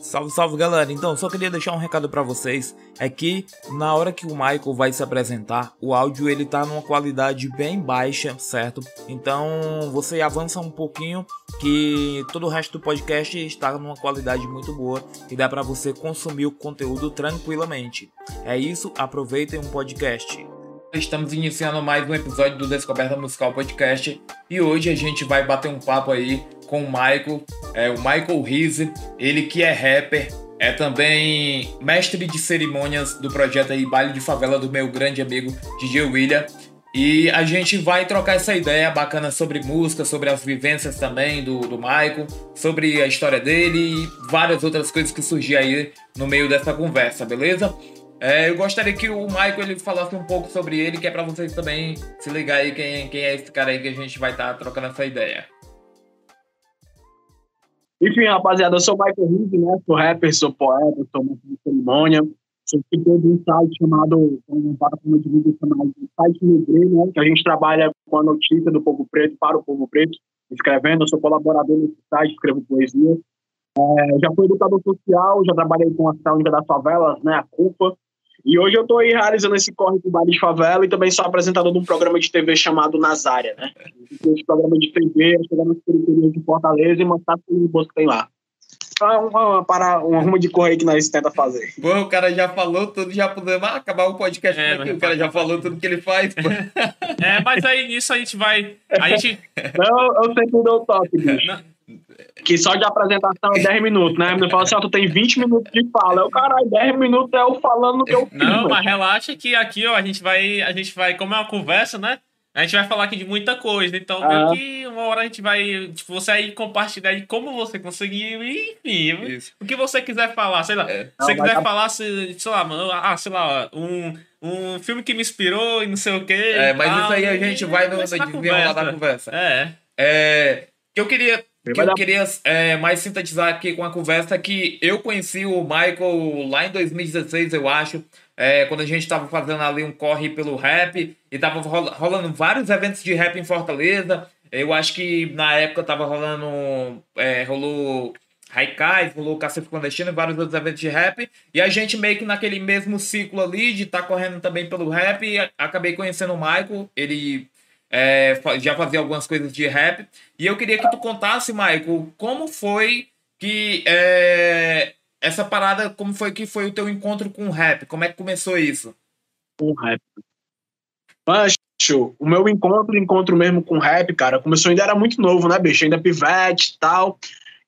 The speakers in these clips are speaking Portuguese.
Salve, salve galera! Então, só queria deixar um recado para vocês: é que na hora que o Michael vai se apresentar, o áudio ele tá numa qualidade bem baixa, certo? Então você avança um pouquinho que todo o resto do podcast está numa qualidade muito boa e dá para você consumir o conteúdo tranquilamente. É isso, aproveitem um podcast. Estamos iniciando mais um episódio do Descoberta Musical Podcast e hoje a gente vai bater um papo aí com o Michael, é, o Michael Rise, ele que é rapper, é também mestre de cerimônias do projeto aí Baile de Favela do meu grande amigo DJ William. E a gente vai trocar essa ideia bacana sobre música, sobre as vivências também do, do Michael, sobre a história dele e várias outras coisas que surgiram aí no meio dessa conversa, beleza? É, eu gostaria que o Michael ele falasse um pouco sobre ele, que é para vocês também se ligar aí quem, quem é esse cara aí que a gente vai estar tá trocando essa ideia. Enfim, rapaziada, eu sou o Michael Reed, né? Sou rapper, sou poeta, sou músico de cerimônia. Sou escritor de um site chamado, uma plataforma de mídia chamada Site Negre, né? Que a gente trabalha com a notícia do povo preto para o povo preto, escrevendo. Eu sou colaborador nesse site, escrevo poesia. É, já fui educador social, já trabalhei com a Única das Favelas, né? A CUFA. E hoje eu estou aí realizando esse corre do baile de favela e também sou apresentador de um programa de TV chamado Nazária, né? Esse programa de TV, chegar nas periferias de Fortaleza e mostrar tudo o que tem lá. Então é uma, uma, para, uma ruma de correio que nós tenta fazer. Pô, o cara já falou tudo, já podemos acabar o podcast é, aqui, o cara já falou tudo que ele faz. Pô. É, mas aí nisso a gente vai. A gente. Não, eu sempre dou o toque, bicho que só de apresentação é 10 minutos, né? Me fala assim, ó, tu tem 20 minutos de fala. Eu, caralho, 10 minutos é eu falando que eu fiz. Não, mas relaxa que aqui, ó, a gente vai, a gente vai, como é uma conversa, né? A gente vai falar aqui de muita coisa, então ah. que uma hora a gente vai, tipo, você aí compartilhar de como você conseguiu, enfim, Isso. o que você quiser falar, sei lá, é. se você quiser falar, sei lá, ah, sei lá, um, um filme que me inspirou e não sei o quê. É, mas tal, isso aí a gente vai no, no desenrolar da conversa. É. É, eu queria que eu queria é, mais sintetizar aqui com a conversa que eu conheci o Michael lá em 2016, eu acho, é, quando a gente estava fazendo ali um corre pelo rap e tava rolando vários eventos de rap em Fortaleza. Eu acho que na época tava rolando. É, rolou Raikais, rolou Cacete Clandestino e vários outros eventos de rap. E a gente meio que naquele mesmo ciclo ali de estar tá correndo também pelo rap. acabei conhecendo o Michael. Ele é, já fazia algumas coisas de rap. E eu queria que tu contasse, Michael, como foi que é, essa parada, como foi que foi o teu encontro com o rap? Como é que começou isso? Com o rap. Mas, o meu encontro, encontro mesmo com rap, cara, começou ainda era muito novo, né, bicho? Ainda pivete e tal.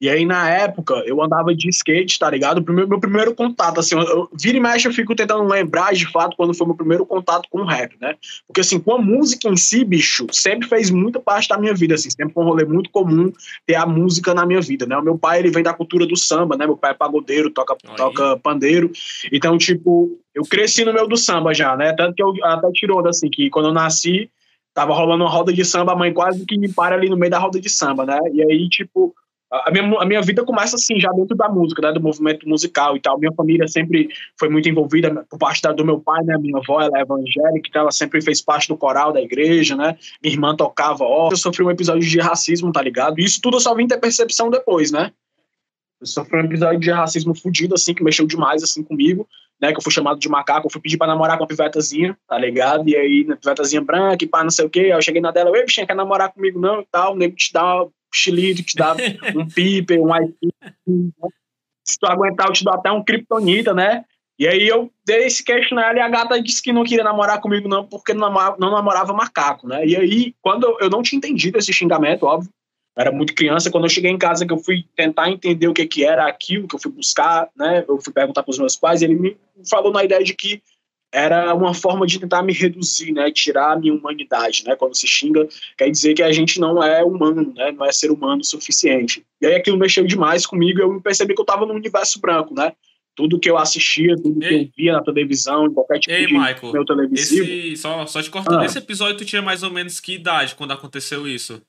E aí, na época, eu andava de skate, tá ligado? O meu, meu primeiro contato, assim, eu, eu vira e mexe, eu fico tentando lembrar de fato quando foi meu primeiro contato com o rap, né? Porque, assim, com a música em si, bicho, sempre fez muita parte da minha vida, assim, sempre foi um rolê muito comum ter a música na minha vida, né? O meu pai, ele vem da cultura do samba, né? Meu pai é pagodeiro, toca, toca pandeiro. Então, tipo, eu cresci no meio do samba já, né? Tanto que eu até tirou, assim, que quando eu nasci, tava rolando uma roda de samba, a mãe quase que me para ali no meio da roda de samba, né? E aí, tipo, a minha, a minha vida começa assim, já dentro da música, né, do movimento musical e tal. Minha família sempre foi muito envolvida por parte da, do meu pai, né, minha avó, ela é evangélica, então ela sempre fez parte do coral da igreja, né, minha irmã tocava, ó. Eu sofri um episódio de racismo, tá ligado? E isso tudo eu só vim ter percepção depois, né. Eu sofri um episódio de racismo fudido, assim, que mexeu demais, assim, comigo, né, que eu fui chamado de macaco, eu fui pedir pra namorar com uma pivetazinha, tá ligado? E aí, pivetazinha branca e pá, não sei o quê, aí eu cheguei na dela, ei, bichinha, quer namorar comigo não e tal, o nego te dá xilito, te dá um piper, um IP. Né? Se tu aguentar, eu te dou até um kryptonita, né? E aí eu dei esse questionário e a gata disse que não queria namorar comigo não, porque não namorava, não namorava macaco, né? E aí, quando eu, eu não tinha entendido esse xingamento, óbvio, era muito criança, quando eu cheguei em casa que eu fui tentar entender o que que era aquilo, que eu fui buscar, né? Eu fui perguntar para os meus pais ele me falou na ideia de que era uma forma de tentar me reduzir, né, tirar a minha humanidade, né, quando se xinga, quer dizer que a gente não é humano, né, não é ser humano o suficiente. E aí aquilo mexeu demais comigo e eu percebi que eu estava no universo branco, né, tudo que eu assistia, tudo Ei. que eu via na televisão, em qualquer tipo Ei, de Michael, meu televisivo. Esse, só, só te cortando, ah. esse episódio tu tinha mais ou menos que idade quando aconteceu isso?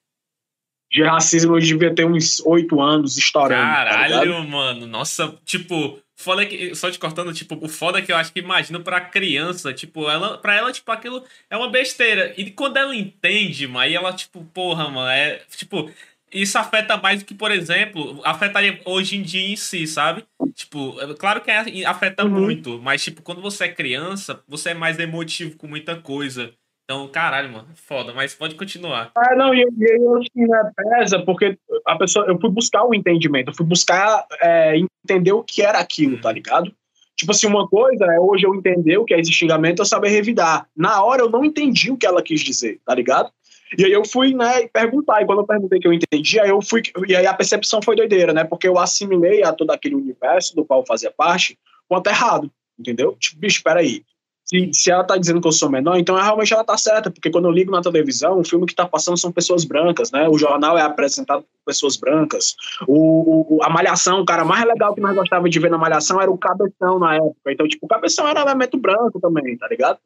De racismo eu devia ter uns oito anos estourando. Tá Caralho, tá mano, nossa, tipo, Foda que, só te cortando, tipo, o foda é que eu acho que imagino pra criança, tipo, ela, pra ela, tipo, aquilo é uma besteira. E quando ela entende, mano, aí ela, tipo, porra, mano, é, tipo, isso afeta mais do que, por exemplo, afetaria hoje em dia em si, sabe? Tipo, é, claro que é, afeta uhum. muito, mas, tipo, quando você é criança, você é mais emotivo com muita coisa. Então, caralho, mano, foda, mas pode continuar. Ah, não, e eu acho que né, pesa, porque a pessoa, eu fui buscar o entendimento, eu fui buscar é, entender o que era aquilo, tá ligado? Tipo assim, uma coisa é hoje eu entender o que é esse xingamento, eu saber revidar. Na hora eu não entendi o que ela quis dizer, tá ligado? E aí eu fui, né, perguntar, e quando eu perguntei que eu entendi, aí eu fui, e aí a percepção foi doideira, né, porque eu assimilei a todo aquele universo do qual eu fazia parte, quanto errado, entendeu? Tipo, bicho, peraí, se, se ela tá dizendo que eu sou menor, então realmente ela tá certa, porque quando eu ligo na televisão, o filme que tá passando são pessoas brancas, né? O jornal é apresentado por pessoas brancas. O, o, a Malhação, o cara mais legal que nós gostávamos de ver na Malhação era o Cabeção na época. Então, tipo, o Cabeção era elemento branco também, tá ligado?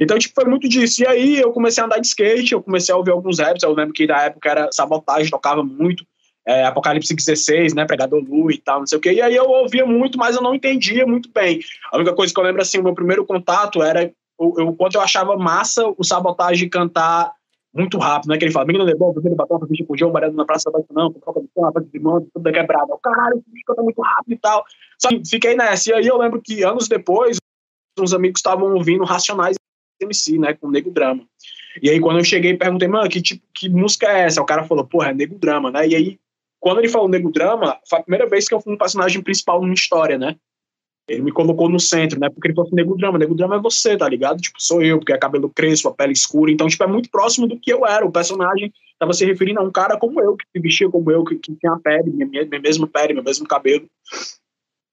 Então, tipo, foi muito disso. E aí eu comecei a andar de skate, eu comecei a ouvir alguns raps, eu lembro que na época era Sabotagem, tocava muito é, Apocalipse 16, né, Pregador Lu e tal, não sei o quê. E aí eu ouvia muito, mas eu não entendia muito bem. A única coisa que eu lembro, assim, o meu primeiro contato era o, eu, quanto eu achava massa o Sabotagem cantar muito rápido, né, que ele fala, menino levou, primeiro batom, pra com o João, na Praça da não, com troca de som, de mão, tudo quebrado. Eu, caralho, esse bicho canta muito rápido e tal. Só que fiquei nessa. E aí eu lembro que anos depois, uns amigos estavam ouvindo Racionais MC, né, com Nego Drama. E aí, quando eu cheguei perguntei, mano, que, tipo, que música é essa? O cara falou, porra, é Nego Drama, né? E aí, quando ele falou Nego Drama, foi a primeira vez que eu fui um personagem principal numa história, né? Ele me colocou no centro, né? Porque ele falou assim, Nego Drama, Nego Drama é você, tá ligado? Tipo, sou eu, porque é cabelo crespo, a pele escura. Então, tipo, é muito próximo do que eu era. O personagem tava se referindo a um cara como eu, que se vestia como eu, que, que tinha a pele, minha, minha mesma pele, meu mesmo cabelo.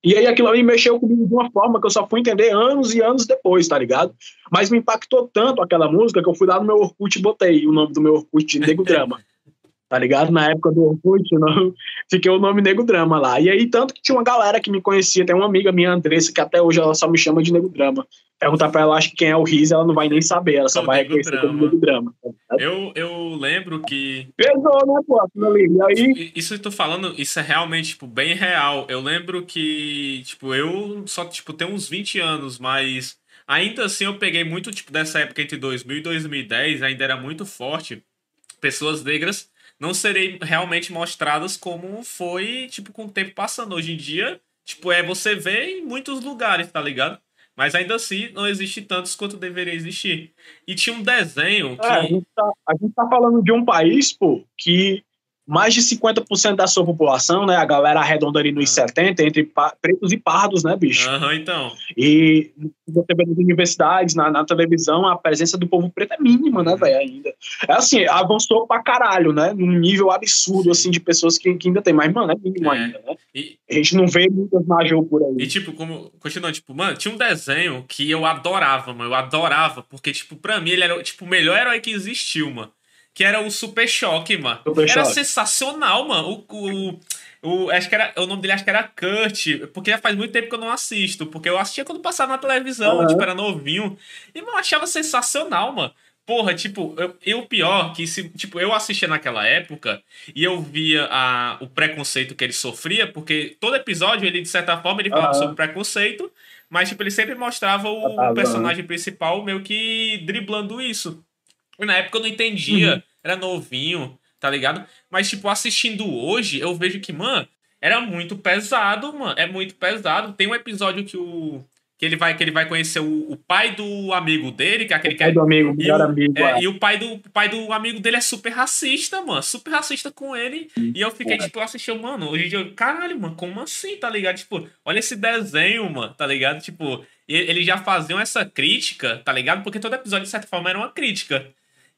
E aí aquilo ali mexeu comigo de uma forma que eu só fui entender anos e anos depois, tá ligado? Mas me impactou tanto aquela música que eu fui lá no meu Orkut e botei o nome do meu Orkut de Nego Drama tá ligado? Na época do Orkut, não, fiquei o nome Nego Drama lá. E aí, tanto que tinha uma galera que me conhecia, tem uma amiga minha, Andressa, que até hoje ela só me chama de Nego Drama. Perguntar pra ela, acho que quem é o Riz, ela não vai nem saber, ela só vai reconhecer como Nego Drama. Tá eu, eu lembro que. Pesou, né, pô? E aí. Isso que eu tô falando, isso é realmente, tipo, bem real. Eu lembro que, tipo, eu só, tipo, tenho uns 20 anos, mas. Ainda assim, eu peguei muito, tipo, dessa época entre 2000 e 2010, ainda era muito forte. Pessoas negras não serem realmente mostradas como foi, tipo, com o tempo passando. Hoje em dia, tipo, é você vê em muitos lugares, tá ligado? Mas ainda assim, não existe tantos quanto deveria existir. E tinha um desenho que... É, a, gente tá, a gente tá falando de um país, pô, que mais de 50% da sua população, né? A galera arredonda ali nos uhum. 70, entre pretos e pardos, né, bicho? Aham, então. E você vê nas universidades, na, na, televisão, a presença do povo preto é mínima, né, velho, ainda. É assim, avançou pra caralho, né? Num nível absurdo, Sim. assim, de pessoas que, que, ainda tem. Mas, mano, é mínimo é. ainda, né? E, a gente não vê muitas major por aí. E, tipo, como... Continuando, tipo, mano, tinha um desenho que eu adorava, mano. Eu adorava, porque, tipo, pra mim ele era, tipo, o melhor herói que existiu, mano que era o Super Choque, mano. Super era Choque. sensacional, mano. O, o, o, acho que era, o nome dele acho que era Kurt, porque já faz muito tempo que eu não assisto, porque eu assistia quando passava na televisão, uhum. tipo, era novinho. E, eu achava sensacional, mano. Porra, tipo, eu, eu pior que se, tipo, eu assistia naquela época e eu via a, o preconceito que ele sofria, porque todo episódio ele, de certa forma, ele falava uhum. sobre preconceito, mas, tipo, ele sempre mostrava o, ah, personagem principal meio que driblando isso. Na época eu não entendia, uhum. Era novinho, tá ligado? Mas, tipo, assistindo hoje, eu vejo que, mano, era muito pesado, mano. É muito pesado. Tem um episódio que o. Que ele vai, que ele vai conhecer o, o pai do amigo dele, que é aquele o pai que é, do amigo, melhor amigo. É, é. E o pai do, o pai do amigo dele é super racista, mano. Super racista com ele. Hum, e eu fiquei, tipo, assistindo, mano, hoje em dia, caralho, mano, como assim, tá ligado? Tipo, olha esse desenho, mano, tá ligado? Tipo, eles já faziam essa crítica, tá ligado? Porque todo episódio, de certa forma, era uma crítica.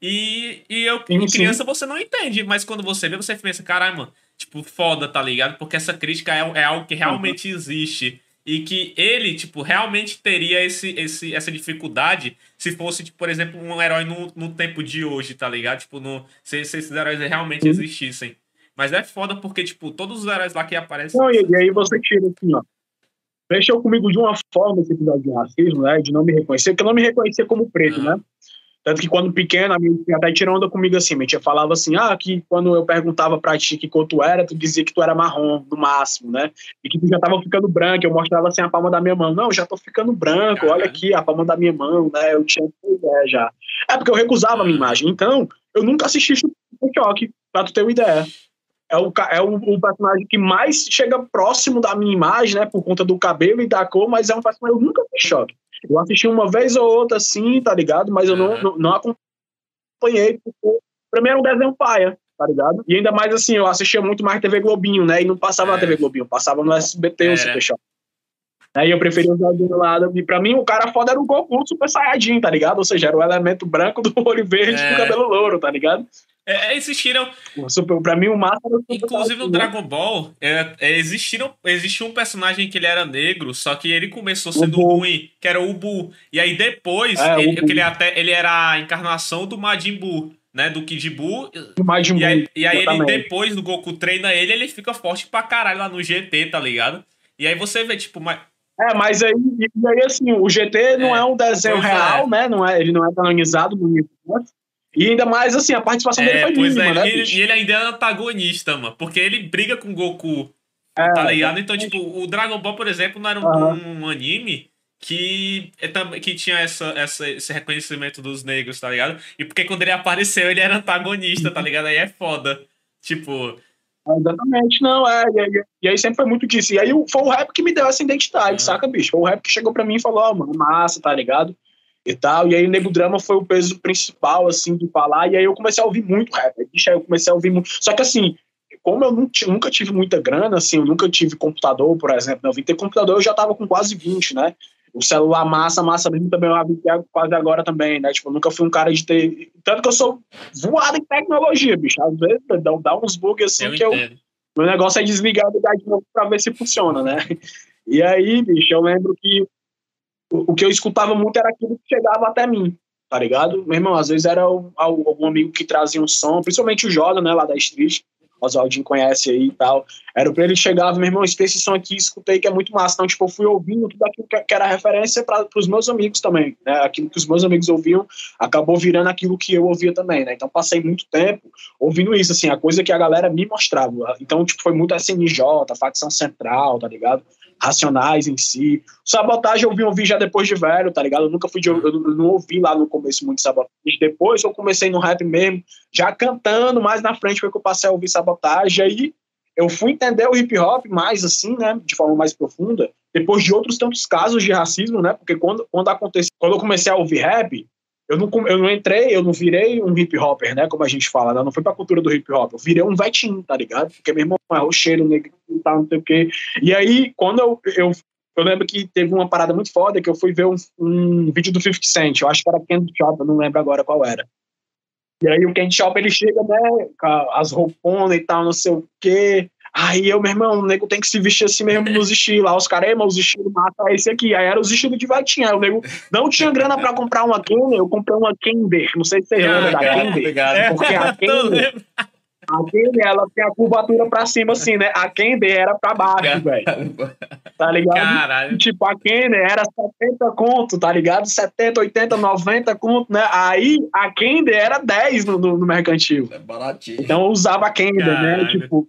E, e eu, em criança, você não entende, mas quando você vê, você pensa, caralho, mano, tipo, foda, tá ligado? Porque essa crítica é, é algo que realmente uhum. existe. E que ele, tipo, realmente teria esse, esse, essa dificuldade se fosse, tipo, por exemplo, um herói no, no tempo de hoje, tá ligado? Tipo, no, se, se esses heróis realmente uhum. existissem. Mas é foda porque, tipo, todos os heróis lá que aparecem. Não, e, e aí você tira assim, ó. Mexeu comigo de uma forma esse episódio de racismo, né? De não me reconhecer, porque eu não me reconhecia como preto, uhum. né? Tanto que quando pequeno, a minha até tirou onda comigo assim, minha tia falava assim, ah, que quando eu perguntava pra ti que cor tu era, tu dizia que tu era marrom, no máximo, né? E que tu já tava ficando branco, eu mostrava assim a palma da minha mão. Não, já tô ficando branco, olha aqui a palma da minha mão, né? Eu tinha ideia já. É porque eu recusava a minha imagem. Então, eu nunca assisti Choque, pra tu ter uma ideia. é, o, é o, o, personagem que mais chega próximo da minha imagem, né? Por conta do cabelo e da cor, mas é um personagem que eu nunca fiz choque. Eu assisti uma vez ou outra, assim, tá ligado? Mas eu não, não, não acompanhei, porque pra mim era um desenho paia, tá ligado? E ainda mais assim, eu assistia muito mais TV Globinho, né? E não passava é. na TV Globinho, passava no SBT ou Super Shock. Aí eu preferia usar do lado. E pra mim, o cara foda era o Goku Super Saiyajin, tá ligado? Ou seja, era o elemento branco do olho verde é. com o cabelo louro, tá ligado? É, é existiram. Pra mim, o máximo Inclusive no Dragon Ball, é, é, existiram, existia um personagem que ele era negro, só que ele começou sendo ruim, que era o Buu. E aí depois, é, ele, ele, até, ele era a encarnação do Majin Buu. Né, do Kid Buu. Do Majin e aí, e aí ele, depois do Goku treina ele, ele fica forte pra caralho lá no GT, tá ligado? E aí você vê, tipo, mas, é, mas aí, aí assim, o GT não é, é um desenho real, é. né? Não é, ele não é canonizado no universo. E ainda mais, assim, a participação é, dele foi mínima, é, né? E, e ele ainda é antagonista, mano. Porque ele briga com o Goku, é, tá ligado? Então, tipo, o Dragon Ball, por exemplo, não era um, uhum. um anime que, é que tinha essa, essa, esse reconhecimento dos negros, tá ligado? E porque quando ele apareceu, ele era antagonista, tá ligado? Aí é foda. Tipo... Exatamente, não, é. E aí, e aí, sempre foi muito disso. E aí foi o rap que me deu essa identidade, saca, bicho? Foi o rap que chegou pra mim e falou, ó, oh, mano, massa, tá ligado? E tal. E aí o Nego Drama foi o peso principal, assim, de falar. E aí eu comecei a ouvir muito rap. Aí eu comecei a ouvir muito. Só que assim, como eu nunca tive muita grana, assim, eu nunca tive computador, por exemplo. Né? Eu vim ter computador, eu já tava com quase 20, né? O celular massa, massa mesmo também eu abri quase agora também, né? Tipo, eu nunca fui um cara de ter. Tanto que eu sou voado em tecnologia, bicho. Às vezes dá, uns bugs assim eu que entendo. eu. Meu negócio é desligar e ligar de novo pra ver se funciona, né? E aí, bicho, eu lembro que o, que eu escutava muito era aquilo que chegava até mim, tá ligado? Meu irmão, às vezes era algum amigo que trazia um som, principalmente o Jordan, né, lá da Street, Oswaldinho conhece aí e tal. Era pra ele chegava, meu irmão, esse som aqui, escutei que é muito massa. Então, tipo, eu fui ouvindo tudo aquilo que, era referência para os meus amigos também, né? Aquilo que os meus amigos ouviam acabou virando aquilo que eu ouvia também, né? Então, passei muito tempo ouvindo isso, assim, a coisa que a galera me mostrava. Então, tipo, foi muito SNJ, facção central, tá ligado? Racionais em si. Sabotagem eu vi ouvir já depois de velho, tá ligado? Eu nunca fui de, eu não ouvi lá no começo muito sabotagem. Depois eu comecei no rap mesmo, já cantando, mais na frente foi que eu passei a ouvir sabotagem. Aí eu fui entender o hip hop mais assim, né, de forma mais profunda, depois de outros tantos casos de racismo, né? Porque quando, quando aconteceu, quando eu comecei a ouvir rap, eu não, eu não entrei, eu não virei um hip hopper, né? Como a gente fala, né? não foi pra cultura do hip hop, eu virei um vetinho, tá ligado? Porque meu irmão é rocheiro, negro e tal, não sei o quê. E aí, quando eu, eu, eu lembro que teve uma parada muito foda que eu fui ver um, um vídeo do 50 Cent, eu acho que era Candy Shop, eu não lembro agora qual era. E aí o Candy Shop ele chega, né, com as rouponas e tal, não sei o quê. Aí eu, meu irmão, o nego tem que se vestir assim mesmo nos estilos. Lá os caras, os estilos mata esse aqui. Aí era os estilos de Vatinha. Aí o nego não tinha grana pra comprar uma Kender, eu comprei uma Kender. Não sei se você lembra da Kender. Porque a Kender. A Kender, ela tem a curvatura pra cima, assim, né? A Kender era pra baixo, velho. Tá ligado? Caralho. Tipo, a Kender era 70 conto, tá ligado? 70, 80, 90 conto, né? Aí a Kender era 10 no, no, no mercantil. É baratinho. Então eu usava a Kender, né? Caralho. né? Tipo,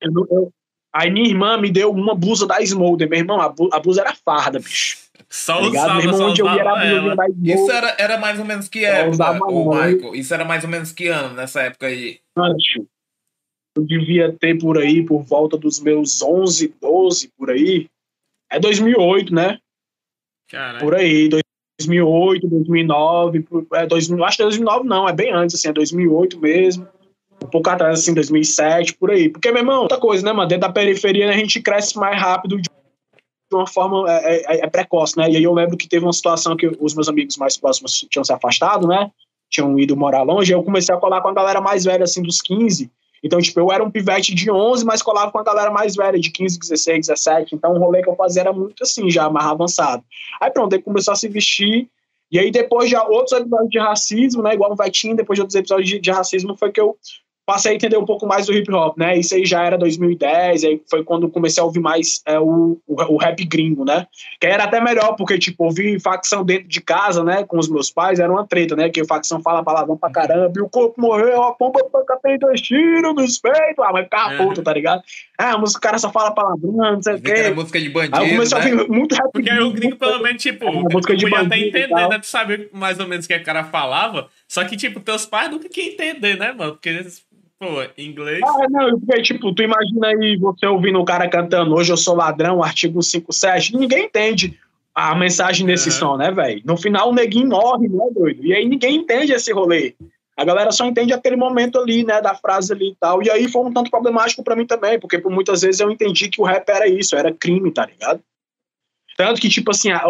eu, eu, aí minha irmã me deu uma blusa da Smolder. Meu irmão, a, a blusa era farda, bicho. Só usava, Meu irmão, onde eu ia era a blusa da Smolder. Isso era, era mais ou menos que época, o Michael? Isso era mais ou menos que ano nessa época aí? Ancho. Eu devia ter por aí, por volta dos meus 11, 12, por aí. É 2008, né? Caralho. Por aí, 2008, 2009, é 2000, acho que é 2009 não, é bem antes, assim, é 2008 mesmo um pouco atrás, assim, 2007, por aí. Porque, meu irmão, outra coisa, né, mano? Dentro da periferia, né, a gente cresce mais rápido de uma forma é, é, é, precoce, né? E aí eu lembro que teve uma situação que os meus amigos mais próximos tinham se afastado, né? Tinham ido morar longe, eu comecei a colar com a galera mais velha, assim, dos 15. Então, tipo, eu era um pivete de 11, mas colava com a galera mais velha, de 15, 16, 17. Então, o rolê que eu fazia era muito assim, já mais avançado. Aí, pronto, ele começou a se vestir. E aí, depois de outros episódios de racismo, né? Igual o Vetinho, depois de outros episódios de, de racismo, foi que eu passei a entender um pouco mais do hip hop, né? Isso aí já era 2010, aí foi quando comecei a ouvir mais é, o, o, o, rap gringo, né? Que era até melhor, porque, tipo, ouvir facção dentro de casa, né, com os meus pais, era uma treta, né? Que facção fala palavrão pra caramba, e o corpo morreu, a pomba tem dois tiros nos peitos, ah, mas ficava é. puto, tá ligado? Ah, a música, o cara só fala palavrão, não sei o quê. Era música de bandido, Aí eu comecei né? a ouvir muito rap Porque aí o gringo, pelo menos, tipo, é, música de bandido até entender, né? Tu sabe mais ou menos o que o cara falava, só que, tipo, teus pais nunca queriam entender, né, mano? Porque eles pô, inglês. Ah, não, porque, tipo, tu imagina aí você ouvindo o cara cantando Hoje eu sou ladrão, artigo 57, ninguém entende a mensagem desse uhum. som, né, velho? No final o neguinho morre, né, doido? E aí ninguém entende esse rolê. A galera só entende aquele momento ali, né, da frase ali e tal. E aí foi um tanto problemático para mim também, porque por muitas vezes eu entendi que o rap era isso, era crime, tá ligado? Tanto que, tipo assim, a,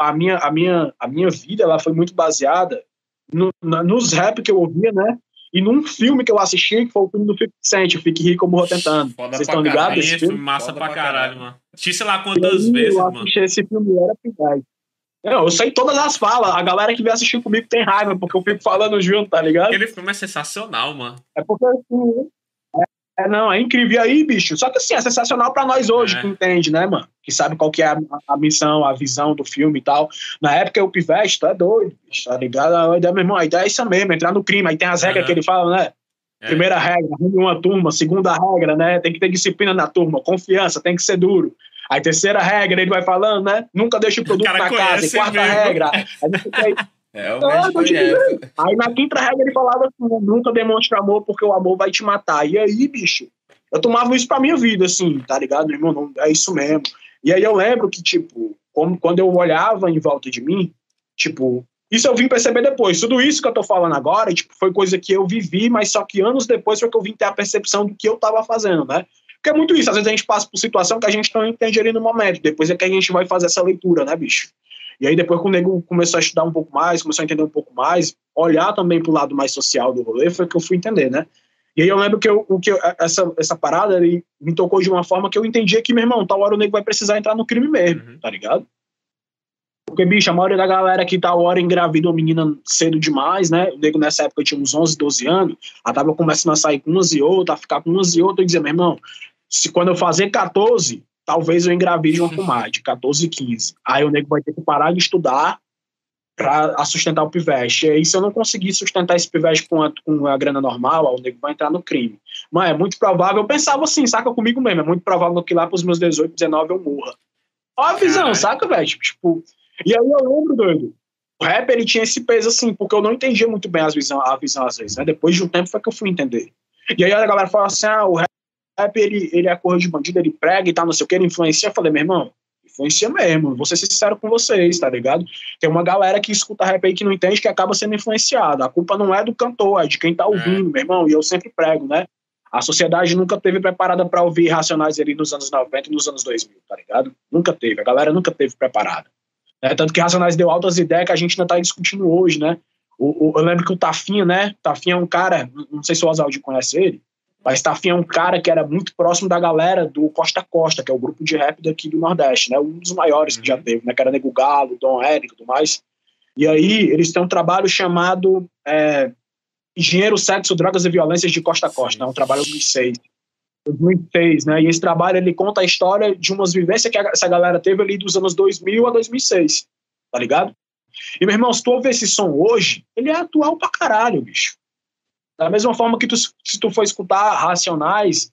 a, minha, a, minha, a minha vida ela foi muito baseada no, na, nos rap que eu ouvia, né? E num filme que eu assisti, que foi o filme do 50 Cent, o Fique Rico, eu morro tentando. Vocês estão ligados esse filme? Massa Foda pra caralho, mano. Assisti sei lá quantas aí, vezes, eu mano. Eu esse filme, era pingado. Não, eu sei todas as falas. A galera que vem assistir comigo tem raiva, porque eu fico falando junto, tá ligado? Aquele filme é sensacional, mano. É porque assim, é, não, é incrível. E aí, bicho, só que assim, é sensacional para nós hoje, é. que entende, né, mano? Que sabe qual que é a, a, missão, a visão do filme e tal. Na época, o Pivete, tá doido, bicho, tá ligado? A ideia, meu irmão, a ideia é isso mesmo, entrar no crime. Aí tem as regras que ele fala, né? É. Primeira regra, uma turma. Segunda regra, né? Tem que ter disciplina na turma. Confiança, tem que ser duro. Aí, terceira regra, ele vai falando, né? Nunca deixe o produto o na casa. E quarta mesmo. regra. Aí, é, o conhece. Aí na quinta regra ele falava assim: nunca demonstre amor porque o amor vai te matar. E aí, bicho, eu tomava isso pra minha vida, assim, tá ligado, irmão? Não, é isso mesmo. E aí eu lembro que, tipo, como, quando eu olhava em volta de mim, tipo, isso eu vim perceber depois. Tudo isso que eu tô falando agora, tipo, foi coisa que eu vivi, mas só que anos depois foi que eu vim ter a percepção do que eu tava fazendo, né? Porque é muito isso, às vezes a gente passa por situação que a gente não entende ali no momento, depois é que a gente vai fazer essa leitura, né, bicho? E aí depois quando o nego começou a estudar um pouco mais, começou a entender um pouco mais, olhar também pro lado mais social do rolê, foi que eu fui entender, né? E aí eu lembro que, eu, o que eu, essa, essa parada ele me tocou de uma forma que eu entendia que, meu irmão, tal hora o nego vai precisar entrar no crime mesmo, uhum. tá ligado? Porque, bicho, a maioria da galera que tal hora engravida uma menina cedo demais, né? O nego nessa época tinha uns 11, 12 anos, ela tava começando a sair com umas e outras, a ficar com umas e outras, e dizia, meu irmão, se quando eu fazer 14, talvez eu engravide uma comadre, 14, 15. Aí o nego vai ter que parar de estudar para sustentar o pivete. E aí, se eu não conseguir sustentar esse pivete com a, com a grana normal, o nego vai entrar no crime. Mas é muito provável, eu pensava assim, saca comigo mesmo, é muito provável que lá pros meus 18, 19 eu morra. Ó a visão, saca, velho? Tipo, e aí eu lembro, doido, o rap ele tinha esse peso assim, porque eu não entendia muito bem as visão, a visão às vezes, né? Depois de um tempo foi que eu fui entender. E aí a galera fala assim, ah, o rap ele, ele é cor de bandido, ele prega e tal, não sei o que, ele influencia. Eu falei, meu irmão, influencia mesmo, vou ser sincero com vocês, tá ligado? Tem uma galera que escuta rap aí que não entende que acaba sendo influenciada. A culpa não é do cantor, é de quem tá é. ouvindo, é. meu irmão. E eu sempre prego, né? A sociedade nunca teve preparada para ouvir Racionais ali nos anos 90 e nos anos 2000, tá ligado? Nunca teve. A galera nunca teve preparada. É, tanto que Racionais deu altas ideias que a gente ainda tá discutindo hoje, né? O, o, eu lembro que o Tafinha, né? Tafinha é um cara, não sei se o Oswaldo conhece ele, mas Tafinha é um cara que era muito próximo da galera do Costa Costa, que é o grupo de rap daqui do Nordeste, né? Um dos maiores que já uhum. teve, né? Que era Nego Galo, Dom Érico e tudo mais. E aí eles têm um trabalho chamado é, Engenheiro, Sexo, Drogas e Violências de Costa a Costa, né? Um trabalho de 2006. 2006, né? E esse trabalho ele conta a história de umas vivências que essa galera teve ali dos anos 2000 a 2006, tá ligado? E meu irmão, se tu ouvir esse som hoje, ele é atual pra caralho, bicho. Da mesma forma que tu, se tu for escutar Racionais,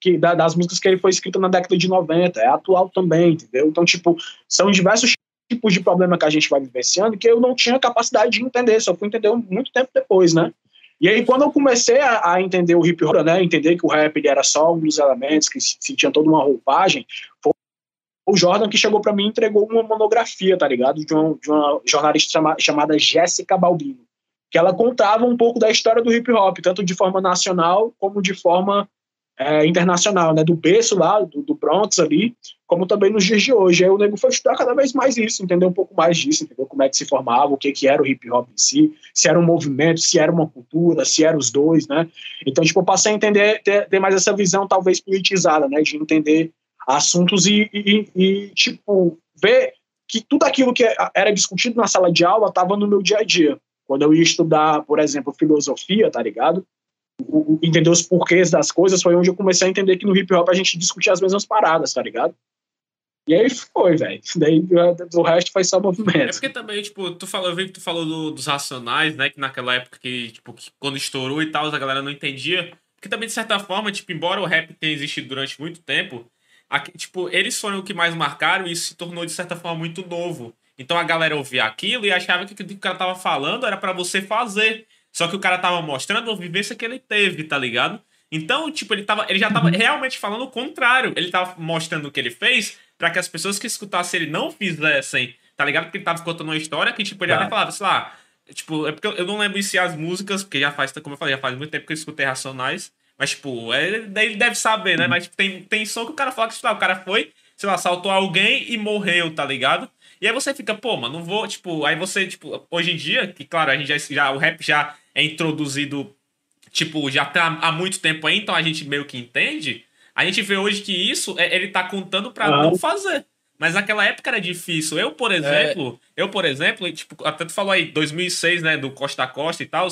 que, da, das músicas que ele foi escrito na década de 90, é atual também, entendeu? Então, tipo, são diversos tipos de problema que a gente vai vivenciando que eu não tinha capacidade de entender, só fui entender muito tempo depois, né? E aí, quando eu comecei a, a entender o hip hop, né, entender que o rap era só um dos elementos, que se, se tinha toda uma roupagem, foi o Jordan que chegou para mim e entregou uma monografia, tá ligado? De uma, de uma jornalista chama, chamada Jéssica Balbino que ela contava um pouco da história do hip hop, tanto de forma nacional como de forma é, internacional, né? Do berço lá, do, do Bronx ali, como também nos dias de hoje. Aí o nego foi estudar cada vez mais isso, entender um pouco mais disso, entendeu como é que se formava, o que, que era o hip hop em si, se era um movimento, se era uma cultura, se eram os dois, né? Então, tipo, eu passei a entender, ter, ter mais essa visão talvez politizada, né? De entender assuntos e, e, e, tipo, ver que tudo aquilo que era discutido na sala de aula estava no meu dia a dia. Quando eu ia estudar, por exemplo, filosofia, tá ligado? O, o, entender os porquês das coisas foi onde eu comecei a entender que no hip hop a gente discutia as mesmas paradas, tá ligado? E aí foi, velho. Daí o resto foi só movimento. É porque também, tipo, tu falou, eu vi que tu falou do, dos racionais, né? Que naquela época que, tipo, que quando estourou e tal, a galera não entendia. Porque também, de certa forma, tipo, embora o rap tenha existido durante muito tempo, tipo, eles foram o que mais marcaram e isso se tornou, de certa forma, muito novo. Então a galera ouvia aquilo e achava que o que o cara tava falando era para você fazer. Só que o cara tava mostrando a vivência que ele teve, tá ligado? Então, tipo, ele, tava, ele já tava Uhum. realmente falando o contrário. Ele tava mostrando o que ele fez pra que as pessoas que escutassem ele não fizessem, tá ligado? Porque ele tava contando uma história que, tipo, ele Tá. até falava, sei lá, tipo, é porque eu- não lembro se as músicas, porque já faz, como eu falei, já faz muito tempo que eu escutei Racionais, mas, tipo, é, daí ele deve saber, né? Mas tipo, tem, tem som que o cara fala que, sei lá, o cara foi, sei lá, assaltou alguém e morreu, tá ligado? E aí você fica, pô, mano, não vou, tipo, aí você, tipo, hoje em dia, que claro, a gente já, já o rap já é introduzido, tipo, já tá há muito tempo aí, então a gente meio que entende. A gente vê hoje que isso, é- ele tá contando pra Aham. não fazer. Mas naquela época era difícil. Eu, por exemplo, eu, por exemplo, tipo, até tu falou aí, 2006, né, do Costa a Costa e tal,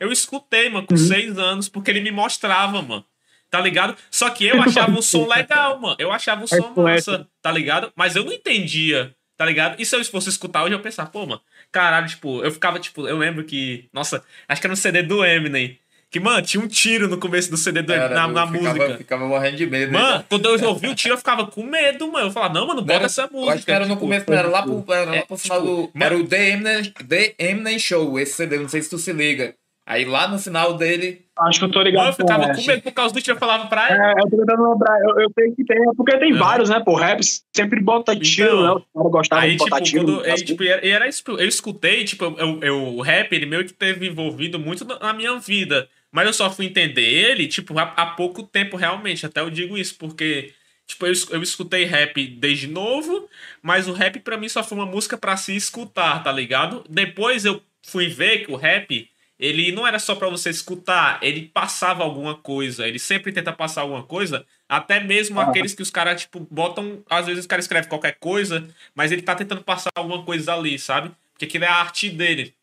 eu escutei, mano, com Uhum. seis anos, porque ele me mostrava, mano. Tá ligado? Só que eu achava um som legal, mano. Eu achava um som massa, tá ligado? Mas eu não entendia, tá ligado? E se eu fosse escutar hoje, eu pensava, pô, mano, caralho, tipo, eu ficava, tipo, eu lembro que, nossa, acho que era no CD do Eminem. Que, mano, tinha um tiro no começo do CD do Eminem, na, na eu ficava, música. ficava morrendo de medo. Mano, quando eu ouvi o tiro, eu ficava com medo, mano. Eu falava, não, mano, bota era- essa música. Acho que era no tipo, começo, não, era lá pro, era lá é, pro final tipo, do. mano- Era o The Eminem, The Eminem Show, esse CD, não sei se tu se liga. Aí lá no final dele. Acho que eu tô ligado. eu ficava com medo por causa do tiro. Eu falava pra ele. É, eu tô tentando lembrar. Eu, eu sei que tem, é porque tem É. vários, né? Pô, rap sempre bota tiro, Então, né? Os caras gostavam Aí, de tipo, botar tiro. quando, aí, assim. tipo, era isso, eu escutei, tipo, eu, eu- o rap, ele meio que teve envolvido muito na minha vida. Mas eu só fui entender ele, tipo, há, há pouco tempo, realmente. Até eu digo isso, porque, tipo, eu, eu escutei rap desde novo, mas o rap pra mim só foi uma música pra se escutar, tá ligado? Depois eu fui ver que o rap, ele não era só pra você escutar, ele passava alguma coisa. Ele sempre tenta passar alguma coisa, até mesmo Ah. aqueles que os caras, tipo, botam. Às vezes os caras escrevem qualquer coisa, mas ele tá tentando passar alguma coisa ali, sabe? Porque aquilo é a arte dele.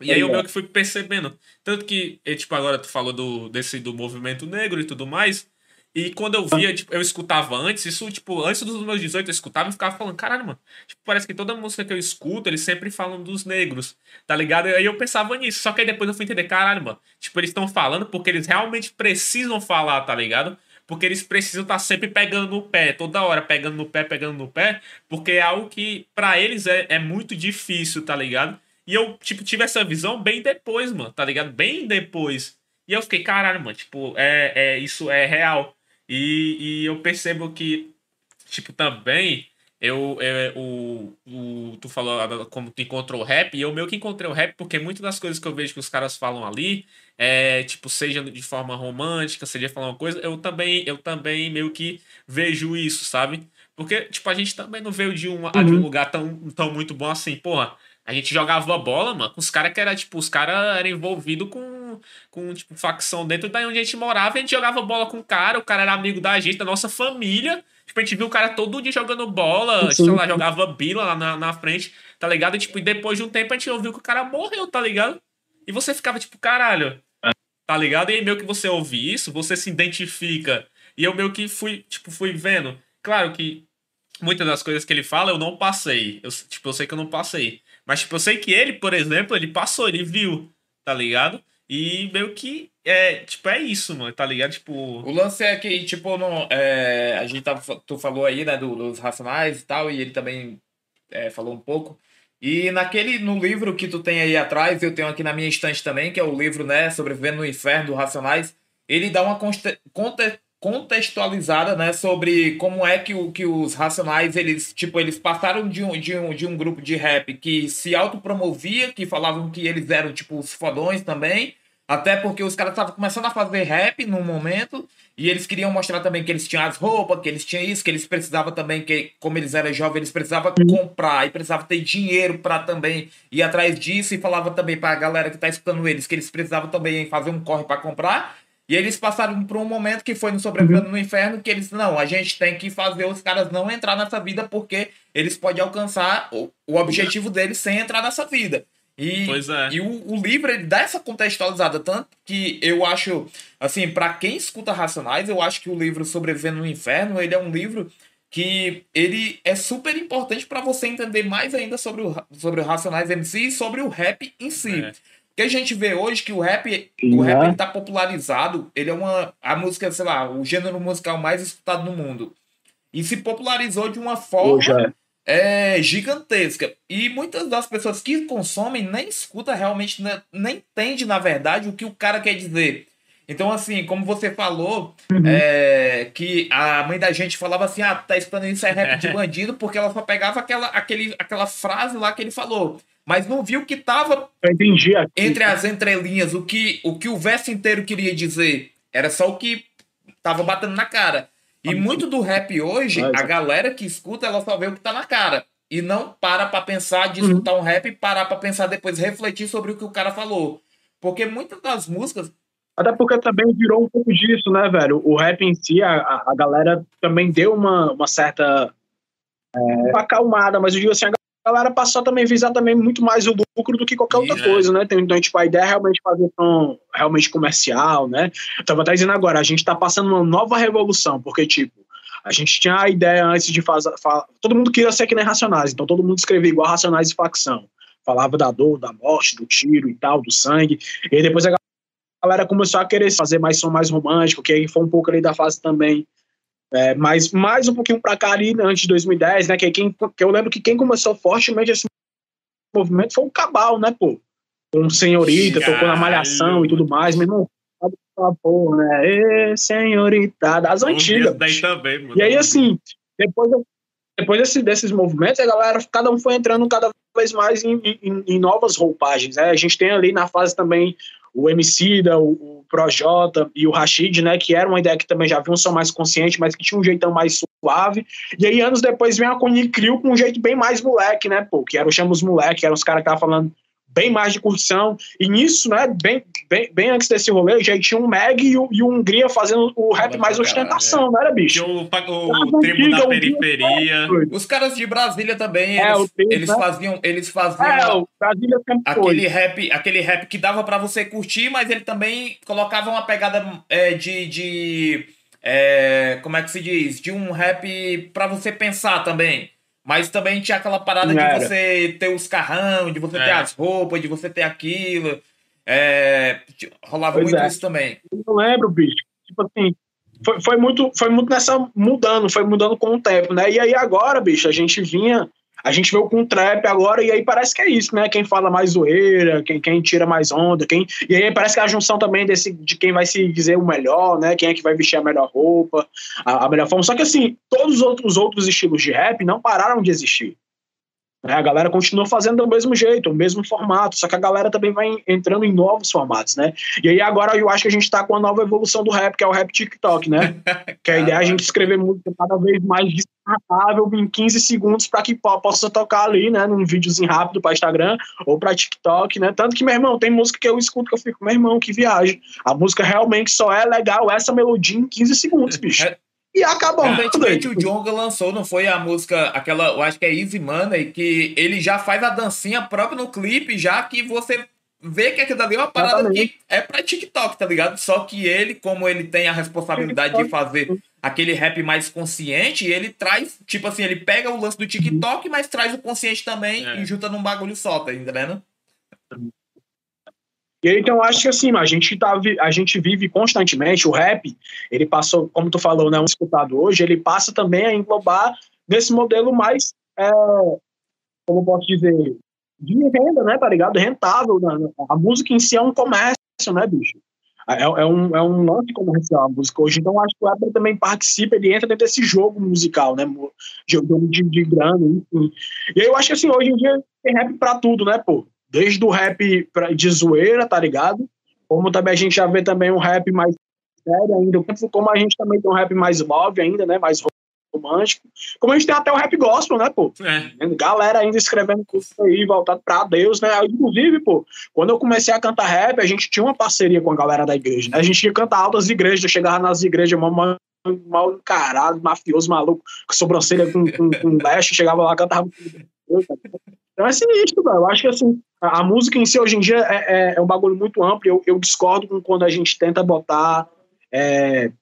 E aí eu meio que fui percebendo. Tanto que, tipo, agora tu falou do, desse, do movimento negro e tudo mais. E quando eu via, tipo, eu escutava antes, isso, tipo, antes dos meus 18 eu escutava e ficava falando, caralho, mano, tipo, parece que toda música que eu escuto, eles sempre falam dos negros, tá ligado? Aí eu pensava nisso, só que aí depois eu fui entender, caralho, mano, tipo, eles estão falando porque eles realmente precisam falar, tá ligado? Porque eles precisam estar sempre pegando no pé, toda hora pegando no pé, pegando no pé, porque é algo que pra eles é, é muito difícil, tá ligado? E eu, tipo, tive essa visão bem depois, mano, tá ligado? Bem depois. E eu fiquei, caralho, mano, tipo, é, é, isso é real. E, e eu percebo que, tipo, também, eu, é, o, o, tu falou como tu encontrou o rap, e eu meio que encontrei o rap porque muitas das coisas que eu vejo que os caras falam ali, é, tipo, seja de forma romântica, seja falar uma coisa, eu também, eu também meio que vejo isso, sabe? Porque, tipo, a gente também não veio de, uma, de um Uhum. lugar tão, tão muito bom assim, porra. A gente jogava bola, mano, com os caras que era, tipo, os caras eram envolvidos com, com, tipo, facção dentro da onde a gente morava, a gente jogava bola com o cara, o cara era amigo da gente, da nossa família. Tipo, a gente viu o cara todo dia jogando bola, sei lá, jogava bila lá na, na frente, tá ligado? E, tipo, e depois de um tempo a gente ouviu que o cara morreu, tá ligado? E você ficava, tipo, caralho, tá ligado? E aí meio que você ouve isso, você se identifica. E eu meio que fui, tipo, fui vendo. Claro que muitas das coisas que ele fala eu não passei. Eu, tipo, eu sei que eu não passei. Mas, tipo, eu sei que ele, por exemplo, ele passou, ele viu, tá ligado? E meio que é, tipo, é isso, mano, tá ligado? Tipo. O lance é que, tipo, não, é, a gente tava, tu falou aí, né, do- dos racionais e tal, e ele também é, falou um pouco. E naquele, no livro que tu tem aí atrás, eu tenho aqui na minha estante também, que é o livro, né, Sobrevivendo no Inferno, Racionais, ele dá uma conte- contextualizada, né, sobre como é que, o, que os Racionais, eles, tipo, eles passaram de um, de, um, de um grupo de rap que se autopromovia, que falavam que eles eram, tipo, os fodões também, até porque os caras estavam começando a fazer rap num momento e eles queriam mostrar também que eles tinham as roupas, que eles tinham isso, que eles precisavam também, que como eles eram jovens, eles precisavam comprar e precisavam ter dinheiro para também ir atrás disso e falava também para a galera que tá escutando eles que eles precisavam também fazer um corre para comprar. E eles passaram por um momento que foi no Sobrevivendo no Inferno que eles, não, a gente tem que fazer os caras não entrar nessa vida porque eles podem alcançar o, o objetivo deles sem entrar nessa vida. E, Pois é. e o, o livro ele dá essa contextualizada, tanto que eu acho, assim, para quem escuta Racionais, eu acho que o livro Sobrevivendo no Inferno, ele é um livro que ele é super importante para você entender mais ainda sobre o, sobre o Racionais MC e sobre o rap em si. É. Porque a gente vê hoje que o rap, Sim, o rap ele tá popularizado, ele é uma a música, sei lá, o gênero musical mais escutado no mundo. E se popularizou de uma forma é. é gigantesca. E muitas das pessoas que consomem nem escuta realmente, né, nem entende, na verdade, o que o cara quer dizer. Então, assim, como você falou, uhum. é, que a mãe da gente falava assim, ah, tá esperando isso é rap de bandido, porque ela só pegava aquela, aquele, aquela frase lá que ele falou. Mas não viu que tava entre as entrelinhas, o que, o que o verso inteiro queria dizer. Era só o que tava batendo na cara. E muito do rap hoje, a galera que escuta, ela só vê o que tá na cara. E não para pra pensar de uhum. escutar um rap e parar pra pensar depois, refletir sobre o que o cara falou. Porque muitas das músicas. Até porque também virou um pouco disso, né, velho? O rap em si, a, a galera também deu uma, uma certa. É, acalmada, mas eu digo assim, a galera passou também a visar também muito mais o lucro do que qualquer outra coisa, né? Então, tipo, a ideia é realmente fazer um realmente comercial, né? Eu tava até dizendo agora, a gente tá passando uma nova revolução, porque, tipo, a gente tinha a ideia antes de fazer. Todo mundo queria ser que nem Racionais, então todo mundo escrevia igual Racionais e facção. Falava da dor, da morte, do tiro e tal, do sangue. E aí depois a galera começou a querer fazer mais som mais romântico, que aí foi um pouco ali da fase também é, mas mais um pouquinho para cá ali, né, antes de 2010, né? Que, quem, que eu lembro que quem começou fortemente esse movimento foi o Cabal, né, pô? Com Senhorita, tocou na Malhação e tudo mais, meu irmão. Porra, né? Ê, senhorita, das antigas. Também, mano. E aí, assim, depois, depois desse, desses movimentos, a galera, cada um foi entrando cada vez mais em, em, em novas roupagens. Né? A gente tem ali na fase também o Emicida, o, o Projota e o Rashid, né, que era uma ideia que também já viu um som mais consciente, mas que tinha um jeitão mais suave. E aí, anos depois, vem a Cunha Crio com um jeito bem mais moleque, né, pô, que era o Chamos Moleque, que eram os caras que estavam falando bem mais de curtição. E nisso, né, bem, bem, bem antes desse rolê, já tinha um Meg e o, e o Hungria fazendo o rap mais ostentação, é. não era, bicho? o, o, o tribo da periferia. Os caras de Brasília também, é, eles, tribo, eles né? faziam, eles faziam é, o Brasília aquele rap, aquele rap que dava para você curtir, mas ele também colocava uma pegada é, de, de é, como é que se diz? De um rap para você pensar também. Mas também tinha aquela parada de você ter os carrão, de você é. ter as roupas, de você ter aquilo. É, rolava pois muito é. isso também. Eu lembro, bicho. Tipo assim, foi, foi, muito, foi muito nessa mudando, foi mudando com o tempo, né? E aí agora, bicho, a gente vinha a gente veio com trap agora e aí parece que é isso, né? Quem fala mais zoeira, quem, quem tira mais onda, quem. E aí parece que é a junção também desse, de quem vai se dizer o melhor, né? Quem é que vai vestir a melhor roupa, a, a melhor forma. Só que assim, todos os outros, outros estilos de rap não pararam de existir. Né? A galera continua fazendo do mesmo jeito, o mesmo formato, só que a galera também vai entrando em novos formatos, né? E aí agora eu acho que a gente tá com a nova evolução do rap, que é o rap TikTok, né? que a ideia é a gente escrever música cada vez mais descartável em 15 segundos para que possa tocar ali, né? Num videozinho rápido para Instagram ou para TikTok, né? Tanto que, meu irmão, tem música que eu escuto que eu fico, meu irmão, que viagem. A música realmente só é legal essa melodia em 15 segundos, bicho. É, e acabou. Recentemente o Jonga lançou, não foi a música, aquela, eu acho que é Easy Money, que ele já faz a dancinha própria no clipe, já que você vê que aquilo ali é uma parada Exatamente. que é pra TikTok, tá ligado? Só que ele, como ele tem a responsabilidade de fazer aquele rap mais consciente, ele traz, tipo assim, ele pega o lance do TikTok, mas traz o consciente também é. e junta num bagulho só, tá entendendo? E aí, então, acho que assim, a gente, tá, a gente vive constantemente, o rap, ele passou, como tu falou, né, um escutado hoje, ele passa também a englobar nesse modelo mais, é, como eu posso dizer, de renda, né, tá ligado? Rentável. Né? A música em si é um comércio, né, bicho? É, é, um, é um lance comercial a música hoje. Então, acho que o Apple também participa, ele entra dentro desse jogo musical, né? Jogo de, de grana, enfim. E aí eu acho que assim, hoje em dia tem rap pra tudo, né, pô? Desde o rap de zoeira, tá ligado? Como também a gente já vê também um rap mais sério ainda. Como a gente também tem um rap mais love ainda, né? Mais romântico. Como a gente tem até o rap gospel, né, pô? É. Galera ainda escrevendo curso aí, voltado pra Deus, né? Inclusive, pô, quando eu comecei a cantar rap, a gente tinha uma parceria com a galera da igreja, né? A gente ia cantar altas igrejas, eu chegava nas igrejas, mal, mal encarado, mafioso, maluco, com sobrancelha com, com, com leste, chegava lá, cantava. Então é sinistro, velho. Eu acho que assim, a, a, música em si hoje em dia é, é, é um bagulho muito amplo. Eu, eu discordo com quando a gente tenta botar é,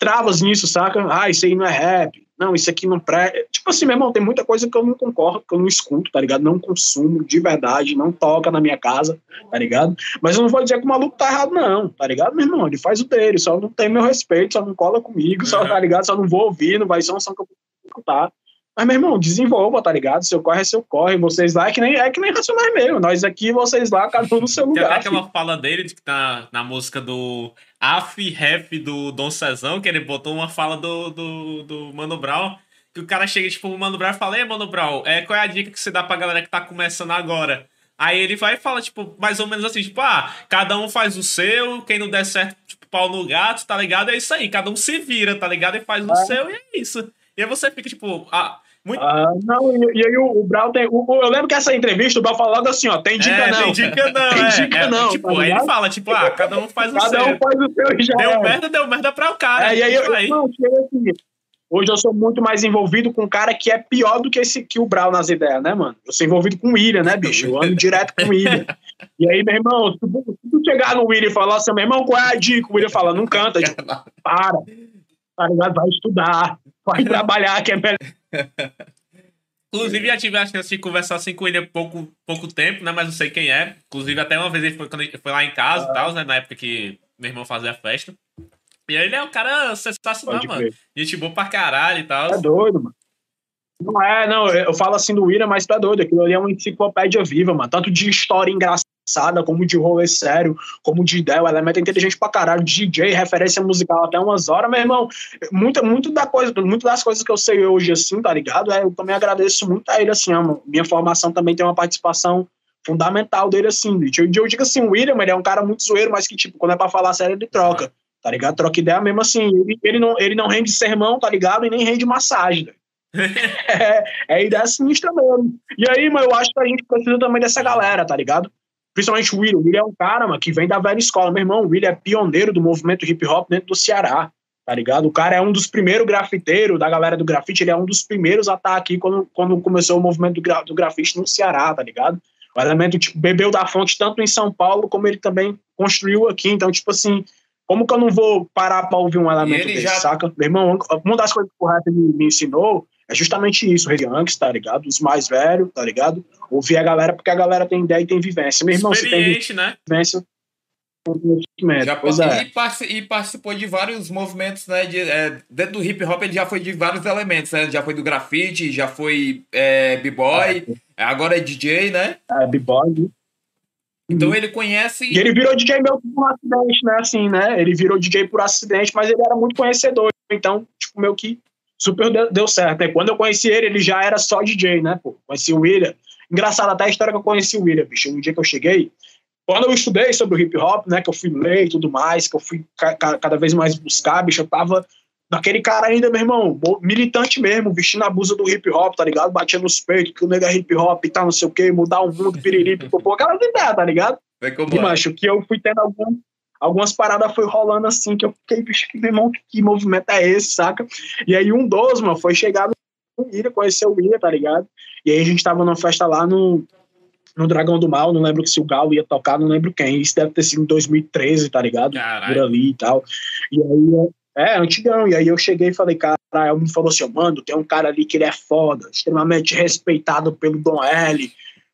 travas nisso, saca? Ah, isso aí não é rap. Não, isso aqui não pré. Tipo assim, meu irmão, tem muita coisa que eu não concordo, que eu não escuto, tá ligado? Não consumo de verdade, não toca na minha casa, tá ligado? Mas eu não vou dizer que o maluco tá errado, não, tá ligado, meu irmão? Ele faz o dele, só não tem meu respeito, só não cola comigo, só, tá ligado? Só não vou ouvir, não vai ser um som que eu vou escutar. Mas, meu irmão, desenvolva, tá ligado? Seu corre é seu corre. Vocês lá é que nem, é que nem Racionais mesmo. Nós aqui, vocês lá, cada um no seu lugar. Tem aquela fala dele que tá na música do Af Rap do Dom Cezão, que ele botou uma fala do, do, do Mano Brown. Que o cara chega, tipo, o Mano Brown e fala: Ei, Mano Brown, é, qual é a dica que você dá pra galera que tá começando agora? Aí ele vai e fala, tipo, mais ou menos assim, tipo, ah, cada um faz o seu, quem não der certo, tipo, pau no gato, tá ligado? É isso aí, cada um se vira, tá ligado? E faz o seu e é isso. E aí você fica, tipo, ah, muito... Ah, não, e, e aí o, o Brown tem. O, eu lembro que essa entrevista o Brown falou logo assim, ó, tem dica é, não. Tem dica não, tem é, dica é, não. Tipo, tá aí ele fala, tipo, ah, cada um faz o cada seu. Cada um faz o seu e já Deu é. merda, deu merda pra o cara. É, e aí eu, aí. não, assim, hoje eu sou muito mais envolvido com um cara que é pior do que, esse, que o Brown nas ideias, né, mano? Eu sou envolvido com o William, né, bicho? Eu ando direto com o William. E aí, meu irmão, se tu, chegar no William e falar assim, meu irmão, qual é a dica? O William fala, não canta, tipo, para, tá? Vai estudar, vai trabalhar, que é melhor. Inclusive, já tive a chance de conversar assim com ele há pouco, pouco tempo, né? Mas não sei quem é. Inclusive, até uma vez ele foi, quando ele foi lá em casa e tal, né? Na época que meu irmão fazia a festa. E aí ele é um cara sensacional, mano. Gente boa pra caralho e tal. É doido, mano. Não é, não, eu falo assim do Ira, mas tu é doido. Aquilo ali é uma enciclopédia viva, mano. Tanto de história engraçada, como de rolê sério, como de ideia. O elemento é inteligente pra caralho. DJ, referência musical até umas horas, meu irmão. Muito, muito, da coisa, muito das coisas que eu sei hoje, assim, tá ligado? É, eu também agradeço muito a ele, assim, mano. Minha formação também tem uma participação fundamental dele, assim. Eu, eu digo assim, o William, ele é um cara muito zoeiro, mas que, tipo, quando é pra falar sério, ele troca. Tá ligado? Troca ideia mesmo assim. Ele, ele, não, ele não rende sermão, tá ligado? E nem rende massagem. Né? é, é ideia sinistra mesmo. E aí, mas eu acho que a gente precisa também dessa galera, tá ligado? Principalmente o William. O William é um cara, mano, que vem da velha escola. Meu irmão, o William é pioneiro do movimento hip hop dentro do Ceará, tá ligado? O cara é um dos primeiros grafiteiros da galera do grafite. Ele é um dos primeiros a estar aqui quando, quando começou o movimento do, gra, do grafite no Ceará, tá ligado? O elemento, tipo, bebeu da fonte tanto em São Paulo como ele também construiu aqui. Então, tipo assim, como que eu não vou parar pra ouvir um elemento desse, já... saca? Meu irmão, uma das coisas que o rap me, me ensinou é justamente isso, Youngs, tá ligado? Os mais velhos, tá ligado? Ouvir a galera, porque a galera tem ideia e tem vivência. Meu irmão, você tem né? vivência. Já, é. e, e, participou de vários movimentos, né? De, é, dentro do hip hop ele já foi de vários elementos, né? Já foi do grafite, já foi é, b-boy, é. agora é DJ, né? É, b-boy. Então ele conhece. E ele virou DJ meio por acidente, né? Assim, né? Ele virou DJ por acidente, mas ele era muito conhecedor. Então, tipo, meio que super deu, deu certo. E quando eu conheci ele, ele já era só DJ, né? Pô, conheci o William. Engraçado até a história que eu conheci o William, bicho. Um dia que eu cheguei, quando eu estudei sobre o hip hop, né? Que eu fui ler e tudo mais, que eu fui ca cada vez mais buscar, bicho, eu tava naquele cara ainda, meu irmão, militante mesmo, vestindo a blusa do hip hop, tá ligado? Batia nos peitos, que o nega é hip hop e tal, não sei o que, mudar o mundo, piriri, pipopô, aquela ideia, tá ligado? É e, macho, que eu fui tendo algum, algumas paradas foi rolando assim, que eu fiquei, bicho, que, meu irmão, que, que movimento é esse, saca? E aí um dos, mano, foi chegar no William, conhecer o William, tá ligado? E aí a gente tava numa festa lá no, no Dragão do Mal, não lembro se o Galo ia tocar, não lembro quem. Isso deve ter sido em 2013, tá ligado? Caralho. Por ali e tal. E aí, é, antigão. E aí eu cheguei e falei, cara, ela me falou assim, mano, tem um cara ali que ele é foda, extremamente respeitado pelo Dom L.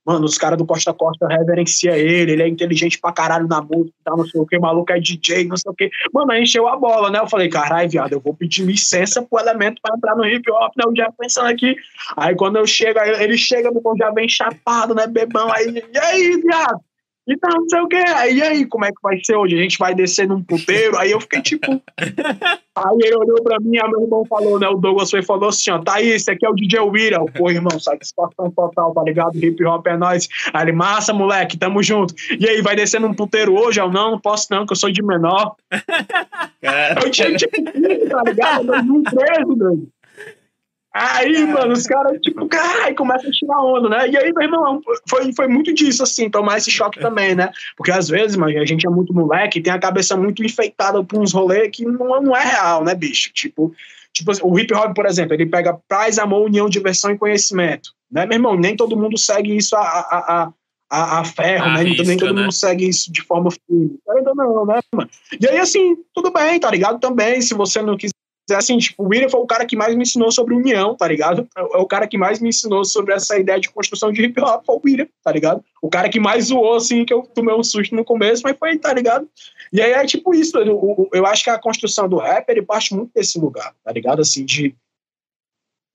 Mano, os caras do Costa Costa reverencia ele, ele é inteligente pra caralho na música, tá, não sei o que, maluco é DJ, não sei o que. Mano, aí encheu a bola, né? Eu falei, caralho, viado, eu vou pedir licença pro elemento pra entrar no hip hop, né? Eu já pensando aqui. Aí quando eu chego, ele chega, meu irmão, já vem chapado, né, bebão? Aí, e aí, viado? Então, não sei o que. Aí, aí, como é que vai ser hoje? A gente vai descer num puteiro? Aí eu fiquei tipo. aí ele olhou pra mim, aí meu irmão falou, né? O Douglas foi falou assim: ó, tá aí, esse aqui é o DJ William. Pô, irmão, satisfação total, tá ligado? Hip hop é nóis. Aí ele, massa, moleque, tamo junto. E aí, vai descer num puteiro hoje? Eu, não, não posso não, que eu sou de menor. eu tinha tipo, tá ligado? 2013, doido. Aí, mano, os caras, tipo, caralho, começam a tirar onda, né? E aí, meu irmão, foi, foi muito disso, assim, tomar esse choque também, né? Porque às vezes, mano, a gente é muito moleque e tem a cabeça muito enfeitada por uns rolês que não, não é real, né, bicho? Tipo, tipo, o hip hop, por exemplo, ele pega paz, amor, união, diversão e conhecimento, né, meu irmão? Nem todo mundo segue isso a, a, a a, a, ferro, a né? Risca, nem todo né? mundo segue isso de forma firme. Ainda não, né, mano? E aí, assim, tudo bem, tá ligado? Também, se você não quiser assim, tipo, o William foi o cara que mais me ensinou sobre união, tá ligado? É o cara que mais me ensinou sobre essa ideia de construção de hip hop foi o William, tá ligado? O cara que mais zoou, assim, que eu tomei um susto no começo, mas foi, tá ligado? E aí é tipo isso, eu, eu acho que a construção do rap, ele parte muito desse lugar, tá ligado? Assim, de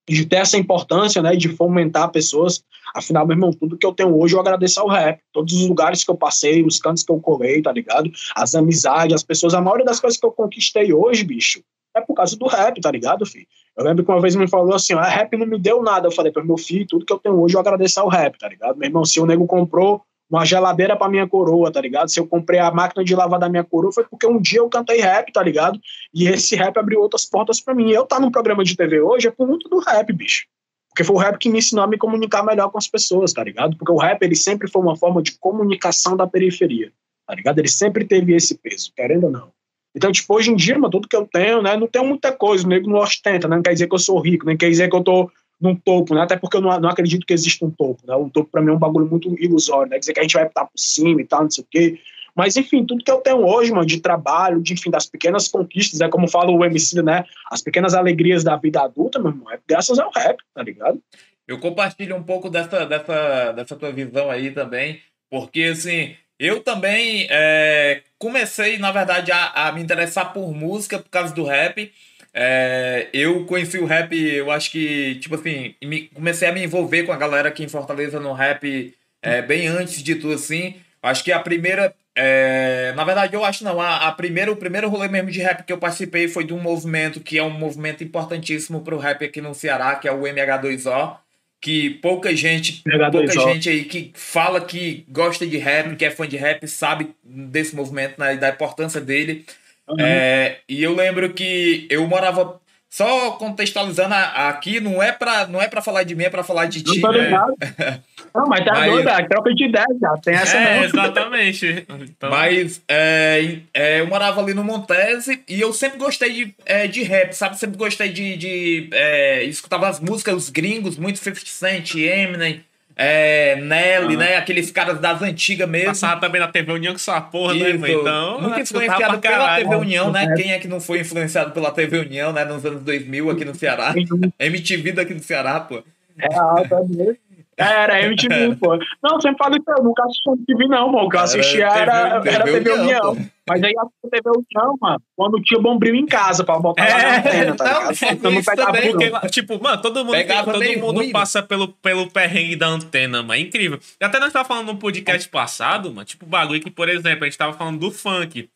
de ter essa importância, né, de fomentar pessoas. Afinal, meu irmão, tudo que eu tenho hoje eu agradeço ao rap. Todos os lugares que eu passei, os cantos que eu colei, tá ligado? As amizades, as pessoas, a maioria das coisas que eu conquistei hoje, bicho, é por causa do rap, tá ligado, filho? Eu lembro que uma vez me falou assim, ah, rap não me deu nada. Eu falei para meu filho, tudo que eu tenho hoje eu agradeço ao rap, tá ligado? Meu irmão, se o nego comprou uma geladeira para minha coroa, tá ligado? Se eu comprei a máquina de lavar da minha coroa, foi porque um dia eu cantei rap, tá ligado? E esse rap abriu outras portas para mim. Eu tá num programa de TV hoje é por muito do rap, bicho. Porque foi o rap que me ensinou a me comunicar melhor com as pessoas, tá ligado? Porque o rap, ele sempre foi uma forma de comunicação da periferia, tá ligado? Ele sempre teve esse peso, querendo ou não. Então, tipo, hoje em dia, mano, tudo que eu tenho, né, não tenho muita coisa, o nego não ostenta, né, não quer dizer que eu sou rico, nem quer dizer que eu tô num topo, né? Até porque eu não, não acredito que exista um topo, né? Um topo para mim é um bagulho muito ilusório, né? Dizer que a gente vai estar por cima e tal, não sei o quê. Mas, enfim, tudo que eu tenho hoje, mano, de trabalho, de, enfim, das pequenas conquistas, é como fala o MC, né? As pequenas alegrias da vida adulta, meu irmão, é graças ao rap, tá ligado? Eu compartilho um pouco dessa, dessa, dessa tua visão aí também, porque, assim, eu também é, comecei, na verdade, a, a me interessar por música por causa do rap, é, eu conheci o rap, eu acho que, tipo assim, me, comecei a me envolver com a galera aqui em Fortaleza no rap é, bem antes de tudo assim. Acho que a primeira. É, na verdade, eu acho não. A, a primeira, o primeiro rolê mesmo de rap que eu participei foi de um movimento que é um movimento importantíssimo pro rap aqui no Ceará, que é o MH2O. Que pouca gente, MH2O. pouca gente aí que fala que gosta de rap, que é fã de rap, sabe desse movimento, né, da importância dele. Uhum. É, e eu lembro que eu morava. Só contextualizando aqui, não é pra, não é pra falar de mim, é pra falar de ti. Não, né? não mas tá mas... doido, é troca de ideia já, tem essa É, não. exatamente. Então... Mas é, é, eu morava ali no Montese e eu sempre gostei de, é, de rap, sabe? Sempre gostei de. de é, escutava as músicas, os gringos, muito 50 Cent, Eminem é, Nelly, né? Aqueles caras das antigas mesmo. Passava também na TV União com essa porra, né, Isso. né? Então. Muito influenciado pela TV União, né? Quem é que não foi influenciado pela TV União, né? Nos anos 2000 aqui no Ceará. MTV daqui no Ceará, pô. É alta mesmo. Era MTV, pô. Não, sempre falo isso, eu nunca assisti MTV, não, mano. O que eu assistia era, TV, era TV União. União Mas aí a TV União, mano, quando tinha bombril em casa pra botar é, na antena, tá ligado? Não, então não pegava também, porque, Tipo, mano, todo mundo, pegava todo mundo ruim, passa pelo, pelo perrengue da antena, mano. É incrível. E até nós tava falando no podcast passado, mano, tipo, bagulho que, por exemplo, a gente tava falando do funk.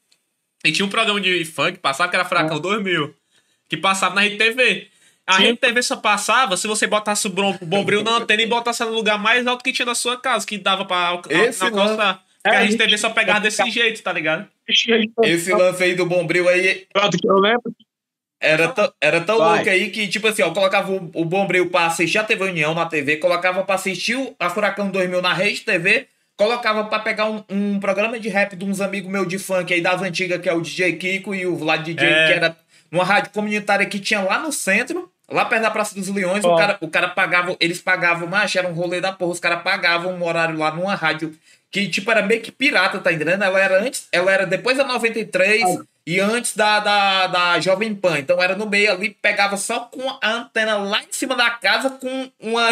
E tinha um programa de funk passado que era Fracão é. 2000, que passava na RTV. A Rede TV só passava se você botasse o bombril na antena e botasse no lugar mais alto que tinha na sua casa, que dava pra alcançar. Porque é, a Rede TV só pegava desse jeito, tá ligado? Esse lance aí do bombril aí. Pronto, que eu lembro. Era, era tão Vai. louco aí que, tipo assim, ó, eu colocava o, o Bombril pra assistir a TV União na TV, colocava pra assistir a Furacão 2000 na Rede TV, colocava pra pegar um, um programa de rap de uns amigos meus de funk aí das antigas, que é o DJ Kiko e o Vlad DJ, é. que era numa rádio comunitária que tinha lá no centro. Lá perto da Praça dos Leões, oh. o, cara, o cara pagava, eles pagavam, mas era um rolê da porra, os caras pagavam um horário lá numa rádio que, tipo, era meio que pirata, tá entendendo? Ela era antes, ela era depois da 93 oh. e antes da, da, da Jovem Pan. Então era no meio ali, pegava só com a antena lá em cima da casa com uma.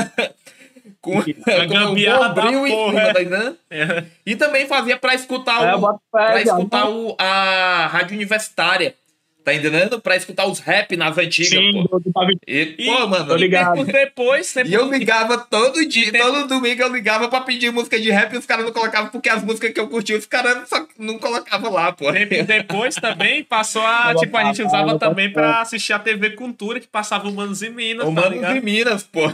com, com um bombril em cima, tá entendendo? É. E também fazia pra escutar, é, o, pra escutar o, a rádio universitária. Tá entendendo? Pra escutar os rap nas antigas, Sim, pô. E, e, pô, mano. E depois, sempre... E eu ligava todo dia, todo domingo eu ligava pra pedir música de rap e os caras não colocavam porque as músicas que eu curtia, os caras só não colocavam lá, pô. Depois também passou a. tipo, a gente usava também pra assistir a TV Cultura, que passava o Manos e Minas. O tá Manos e Minas, pô.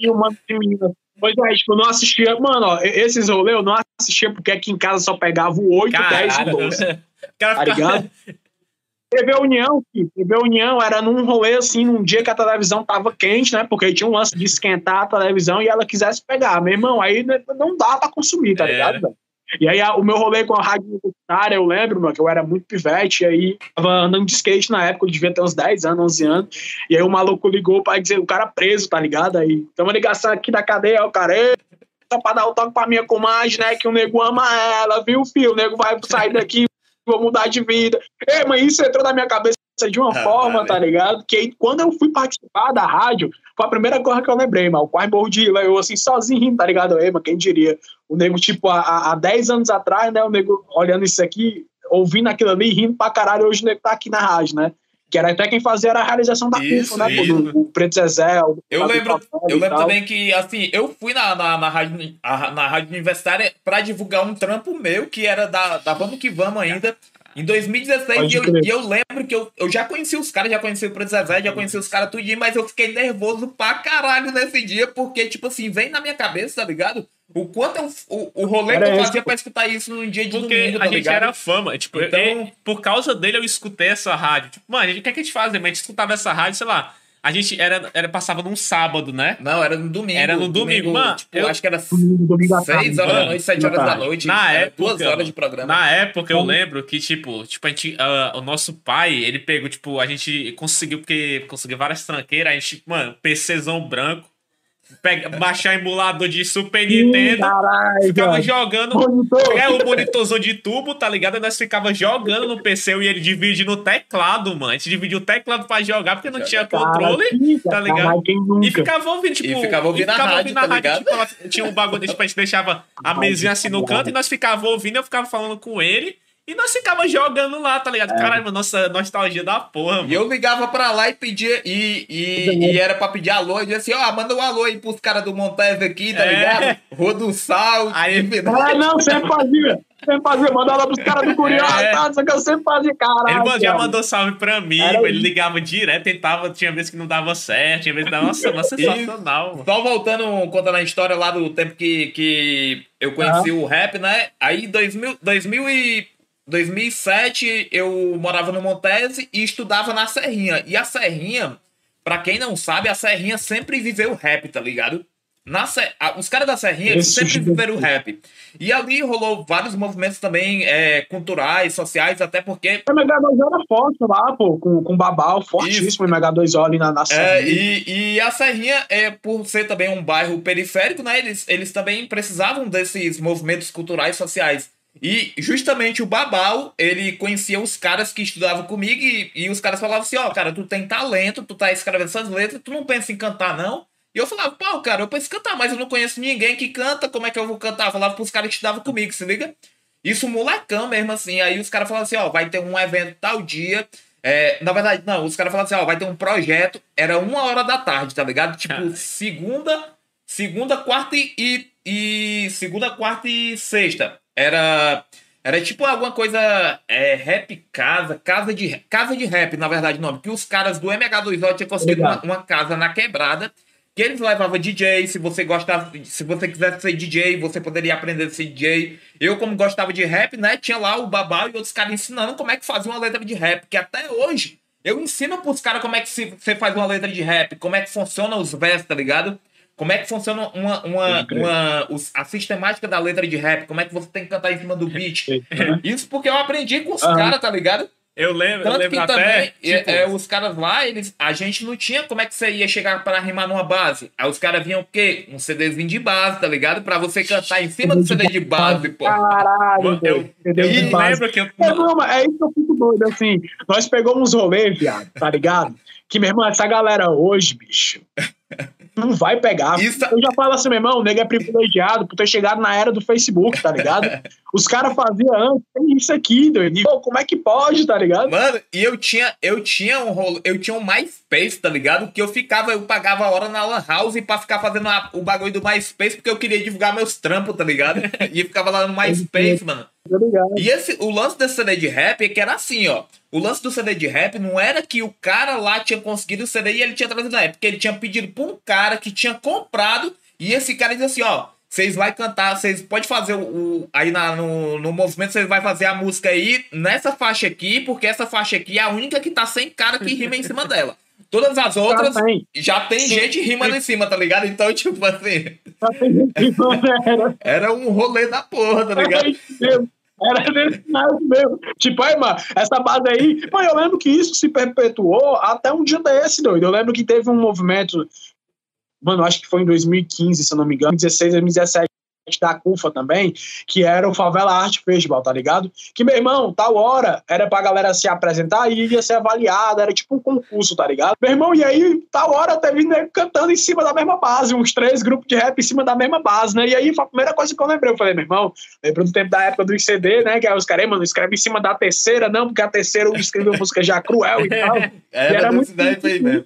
E o Manos e Minas. Pois é, tipo, eu não assistia. Mano, ó, esses rolês eu não assistia porque aqui em casa só pegava o 8, Caralho. 10 e 12. Cara, tá ligado? TV União, filho. TV União era num rolê assim, num dia que a televisão tava quente, né? Porque tinha um lance de esquentar a televisão e ela quisesse pegar. Meu irmão, aí não dá pra consumir, tá é. ligado, velho? E aí a, o meu rolê com a rádio universitária, eu lembro, mano, que eu era muito pivete, e aí tava andando de skate na época, eu devia ter uns 10 anos, 11 anos, e aí o maluco ligou pra dizer, o cara preso, tá ligado? Aí, tem uma ligação aqui da cadeia, o cara, só pra dar o toque pra minha comadre, né, que o nego ama ela, viu, filho? O nego vai sair daqui, vou mudar de vida. Ei, mas isso entrou na minha cabeça de uma ah, forma, tá ligado? Que quando eu fui participar da rádio, foi a primeira coisa que eu lembrei, mano. Quase morro de eu assim, sozinho, tá ligado? Ei, mano, quem diria? O nego, tipo, há, há 10 anos atrás, né? O nego olhando isso aqui, ouvindo aquilo ali, rindo pra caralho, hoje o nego tá aqui na rádio, né? Que era até quem fazia era a realização da Isso, CUFA, né? isso. O, Preto Zezé. O Eu lembro, eu lembro tal. também que, assim, eu fui na, na, na, rádio, na rádio universitária pra divulgar um trampo meu, que era da, da Vamos Que Vamos ainda, em 2016, Pode e eu, e eu lembro que eu, eu já conheci os caras, já conheci o Preto Zezé, já conheci os caras tudinho, mas eu fiquei nervoso pra caralho nesse dia, porque, tipo assim, vem na minha cabeça, tá ligado? O quanto eu, o, o rolê Era que eu esse, fazia pô. pra escutar isso num dia de Porque domingo, tá a gente ligado? era fama. Tipo, Então- eu- por causa dele eu escutei essa rádio. Tipo, mano, o que, é que a gente fazia? Mas a gente escutava essa rádio, sei lá. A gente era, era, passava num sábado, né? Não, era no domingo. Era no domingo, mano, Tipo, eu- acho que era Domingo, domingo à tarde. 6 horas da Mano, noite, 7 horas da noite. Na época, duas horas de programa. Na época eu lembro que, tipo, tipo, a gente, ah, o nosso pai, ele pegou, tipo, a gente conseguiu, porque conseguiu várias tranqueiras, a gente, mano, PCzão branco, pega, baixar emulador de Super Nintendo, Caralho, ficava velho. jogando. Monitor. É o monitorzão de tubo, tá ligado? E nós ficava jogando no PC e ele dividindo o teclado, mano. A gente dividia o teclado pra jogar porque não tinha controle. Cara, tá ligado? caralho, quem nunca? E ficava ouvindo, tipo. E ficava ouvindo a rádio, tá ligado? tipo, ela- tinha um bagulho, tipo, a gente deixava a mesinha assim no canto e nós ficava ouvindo, eu ficava falando com ele. E nós ficava jogando lá, tá ligado? Caralho, mano, nossa nostalgia da porra, mano. E eu ligava pra lá e pedia, e, e, e era pra pedir alô, e dizia assim, ó, manda um alô aí pros caras do Montez aqui, tá É. ligado? Rodussal, Aí- Ah, não, sempre fazia. Sempre fazia. Mandava pros caras do Curió, É. tá? Só que eu sempre fazia, caralho. Ele já mandou salve pra mim, Era ele ligava direto, tentava, tinha vezes que não dava certo, tinha vezes que dava. Nossa, nossa, sensacional, mano. Só voltando, contando a história lá do tempo que, que eu conheci o rap, né? Aí, 2000, 2000 e 2007, eu morava no Montese e estudava na Serrinha. E a Serrinha, pra quem não sabe, a Serrinha sempre viveu rap, tá ligado? Na Ser- Os caras da Serrinha Esse sempre tipo- viveram rap. E ali rolou vários movimentos também é, culturais, sociais, até porque O MH2 era forte lá, pô, com, com Babal, fortíssimo o MH2O ali na, na É, Serrinha. e, e a Serrinha, é, por ser também um bairro periférico, né, eles, eles também precisavam desses movimentos culturais sociais. E justamente o Babal, ele conhecia os caras que estudavam comigo e, e os caras falavam assim, ó, cara, tu tem talento, tu tá escrevendo essas letras, tu não pensa em cantar, não? E eu falava, pô, cara, eu penso em cantar, mas eu não conheço ninguém que canta, como é que eu vou cantar? Eu falava pros caras que estudavam comigo, se liga? Isso molecão mesmo, assim. Aí os caras falavam assim, ó, vai ter um evento tal dia. É, na verdade, não, os caras falavam assim, ó, vai ter um projeto. Era uma hora da tarde, tá ligado? Tipo, segunda, segunda, quarta e, e- segunda, quarta e sexta. Era era tipo alguma coisa é, rap casa, casa de casa de rap, na verdade, não, porque os caras do MH2O tinham conseguido uma, uma casa na quebrada que eles levavam DJ, se você gostava, se você quisesse ser DJ, você poderia aprender a ser DJ. Eu, como gostava de rap, né, tinha lá o Babal e outros caras ensinando como é que fazia uma letra de rap, que até hoje eu ensino pros caras como é que se- você faz uma letra de rap, como é que funciona os versos, tá ligado? Como é que funciona uma, uma, uma, a sistemática da letra de rap, como é que você tem que cantar em cima do beat. Uhum. Isso porque eu aprendi com os Aham. caras, tá ligado? Eu lembro, eu Tanto lembro que até. também, tipo, é, é, os caras lá, eles, a gente não tinha como é que você ia chegar para rimar numa base. Aí os caras vinham o quê? Um CDzinho de base, tá ligado? Pra você cantar em cima do CD de base, pô. Caralho, eu- eu base. lembro que eu. É, não, é isso que eu fico doido, assim. Nós pegamos uns rolês, viado, tá ligado? Que, meu irmão, essa galera hoje, bicho, não vai pegar. Isso- Eu já falo assim, meu irmão, o nego é privilegiado por ter chegado na era do Facebook, tá ligado? Os caras faziam antes, tem isso aqui, doido. Pô, como é que pode, tá ligado? Mano, e eu tinha, eu tinha um rolo, eu tinha um MySpace, tá ligado? Que eu ficava, eu pagava hora na Lan House pra ficar fazendo a- o bagulho do MySpace, porque eu queria divulgar meus trampos, tá ligado? E ficava lá no MySpace, mano. E esse, o lance desse CD de rap é que era assim, ó. O lance do CD de rap não era que o cara lá tinha conseguido o CD e ele tinha trazido na época, porque ele tinha pedido pra um cara que tinha comprado e esse cara dizia assim, ó. Vocês vai cantar, vocês pode fazer o, o- aí na- no, no movimento, vocês vai fazer a música aí nessa faixa aqui, porque essa faixa aqui é a única que tá sem cara que rima em cima dela. Todas as outras Já tem. já tem gente rimando em cima, tá ligado? Então, tipo assim, Já tem gente era. era um rolê da porra, tá ligado? Era nesse naipe mesmo. Tipo, aí, mano, essa base aí. Mano, eu lembro que isso se perpetuou até um dia desse, doido. Eu lembro que teve um movimento. Mano, acho que foi em 2015, se eu não me engano, 2016, 2017. da CUFA também, que era o Favela Art Festival, tá ligado? Que, meu irmão, tal hora era pra galera se apresentar e ia ser avaliada, era tipo um concurso, tá ligado? Meu irmão, e aí, tal hora teve nego cantando em cima da mesma base, uns três grupos de rap em cima da mesma base, né? E aí foi a primeira coisa que eu lembrei. Eu falei, meu irmão, lembro do tempo da época do ICD, né? Que aí os caras, mano, escreve em cima da terceira, não, porque a terceira escreveu música já cruel e tal. É, e era muito aí mesmo.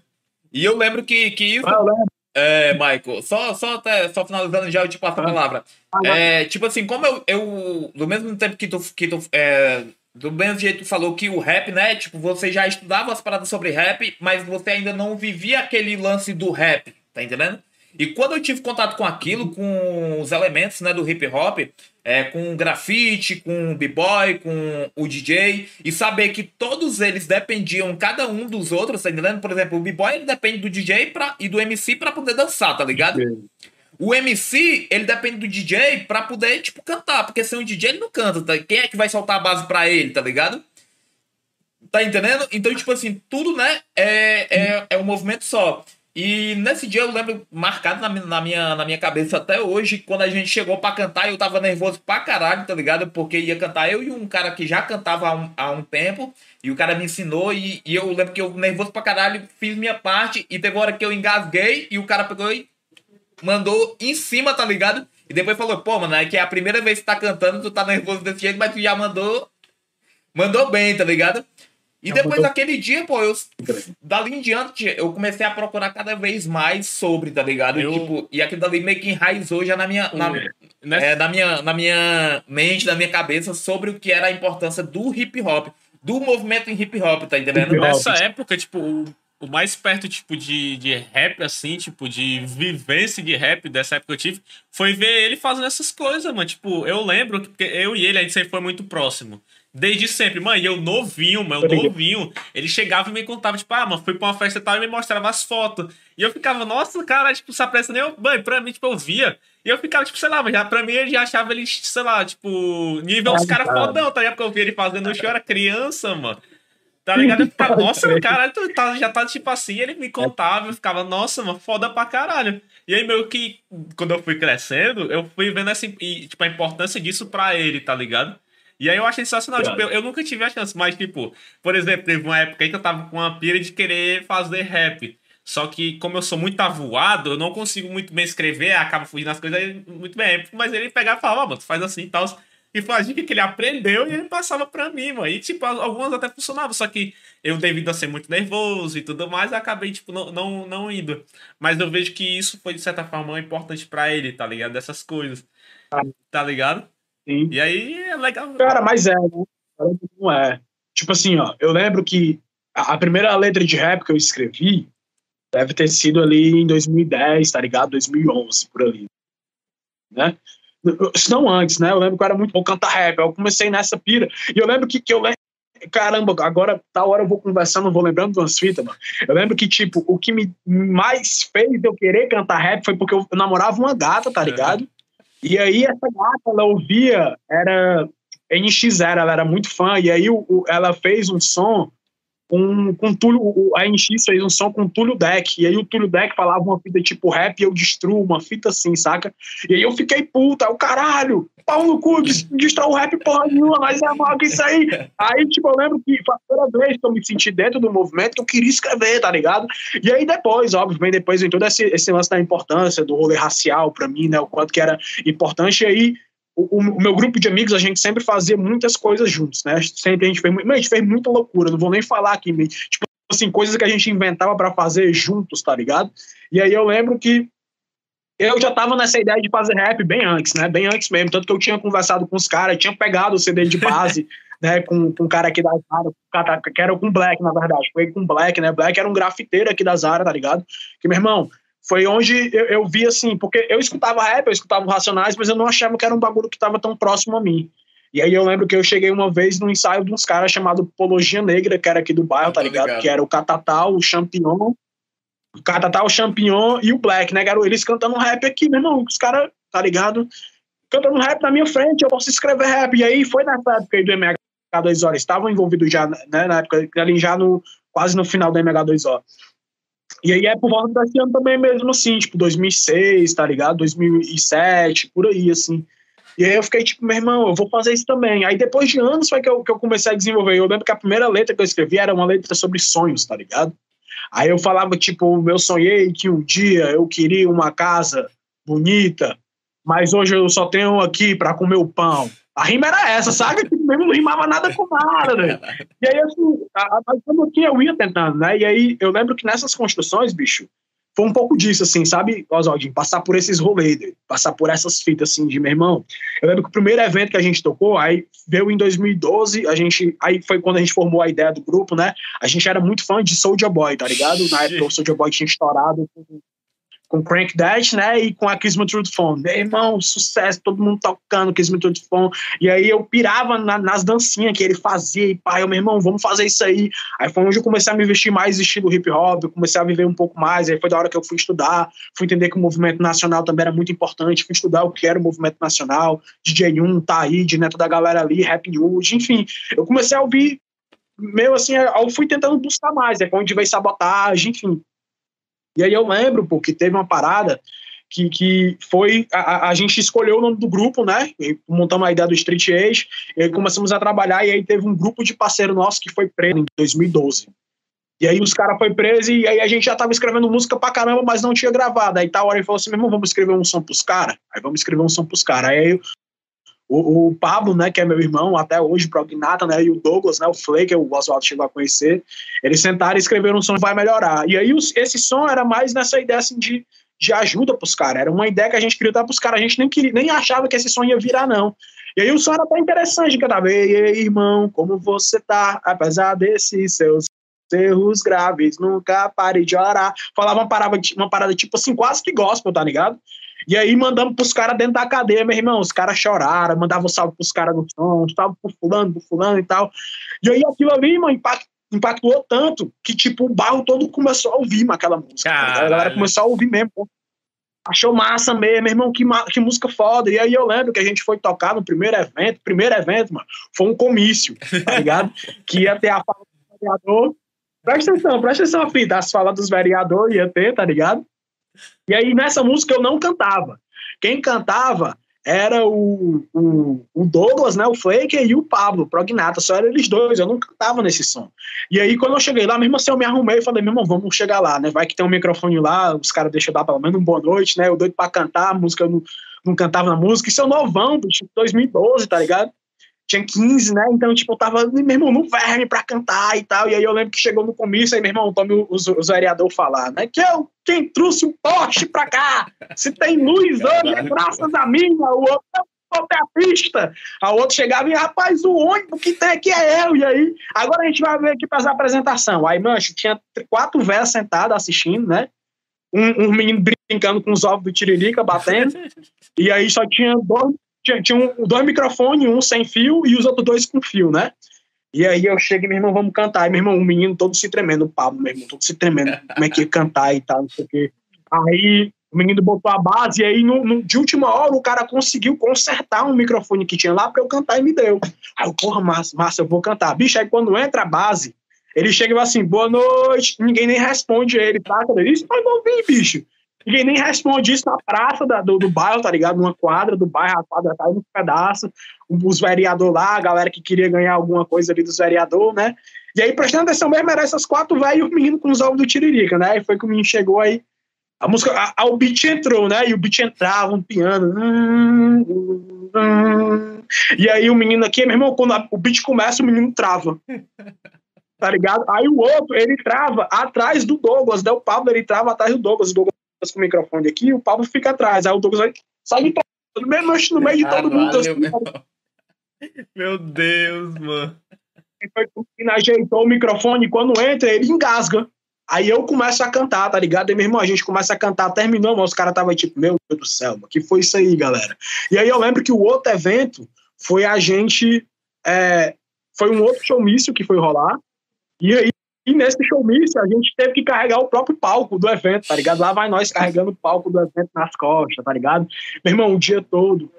E eu lembro que, que isso. Ah, eu lembro. É, Michael, só, só, até, só finalizando já, eu te passo a palavra. É, tipo assim, como eu, eu, do mesmo tempo que tu, que tu é, do mesmo jeito que tu falou que o rap, né, tipo, você já estudava as paradas sobre rap, mas você ainda não vivia aquele lance do rap, tá entendendo? E quando eu tive contato com aquilo, com os elementos né, do hip hop, é, com o grafite, com o b-boy, com o DJ, e saber que todos eles dependiam cada um dos outros, tá entendendo? Por exemplo, o b-boy ele depende do DJ pra, e do MC para poder dançar, tá ligado? O MC, ele depende do DJ pra poder, tipo, cantar, porque sem o DJ ele não canta, tá? Quem é que vai soltar a base pra ele, tá ligado? Tá entendendo? Então, tipo assim, tudo, né, é, é, é um movimento só. E nesse dia eu lembro marcado na, na, minha, na minha cabeça até hoje, quando a gente chegou para cantar, eu tava nervoso pra caralho, tá ligado? Porque ia cantar eu e um cara que já cantava há um, há um tempo, e o cara me ensinou, e, e eu lembro que eu, nervoso pra caralho, fiz minha parte, e teve hora que eu engasguei, e o cara pegou e mandou em cima, tá ligado? E depois falou, pô, mano, é que é a primeira vez que tá cantando, tu tá nervoso desse jeito, mas tu já mandou. Mandou bem, tá ligado? E depois daquele dia, pô, eu. Dali em diante, eu comecei a procurar cada vez mais sobre, tá ligado? Eu... Tipo, e aquilo dali meio que enraizou já na minha. Na, né? é, na, minha, na minha mente, na minha cabeça, sobre o que era a importância do hip hop. Do movimento em hip hop, tá entendendo? Nessa época, tipo, o, o mais perto, tipo, de, de rap, assim, tipo, de vivência de rap dessa época que eu tive, foi ver ele fazendo essas coisas, mano. Tipo, eu lembro que eu e ele, a gente sempre foi muito próximo. Desde sempre, mãe, eu novinho, mano, eu novinho. Ele chegava e me contava, tipo, ah, mano, fui pra uma festa e tal, e me mostrava as fotos. E eu ficava, nossa, cara, tipo, essa pressa nem eu. Mãe, pra mim, tipo, eu via. E eu ficava, tipo, sei lá, mas já, pra mim ele já achava ele, sei lá, tipo, nível os caras fodão, tá ligado? Porque eu via ele fazendo show, eu era criança, mano. Tá ligado? Eu ficava, nossa, caralho, tu tá, já tá tipo assim, ele me contava, eu ficava, nossa, mano, foda pra caralho. E aí, meio que, quando eu fui crescendo, eu fui vendo e, tipo, a importância disso pra ele, tá ligado? E aí eu achei sensacional. Tipo, eu, eu, nunca tive a chance, mas, tipo, por exemplo, teve uma época aí que eu tava com uma pira de querer fazer rap. Só que, como eu sou muito avoado, eu não consigo muito bem escrever, acaba fugindo das coisas aí, muito bem. Mas ele pegava e falava, oh, mano, tu faz assim e tal. E foi a dica que ele aprendeu e ele passava pra mim, mano. E, tipo, algumas até funcionavam, só que eu, devido a ser muito nervoso e tudo mais, acabei, tipo, não, não, não indo. Mas eu vejo que isso foi, de certa forma, importante para ele, tá ligado? Dessas coisas. Ah. Tá ligado? Sim. E aí é legal. Cara, mas é, né? Não é. Tipo assim, ó, eu lembro que a primeira letra de rap que eu escrevi deve ter sido ali em 2010, tá ligado? 2011, por ali. Né? Se não antes, né? Eu lembro que eu era muito bom cantar rap. Eu comecei nessa pira. E eu lembro que, que eu lembro. Caramba, agora, tá hora eu vou conversando, vou lembrando de umas fitas, mano. Eu lembro que, tipo, o que me mais fez eu querer cantar rap foi porque eu namorava uma gata, tá ligado? E aí essa gata, ela ouvia, era NX0, ela era muito fã, e aí o, o, ela fez um som com, com Túlio, a NX fez um som com Túlio Deck, e aí o Túlio Deck falava uma fita tipo rap e eu destruo, uma fita assim, saca? E aí eu fiquei puta, o caralho, pau no cu, destrói o rap porra nenhuma, mas é mal que isso aí. Aí, tipo, eu lembro que foi a primeira vez que eu me senti dentro do movimento que eu queria escrever, tá ligado? E aí depois, óbvio, vem depois em todo esse, esse lance da importância do rolê racial pra mim, né, o quanto que era importante, e aí o, o, meu grupo de amigos, a gente sempre fazia muitas coisas juntos, né? Sempre a gente fez, a gente fez muita loucura, não vou nem falar aqui, tipo assim, coisas que a gente inventava para fazer juntos, tá ligado? E aí eu lembro que eu já tava nessa ideia de fazer rap bem antes, né? Bem antes mesmo, tanto que eu tinha conversado com os caras, tinha pegado o CD de base, né, com, com um cara aqui da Zara, que era com Black, na verdade, foi com Black, né? Black era um grafiteiro aqui da Zara, tá ligado? Que, meu irmão, foi onde eu, eu, vi assim, porque eu escutava rap, eu escutava Racionais, mas eu não achava que era um bagulho que estava tão próximo a mim. E aí eu lembro que eu cheguei uma vez num ensaio de uns caras chamado Pologia Negra, que era aqui do bairro, tá ligado? ligado? Que era o Catatal, o Champion, o Catatal, o Champion e o Black, né, garoto? Eles cantando rap aqui, meu irmão, os caras, tá ligado? Cantando rap na minha frente, eu posso escrever rap. E aí foi nessa época aí do MH2O, eles estavam envolvidos já, né, na época, ali já no, quase no final do MH2O. E aí é por volta desse ano também mesmo, assim, tipo, 2006, tá ligado? 2007, por aí, assim. E aí eu fiquei tipo, meu irmão, eu vou fazer isso também. Aí depois de anos foi que eu, que eu comecei a desenvolver. Eu lembro que a primeira letra que eu escrevi era uma letra sobre sonhos, tá ligado? Aí eu falava, tipo, eu sonhei que um dia eu queria uma casa bonita, mas hoje eu só tenho aqui para comer o pão. A rima era essa, sabe? Tipo, mesmo não rimava nada com nada, né? E aí, assim, a, a, a, eu ia tentando, né? E aí eu lembro que nessas construções, bicho, foi um pouco disso, assim, sabe, Oswaldinho? Passar por esses rolês, passar por essas fitas, assim, de meu irmão. Eu lembro que o primeiro evento que a gente tocou, aí veio em 2012, a gente, aí foi quando a gente formou a ideia do grupo, né? A gente era muito fã de Soulja Boy, tá ligado? Na época o Soulja Boy tinha estourado com Crank Dash, né? E com a Kismet Truth Phone. Meu irmão, sucesso, todo mundo tocando Kismet Truth Phone. E aí eu pirava na, nas dancinhas que ele fazia. E pai, eu, meu irmão, vamos fazer isso aí. Aí foi onde eu comecei a me vestir mais estilo hip hop, eu comecei a viver um pouco mais. Aí foi da hora que eu fui estudar, fui entender que o movimento nacional também era muito importante, fui estudar o que era o movimento nacional, DJ1, Taíde, né? Toda a galera ali, Rap News, enfim. Eu comecei a ouvir meu assim, eu fui tentando buscar mais, é onde veio sabotagem, enfim. E aí eu lembro, porque teve uma parada que, que foi. A, a gente escolheu o nome do grupo, né? E montamos a ideia do Street Age, e aí começamos a trabalhar, e aí teve um grupo de parceiro nosso que foi preso em 2012. E aí os caras foi preso e aí a gente já tava escrevendo música pra caramba, mas não tinha gravado. Aí tal hora ele falou assim, meu irmão, vamos escrever um som pros caras? Aí vamos escrever um som pros caras. Aí o, o, Pablo, né, que é meu irmão até hoje, Prognata, né, e o Douglas, né, o Flake, o Oswaldo chegou a conhecer, eles sentaram e escreveram um som que vai melhorar. E aí os, esse som era mais nessa ideia assim de, de ajuda pros caras, era uma ideia que a gente queria dar pros caras, a gente nem, queria, nem achava que esse som ia virar, não. E aí o som era até interessante, cada vez, irmão, como você tá, apesar desses seus erros graves, nunca pare de orar. Falava uma parada, uma parada tipo assim, quase que gospel, tá ligado? E aí mandamos pros caras dentro da cadeia, meu irmão. Os caras choraram, mandavam salve pros caras no som, salve pro fulano, pro fulano e tal. E aí aquilo ali, mano, impact, impactou tanto que, tipo, o barro todo começou a ouvir aquela música. Tá a galera começou a ouvir mesmo. Achou massa mesmo, meu irmão, que, que música foda. E aí eu lembro que a gente foi tocar no primeiro evento. Primeiro evento, mano, foi um comício, tá ligado? que ia ter a fala do vereador. Presta atenção, presta atenção, filho. As falas dos vereadores ia ter, tá ligado? E aí nessa música eu não cantava. Quem cantava era o, o, o, Douglas, né, o Flake e o Pablo, o Prognata, só eram eles dois, eu não cantava nesse som. E aí, quando eu cheguei lá, mesmo assim, eu me arrumei e falei, meu irmão, vamos chegar lá, né, vai que tem um microfone lá, os caras deixam dar pelo menos um boa noite, né, eu doido pra cantar, a música, eu não, não cantava na música, isso é novão, bicho, 2012, tá ligado? Tinha 15, né? Então, tipo, eu tava, meu irmão, no verme pra cantar e tal. E aí eu lembro que chegou no comício, aí, meu irmão, tome os, os vereadores falar, né? Que eu, quem trouxe um Porsche pra cá? Se tem luz hoje, é graças a mim, o outro é a pista. A outro chegava e, rapaz, o ônibus que tem aqui é eu. E aí, agora a gente vai ver aqui fazer a apresentação. Aí, mancho, tinha quatro velhas sentadas assistindo, né? Um, um menino brincando com os ovos do Tiririca, batendo. e aí só tinha dois tinha, tinha um, dois microfones, um sem fio e os outros dois com fio, né? E aí eu cheguei, meu irmão, vamos cantar. E meu irmão, o menino todo se tremendo, o Pablo, meu irmão, todo se tremendo, como é que ia cantar e tal, não sei o quê. Aí o menino botou a base e aí no, no, de última hora o cara conseguiu consertar um microfone que tinha lá para eu cantar e me deu. Aí eu, porra, massa, massa, eu vou cantar. Bicho, aí quando entra a base, ele chega e fala assim, boa noite, ninguém nem responde ele, tá? Ele disse, mas não vim, bicho. Ninguém nem responde isso na praça da, do, do bairro, tá ligado? Numa quadra do bairro, a quadra cai no pedaço. Os vereadores lá, a galera que queria ganhar alguma coisa ali dos vereadores, né? E aí, prestando atenção mesmo, era essas quatro velhos e o menino com os ovos do Tiririca, né? E foi que o menino chegou aí. A música, a, a, o beat entrou, né? E o beat entrava, um piano. E aí o menino aqui, meu irmão, quando a, o beat começa, o menino trava. Tá ligado? Aí o outro, ele trava atrás do Douglas, né? O Pablo, ele trava atrás do Douglas. O Douglas com o microfone aqui, o Pablo fica atrás. Aí o Douglas vai sair no meio, no meio de todo mundo. Assim, meu... Deus, mano. Ele ajeitou o microfone, quando entra, ele engasga. Aí eu começo a cantar, tá ligado? E meu irmão, a gente começa a cantar, terminou, mas os caras estavam tipo, meu Deus do céu, que foi isso aí, galera? E aí eu lembro que o outro evento foi a gente. É, foi um outro showmício que foi rolar. E aí e nesse showmício, a gente teve que carregar o próprio palco do evento, tá ligado? Lá vai nós carregando o palco do evento nas costas, tá ligado? Meu irmão, o dia todo,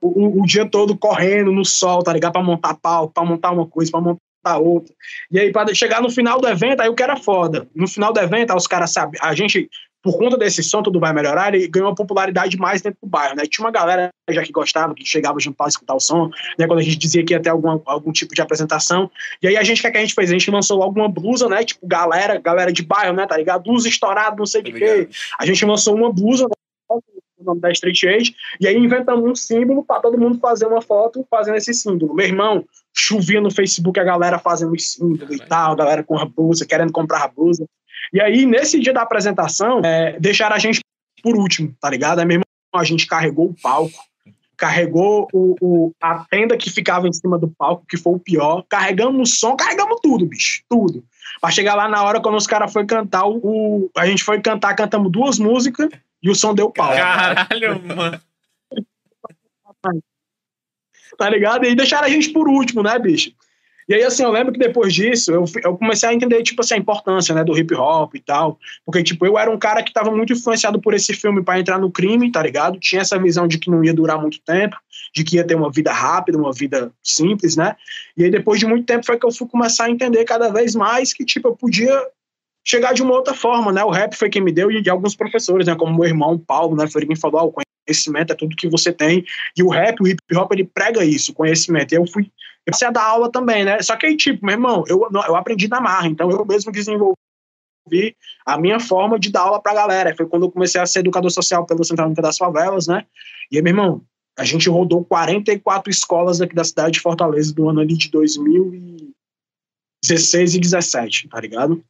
o, o dia todo correndo no sol, tá ligado? Pra montar palco, pra montar uma coisa, pra montar outra. E aí, para chegar no final do evento, aí o que era foda. No final do evento, aí os caras sabem, a gente, por conta desse som, tudo vai melhorar, ele ganhou uma popularidade mais dentro do bairro, né? Tinha uma galera já que gostava, que chegava junto para escutar o som, né? Quando a gente dizia que ia ter algum, algum tipo de apresentação. E aí a gente, o que, é que a gente fez? A gente lançou logo uma blusa, né? Tipo, galera, galera de bairro, né? Tá ligado? Blusa estourada, não sei o que. A gente lançou uma blusa, né? o nome da Street Age, e aí inventamos um símbolo para todo mundo fazer uma foto fazendo esse símbolo. Meu irmão, chovia no Facebook a galera fazendo os símbolos e tal, a galera com a blusa, querendo comprar a blusa. E aí, nesse dia da apresentação, é, deixaram a gente por último, tá ligado? Meu irmão, a gente carregou o palco, carregou o, o, a tenda que ficava em cima do palco, que foi o pior, carregamos o som, carregamos tudo, bicho, tudo. Pra chegar lá na hora, quando os caras foram cantar, o, o, a gente foi cantar, cantamos duas músicas e o som deu pau. Caralho, mano. Tá ligado? E deixaram a gente por último, né, bicho? E aí, assim, eu lembro que depois disso, eu, eu comecei a entender, tipo assim, a importância, né, do hip hop e tal. Porque, tipo, eu era um cara que tava muito influenciado por esse filme para entrar no crime, tá ligado? Tinha essa visão de que não ia durar muito tempo, de que ia ter uma vida rápida, uma vida simples, né? E aí, depois de muito tempo, foi que eu fui começar a entender cada vez mais que, tipo, eu podia chegar de uma outra forma, né? O rap foi quem me deu e, e alguns professores, né? Como meu irmão Paulo, né? Foi quem falou, ah, o conhecimento é tudo que você tem. E o rap, o hip hop, ele prega isso, conhecimento. E eu fui, eu comecei dar aula também, né? Só que aí, tipo, meu irmão, eu, eu aprendi na marra, então eu mesmo desenvolvi a minha forma de dar aula pra galera. Foi quando eu comecei a ser educador social pelo Central das Favelas, né? E aí, meu irmão, a gente rodou 44 escolas aqui da cidade de Fortaleza do ano ali de 2016 e 17, tá ligado?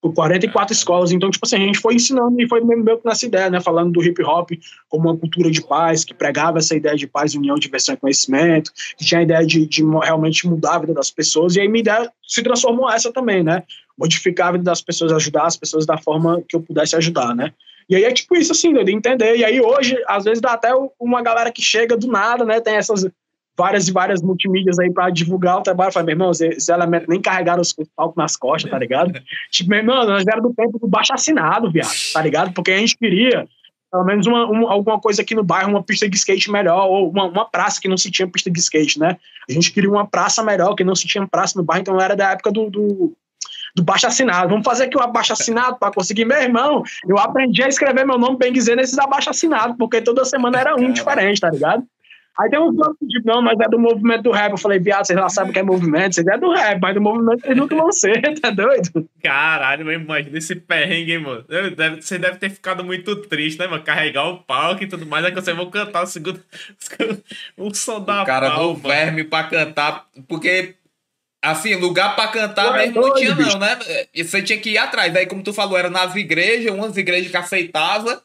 Por 44 escolas. Então, tipo assim, a gente foi ensinando e foi meio que nessa ideia, né? Falando do hip hop como uma cultura de paz, que pregava essa ideia de paz, união, diversão e conhecimento, que tinha a ideia de, de realmente mudar a vida das pessoas. E aí minha ideia se transformou essa também, né? Modificar a vida das pessoas, ajudar as pessoas da forma que eu pudesse ajudar, né? E aí é tipo isso, assim, de entender. E aí hoje, às vezes, dá até uma galera que chega do nada, né? Tem essas várias e várias multimídias aí para divulgar o trabalho. Falei, meu irmão, esses elementos nem carregaram os palcos nas costas, tá ligado? tipo, meu irmão, nós era do tempo do baixo assinado, viado, tá ligado? Porque a gente queria pelo menos uma, uma, alguma coisa aqui no bairro, uma pista de skate melhor, ou uma, uma praça que não se tinha pista de skate, né? A gente queria uma praça melhor, que não se tinha praça no bairro, então era da época do, do, do baixo assinado. Vamos fazer aqui o abaixo assinado para conseguir. Meu irmão, eu aprendi a escrever meu nome bem dizer nesses abaixo assinados, porque toda semana era um diferente, tá ligado? Aí tem uns outros que tipo, não, mas é do movimento do rap. Eu falei, viado, vocês já sabem o que é movimento, vocês é do rap, mas do movimento vocês nunca vão ser, tá doido? Caralho, meu imagina esse perrengue, hein, mano. Deve, você deve ter ficado muito triste, né, mano? Carregar o palco e tudo mais, é que vocês vão cantar o segundo. o som da O cara pau, do verme pra cantar, porque. Assim, lugar pra cantar Ué, mesmo não tinha, não, né? Você tinha que ir atrás. Daí, como tu falou, era nas igrejas, umas igrejas que aceitavam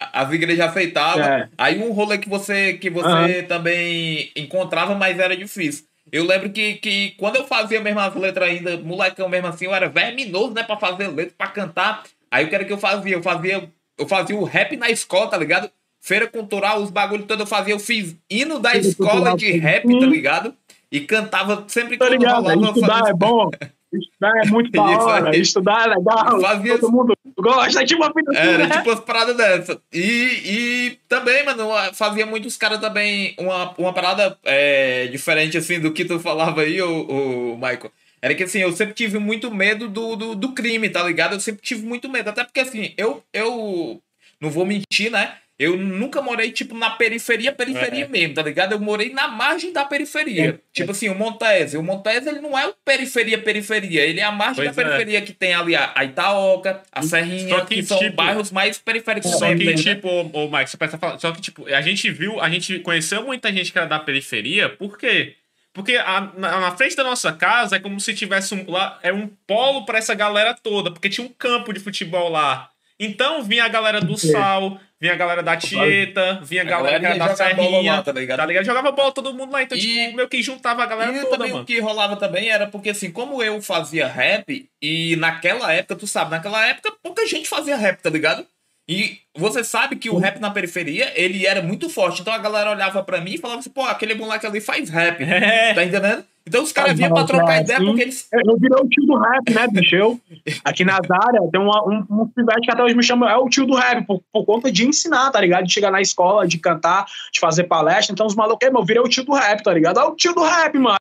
as igrejas aceitavam. É. Aí um rolê que você, que você uhum. também encontrava, mas era difícil. Eu lembro que, que quando eu fazia mesmo as letras ainda, molecão mesmo assim, eu era verminoso, né, pra fazer letra, pra cantar. Aí o que era que eu fazia? Eu fazia, eu fazia o rap na escola, tá ligado? Feira cultural, os bagulho todo eu fazia. Eu fiz hino da escola de rap, tá ligado? E cantava sempre que tá ligado, rolava. Estudar é bom. Estudar é muito da hora, estudar é legal, Fazia... todo mundo gosta, tipo uma vida Era né? tipo umas paradas dessa. E, e também, mano, fazia muitos caras também uma, uma parada é, diferente, assim, do que tu falava aí, o, o Michael. Era que, assim, eu sempre tive muito medo do, do, do crime, tá ligado? Eu sempre tive muito medo, até porque, assim, eu, eu não vou mentir, né? Eu nunca morei, tipo, na periferia, periferia é. mesmo, tá ligado? Eu morei na margem da periferia. É. Tipo assim, o Montese. O Montese, ele não é o periferia, periferia. Ele é a margem pois da é. periferia que tem ali a, Itaoca, a Serrinha, que, que, são tipo, bairros mais periféricos. Só que, né? tipo, ô, ô Mike, você pensa falar, só que, tipo, a gente viu, a gente conheceu muita gente que era da periferia, por quê? Porque a, na, na, frente da nossa casa é como se tivesse um, lá, é um polo para essa galera toda, porque tinha um campo de futebol lá. Então vinha a galera do Sal, vinha a galera da Tieta, vinha a galera, a galera da Serrinha, lá, tá, ligado? tá ligado? Jogava bola todo mundo lá, então e, tipo, meio que juntava a galera e toda, também mano. o que rolava também era porque assim, como eu fazia rap, e naquela época, tu sabe, naquela época pouca gente fazia rap, tá ligado? E você sabe que o rap na periferia, ele era muito forte. Então a galera olhava pra mim e falava assim, pô, aquele moleque ali faz rap. É. Tá entendendo? Então os caras vinham pra trocar ideia porque eles. Eu virei o tio do rap, né, bicho? Eu, aqui nas áreas, tem uma, um, um pivete que até hoje me chama, é o tio do rap, por, por, conta de ensinar, tá ligado? De chegar na escola, de cantar, de fazer palestra. Então os malucos, eu virei o tio do rap, tá ligado? É o tio do rap, mano.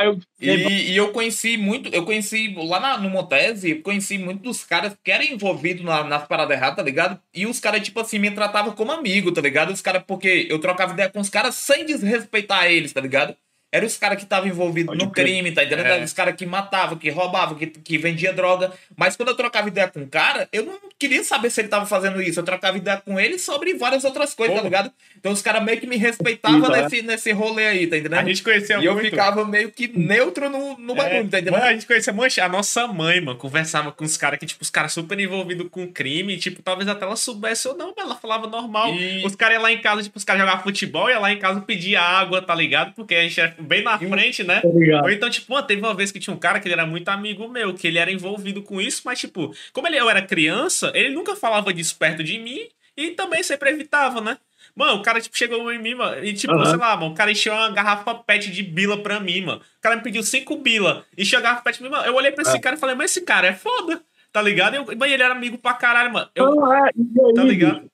Eu, e, e, eu conheci muito, eu conheci lá na, no Montese, eu conheci muito dos caras que eram envolvidos na, nas paradas erradas, tá ligado? E os caras, tipo assim, me tratavam como amigo, tá ligado? Os caras, porque eu trocava ideia com os caras sem desrespeitar eles, tá ligado? Eram os caras que estavam envolvidos no crime, tá entendendo? É. Os caras que matavam, que roubavam, que, que vendia droga. Mas quando eu trocava ideia com o cara, eu não queria saber se ele tava fazendo isso. Eu trocava ideia com ele sobre várias outras coisas, tá ligado? Então os caras meio que me respeitavam é. nesse, nesse rolê aí, tá entendendo? A gente conhecia e muito. E eu ficava meio que neutro no, no é. bagulho, tá entendendo? Mano, a gente conhecia muito. A nossa mãe, mano, conversava com os caras que, tipo, os caras super envolvidos com crime. tipo, talvez até ela soubesse ou não, mas ela falava normal. E... Os caras iam lá em casa, tipo, os caras jogavam futebol, ia lá em casa pedir água, tá ligado? Porque a gente era bem na frente né? Ou então, tipo, mano, teve uma vez que tinha um cara que ele era muito amigo meu, que ele era envolvido com isso, mas, tipo, como ele, eu era criança, ele nunca falava disso perto de mim e também sempre evitava, né? Mano, o cara, tipo, chegou em mim, mano, e, tipo, uhum. sei lá, mano, o cara encheu uma garrafa pet de bila pra mim, mano. O cara me pediu cinco bila, encheu a garrafa pet pra mim, mano. Eu olhei pra esse é. cara e falei, mas esse cara é foda, tá ligado? Eu, mas ele era amigo pra caralho, mano. Eu, não, é, tá ligado?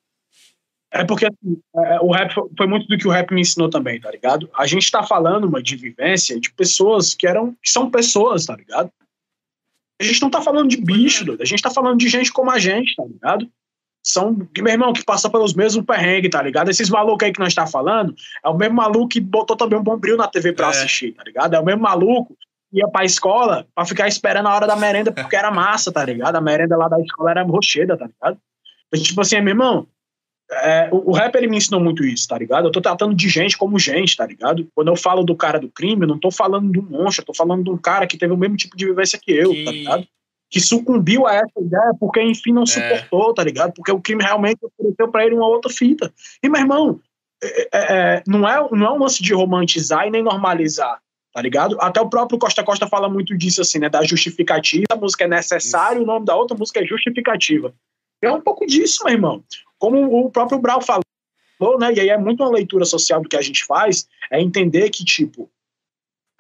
É porque assim, é, o rap foi muito do que o rap me ensinou também, tá ligado? A gente tá falando uma de vivência de pessoas que eram, que são pessoas, tá ligado? A gente não tá falando de bicho, doido. a gente tá falando de gente como a gente, tá ligado? São, meu irmão, que passa pelos mesmos perrengues, tá ligado? Esses malucos aí que nós tá falando, é o mesmo maluco que botou também um bombril na TV pra é. assistir, tá ligado? É o mesmo maluco que ia pra escola pra ficar esperando a hora da merenda porque era massa, tá ligado? A merenda lá da escola era rocheda, tá ligado? Então, tipo assim, meu irmão, é, o, o rap ele me ensinou muito isso, tá ligado? Eu tô tratando de gente como gente, tá ligado? Quando eu falo do cara do crime, eu não tô falando do monstro, eu tô falando de um cara que teve o mesmo tipo de vivência que eu, que... tá ligado? Que sucumbiu a essa ideia porque, enfim, não é. suportou, tá ligado? Porque o crime realmente ofereceu pra ele uma outra fita. E, meu irmão, é, é, é, não, é, não é um lance de romantizar e nem normalizar, tá ligado? Até o próprio Costa Costa fala muito disso, assim, né? Da justificativa, a música é necessária, o nome da outra música é justificativa. É um pouco disso, meu irmão. Como o próprio Brau falou, né? E aí é muito uma leitura social do que a gente faz, é entender que, tipo,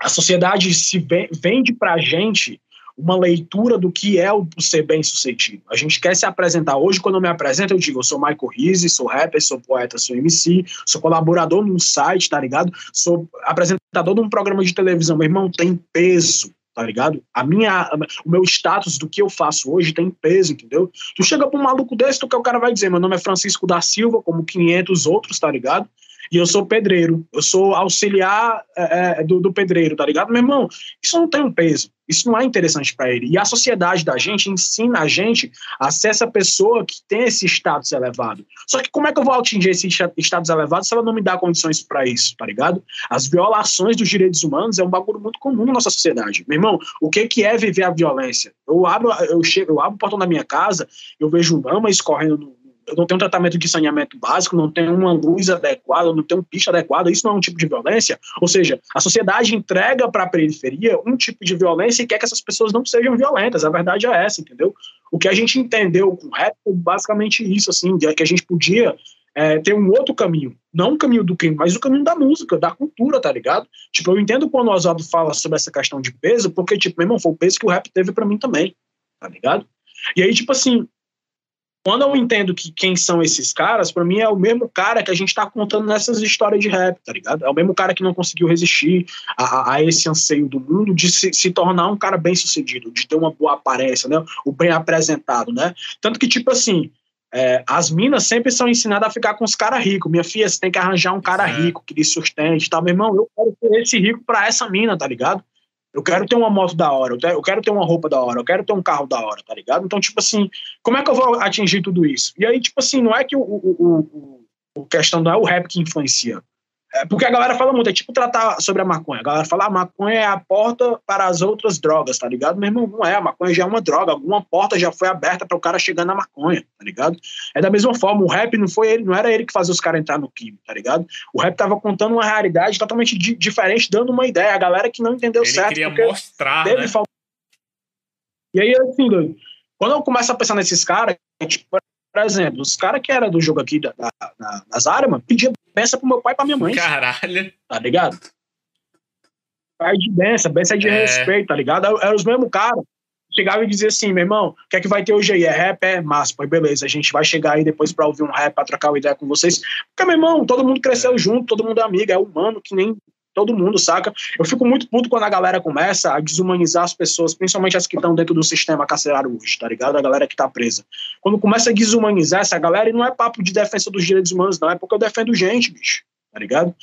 a sociedade se vende pra gente uma leitura do que é o ser bem sucedido. A gente quer se apresentar. Hoje, quando eu me apresento, eu digo: eu sou Michael Rizzi, sou rapper, sou poeta, sou MC, sou colaborador num site, tá ligado? Sou apresentador de um programa de televisão. Meu irmão, tem peso tá ligado? A minha, o meu status do que eu faço hoje tem peso, entendeu? Tu chega pra um maluco desse, tu que o cara vai dizer, meu nome é Francisco da Silva, como 500 outros, tá ligado? E eu sou pedreiro, eu sou auxiliar é, é, do, do, pedreiro, tá ligado? Meu irmão, isso não tem um peso, isso não é interessante para ele. E a sociedade da gente ensina a gente a ser essa pessoa que tem esse status elevado. Só que como é que eu vou atingir esse status elevado se ela não me dá condições para isso, tá ligado? As violações dos direitos humanos é um bagulho muito comum na nossa sociedade. Meu irmão, o que, que é viver a violência? Eu abro, eu chego, eu abro o portão da minha casa, eu vejo lama escorrendo no, eu não tenho um tratamento de saneamento básico, não tenho uma luz adequada, não tenho um picho adequado, isso não é um tipo de violência. Ou seja, a sociedade entrega para a periferia um tipo de violência e quer que essas pessoas não sejam violentas. A verdade é essa, entendeu? O que a gente entendeu com o rap foi basicamente isso, assim, que a gente podia é, ter um outro caminho. Não o caminho do crime, mas o caminho da música, da cultura, tá ligado? Tipo, eu entendo quando o Oswaldo fala sobre essa questão de peso, porque, tipo, meu irmão, foi o peso que o rap teve para mim também, tá ligado? E aí, tipo assim, quando eu entendo que quem são esses caras, para mim é o mesmo cara que a gente tá contando nessas histórias de rap, tá ligado? É o mesmo cara que não conseguiu resistir a, a esse anseio do mundo de se, se, tornar um cara bem sucedido, de ter uma boa aparência, né? O bem apresentado, né? Tanto que, tipo assim, é, as minas sempre são ensinadas a ficar com os caras ricos. Minha filha, você tem que arranjar um cara rico que lhe sustente, tá? Meu irmão, eu quero ter esse rico pra essa mina, tá ligado? Eu quero ter uma moto da hora, eu quero ter uma roupa da hora, eu quero ter um carro da hora, tá ligado? Então, tipo assim, como é que eu vou atingir tudo isso? E aí, tipo assim, não é que o, o, o, o questão não é o rap que influencia. É porque a galera fala muito, é tipo tratar sobre a maconha. A galera fala, a ah, maconha é a porta para as outras drogas, tá ligado? Meu irmão, não é, a maconha já é uma droga, alguma porta já foi aberta para o cara chegar na maconha, tá ligado? É da mesma forma, o rap não foi ele, não era ele que fazia os caras entrar no químico, tá ligado? O rap tava contando uma realidade totalmente di diferente, dando uma ideia. A galera que não entendeu ele certo. Ele queria mostrar, né? Fal... E aí, assim, quando eu começo a pensar nesses caras, tipo, por exemplo, os caras que eram do jogo aqui da, da, das armas pediam benção pro meu pai e pra minha mãe. Caralho. Tá ligado? Pai de benção, benção é de é. respeito, tá ligado? Eram os mesmos caras. Chegava e dizia assim, meu irmão, o que é que vai ter hoje aí? É rap? É massa. Pois beleza, a gente vai chegar aí depois pra ouvir um rap, pra trocar uma ideia com vocês. Porque, meu irmão, todo mundo cresceu é. junto, todo mundo é amigo, é humano, que nem todo mundo, saca? Eu fico muito puto quando a galera começa a desumanizar as pessoas, principalmente as que estão dentro do sistema carcerário hoje, tá ligado? A galera que tá presa. Quando começa a desumanizar essa galera, e não é papo de defesa dos direitos humanos, não, é porque eu defendo gente, bicho, tá ligado?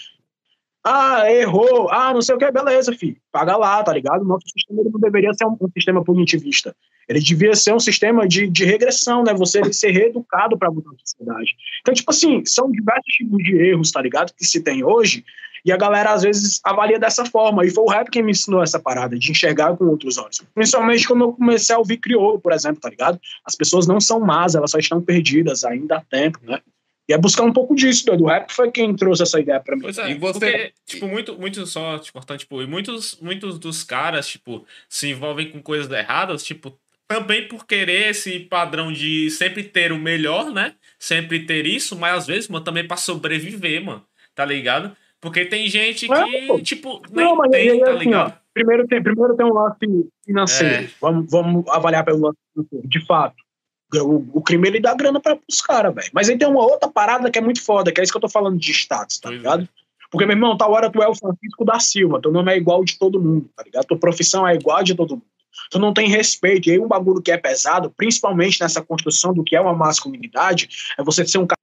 Ah, errou. Ah, não sei o que, beleza, filho. Paga lá, tá ligado? Nosso sistema não deveria ser um, um, sistema punitivista. Ele devia ser um sistema de, de regressão, né? Você ser reeducado para mudar a sociedade. Então, tipo assim, são diversos tipos de erros, tá ligado? Que se tem hoje. E a galera, às vezes, avalia dessa forma. E foi o rap que me ensinou essa parada, de enxergar com outros olhos. Principalmente quando eu comecei a ouvir crioulo, por exemplo, tá ligado? As pessoas não são más, elas só estão perdidas, ainda há tempo, né? E é buscar um pouco disso, do rap foi quem trouxe essa ideia pra mim. Pois é, e você... porque, tipo, muito, muito só te cortando, tipo, e muitos, muitos dos caras, tipo, se envolvem com coisas erradas, tipo, também por querer esse padrão de sempre ter o melhor, né? Sempre ter isso, mas às vezes, mano, também pra sobreviver, mano. Tá ligado? Porque tem gente que, é, tipo, nem não, mas tem, aí, tá assim, ligado? Ó, primeiro, tem, primeiro tem um lance financeiro. É. Vamos, vamos avaliar pelo lance financeiro. De fato o, o crime ele dá grana para os caras, velho. Mas aí tem uma outra parada que é muito foda, que é isso que eu tô falando de status, tá ligado? Porque, meu irmão, tal hora tu é o Francisco da Silva, teu nome é igual de todo mundo, tá ligado? Tua profissão é igual de todo mundo. Tu não tem respeito. E aí um bagulho que é pesado, principalmente nessa construção do que é uma masculinidade, é você ser um cara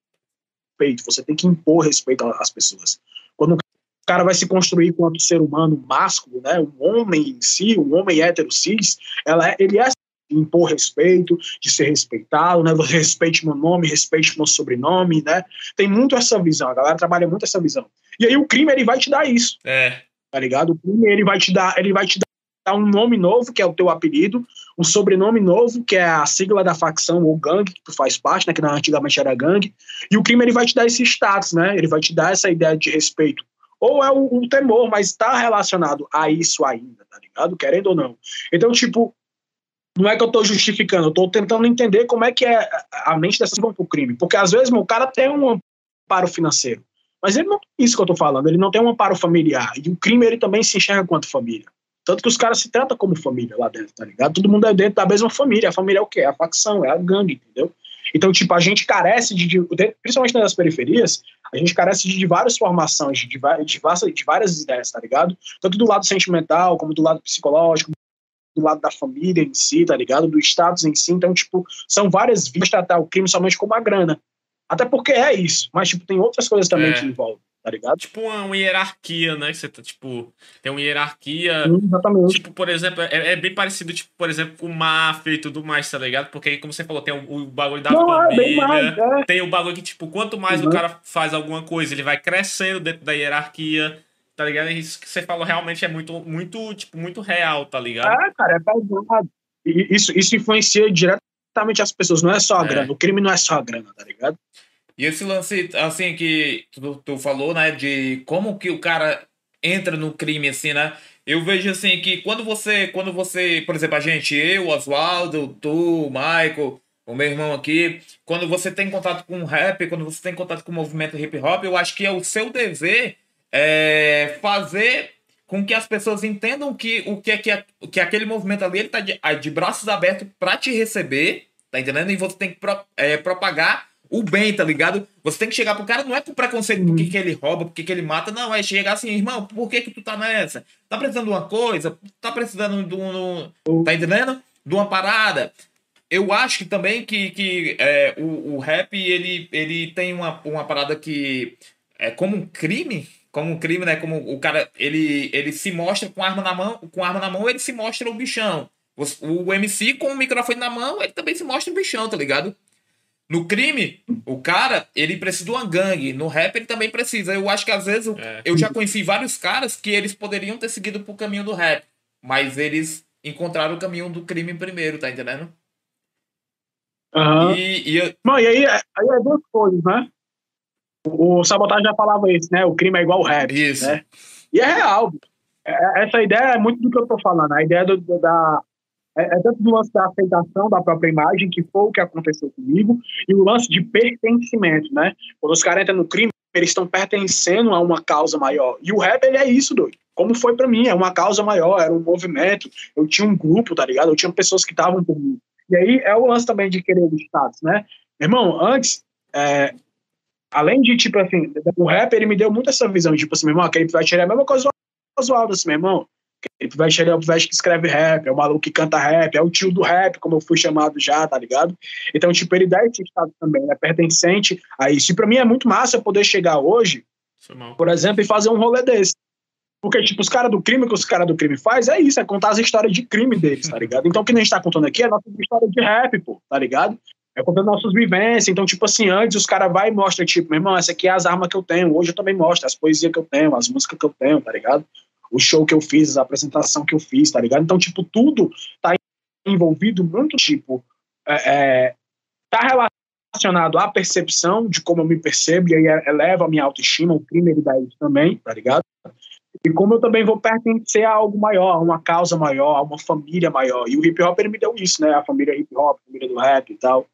respeito. Você tem que impor respeito às pessoas. Quando o cara vai se construir quanto ser humano másculo, né? Um homem em si, um homem hétero cis, ela é, ele é impor respeito, de ser respeitado, né? Você respeite meu nome, respeite meu sobrenome, né? Tem muito essa visão, a galera trabalha muito essa visão. E aí o crime ele vai te dar isso. É. Tá ligado? O crime ele vai te dar, ele vai te dar um nome novo, que é o teu apelido, um sobrenome novo, que é a sigla da facção ou gangue que tu faz parte, né, que antigamente era gangue, e o crime ele vai te dar esse status, né? Ele vai te dar essa ideia de respeito. Ou é o, o temor, mas está relacionado a isso ainda, tá ligado? Querendo ou não. Então, tipo, não é que eu estou justificando, eu estou tentando entender como é que é a mente dessas pessoas para o crime. Porque às vezes meu, o cara tem um amparo financeiro, mas ele não tem isso que eu estou falando, ele não tem um amparo familiar. E o crime ele também se enxerga quanto família. Tanto que os caras se tratam como família lá dentro, tá ligado? Todo mundo é dentro da mesma família. A família é o quê? É a facção, é a gangue, entendeu? Então, tipo, a gente carece de, de principalmente nas periferias, a gente carece de, de várias formações, de, de, de, várias ideias, tá ligado? Tanto do lado sentimental, como do lado psicológico, do lado da família em si, tá ligado? Do status em si. Então, tipo, são várias vias tratar o crime somente como a grana. Até porque é isso, mas, tipo, tem outras coisas também é. que envolvem, tá ligado? Tipo uma, uma hierarquia, né? Que você tá, tipo, tem uma hierarquia. Sim, exatamente. Tipo, por exemplo, é, é, bem parecido, tipo, por exemplo, com o máfia e tudo mais, tá ligado? Porque, como você falou, tem o, o bagulho da Não, é família. É mais, é. Tem o bagulho que, tipo, quanto mais uhum. o cara faz alguma coisa, ele vai crescendo dentro da hierarquia tá ligado? Isso que você falou realmente é muito, muito, tipo, muito real, tá ligado? É, cara, é pesado. Isso, isso influencia diretamente as pessoas, não é só a é. grana. O crime não é só a grana, tá ligado? E esse lance, assim, que tu, tu falou, né, de como que o cara entra no crime, assim, né? Eu vejo, assim, que quando você, quando você, por exemplo, a gente, eu, Oswaldo, tu, Michael, o meu irmão aqui, quando você tem contato com rap, quando você tem contato com o movimento hip hop, eu acho que é o seu dever é, fazer com que as pessoas entendam que o que é que, que aquele movimento ali ele tá de, de braços abertos para te receber, tá entendendo? E você tem que pro, é, propagar o bem, tá ligado? Você tem que chegar pro cara, não é por preconceito, porque que ele rouba, porque que ele mata, não, é chegar assim, irmão, por que que tu tá nessa? Tá precisando de uma coisa? Tá precisando de um, tá entendendo? De uma parada. Eu acho que também que, que é, o, o rap, ele, ele tem uma, uma parada que é como um crime, como um crime, né? Como o cara, ele, ele se mostra com arma na mão, com arma na mão, ele se mostra o bichão. O, o MC com o microfone na mão, ele também se mostra o bichão, tá ligado? No crime, o cara, ele precisa de uma gangue. No rap, ele também precisa. Eu acho que às vezes é. eu já conheci vários caras que eles poderiam ter seguido pro caminho do rap, mas eles encontraram o caminho do crime primeiro, tá entendendo? Uhum. E, e, eu... Não, e aí, aí é duas coisas, né? O Sabotagem já falava isso, né? O crime é igual rap. Isso. Né? E é real. É, essa ideia é muito do que eu tô falando. A ideia do, do, da. É, é tanto do lance da aceitação da própria imagem, que foi o que aconteceu comigo, e o lance de pertencimento, né? Quando os caras entram no crime, eles estão pertencendo a uma causa maior. E o rap, ele é isso, doido. Como foi para mim, é uma causa maior, era um movimento, eu tinha um grupo, tá ligado? Eu tinha pessoas que estavam por mim. E aí é o lance também de querer o status, né? Irmão, antes, é, além de, tipo assim, o rap, ele me deu muito essa visão, tipo assim, meu irmão, aquele vai tirar a mesma coisa do zoado assim, meu irmão. Pivete ali é o pivete que escreve rap, é o maluco que canta rap, é o tio do rap, como eu fui chamado já, tá ligado? Então, tipo, ele dá esse estado também, é pertencente a isso. E pra mim é muito massa poder chegar hoje, por exemplo, e fazer um rolê desse. Porque, tipo, os caras do crime que os caras do crime faz é isso, é contar as histórias de crime deles, tá ligado? Então, o que a gente tá contando aqui é a nossa história de rap, pô, tá ligado? É contando nossas vivências. Então, tipo assim, antes os caras vai e mostra, tipo, meu irmão, essa aqui é as armas que eu tenho. Hoje eu também mostro as poesias que eu tenho, as músicas que eu tenho, tá ligado? O show que eu fiz, a apresentação que eu fiz, tá ligado? Então, tipo, tudo tá envolvido muito, tipo, é, é, tá relacionado à percepção de como eu me percebo, e aí eleva a minha autoestima, o crime ele dá isso também, tá ligado? E como eu também vou pertencer a algo maior, a uma causa maior, a uma família maior. E o hip hop ele me deu isso, né? A família hip hop, a família do rap e tal.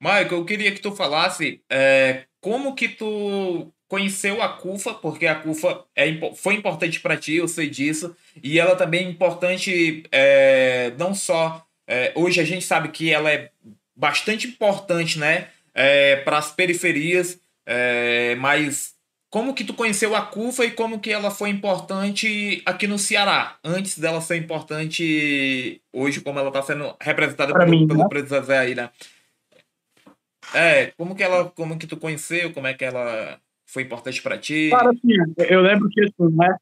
Michael, eu queria que tu falasse é, como que tu conheceu a CUFA, porque a CUFA é, foi importante para ti, eu sei disso, e ela também é importante é, não só. É, hoje a gente sabe que ela é bastante importante, né? É, para as periferias, é, mas como que tu conheceu a CUFA e como que ela foi importante aqui no Ceará, antes dela ser importante hoje, como ela está sendo representada pelo, mim, pelo né? presidente Zé aí, né? É, como que ela, como que tu conheceu, como é que ela foi importante para ti? Cara, assim, eu lembro que assim, né,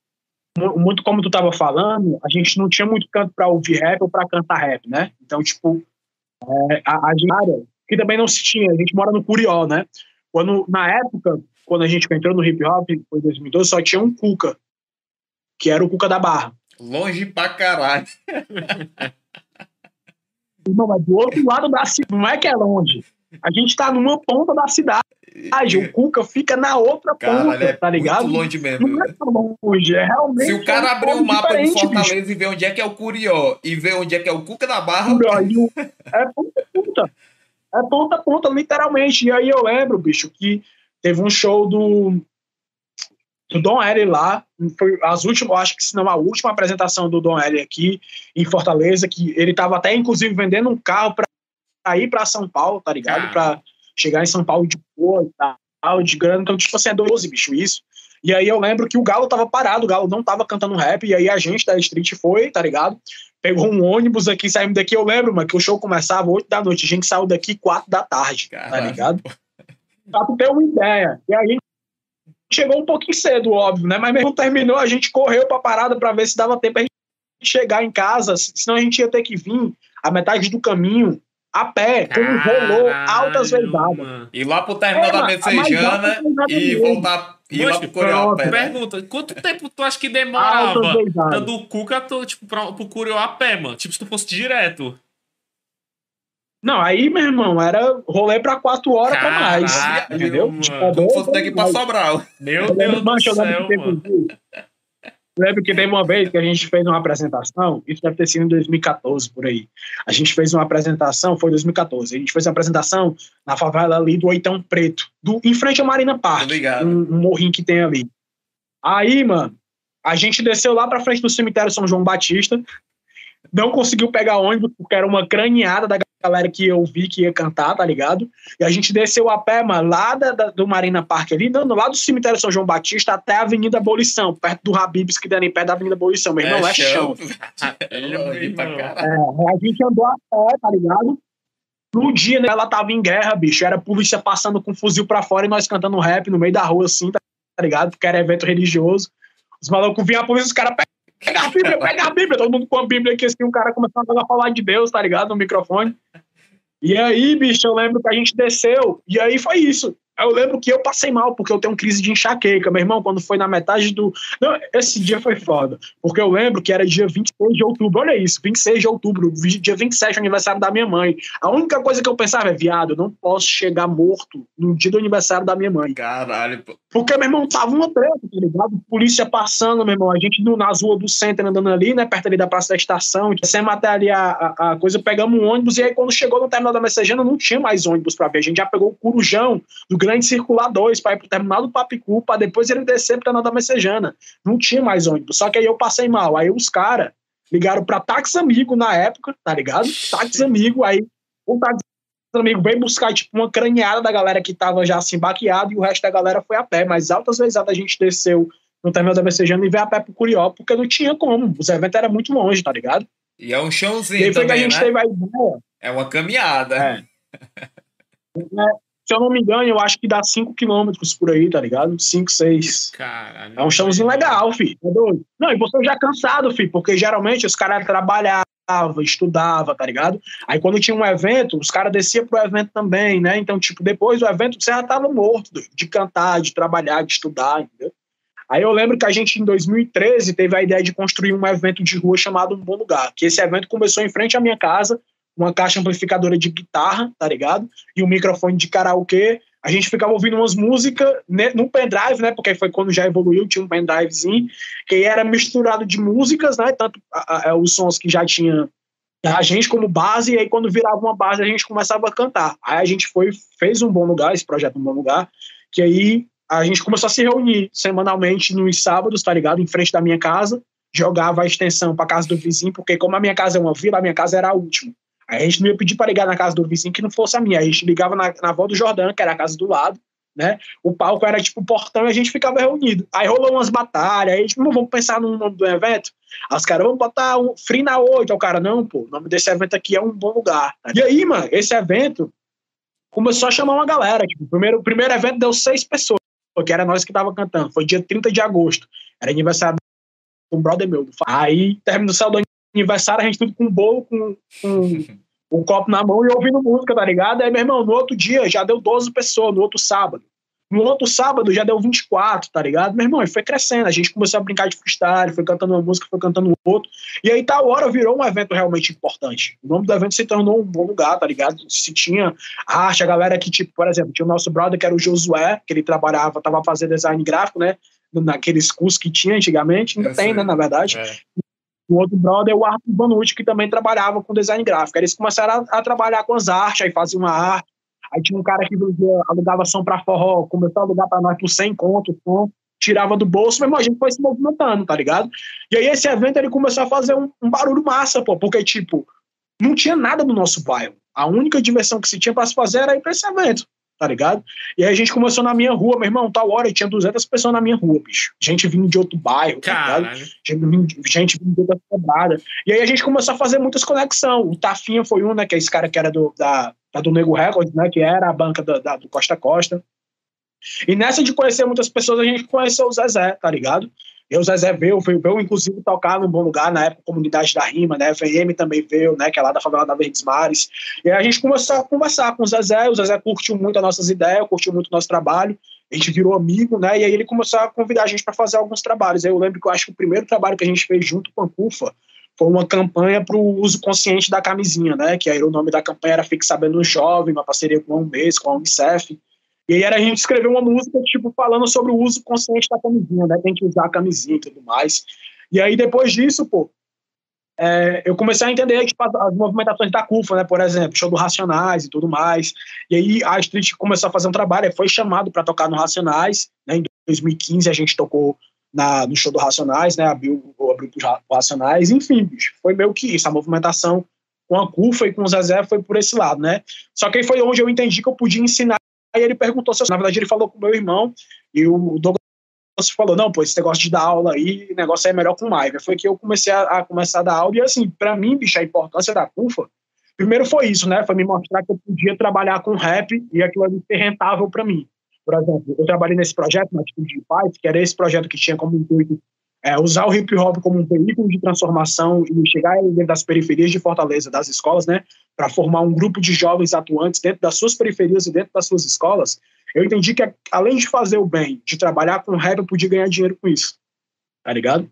muito como tu tava falando, a gente não tinha muito canto para ouvir rap ou para cantar rap, né? Então, tipo, é, a, a área que também não se tinha, a gente mora no Curió, né? Quando, na época, quando a gente entrou no hip hop, foi em 2012, só tinha um Cuca, que era o Cuca da Barra. Longe pra caralho. Não, mas do outro lado da cidade, não é que é longe. A gente tá numa ponta da cidade. O Cuca fica na outra Caralho, ponta, é tá ligado? Muito longe mesmo. Não é tão longe, é realmente. Se o cara abrir o mapa do Fortaleza bicho. e ver onde é que é o Curió e ver onde é que é o Cuca da Barra. Curió, é ponta ponta. É ponta ponta, literalmente. E aí eu lembro, bicho, que Teve um show do, do Dom L lá, foi as últimas, acho que se não a última apresentação do Dom L aqui em Fortaleza, que ele estava até inclusive vendendo um carro para ir para São Paulo, tá ligado? Para chegar em São Paulo de boa e tal, de grana, então tipo assim, é 12, bicho, isso. E aí eu lembro que o Galo tava parado, o Galo não tava cantando rap, e aí a gente da Street foi, tá ligado? Pegou um ônibus aqui, saímos daqui, eu lembro, mano, que o show começava 8 da noite, a gente saiu daqui 4 da tarde, tá ligado? Pra tu ter uma ideia. E aí chegou um pouquinho cedo, óbvio, né? Mas mesmo terminou, a gente correu pra parada pra ver se dava tempo a gente chegar em casa, senão a gente ia ter que vir a metade do caminho a pé, como rolou altas vezes. E lá pro terminal é, da Messejana e voltar e lá pro Curió a pé. Pergunta, quanto tempo tu acha que demorava do Cuca tipo, pra, pro Curió a pé, mano? Tipo, se tu fosse direto. Não, aí, meu irmão, era rolê pra quatro horas pra mais. Entendeu? Mano. Tipo, Como fosse daqui pra Sobral. Meu Deus do céu, mano. Lembro que teve uma vez que a gente fez uma apresentação, isso deve ter sido em 2014, por aí. A gente fez uma apresentação, foi em 2014, a gente fez uma apresentação na favela ali do Oitão Preto, do, em frente à Marina Park, um, um morrinho que tem ali. Aí, mano, a gente desceu lá pra frente do cemitério São João Batista, não conseguiu pegar ônibus porque era uma cranhada da galera que eu vi que ia cantar, tá ligado? E a gente desceu a pé, mano, lá da, da, do Marina Park ali, não, lá do cemitério São João Batista até a Avenida Abolição, perto do Habibs, que dando em pé da Avenida Abolição. Meu irmão, é, é chão. é, a gente andou a pé, tá ligado? No dia, né, ela tava em guerra, bicho. Era a polícia passando com um fuzil pra fora e nós cantando rap no meio da rua, assim, tá ligado? Porque era evento religioso. Os malucos vinham a polícia, os caras pega a Bíblia, pega a Bíblia. Todo mundo com a Bíblia aqui, assim, um cara começando a falar de Deus, tá ligado? No microfone. E aí, bicho, eu lembro que a gente desceu, e aí foi isso. Eu lembro que eu passei mal, porque eu tenho crise de enxaqueca. Meu irmão, quando foi na metade do. Não, esse dia foi foda. Porque eu lembro que era dia 26 de outubro. Olha isso, 26 de outubro, dia 27 aniversário da minha mãe. A única coisa que eu pensava é, viado, eu não posso chegar morto no dia do aniversário da minha mãe. Caralho, pô. Porque, meu irmão, tava uma treta, tá ligado? Polícia passando, meu irmão. A gente no, nas ruas do centro andando ali, né? Perto ali da praça da estação. Sem matar ali a, a, a, coisa, pegamos um ônibus. E aí, quando chegou no terminal da Messejana, não tinha mais ônibus pra ver. A gente já pegou o Curujão do grande circular 2 para ir pro terminal do Papicu, para depois ele descer pro terminal da Messejana. Não tinha mais ônibus. Só que aí eu passei mal. Aí os caras ligaram para táxi amigo na época, tá ligado? Táxi amigo, aí o táxi amigo veio buscar tipo uma cranhada da galera que tava já assim baqueado e o resto da galera foi a pé, mas altas vezes a gente desceu no terminal da Messejana e ver a pé pro Curió, porque não tinha como. Os eventos eram muito longe, tá ligado? E é um chãozinho que a também, gente né? teve a ideia. É uma caminhada. É. Se eu não me engano, eu acho que dá 5 quilômetros por aí, tá ligado? 5, 6. Caralho. É um chãozinho legal, filho. Tá doido? Não, e você já cansado, filho, porque geralmente os caras trabalhavam, estudavam, tá ligado? Aí quando tinha um evento, os caras desciam pro evento também, né? Então, tipo, depois do evento, você já tava morto de cantar, de trabalhar, de estudar, entendeu? Aí eu lembro que a gente, em 2013, teve a ideia de construir um evento de rua chamado Um Bom Lugar. Que esse evento começou em frente à minha casa, uma caixa amplificadora de guitarra, tá ligado? E um microfone de karaokê. A gente ficava ouvindo umas músicas né, no pendrive, né? Porque foi quando já evoluiu, tinha um pendrivezinho, que era misturado de músicas, né? Tanto a, a, os sons que já tinha a gente como base, e aí quando virava uma base a gente começava a cantar. Aí a gente foi, fez um bom lugar, esse projeto Um Bom Lugar, que aí a gente começou a se reunir semanalmente nos sábados, tá ligado? Em frente da minha casa, jogava a extensão para casa do vizinho, porque como a minha casa é uma vila, a minha casa era a última. A gente não ia pedir para ligar na casa do vizinho que não fosse a minha. A gente ligava na, na avó do Jordão, que era a casa do lado, né? O palco era tipo o portão e a gente ficava reunido. Aí rolou umas batalhas, aí tipo, vamos pensar no nome do evento. Aí os caras, vamos botar um Free na 8. Aí o cara, não, pô, o nome desse evento aqui é um bom lugar. E aí, mano, esse evento começou a chamar uma galera. Tipo, o primeiro, o primeiro evento deu seis pessoas, que era nós que tava cantando. Foi dia 30 de agosto. Era aniversário de um brother meu. Aí terminou o céu do aniversário, a gente tudo com bolo, com, com um copo na mão e ouvindo música, tá ligado? Aí, meu irmão, no outro dia já deu 12 pessoas, no outro sábado. No outro sábado já deu 24, tá ligado? Meu irmão, e foi crescendo. A gente começou a brincar de freestyle, foi cantando uma música, foi cantando outro. E aí, tal hora, virou um evento realmente importante. O nome do evento se tornou um bom lugar, tá ligado? Se tinha arte, a galera que, tipo, por exemplo, tinha o nosso brother que era o Josué, que ele trabalhava, tava fazendo design gráfico, né? Naqueles cursos que tinha antigamente. Ainda Eu tem, sei. né, na verdade. É. O outro brother é o Arthur Banucci, que também trabalhava com design gráfico. Eles começaram a, a trabalhar com as artes, aí faziam uma arte. Aí tinha um cara que alugava som pra forró, começou a alugar pra nós por 100 conto, som, tirava do bolso, mas a gente foi se movimentando, tá ligado? E aí esse evento ele começou a fazer um, um barulho massa, pô, porque, tipo, não tinha nada no nosso bairro. A única diversão que se tinha pra se fazer era ir pra esse evento, tá ligado? E aí a gente começou na minha rua, meu irmão, tal hora, tinha 200 pessoas na minha rua, bicho. Gente vindo de outro bairro, tá ligado? Caralho. gente vindo- gente vindo da quebrada. E aí a gente começou a fazer muitas conexões. O Tafinha foi um, né, que é esse cara que era do, da, da do Nego Records, né, que era a banca da, da- do Costa Costa. E nessa de conhecer muitas pessoas, a gente conheceu o Zezé, tá ligado? E o Zezé veio, veio, veio inclusive tocar num bom lugar, na época, Comunidade da Rima, né? VM também veio, né? Que é lá da favela da Verdes Mares. E a gente começou a conversar com o Zezé, o Zezé curtiu muito as nossas ideias, curtiu muito o nosso trabalho, a gente virou amigo, né? E aí ele começou a convidar a gente para fazer alguns trabalhos. Aí eu lembro que eu acho que o primeiro trabalho que a gente fez junto com a CUFA foi uma campanha para o uso consciente da camisinha, né? Que aí o nome da campanha era Fique Sabendo Jovem, uma parceria com a Umbês, com a Unicef. E aí era a gente escrever uma música, tipo, falando sobre o uso consciente da camisinha, né? Tem que usar a camisinha e tudo mais. E aí, depois disso, pô, é, eu comecei a entender tipo, as, movimentações da CUFA, né? Por exemplo, show do Racionais e tudo mais. E aí a Street começou a fazer um trabalho, foi chamado para tocar no Racionais, né? Em 2015 a gente tocou na, no show do Racionais, né? Abriu, abriu pro Racionais, enfim, bicho, foi meio que isso, a movimentação com a CUFA e com o Zezé foi por esse lado, né? Só que aí foi onde eu entendi que eu podia ensinar. Aí ele perguntou se eu, na verdade, ele falou com meu irmão, e o Douglas falou, não, pô, esse negócio de dar aula aí, negócio é melhor com live. Foi que eu comecei a, a começar a dar aula, e assim, para mim, bicho, a importância da CUFA, primeiro foi isso, né? Foi me mostrar que eu podia trabalhar com rap e aquilo ali ser rentável para mim. Por exemplo, eu trabalhei nesse projeto, na Atitude de Paz, que era esse projeto que tinha como intuito é, usar o hip hop como um veículo de transformação e chegar dentro das periferias de Fortaleza, das escolas, né, para formar um grupo de jovens atuantes dentro das suas periferias e dentro das suas escolas, eu entendi que além de fazer o bem, de trabalhar com rap, eu podia ganhar dinheiro com isso, tá ligado?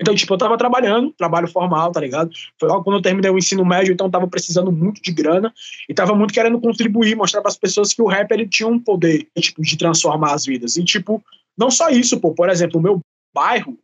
Então, tipo, eu tava trabalhando, trabalho formal, tá ligado? Foi logo quando eu terminei o ensino médio, então eu tava precisando muito de grana e tava muito querendo contribuir, mostrar para as pessoas que o rap ele tinha um poder, tipo, de transformar as vidas. E, tipo, não só isso, pô, por exemplo, o meu bairro,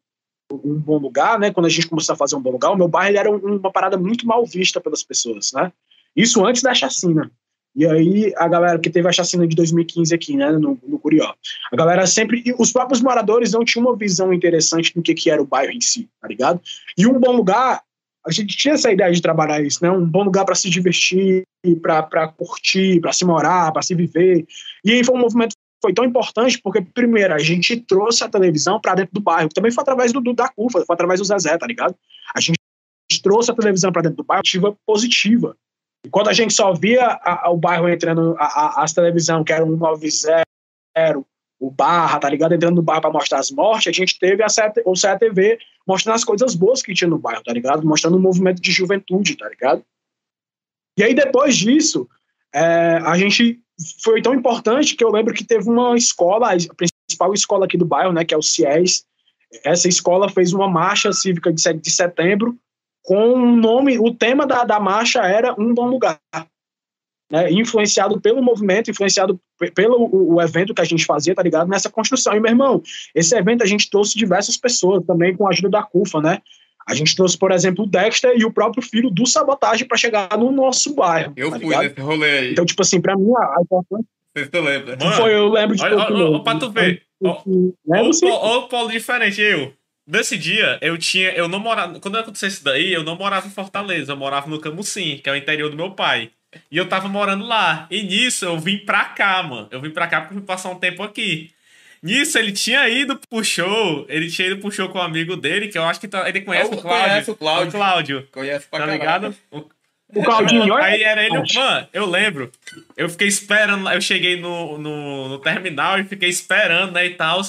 um bom lugar, né? Quando a gente começou a fazer um bom lugar, o meu bairro era um- uma parada muito mal vista pelas pessoas, né? Isso antes da chacina. E aí, a galera que teve a chacina de 2015 aqui, né, no, no Curió. A galera sempre. os próprios moradores não tinham uma visão interessante do que, que era o bairro em si, tá ligado? E um bom lugar, a gente tinha essa ideia de trabalhar isso, né? Um bom lugar para se divertir, para curtir, para se morar, para se viver. E aí foi um movimento foi tão importante porque, primeiro, a gente trouxe a televisão para dentro do bairro, também foi através do, do da CUFA, foi através do Zezé, tá ligado? A gente trouxe a televisão para dentro do bairro, ativa positiva. E quando a gente só via a, a, o bairro entrando, a, as televisão, que era um 90, o Barra, tá ligado? Entrando no bairro para mostrar as mortes, a gente teve a CEA, o CETV mostrando as coisas boas que tinha no bairro, tá ligado? Mostrando um movimento de juventude, tá ligado? E aí, depois disso, é, a gente foi tão importante que eu lembro que teve uma escola, a principal escola aqui do bairro, né, que é o CIES. Essa escola fez uma marcha cívica de 7 de setembro com o nome, o tema da, da marcha era Um Bom Lugar. Né, influenciado pelo movimento, influenciado pelo o, o, evento que a gente fazia, tá ligado? Nessa construção. E, meu irmão, esse evento a gente trouxe diversas pessoas também com a ajuda da CUFA, né? A gente trouxe, por exemplo, o Dexter e o próprio filho do Sabotagem para chegar no nosso bairro. Eu tá fui ligado? nesse rolê aí. Então, tipo assim, pra mim, a importância. Vocês tu lembra? Mano, Foi, eu lembro de olha, pouco olha, mesmo. olha pra tu ver. Ó, Lembro sim. Olha o polo diferente, eu. Nesse dia, eu tinha. Eu não morava. Quando aconteceu isso daí, eu não morava em Fortaleza, eu morava no Camusim, que é o interior do meu pai. E eu tava morando lá. E nisso eu vim pra cá, mano. Eu vim pra cá porque eu fui passar um tempo aqui. Nisso, ele tinha ido pro show. Ele tinha ido pro show com um amigo dele, que eu acho que tá- ele conhece Eu o Cláudio. conheço o Cláudio. O Cláudio. Conhece pra Tá caralho. ligado? O- O Claudinho. Aí era ele, mano, eu lembro. Eu fiquei esperando, eu cheguei no, no, no terminal e fiquei esperando, né, e tal.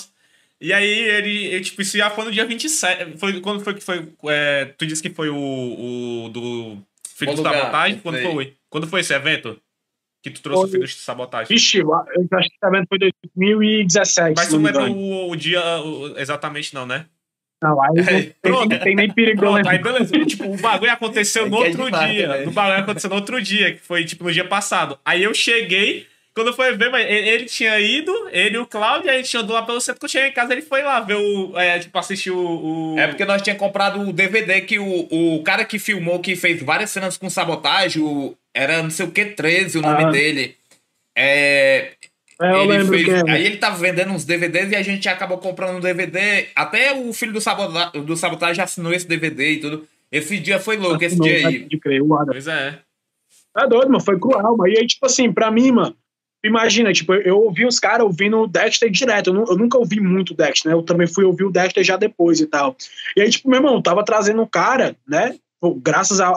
E aí ele, eu, tipo, isso já foi no dia 27. Foi, quando foi que foi? é, tu disse que foi o, o do Filho Bom de lugar, Sabotagem? não Quando foi? Quando foi esse evento? Que tu trouxe Foi- o Filho de Sabotagem? Vixe, eu acho que evento foi 2017. Mas tu não lembra o, o dia o- exatamente, não, né? Não, aí não tem, tem nem perigo Pronto, aí beleza. tipo, o bagulho aconteceu É no é outro demais, dia. né? O bagulho aconteceu no outro dia, que foi tipo no dia passado. Aí eu cheguei, quando foi ver, mas ele, ele tinha ido, ele e o Cláudio, aí a gente andou lá pelo centro. Quando eu cheguei em casa, ele foi lá ver o. É, tipo, assistir o. o- É porque nós tínhamos comprado o DVD que o, o cara que filmou, que fez várias cenas com sabotagem, o, era não sei o que 13 o nome Ah. dele. É, É, eu ele lembro fez- que é. Aí ele tava vendendo uns DVDs e a gente acabou comprando um DVD. Até o filho do, sabota, do sabotagem assinou esse DVD e tudo. Esse dia foi louco, esse Não, dia aí. De crer, o Adam. Pois é. É doido, mano, foi cruel, mano. E aí, tipo assim, pra mim, mano, imagina, tipo, eu ouvi os caras ouvindo o Dexter direto. Eu, eu nunca ouvi muito o Dexter, né? Eu também fui ouvir o Dexter já depois e tal. E aí, tipo, meu irmão, tava trazendo um cara, né? Pô, Graças a, a-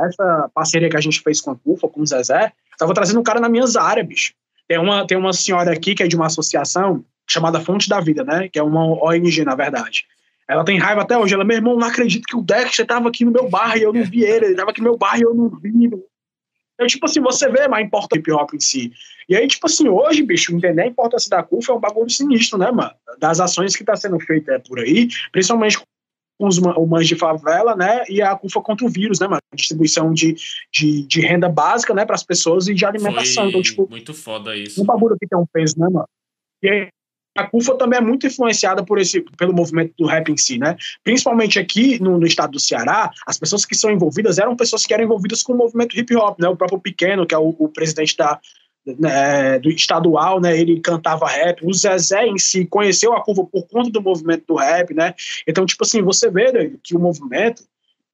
a- essa parceria que a gente fez com a CUFA, com o Zezé, tava trazendo um cara na minhas áreas, bicho. Tem uma, tem uma senhora aqui que é de uma associação chamada Fonte da Vida, né? Que é uma ONG, na verdade. Ela tem raiva até hoje. Ela, meu irmão, não acredito que o Dexter tava aqui no meu bairro e eu não vi ele. Ele tava aqui no meu bairro e eu não vi. Então, tipo assim, você vê mais importa o hip hop em si. E aí, tipo assim, hoje, bicho, entender a importância da CUF é um bagulho sinistro, né, mano? Das ações que tá sendo feita por aí, principalmente os humanos de favela, né? E a CUFA contra o vírus, né, mano? Distribuição de, de, de renda básica, né, para as pessoas e de alimentação. Foi Então, tipo, muito foda um isso. bagulho que tem um peso, né, mano? E aí, a CUFA também é muito influenciada por esse, pelo movimento do rap em si, né? Principalmente aqui no, no estado do Ceará, as pessoas que são envolvidas eram pessoas que eram envolvidas com o movimento hip hop, né? O próprio Pequeno, que é o, o presidente da, né, do estadual, né? Ele cantava rap. O Zezé em si conheceu a CUFA por conta do movimento do rap, né? Então, tipo assim, você vê né, que o movimento,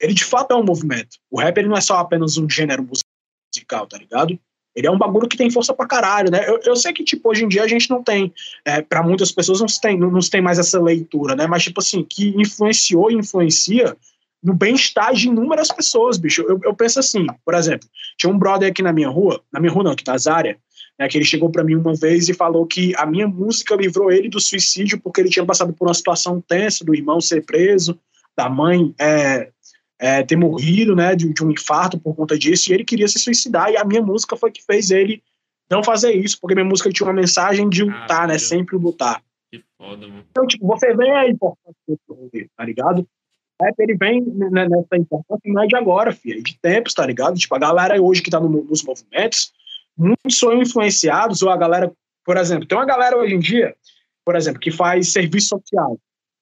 ele de fato é um movimento. O rap ele não é só apenas um gênero musical, tá ligado? Ele é um bagulho que tem força pra caralho, né? Eu, eu sei que, tipo, hoje em dia a gente não tem, é, para muitas pessoas não se, tem, não, não se tem mais essa leitura, né? Mas, tipo assim, que influenciou e influencia no bem-estar de inúmeras pessoas, bicho. Eu, eu penso assim, por exemplo, tinha um brother aqui na minha rua, na minha rua não, aqui na Zária, né, que ele chegou pra mim uma vez e falou que a minha música livrou ele do suicídio porque ele tinha passado por uma situação tensa do irmão ser preso, da mãe é, é, ter morrido, né, de, de um infarto por conta disso, e ele queria se suicidar, e a minha música foi que fez ele não fazer isso, porque minha música tinha uma mensagem de lutar, né, Caralho. sempre lutar. Que foda, mano. Então, tipo, você vê a importância rolê, tá ligado? Rap, ele vem nessa importância é de agora, filho, de tempos, tá ligado? Tipo, a galera hoje que tá no- nos movimentos, muitos são influenciados, ou a galera, por exemplo, tem uma galera hoje em dia, por exemplo, que faz serviço social,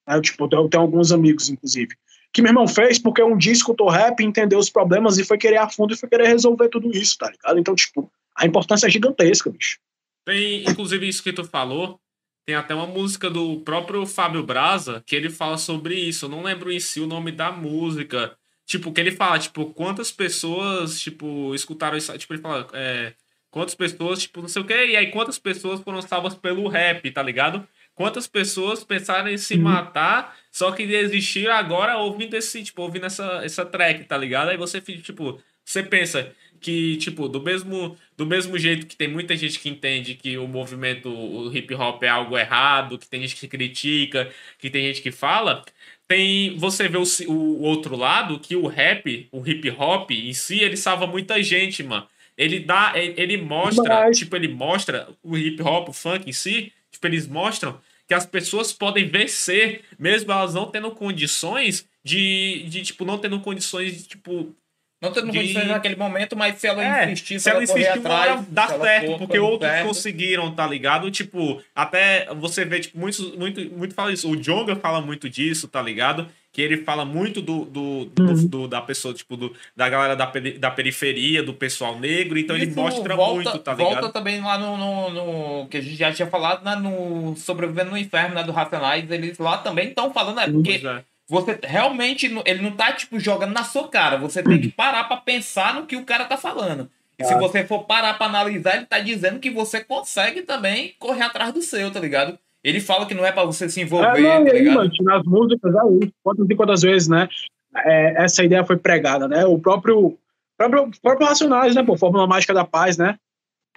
né? Tipo, eu tenho, eu tenho alguns amigos, inclusive, que meu irmão fez porque um dia escutou rap, entendeu os problemas e foi querer a fundo e foi querer resolver tudo isso, tá ligado? Então, tipo, a importância é gigantesca, bicho. Tem, inclusive, isso que tu falou. Tem até uma música do próprio Fábio Braza que ele fala sobre isso. Eu não lembro em si o nome da música. Tipo, que ele fala, tipo, quantas pessoas, tipo, escutaram isso. Tipo, ele fala, é, Quantas pessoas, tipo, não sei o quê. E aí, quantas pessoas foram salvas pelo rap, tá ligado? Quantas pessoas pensaram em se uhum. matar, só que desistiram agora ouvindo esse, tipo, ouvindo essa, essa track, tá ligado? Aí você, tipo, você pensa que, tipo, do mesmo, do mesmo jeito que tem muita gente que entende que o movimento, o hip hop é algo errado, que tem gente que critica, que tem gente que fala, tem você vê o, o outro lado que o rap, o hip hop em si, ele salva muita gente, mano. Ele dá, ele mostra, Mas... tipo, ele mostra o hip hop, o funk em si, tipo, eles mostram que as pessoas podem vencer, mesmo elas não tendo condições de, de tipo, não tendo condições de, tipo, não tendo de... condições naquele momento, mas se ela é, insistir, se, se ela, ela insistir, atrás, dá certo, porque outros perto. conseguiram, tá ligado? Tipo, até você vê, tipo, muito, muito, muito fala isso. O Jonga fala muito disso, tá ligado? Que ele fala muito do, do, do, uhum. do da pessoa, tipo, do, da galera da, da periferia, do pessoal negro, então isso ele mostra volta, muito, tá ligado? Volta também lá no, no, no, que a gente já tinha falado, né, no Sobrevivendo no Inferno, né, do Racionais, eles lá também estão falando, né, porque... É você realmente, ele não tá, tipo, jogando na sua cara. Você tem que parar para pensar no que o cara tá falando. E se você for parar pra analisar, ele tá dizendo que você consegue também correr atrás do seu, tá ligado? Ele fala que não é para você se envolver, é, não, tá ligado? Aí, mano, nas músicas, é isso. Quantas e quantas vezes, né? É, essa ideia foi pregada, né? O próprio, próprio, próprio Racionais, né? Pô, Fórmula Mágica da Paz, né?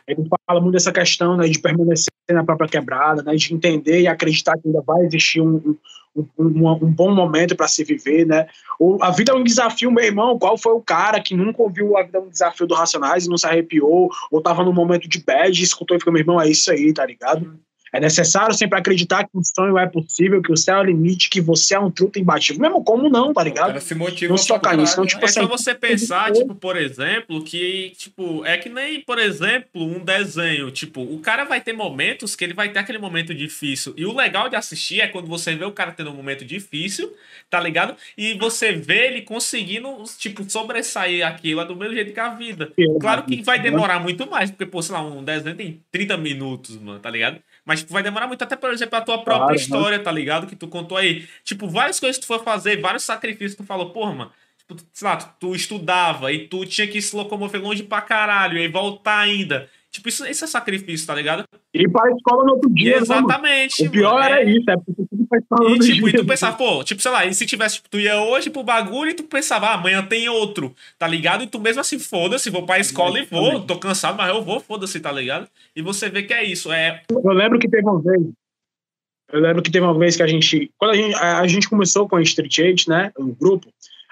Ele fala muito dessa questão né, de permanecer na própria quebrada, né, de entender e acreditar que ainda vai existir um, um, um, um bom momento para se viver. Né? O, a vida é um desafio, meu irmão. Qual foi o cara que nunca ouviu a vida é um desafio do Racionais e não se arrepiou, ou estava num momento de bad escutou e ficou, meu irmão, é isso aí, tá ligado? É necessário sempre acreditar que um sonho é possível, que o céu é o limite, que você é um truto imbatível. Mesmo como não, tá ligado? Cara, se motiva não se tocar nisso. Não, tipo, é assim, só você pensar, tipo, por exemplo, que, tipo, é que nem, por exemplo, um desenho. Tipo, o cara vai ter momentos que ele vai ter aquele momento difícil. E o legal de assistir é quando você vê o cara tendo um momento difícil, tá ligado? E você vê ele conseguindo, tipo, sobressair aquilo é do mesmo jeito que a vida. Claro que vai demorar muito mais, porque, pô, sei lá, um desenho tem 30 minutos, mano, tá ligado? Mas tipo, vai demorar muito, até, por exemplo, a tua própria claro, história, tá ligado? Que tu contou aí. Tipo, várias coisas que tu for fazer, vários sacrifícios que tu falou, porra, mano. Tipo, sei lá, tu, tu estudava e tu tinha que se locomover longe pra caralho, e voltar ainda. Tipo, isso, isso é sacrifício, tá ligado? E para a escola no outro dia. Exatamente. Né, o pior mano, era é... isso, é porque tudo pra escola e, tipo, dia. E tu pensava, pô, tipo, sei lá, e se tivesse, tipo, tu ia hoje pro bagulho e tu pensava, ah, amanhã tem outro, tá ligado? E tu mesmo assim, foda-se, vou pra escola e vou, tô cansado, mas eu vou, foda-se, tá ligado? E você vê que é isso, é. Eu lembro que teve uma vez. Eu lembro que teve uma vez que a gente. Quando a gente, a, a gente começou com a Street Age, né? O grupo,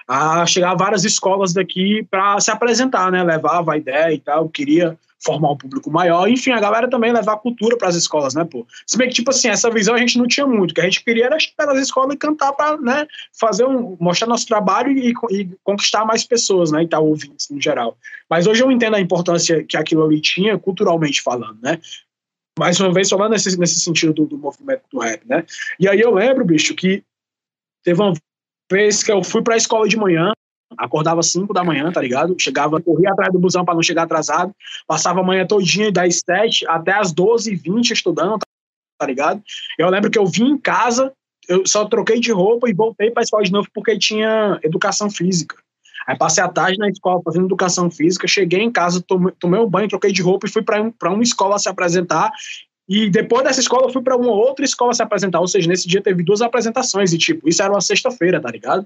a chegar várias escolas daqui para se apresentar, né? Levava a ideia e tal, queria formar um público maior, enfim, a galera também levar cultura para as escolas, né, pô? Se bem que, tipo assim, essa visão a gente não tinha muito, o que a gente queria era chegar nas escolas e cantar para, né, fazer um, mostrar nosso trabalho e, e, conquistar mais pessoas, né, e tal, ouvintes no geral. Mas hoje eu entendo a importância que aquilo ali tinha, culturalmente falando, né? Mais uma vez, falando nesse, nesse sentido do, do movimento do rap, né? E aí eu lembro, bicho, que teve uma vez que eu fui para a escola de manhã, Acordava às 5 da manhã, tá ligado? Chegava, corria atrás do busão para não chegar atrasado. Passava a manhã todinha, das 7 até as 12h20 estudando, tá ligado? Eu lembro que eu vim em casa, eu só troquei de roupa e voltei para a escola de novo porque tinha educação física. Aí passei a tarde na escola fazendo educação física, cheguei em casa, tomei, tomei um banho, troquei de roupa e fui para uma escola se apresentar. E depois dessa escola eu fui para uma outra escola se apresentar, ou seja, nesse dia teve duas apresentações e tipo, isso era uma sexta-feira, tá ligado?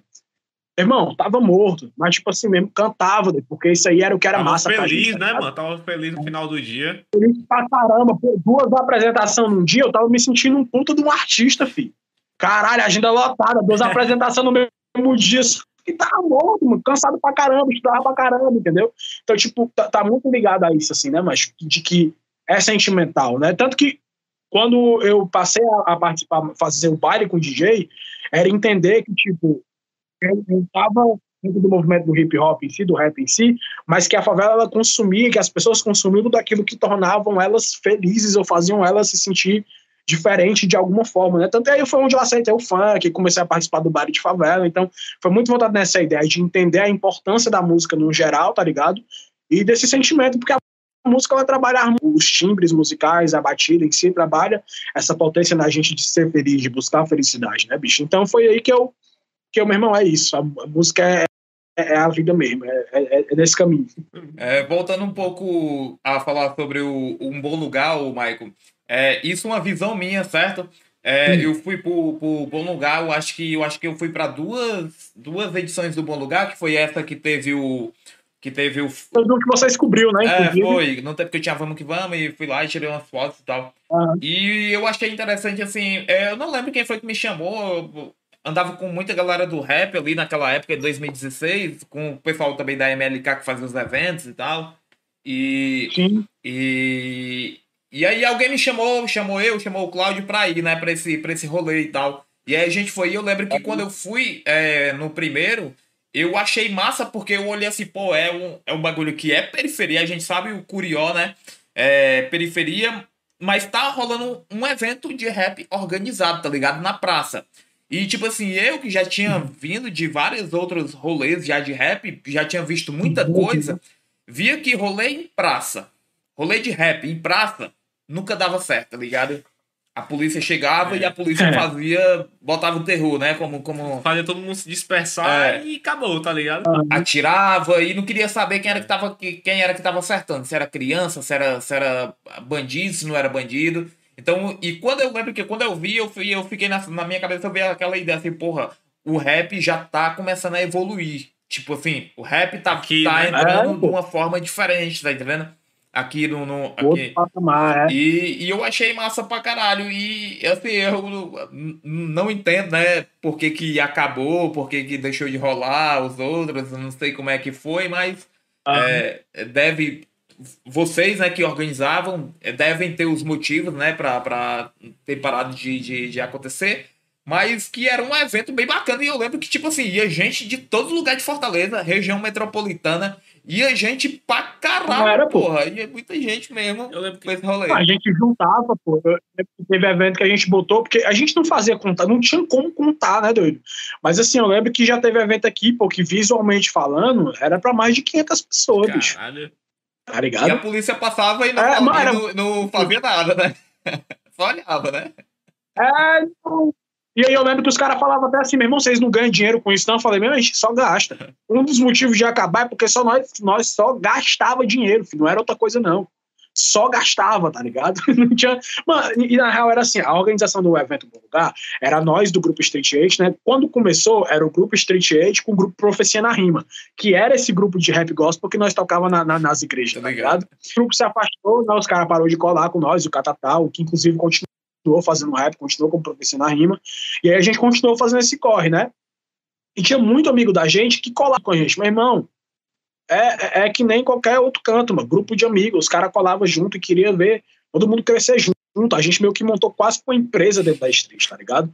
Irmão, tava morto, mas tipo assim mesmo, cantava, porque isso aí era o que era tava massa feliz, gente. Feliz, né, mano? Tava feliz no final do dia. Feliz pra caramba, pô, duas apresentações num dia, eu tava me sentindo um puta de um artista, filho. Caralho, agenda lotada, duas apresentações no mesmo dia, e tava morto, mano, cansado pra caramba, estudava pra caramba, entendeu? Então, tipo, tá, tá muito ligado a isso, assim, né, mas de que é sentimental, né? Tanto que quando eu passei a, a participar, fazer o baile com o DJ, era entender que, tipo, eu estava dentro do movimento do hip hop em si, do rap em si, mas que a favela ela consumia, que as pessoas consumiam daquilo que tornavam elas felizes ou faziam elas se sentir diferente de alguma forma, né? Tanto aí foi onde eu aceitei o funk, comecei a participar do baile de favela, então foi muito voltado nessa ideia de entender a importância da música no geral, tá ligado? E desse sentimento, porque a música ela trabalha os timbres musicais, a batida em si trabalha essa potência na gente de ser feliz, de buscar a felicidade, né, bicho? Então foi aí que eu que, meu irmão, é isso. A, a música é, é, é a vida mesmo, é, é, é nesse caminho. É, voltando um pouco a falar sobre o, um bom lugar, o Michael, é, isso é uma visão minha, certo? É, eu fui pro, pro Bom Lugar, eu acho que eu acho que eu fui para duas, duas edições do Bom Lugar, que foi essa que teve o que teve o foi que você descobriu, né? É, foi, não tempo que eu tinha Vamos que Vamos e fui lá e tirei umas fotos e tal. Uhum. E eu achei interessante assim, é, eu não lembro quem foi que me chamou, andava com muita galera do rap ali naquela época, de 2016, com o pessoal também da MLK que fazia os eventos e tal. E, Sim. e, e aí alguém me chamou, chamou eu, chamou o Cláudio pra ir, né, pra esse, pra esse rolê e tal. E aí a gente foi, e eu lembro que quando eu fui é, no primeiro, eu achei massa porque eu olhei assim, pô, é um, é um bagulho que é periferia, a gente sabe o Curió, né, é periferia, mas tá rolando um evento de rap organizado, tá ligado? Na praça. E, tipo assim, eu que já tinha vindo de vários outros rolês já de rap, já tinha visto muita coisa, via que rolê em praça, rolê de rap em praça, nunca dava certo, tá ligado? A polícia chegava é. e a polícia é. fazia, botava o terror, né? Como, como... Fazia todo mundo se dispersar é. e acabou, tá ligado? Atirava e não queria saber quem era que tava, quem era que tava acertando. Se era criança, se era, se era bandido, se não era bandido. Então, e quando eu lembro que quando eu vi, eu, fui, eu fiquei na, na minha cabeça, eu vi aquela ideia assim, porra, o rap já tá começando a evoluir. Tipo assim, o rap tá, aqui, tá né? entrando é, de uma forma diferente, tá entendendo? Aqui no. no aqui. Patamar, é. e, e eu achei massa pra caralho. E assim, eu não entendo, né, por que, que acabou, por que, que deixou de rolar os outros, não sei como é que foi, mas é, deve vocês né, que organizavam eh, devem ter os motivos né, para ter parado de, de, de, acontecer, mas que era um evento bem bacana. E eu lembro que, tipo assim, ia gente de todo lugar de Fortaleza, região metropolitana, ia gente pra caralho, era, porra. Ia muita gente mesmo. Eu lembro que esse rolê. A gente juntava, pô. Teve evento que a gente botou, porque a gente não fazia contar, não tinha como contar, né, doido? Mas assim, eu lembro que já teve evento aqui, pô, que visualmente falando, era para mais de 500 pessoas, Caralho. bicho. Tá ligado? E a polícia passava e não, é, falava, era... não, não fazia nada, né? Só olhava, né? É, não... E aí eu lembro que os caras falavam até assim, meu irmão, vocês não ganham dinheiro com isso, não? Eu falei, meu, a gente só gasta. Um dos motivos de acabar é porque só nós, nós só gastava dinheiro, filho, não era outra coisa, não só gastava, tá ligado? Não tinha... Mano, e na real era assim, a organização do evento no lugar era nós do grupo Street 8, né? Quando começou, era o grupo Street 8 com o grupo Profecia na Rima, que era esse grupo de rap gospel que nós tocava na, na, nas igrejas, tá ligado? O grupo se afastou, né? os caras pararam de colar com nós, o Catatal, que inclusive continuou fazendo rap, continuou como Profecia na Rima, e aí a gente continuou fazendo esse corre, né? E tinha muito amigo da gente que colava com a gente, meu irmão, é, é que nem qualquer outro canto, mano. Grupo de amigos, os caras colavam junto e queria ver todo mundo crescer junto. A gente meio que montou quase uma empresa dentro da street, tá ligado?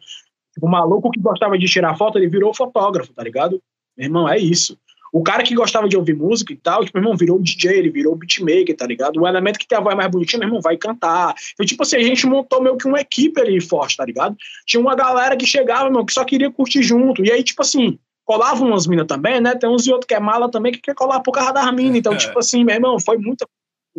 O maluco que gostava de tirar foto, ele virou fotógrafo, tá ligado? Meu irmão, é isso. O cara que gostava de ouvir música e tal, tipo, meu irmão, virou DJ, ele virou beatmaker, tá ligado? O elemento que tem a voz mais bonitinha, meu irmão, vai cantar. Então, tipo assim, a gente montou meio que uma equipe ali forte, tá ligado? Tinha uma galera que chegava, meu, que só queria curtir junto. E aí, tipo assim, colavam umas minas também, né? Tem uns e outros que é mala também que quer colar por causa das minas. Então, é. tipo assim, meu irmão, foi muita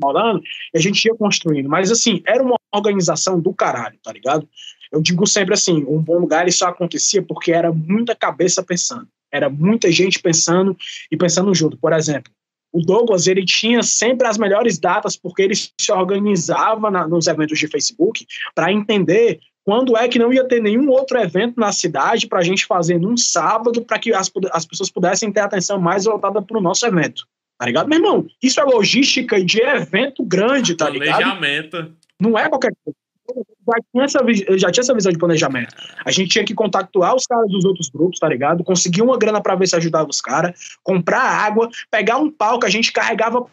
rolando e a gente ia construindo. Mas, assim, era uma organização do caralho, tá ligado? Eu digo sempre assim, um bom lugar ele só acontecia porque era muita cabeça pensando. Era muita gente pensando e pensando junto. Por exemplo, o Douglas ele tinha sempre as melhores datas porque ele se organizava na, nos eventos de Facebook para entender quando é que não ia ter nenhum outro evento na cidade para a gente fazer num sábado para que as, as pessoas pudessem ter atenção mais voltada para o nosso evento. Tá ligado, meu irmão? Isso é logística de evento grande, tá ligado? Planejamento. Não é qualquer coisa. Já tinha, essa, já tinha essa visão de planejamento. A gente tinha que contactuar os caras dos outros grupos, tá ligado? Conseguir uma grana para ver se ajudava os caras, comprar água, pegar um palco, a gente carregava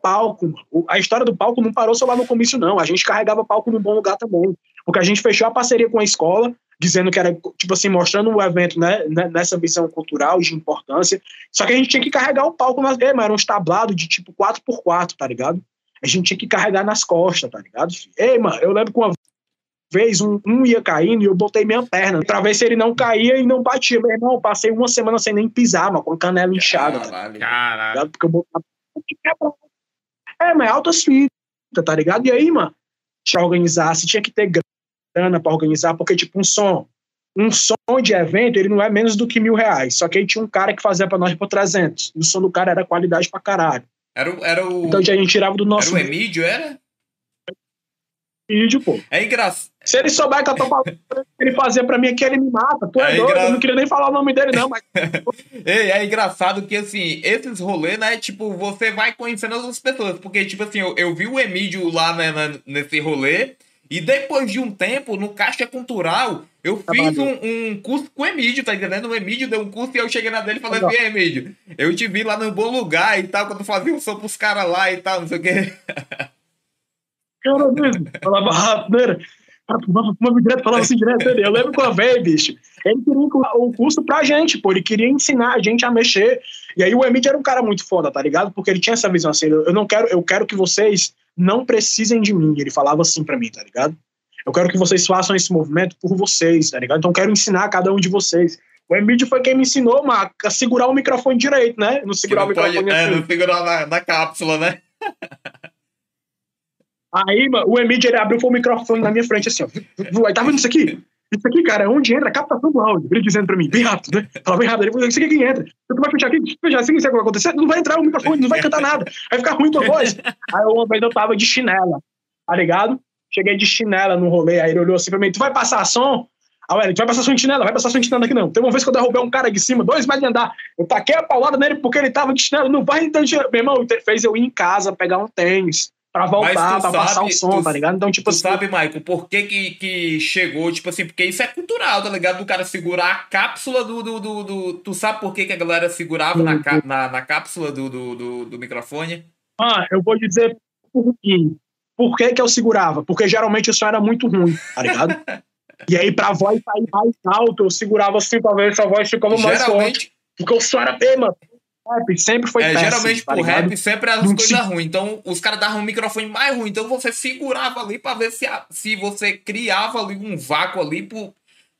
palco. A história do palco não parou só lá no comício, não. A gente carregava palco num bom lugar também. Porque a gente fechou a parceria com a escola, dizendo que era, tipo assim, mostrando o evento né, né nessa visão cultural de importância. Só que a gente tinha que carregar o palco nas mas era um establado de tipo 4x4, tá ligado? A gente tinha que carregar nas costas, tá ligado? Ei, mano, eu lembro que uma vez um, um ia caindo e eu botei minha perna pra ver se ele não caía e não batia. Meu irmão, passei uma semana sem nem pisar, mano, com a canela inchada. Caralho, tá caralho. Porque eu botava. É, mas é altas fitas, tá ligado? E aí, mano, que organizar, se tinha que ter grana para organizar, porque, tipo, um som. um som de evento, ele não é menos do que mil reais. Só que aí tinha um cara que fazia pra nós por 300. E o som do cara era qualidade pra caralho. Era, o- era o. Então a gente tirava do nosso Era o Emílio, era? Vídeo, pô. É engraçado. Se ele souber que eu tô falando, ele fazia pra mim aqui, ele me mata. Tu é, É doido, engra- eu não queria nem falar o nome dele, não, mas Ei, é engraçado que, assim, esses rolês, né, tipo, você vai conhecendo as outras pessoas. Porque, tipo assim, eu, eu vi o Emílio lá né, na- nesse rolê. E depois de um tempo, no Caixa Cultural, eu fiz um, um curso com o Emílio, tá entendendo? O Emílio deu um curso e eu cheguei na dele e falei assim, "Ei, Emílio, eu te vi lá no bom lugar e tal, quando fazia um som pros caras lá e tal, não sei o quê. Cara mesmo. Falava rápido, né? Fumava, fumava direto, falava assim direto. Ele. Eu lembro que uma vez, bicho, ele queria o curso pra gente, pô. Ele queria ensinar a gente a mexer. E aí o Emílio era um cara muito foda, tá ligado? Porque ele tinha essa visão assim, eu não quero, eu quero que vocês não precisem de mim. Ele falava assim pra mim, tá ligado? Eu quero que vocês façam esse movimento por vocês, tá ligado? Então eu quero ensinar a cada um de vocês. O Emílio foi quem me ensinou, mano, a segurar o microfone direito, né? Não segurar não o pode, microfone é, assim. não segurar na, na cápsula, né? Aí, mano, o Emílio, ele abriu o microfone na minha frente, assim, ó. Aí, tá vendo isso aqui? Isso aqui, cara, é onde entra a captação do áudio. Ele dizendo pra mim, bem rápido, né? Fala bem rápido. Ele falou, isso aqui é quem entra. Tu vai fechar aqui, fechar assim, isso é que vai acontecer? Não vai entrar o microfone, não vai cantar nada. Vai ficar ruim tua voz. Aí, uma vez eu tava de chinela, tá ligado? Cheguei de chinela no rolê, aí ele olhou assim pra mim, tu vai passar som? Ele, tu vai passar som de chinela? Vai passar som de chinela aqui não. Tem uma vez que eu derrubei um cara de cima, dois metros de andar. Eu taquei a paulada nele porque ele tava de chinela. Não vai então, meu irmão, fez eu ir em casa pegar um tênis pra voltar, pra passar o sabe- som, tu- tá ligado? Então, tipo Tu assim, sabe, Michael, por que, que que chegou, tipo assim, porque isso é cultural, tá ligado? Do cara segurar a cápsula do. do, do, do- tu sabe por que, que a galera segurava na, cá- na, na cápsula do, do, do, do microfone? Ah, eu vou dizer por quê. Por que, que eu segurava? Porque geralmente o som era muito ruim, tá ligado? e aí, pra voz sair mais alto, eu segurava assim pra ver se a voz ficava mais forte. Porque o som era bem, mano. Rap sempre foi é, péssimo, geralmente tá pro ligado? rap sempre as Não coisas se- ruins. Então, os caras davam um microfone mais ruim. Então, você segurava ali pra ver se, a- se você criava ali um vácuo ali pro,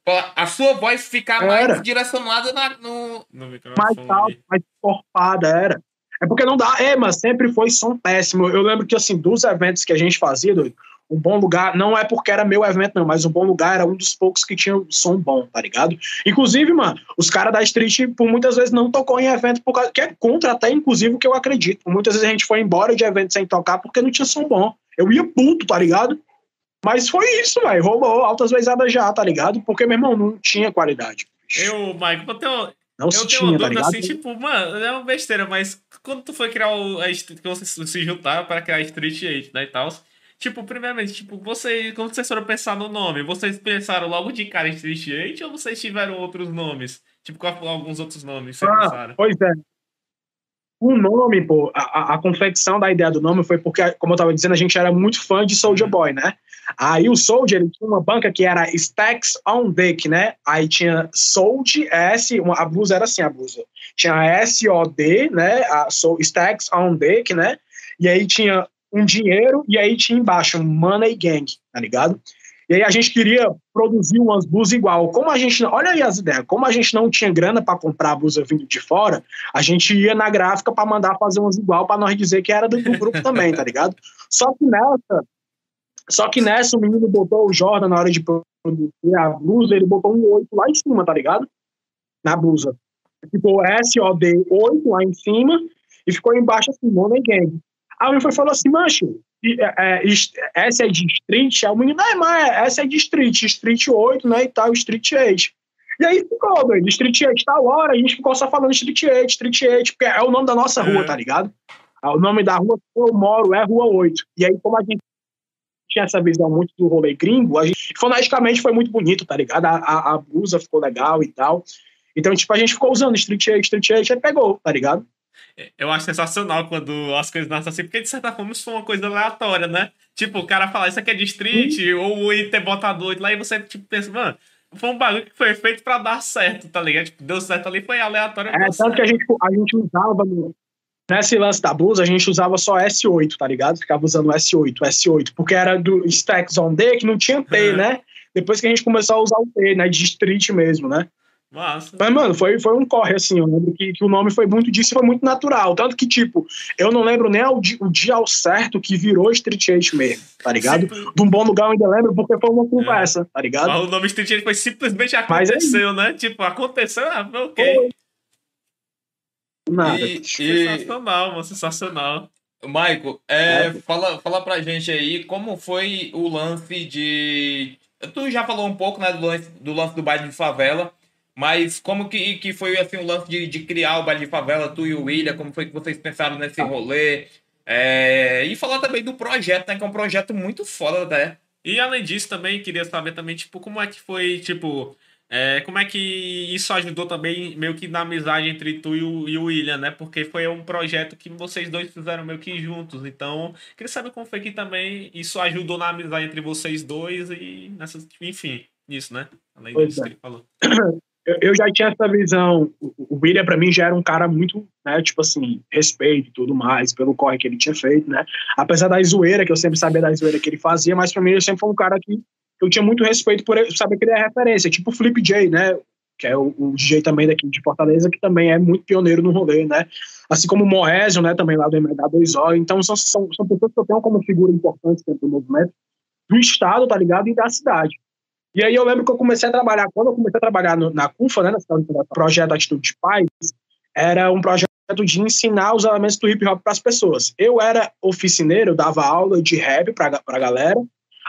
pra a sua voz ficar mais Era. direcionada na- no. No mais microfone. alto, mais encorpada, era. É porque não dá. É, mas sempre foi som péssimo. Eu lembro que, assim, dos eventos que a gente fazia, doido, um bom lugar, não é porque era meu evento, não, mas o bom lugar era um dos poucos que tinha som bom, tá ligado? Inclusive, mano, os caras da Street, por muitas vezes, não tocou em evento, por causa, que é contra até, inclusive, o que eu acredito. Muitas vezes a gente foi embora de evento sem tocar porque não tinha som bom. Eu ia puto, tá ligado? Mas foi isso, velho. Rolou altas vezadas já, tá ligado? Porque, meu irmão, não tinha qualidade. Eu, Michael, eu tenho, Não eu tenho tinha, uma tá dúvida ligado? assim, tipo, mano, é uma besteira, mas quando tu foi criar o, a que vocês se juntaram para criar a Street 8, né, e tal, tipo, primeiramente, tipo, vocês, quando vocês foram pensar no nome, vocês pensaram logo de cara em 8 ou vocês tiveram outros nomes? Tipo, qual- alguns outros nomes vocês Ah, pensaram? pois é. O nome, pô, a, a- confecção da ideia do nome foi porque, como eu tava dizendo, a gente era muito fã de Soldier Boy, né? Aí o Soldier, ele tinha uma banca que era Stacks on Deck, né? Aí tinha Sold S, uma, a blusa era assim, a blusa. Tinha S-O-D, né? A so, Stacks on Deck, né? E aí tinha um dinheiro, e aí tinha embaixo Money Gang, tá ligado? E aí a gente queria produzir umas blusas igual. Como a gente, olha aí as ideias, como a gente não tinha grana para comprar a blusa vindo de fora, a gente ia na gráfica para mandar fazer umas igual para nós dizer que era do, do grupo também, tá ligado? Só que nessa, só que nessa o menino botou o Jordan na hora de produzir a blusa, ele botou um 8 lá em cima, tá ligado? Na blusa. Ficou SOD 8 lá em cima e ficou embaixo assim, Money Gang. Aí ele foi falou assim, mancho, e, é, é, est- essa é de Street? Aí o menino, é, mas essa é de Street, Street 8, né, e tal, Street 8. E aí ficou, doido, Street 8, tal hora, a gente ficou só falando Street 8, Street 8, porque é o nome da nossa rua, É. tá ligado? Ah, O nome da rua que eu moro é Rua 8. E aí, como a gente tinha essa visão muito do rolê gringo, a gente, foneticamente foi muito bonito, tá ligado? A, a, a blusa ficou legal e tal. Então, tipo, a gente ficou usando Street 8, Street 8, aí pegou, tá ligado? Eu acho sensacional quando as coisas nascem assim, porque de certa forma isso foi uma coisa aleatória, né? Tipo, o cara falar isso aqui é de street, ou ele ter botado oito lá e você tipo, pensa, mano, foi um bagulho que foi feito pra dar certo, tá ligado? Tipo, deu certo ali, foi aleatório. É, tanto que a gente, a gente usava no, nesse lance da blusa, a gente usava só S8, tá ligado? Ficava usando S8, S8, porque era do Stacks on D que não tinha T, Uhum. né? Depois que a gente começou a usar o T, né? De street mesmo, né? Massa. Mas, mano, foi, foi um corre, assim. Eu lembro que, que o nome foi muito disso foi muito natural. Tanto que, tipo, eu não lembro nem o, o dia ao certo que virou Street Eight mesmo, tá ligado? Simples. De um bom lugar eu ainda lembro porque foi uma conversa, é. tá ligado? Mas o nome Street Eight foi simplesmente é aconteceu, né? Tipo, aconteceu, ah, ok. Foi. Nada. E, sensacional, mano, sensacional. Michael, é, é. Fala, fala pra gente aí como foi o lance de. Tu já falou um pouco né, do, lance, do lance do baile de favela, mas como que, que foi assim, o lance de, de criar o baile de favela, tu e o William, como foi que vocês pensaram nesse rolê? É, e falar também do projeto, né? Que é um projeto muito foda, né? E além disso, também queria saber também, tipo, como é que foi, tipo, é, como é que isso ajudou também meio que na amizade entre tu e o, e o, William, né? Porque foi um projeto que vocês dois fizeram meio que juntos. Então, queria saber como foi que também isso ajudou na amizade entre vocês dois e nessas, enfim, isso, né? Além pois disso é. que ele falou. Eu já tinha essa visão. O William, para mim, já era um cara muito, né, tipo assim, respeito e tudo mais, pelo corre que ele tinha feito, né? Apesar da zoeira, que eu sempre sabia da zoeira que ele fazia, mas para mim ele sempre foi um cara que eu tinha muito respeito por ele, saber que ele é referência, tipo o Flip J, né? Que é o, o, DJ também daqui de Fortaleza, que também é muito pioneiro no rolê, né? Assim como o Moésio, né? Também lá do MH2O. Então são, são, são pessoas que eu tenho como figura importante dentro do movimento, do estado, tá ligado? E da cidade. E aí eu lembro que eu comecei a trabalhar, quando eu comecei a trabalhar no, na CUFA, né? No projeto Atitude de Paz, era um projeto de ensinar os elementos do hip hop para as pessoas. Eu era oficineiro, dava aula de rap para a galera,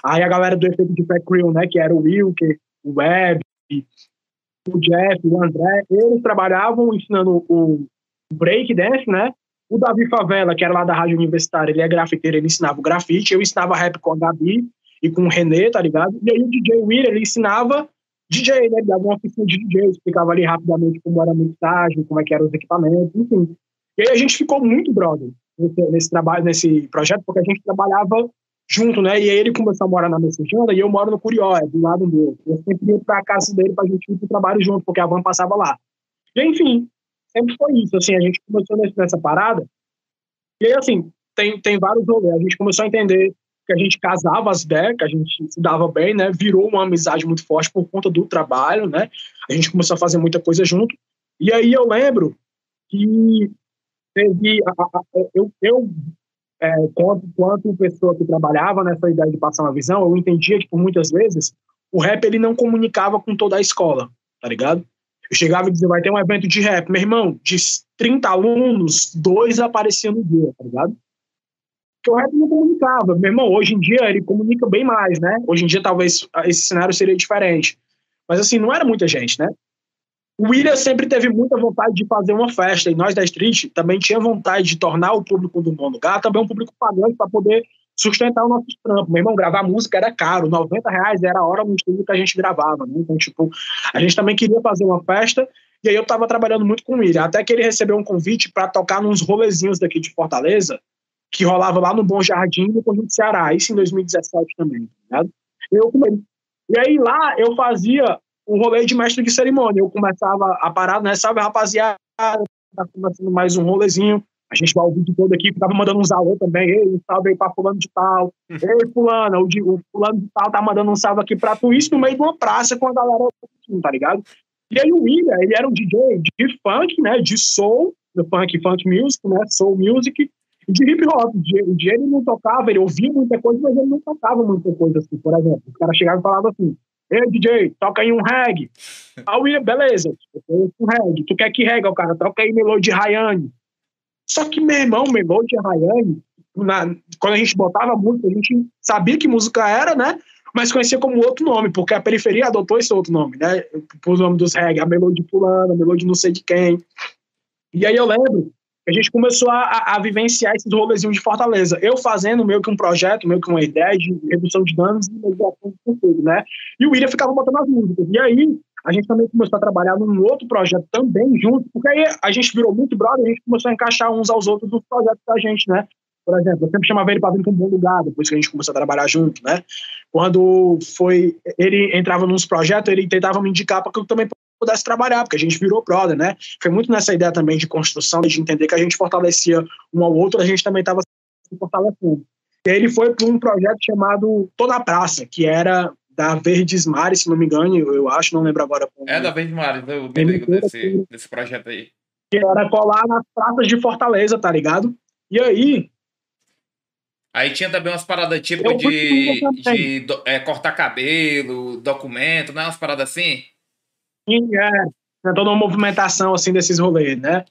Aí a galera do efeito de Pack Crew, né, que era o Wilker, o Web, o Jeff, o André, eles trabalhavam ensinando o break dance, né? O Davi Favela, que era lá da Rádio Universitária, ele é grafiteiro, ele ensinava o grafite, eu ensinava rap com a Gabi e com o Renê, tá ligado? E aí o DJ Will, ele ensinava DJ, né? Ele dava uma oficina de DJ, explicava ali rapidamente como era a mixagem, como é que eram os equipamentos, enfim. E aí a gente ficou muito brother nesse, nesse trabalho, nesse projeto, porque a gente trabalhava junto, né? E aí ele começou a morar na Messejana e eu moro no Curió, é do lado meu. Eu sempre ia pra casa dele pra gente ir pro trabalho junto, porque a van passava lá. E enfim, sempre foi isso, assim, a gente começou nessa parada. E aí, assim, tem, tem vários rolês. A gente começou a entender que a gente casava as ideias, que a gente se dava bem, né? Virou uma amizade muito forte por conta do trabalho, né? A gente começou a fazer muita coisa junto. E aí eu lembro que teve. Eu, eu é, quanto, quanto pessoa que trabalhava nessa ideia de passar uma visão, eu entendia que, por muitas vezes, o rap ele não comunicava com toda a escola, tá ligado? Eu chegava e dizia, vai ter um evento de rap. Meu irmão, de 30 alunos, dois apareciam no dia, tá ligado? Porque o rap não comunicava. Meu irmão, hoje em dia ele comunica bem mais, né? Hoje em dia talvez esse cenário seria diferente. Mas assim, não era muita gente, né? O William sempre teve muita vontade de fazer uma festa, e nós da Street também tinha vontade de tornar o público do bom lugar também um público pagante para poder sustentar o nosso trampo. Meu irmão, gravar música era caro, 90 reais era a hora no estúdio que a gente gravava. Né? Então, tipo, a gente também queria fazer uma festa, e aí eu estava trabalhando muito com o William, até que ele recebeu um convite para tocar nos rolezinhos daqui de Fortaleza, que rolava lá no Bom Jardim, no Conjunto Ceará, isso em 2017 também. Tá eu E aí lá eu fazia um rolê de mestre de cerimônia. Eu começava a parar, né? Salve, rapaziada, tá começando mais um rolezinho. A gente vai o vídeo todo aqui, ficava mandando uns alô também. Ei, um salve aí pra fulano de tal. Ei, fulano, o, de, o fulano de tal tá mandando um salve aqui pra tu. Isso no meio de uma praça com a galera, tá ligado? E aí o William, ele era um DJ de funk, né? De soul, de funk, funk music, né? Soul music. De hip hop. O ele não tocava, ele ouvia muita coisa, mas ele não tocava muita coisa assim. Por exemplo, os caras chegavam e falavam assim: Ei, DJ, toca aí um reggae. O William, beleza, eu um reggae. Tu quer que reggae, o cara? Toca aí Melody Rayane. Só que, meu irmão, Melody Rayane, na, quando a gente botava música, a gente sabia que música era, né? Mas conhecia como outro nome, porque a periferia adotou esse outro nome, né? Por nome dos reggae, a Melody Fulana, a Melody não sei de quem. E aí eu lembro a gente começou a, a, vivenciar esses rolezinhos de Fortaleza. Eu fazendo meio que um projeto, meio que uma ideia de redução de danos e mediação de conteúdo, né? E o William ficava botando as músicas. E aí, a gente também começou a trabalhar num outro projeto também junto, porque aí a gente virou muito brother, a gente começou a encaixar uns aos outros nos projetos da gente, né? Por exemplo, eu sempre chamava ele para vir para um bom lugar, depois que a gente começou a trabalhar junto, né? Quando foi, ele entrava nos projetos, ele tentava me indicar para que eu também pudesse trabalhar, porque a gente virou brother, né? Foi muito nessa ideia também de construção, de entender que a gente fortalecia um ao outro, a gente também estava se fortalecendo. E aí ele foi para um projeto chamado Tô na Praça, que era da Verdes Mares, se não me engano, eu acho, não lembro agora. É da Verdes Mares, eu me ligo desse, desse projeto aí. Que era colar nas praças de Fortaleza, tá ligado? E aí. Aí tinha também umas paradas tipo de, de é, cortar cabelo, documento, né? Umas paradas assim. Sim, é. Toda uma movimentação assim desses rolês, né?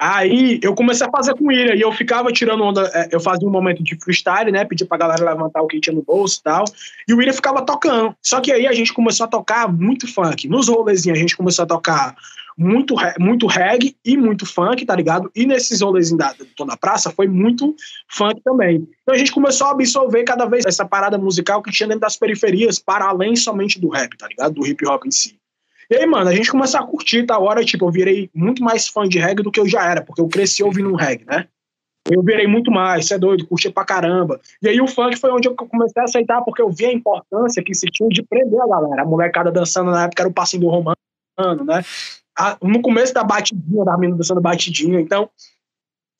Aí eu comecei a fazer com ele, e eu ficava tirando onda, é, eu fazia um momento de freestyle, né? Pedia pra galera levantar o que tinha no bolso e tal. E o William ficava tocando. Só que aí a gente começou a tocar muito funk. Nos rolezinhos a gente começou a tocar muito, muito reggae e muito funk, tá ligado? E nesses rolezinhos da Tô Praça foi muito funk também. Então a gente começou a absorver cada vez essa parada musical que tinha dentro das periferias, para além somente do rap, tá ligado? Do hip hop em si. E aí, mano, a gente começou a curtir, tá? hora, tipo, eu virei muito mais fã de reggae do que eu já era, porque eu cresci ouvindo um reggae, né? Eu virei muito mais, você é doido, curti pra caramba. E aí o funk foi onde eu comecei a aceitar, porque eu vi a importância que se tinha de prender a galera. A molecada dançando na época era o passinho do romano, né? no começo da batidinha, da menina dançando batidinha. Então,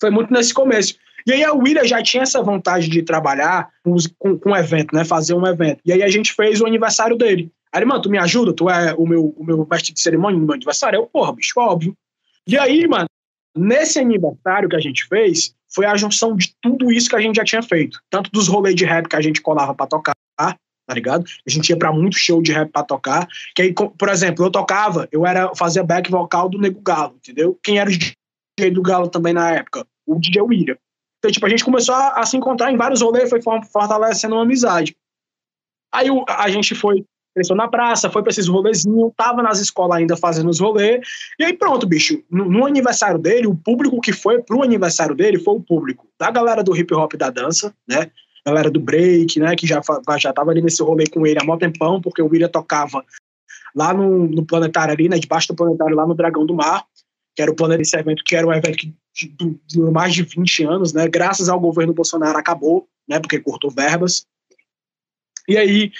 foi muito nesse começo. E aí a William já tinha essa vontade de trabalhar com, com, com um evento, né? Fazer um evento. E aí a gente fez o aniversário dele. Aí, mano, tu me ajuda? Tu é o meu, o meu mestre de cerimônia no meu aniversário? Eu, porra, bicho, óbvio. E aí, mano, nesse aniversário que a gente fez, foi a junção de tudo isso que a gente já tinha feito. Tanto dos rolês de rap que a gente colava pra tocar, tá ligado? A gente ia pra muito show de rap pra tocar. Que aí, por exemplo, eu tocava, eu era fazia back vocal do Nego Galo, entendeu? Quem era o DJ do Galo também na época? O DJ William. Então, tipo, a gente começou a, a se encontrar em vários rolês, foi fortalecendo uma amizade. Aí a gente foi cresceu na praça, foi pra esses rolezinhos, tava nas escolas ainda fazendo os rolês. E aí pronto, bicho. No, no, aniversário dele, o público que foi pro aniversário dele foi o público da galera do hip hop da dança, né? Galera do break, né? Que já, já tava ali nesse rolê com ele há mó tempão, porque o William tocava lá no, no planetário ali, né? Debaixo do planetário, lá no Dragão do Mar, que era o plano desse evento, que era um evento que durou mais de 20 anos, né? Graças ao governo Bolsonaro acabou, né? Porque cortou verbas. E aí,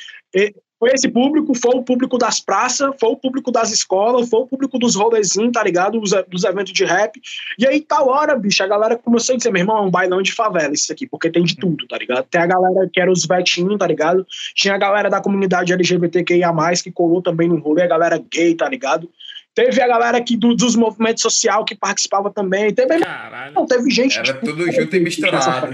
foi esse público, foi o público das praças, foi o público das escolas, foi o público dos rolezinhos, tá ligado? Dos, dos, eventos de rap. E aí, tal hora, bicho, a galera começou a dizer, meu irmão, é um bailão de favela isso aqui, porque tem de tudo, tá ligado? Tem a galera que era os vetinhos, tá ligado? Tinha a galera da comunidade LGBTQIA+, que colou também no rolê, a galera gay, tá ligado? Teve a galera aqui do, dos movimentos sociais que participava também. Teve, Caralho. Não, teve gente. Era tipo, tudo junto e misturado galera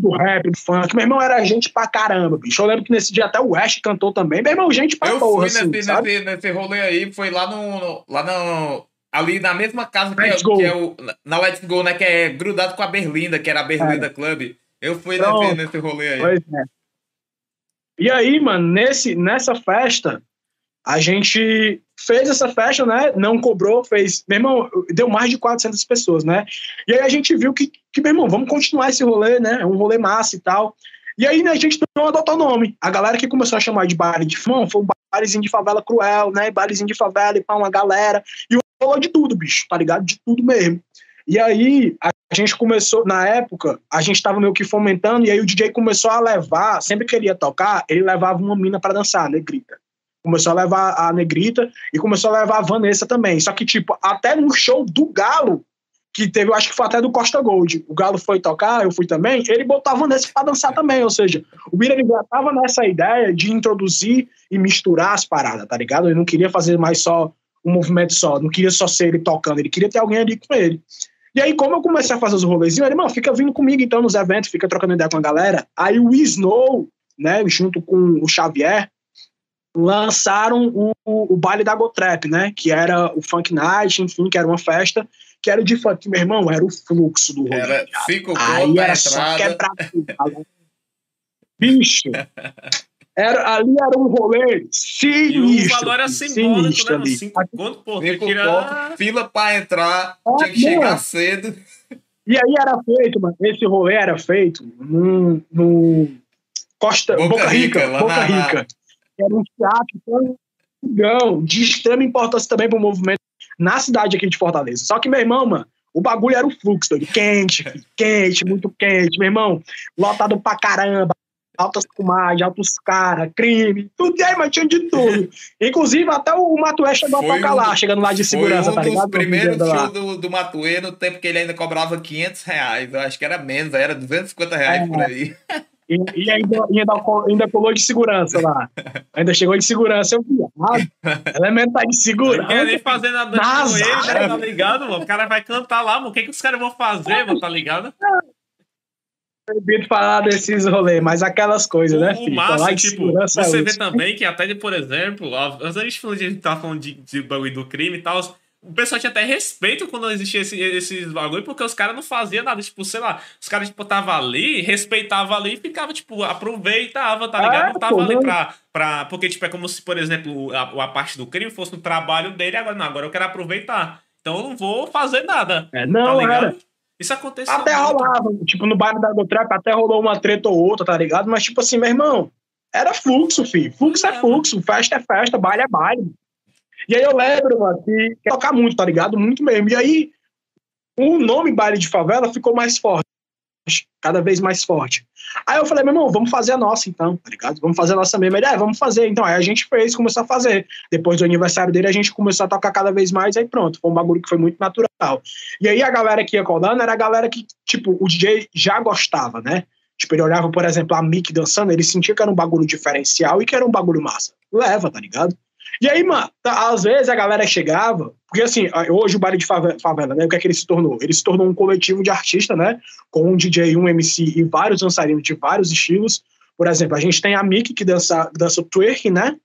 do rap, do funk. Meu irmão era gente pra caramba, bicho. Eu lembro que nesse dia até o West cantou também. Meu irmão, gente pra eu porra, fui assim, nesse, nesse, nesse, rolê aí, foi lá no. Lá no ali na mesma casa que, é, que é, o. Na Let's Go, né? Que é grudado com a Berlinda, que era a Berlinda é. Club. Eu fui nesse, nesse rolê aí. Pois é. E aí, mano, nesse, nessa festa, a gente fez essa festa, né? Não cobrou, fez. Meu irmão, deu mais de 400 pessoas, né? E aí a gente viu que, que meu irmão, vamos continuar esse rolê, né? É um rolê massa e tal. E aí, né, a gente não adotou o nome. A galera que começou a chamar de baile de fã foi um bailezinho de favela cruel, né? Bailezinho de favela e pra uma galera. E rolou de tudo, bicho, tá ligado? De tudo mesmo. E aí, a gente começou, na época, a gente tava meio que fomentando, e aí o DJ começou a levar, sempre que ele ia tocar, ele levava uma mina para dançar, negrita começou a levar a Negrita e começou a levar a Vanessa também. Só que, tipo, até no show do Galo, que teve, eu acho que foi até do Costa Gold, o Galo foi tocar, eu fui também, ele botou a Vanessa pra dançar também, ou seja, o Bira já tava nessa ideia de introduzir e misturar as paradas, tá ligado? Ele não queria fazer mais só um movimento só, não queria só ser ele tocando, ele queria ter alguém ali com ele. E aí, como eu comecei a fazer os rolezinhos, ele, mano, fica vindo comigo então nos eventos, fica trocando ideia com a galera. Aí o Snow, né, junto com o Xavier, lançaram o, o, baile da Gotrap, né? Que era o Funk Night, enfim, que era uma festa que era de funk. Meu irmão, era o fluxo do rolê. Era cinco Aí era só quebrar tudo. Bicho. Era, ali era um rolê sinistro. E o valor era simbólico, né? Ali. Cinco conto, cinco tirar... fila pra entrar, ah, tinha que chegar cedo. E aí era feito, mano, esse rolê era feito no, no Costa, Boca, Boca Rica, Rica Boca na, Rica era um teatro de extrema importância também para o movimento na cidade aqui de Fortaleza. Só que, meu irmão, mano, o bagulho era o fluxo, quente, quente, muito quente, meu irmão, lotado pra caramba, altas fumagens, altos caras, crime, tudo aí, mas tinha de tudo. Inclusive, até o Matuê chegou foi a tocar um, lá, chegando lá de segurança, foi um tá ligado? O primeiro show do, do Matuê no tempo que ele ainda cobrava 500 reais, eu acho que era menos, era 250 reais é. por aí. E, e ainda, ainda, ainda colou de segurança lá. Ainda chegou de segurança. Eu vi, ah, elementar de segurança. Não quer nem fazer nada com ele, né? Tá ligado, mano? O cara vai cantar lá, mano. O que, que os caras vão fazer, mano? Tá ligado? proibido falar desses rolês, mas aquelas coisas, né, filho? O massa, tipo, você vê também que até, por exemplo, de, a gente tá falando de, de bagulho do crime e tal, o pessoal tinha até respeito quando existia esse, esses bagulho, porque os caras não faziam nada. Tipo, sei lá, os caras, tipo, tava ali, respeitava ali e ficava, tipo, aproveitava, tá ligado? É, não tava pô, ali pra, pra. Porque, tipo, é como se, por exemplo, a, a parte do crime fosse no trabalho dele, agora não, agora eu quero aproveitar. Então eu não vou fazer nada. É, não, tá ligado? Era. Isso aconteceu. Até muito. rolava, tipo, no bairro da Gotrap até rolou uma treta ou outra, tá ligado? Mas, tipo assim, meu irmão, era fluxo, filho. Fluxo é, é fluxo, festa é festa, baile é baile. E aí eu lembro, mano, que tocar muito, tá ligado? Muito mesmo. E aí o nome baile de favela ficou mais forte. Cada vez mais forte. Aí eu falei, meu irmão, vamos fazer a nossa então, tá ligado? Vamos fazer a nossa mesmo. Ele, é, vamos fazer. Então, aí a gente fez, começou a fazer. Depois do aniversário dele, a gente começou a tocar cada vez mais, aí pronto. Foi um bagulho que foi muito natural. E aí a galera que ia colando era a galera que, tipo, o DJ já gostava, né? Tipo, ele olhava, por exemplo, a Mick dançando, ele sentia que era um bagulho diferencial e que era um bagulho massa. Leva, tá ligado? E aí, mano, tá, às vezes a galera chegava, porque assim, hoje o baile de favela, né, o que é que ele se tornou? Ele se tornou um coletivo de artistas, né, com um DJ, um MC e vários dançarinos de vários estilos. Por exemplo, a gente tem a Mickey que dança, dança twerk, né,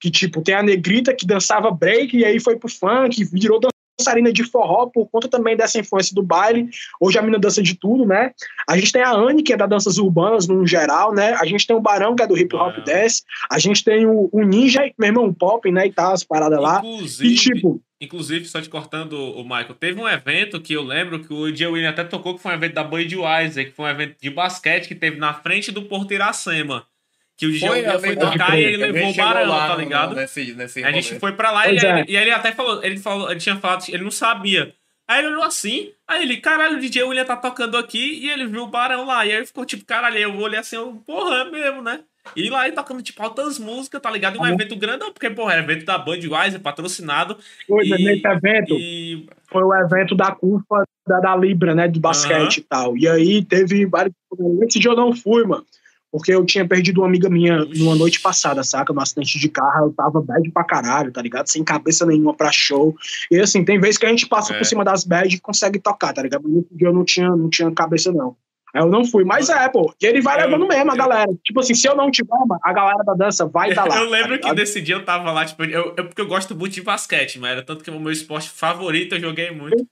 que tipo, tem a Negrita que dançava break e aí foi pro funk, virou dançarina de forró por conta também dessa influência do baile. Hoje a mina dança de tudo, né? A gente tem a Anne, que é da danças urbanas no geral, né? A gente tem o Barão, que é do hip hop dance. A gente tem o, o Ninja, meu irmão, o Pop, né? E tal, as paradas lá. Inclusive, e, tipo, inclusive, só te cortando o Michael, teve um evento que eu lembro que o Jay William até tocou, que foi um evento da Budweiser, que foi um evento de basquete que teve na frente do Porto Iracema. Que o Gil foi, foi tocar e ele levou o Barão, lá, tá ligado? Nesse, nesse a gente foi pra lá e, é. ele, e ele até falou, ele falou, ele tinha falado, ele não sabia. Aí ele olhou assim, aí ele, caralho, o DJ William tá tocando aqui e ele viu o Barão lá. E aí ele ficou tipo, caralho, eu olhei assim, eu, porra, é mesmo, né? E lá ele tocando, tipo, altas músicas, tá ligado? E um ah, evento grande, porque, porra, é evento da Budweiser, patrocinado. Foi, e, nesse evento, e... foi o evento da CUFA da, da Libra, né, de basquete uhum. e tal. E aí teve vários... Esse dia eu não fui, mano. Porque eu tinha perdido uma amiga minha numa noite passada, saca? No acidente de carro, eu tava bad pra caralho, tá ligado? Sem cabeça nenhuma pra show. E assim, tem vezes que a gente passa é. por cima das bad e consegue tocar, tá ligado? Mas eu não tinha, não tinha cabeça, não. Aí eu não fui, mas é, pô. E ele vai eu, levando mesmo a galera. Tipo assim, se eu não tiver, a galera da dança vai tá lá. Eu lembro tá que nesse dia eu tava lá, tipo, eu, eu, porque eu gosto muito de basquete, mas era tanto que o meu esporte favorito, eu joguei muito.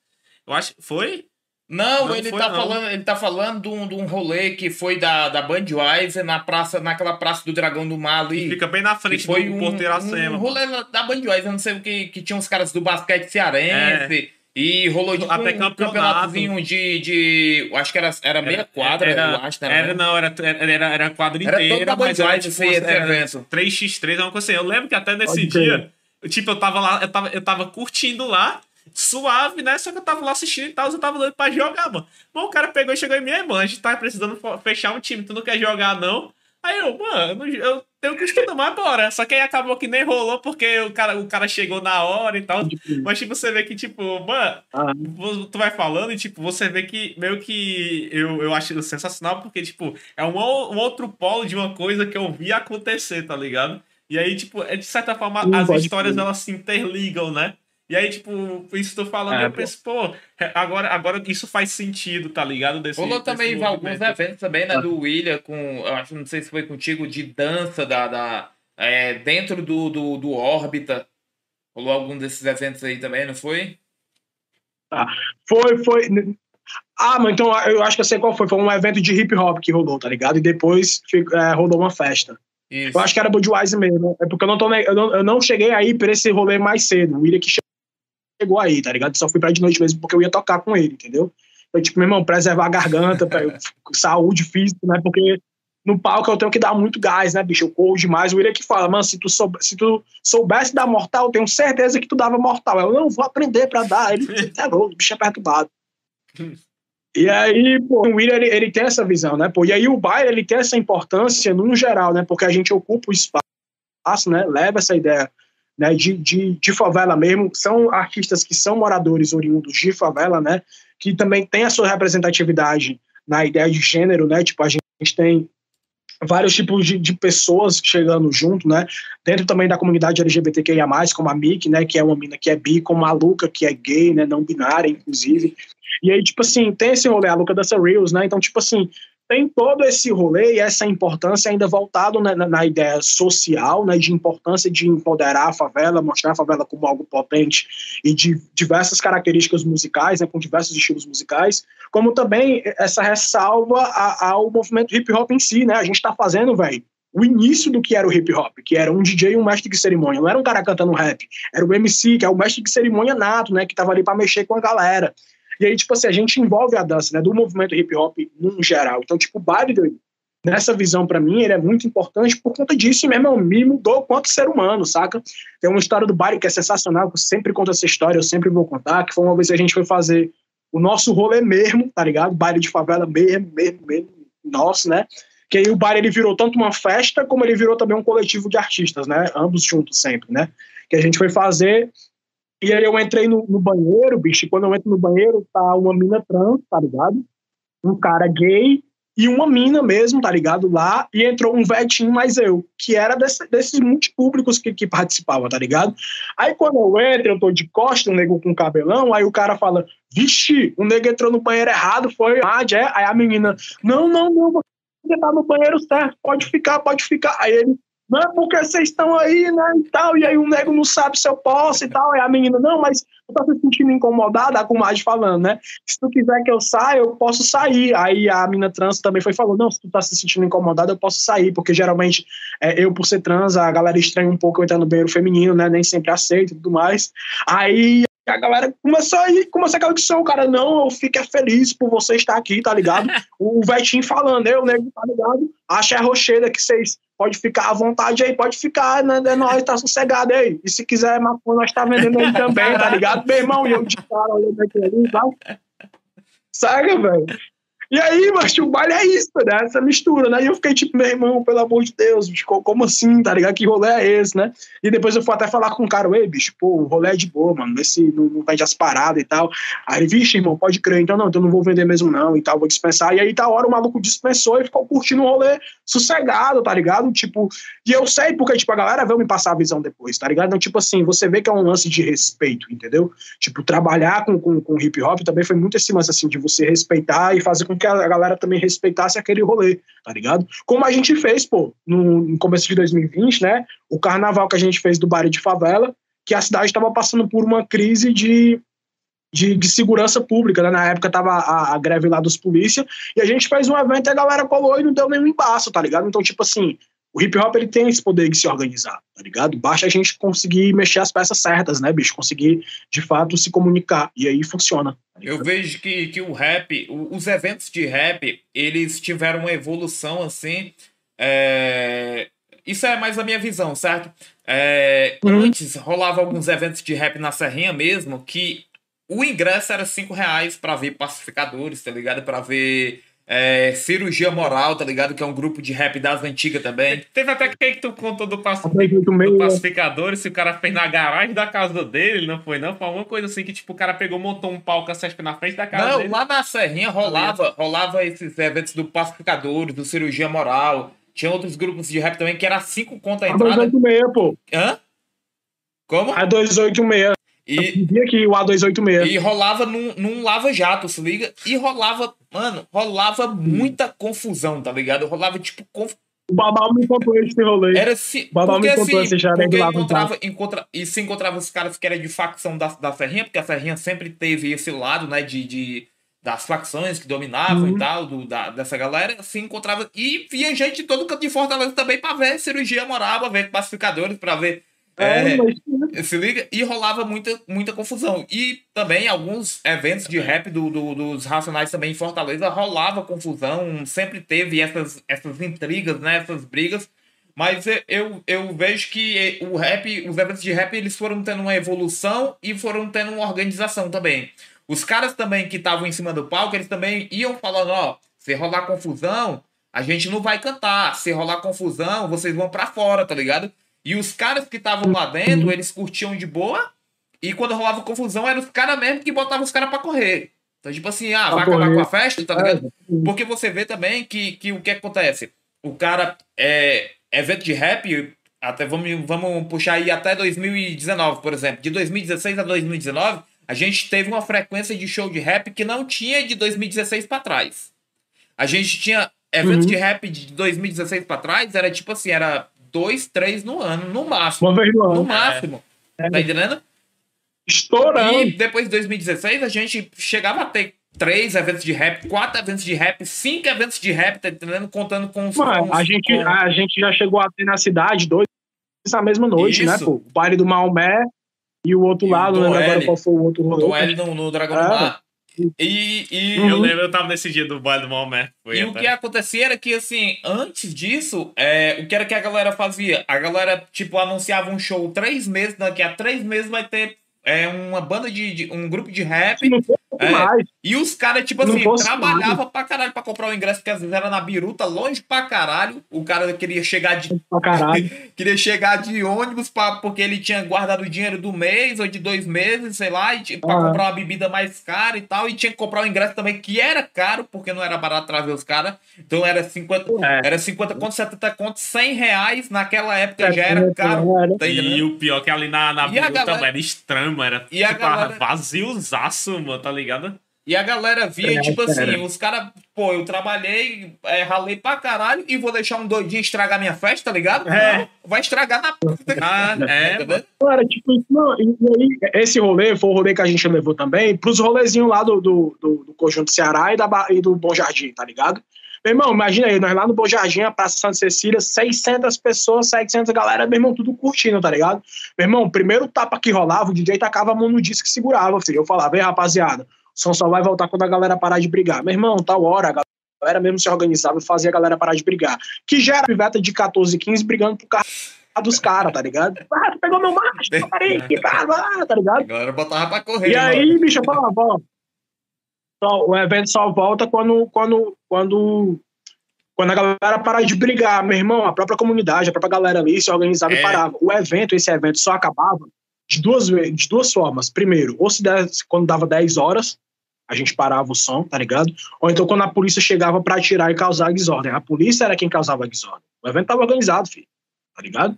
Eu acho. Foi? Não, não ele, foi, tá não. Falando, ele tá falando de um, de um rolê que foi da, da Budweiser na praça, naquela praça do Dragão do Mar ali. Fica bem na frente foi do um, Porto Iracema. Um rolê da Budweiser, não sei o que, que tinha uns caras do basquete cearense. É. E rolou tipo, Até um campeonatozinho de, de. Acho que era, era meia quadra, era, eu acho. Era, era não, era, era, era quadra era inteira, mas era, tipo, esse era evento. 3x3, é uma coisa assim. Eu lembro que até nesse Pode dia, tipo, eu tava lá, eu tava, eu tava curtindo lá suave, né? Só que eu tava lá assistindo e tal, eu tava dando pra jogar, mano. Bom, o cara pegou e chegou em mim, mano, a gente tá precisando fechar um time, tu não quer jogar, não? Aí eu, mano, eu tenho que estudar mais bora. Só que aí acabou que nem rolou, porque o cara, o cara chegou na hora e tal. Mas, tipo, você vê que, tipo, mano, tu vai falando e, tipo, você vê que meio que eu, eu acho sensacional, porque, tipo, é um, um outro polo de uma coisa que eu vi acontecer, tá ligado? E aí, tipo, é de certa forma, as histórias elas se interligam, né? E aí, tipo, isso tô falando, é, eu penso, pô, agora, agora isso faz sentido, tá ligado? Desse, Rolou também alguns eventos também, né, do William, com, eu acho, não sei se foi contigo, de dança da, da é, dentro do, do, do órbita. Rolou algum desses eventos aí também, não foi? Ah, foi, foi. Ah, mas então eu acho que eu sei qual foi. Foi um evento de hip hop que rolou, tá ligado? E depois é, rolou uma festa. Isso. Eu acho que era Budweiser mesmo. É porque eu não, tô, eu não, eu não cheguei aí pra esse rolê mais cedo. O William que chegou aí, tá ligado? Só fui pra de noite mesmo porque eu ia tocar com ele, entendeu? Foi tipo, meu irmão, preservar a garganta, saúde física, né? Porque no palco eu tenho que dar muito gás, né, bicho? Eu corro demais. O William que fala, mano, se tu, soube, se tu soubesse dar mortal, eu tenho certeza que tu dava mortal. Eu não vou aprender pra dar. Ele, é louco, o bicho é perturbado. E aí, pô, o William, ele, ele, tem essa visão, né, pô? E aí o baile, ele tem essa importância no geral, né? Porque a gente ocupa o espaço, né? Leva essa ideia né, de, de, de favela mesmo, são artistas que são moradores oriundos de favela, né, que também tem a sua representatividade na ideia de gênero, né, tipo, a gente tem vários tipos de, de, pessoas chegando junto, né? Dentro também da comunidade LGBTQIA+, como a Mick, né? Que é uma mina que é bi, como a Luca, que é gay, né? Não binária, inclusive. E aí, tipo assim, tem esse rolê, a Luca dança Reels, né? Então, tipo assim, tem todo esse rolê e essa importância ainda voltado na, na, na, ideia social, né, de importância de empoderar a favela, mostrar a favela como algo potente e de diversas características musicais, né, com diversos estilos musicais, como também essa ressalva ao movimento hip hop em si, né? A gente está fazendo, velho, o início do que era o hip hop, que era um DJ e um mestre de cerimônia. Não era um cara cantando rap, era o MC, que é o mestre de cerimônia nato, né, que tava ali para mexer com a galera. E aí, tipo assim, a gente envolve a dança, né, do movimento hip hop no geral. Então, tipo, o baile, nessa visão para mim, ele é muito importante por conta disso, e mesmo me mudou quanto ser humano, saca? Tem uma história do baile que é sensacional, que eu sempre conto essa história, eu sempre vou contar, que foi uma vez que a gente foi fazer o nosso rolê mesmo, tá ligado? Baile de favela mesmo, mesmo, mesmo, nosso, né? Que aí o baile ele virou tanto uma festa, como ele virou também um coletivo de artistas, né? Ambos juntos sempre, né? Que a gente foi fazer e aí eu entrei no, no, banheiro, bicho, e quando eu entro no banheiro, tá uma mina trans, tá ligado? Um cara gay e uma mina mesmo, tá ligado? Lá, e entrou um vetinho mais eu, que era desse, desses multipúblicos que, que participavam, tá ligado? Aí quando eu entro, eu tô de costa, um nego com cabelão, aí o cara fala, vixe, o nego entrou no banheiro errado, foi ah, é? Aí a menina, não, não, não, você tá no banheiro certo, pode ficar, pode ficar. Aí ele, não, porque vocês estão aí, né, e tal, e aí o nego não sabe se eu posso e tal, e a menina, não, mas tu tá se sentindo incomodada, a comadre falando, né, se tu quiser que eu saia, eu posso sair, aí a menina trans também foi falando, não, se tu tá se sentindo incomodada, eu posso sair, porque geralmente é, eu, por ser trans, a galera estranha um pouco eu entrar no banheiro feminino, né, nem sempre aceito e tudo mais, aí a galera começou aí, começou aquela discussão, o cara, não, eu fico é feliz por você estar aqui, tá ligado? o Vetinho falando, eu, nego, tá ligado? Acha a rocheira que vocês pode ficar à vontade aí, pode ficar, né? É nós, tá sossegado aí. E se quiser maconha, nós tá vendendo aí também, tá ligado? Meu irmão, e eu de cara olhando aqui ali, tá? Saga, velho. E aí, mas o baile é isso, né? Essa mistura, né? E eu fiquei tipo, meu irmão, pelo amor de Deus, bicho, como assim, tá ligado? Que rolê é esse, né? E depois eu fui até falar com o cara, ei, bicho, pô, o rolê é de boa, mano, vê se não, não vende as paradas e tal. Aí vixe, irmão, pode crer, então não, então não vou vender mesmo não e tal, vou dispensar. E aí, tá hora, o maluco dispensou e ficou curtindo o rolê sossegado, tá ligado? Tipo, e eu sei porque, tipo, a galera veio me passar a visão depois, tá ligado? Então, tipo assim, você vê que é um lance de respeito, entendeu? Tipo, trabalhar com, com, com hip hop também foi muito esse lance, assim, de você respeitar e fazer com que a galera também respeitasse aquele rolê, tá ligado? Como a gente fez, pô, no, no começo de 2020, né? O carnaval que a gente fez do Bar de Favela, que a cidade estava passando por uma crise de, de, de segurança pública, né? Na época tava a, a, greve lá dos polícia, e a gente fez um evento e a galera colou e não deu nenhum embaço, tá ligado? Então, tipo assim, o hip hop ele tem esse poder de se organizar, tá ligado? Basta a gente conseguir mexer as peças certas, né, bicho? Conseguir, de fato, se comunicar. E aí funciona. Tá Eu vejo que, que o rap, os eventos de rap, eles tiveram uma evolução assim. É... Isso é mais a minha visão, certo? É... Uhum. Antes rolava alguns eventos de rap na Serrinha mesmo, que o ingresso era cinco reais para ver pacificadores, tá ligado? Para ver é, Cirurgia Moral, tá ligado? Que é um grupo de rap das antigas também. Teve até que que tu contou do, pac... do pacificador, se o cara fez na garagem da casa dele, não foi não? Foi alguma coisa assim que tipo o cara pegou, montou um palco assim, na frente da casa não, dele. Não, lá na Serrinha rolava, rolava esses eventos do pacificador, do Cirurgia Moral. Tinha outros grupos de rap também que era cinco contas a entrada. A 286, pô. Hã? Como? A 286. E, aqui o A286. E rolava num, num lava-jato, se liga? E rolava, mano, rolava muita confusão, tá ligado? Rolava tipo. Conf... O Babal me contou esse rolê. Era se. O Babal porque, me contou assim, esse porque encontrava, encontra, E se encontrava os caras que eram de facção da, da Serrinha, porque a Serrinha sempre teve esse lado, né, de. de das facções que dominavam uhum. e tal, do, da, dessa galera, se encontrava. E via gente de todo canto de Fortaleza também pra ver cirurgia moral, pra ver pacificadores, pra ver é, é se liga, e rolava muita, muita confusão. E também alguns eventos de rap do, do, dos Racionais também em Fortaleza rolava confusão, sempre teve essas, essas intrigas, né, essas brigas. Mas eu, eu vejo que o rap, os eventos de rap, eles foram tendo uma evolução e foram tendo uma organização também. Os caras também que estavam em cima do palco, eles também iam falando, ó, se rolar confusão, a gente não vai cantar. Se rolar confusão, vocês vão para fora, tá ligado? E os caras que estavam lá dentro, eles curtiam de boa. E quando rolava confusão, eram os caras mesmo que botavam os caras pra correr. Então, tipo assim, ah, vai acabar com a festa, tá ligado? Porque você vê também que, que o que acontece? o cara é evento de rap, até vamos, vamos puxar aí até 2019, por exemplo. De 2016 a 2019, a gente teve uma frequência de show de rap que não tinha de 2016 para trás. A gente tinha evento uhum. de rap de 2016 para trás, era tipo assim, era dois, três no ano, no máximo. Uma vez no ano. No máximo. É. Tá entendendo? Estourando. E depois de 2016, a gente chegava a ter três eventos de rap, quatro eventos de rap, cinco eventos de rap, tá entendendo? Contando com os. Mano, a, gente, com... a gente já chegou a ter na cidade dois na mesma noite, né, Isso. né, pô? O baile do Maomé e o outro e lado, lembro agora qual foi o outro rolê. O L no, no Dragão é. Mar. E, e uhum. eu lembro, eu tava nesse dia do baile do Maomé. e até. o que acontecia era que, assim, antes disso, é, o que era que a galera fazia? A galera, tipo, anunciava um show três meses, daqui a três meses vai ter é uma banda de, de um grupo de rap. É, e os caras, tipo assim, trabalhavam pra caralho pra comprar o ingresso, porque às vezes era na biruta, longe pra caralho. O cara queria chegar de. queria chegar de ônibus pra, porque ele tinha guardado o dinheiro do mês ou de dois meses, sei lá, e, pra ah. comprar uma bebida mais cara e tal. E tinha que comprar o ingresso também, que era caro, porque não era barato trazer os caras. Então era 50, é. era 50 contos, 70 contos, 100 reais. Naquela época é, já era caro. Tá e o pior é que ali na, na biruta galera... era estranho, mano. Era e tipo, galera... vaziozaço, mano, tá ligado? E a galera via, é, tipo assim, era. os caras, pô, eu trabalhei, é, ralei pra caralho e vou deixar um doidinho estragar minha festa, tá ligado? É. Não, vai estragar na puta. Ah, é, tá Cara, tipo, não, e aí, esse rolê foi o rolê que a gente levou também pros rolezinhos lá do, do, do, do Conjunto Ceará e, da, e do Bom Jardim, tá ligado? Meu irmão, imagina aí, nós lá no Bom Jardim, a Praça Santa Cecília, 600 pessoas, 700 galera, meu irmão, tudo curtindo, tá ligado? Meu irmão, primeiro tapa que rolava, o DJ tacava a mão no disco que segurava, filho. Eu falava, ei, rapaziada, o som só vai voltar quando a galera parar de brigar. Meu irmão, tal hora, a galera mesmo se organizava e fazia a galera parar de brigar. Que já era piveta de 14, 15 brigando pro carro dos caras, tá ligado? Ah, tu pegou meu macho, parei, que tá, tá ligado? A galera botava pra correr. E aí, mano. bicho, eu falava, ó, o evento só volta quando, quando, quando, quando a galera parar de brigar, meu irmão, a própria comunidade, a própria galera ali se organizava é. e parava. O evento, esse evento só acabava de duas, de duas formas. Primeiro, ou se desse, quando dava 10 horas, a gente parava o som, tá ligado? Ou então quando a polícia chegava para atirar e causar desordem. A polícia era quem causava desordem. O evento tava organizado, filho, tá ligado?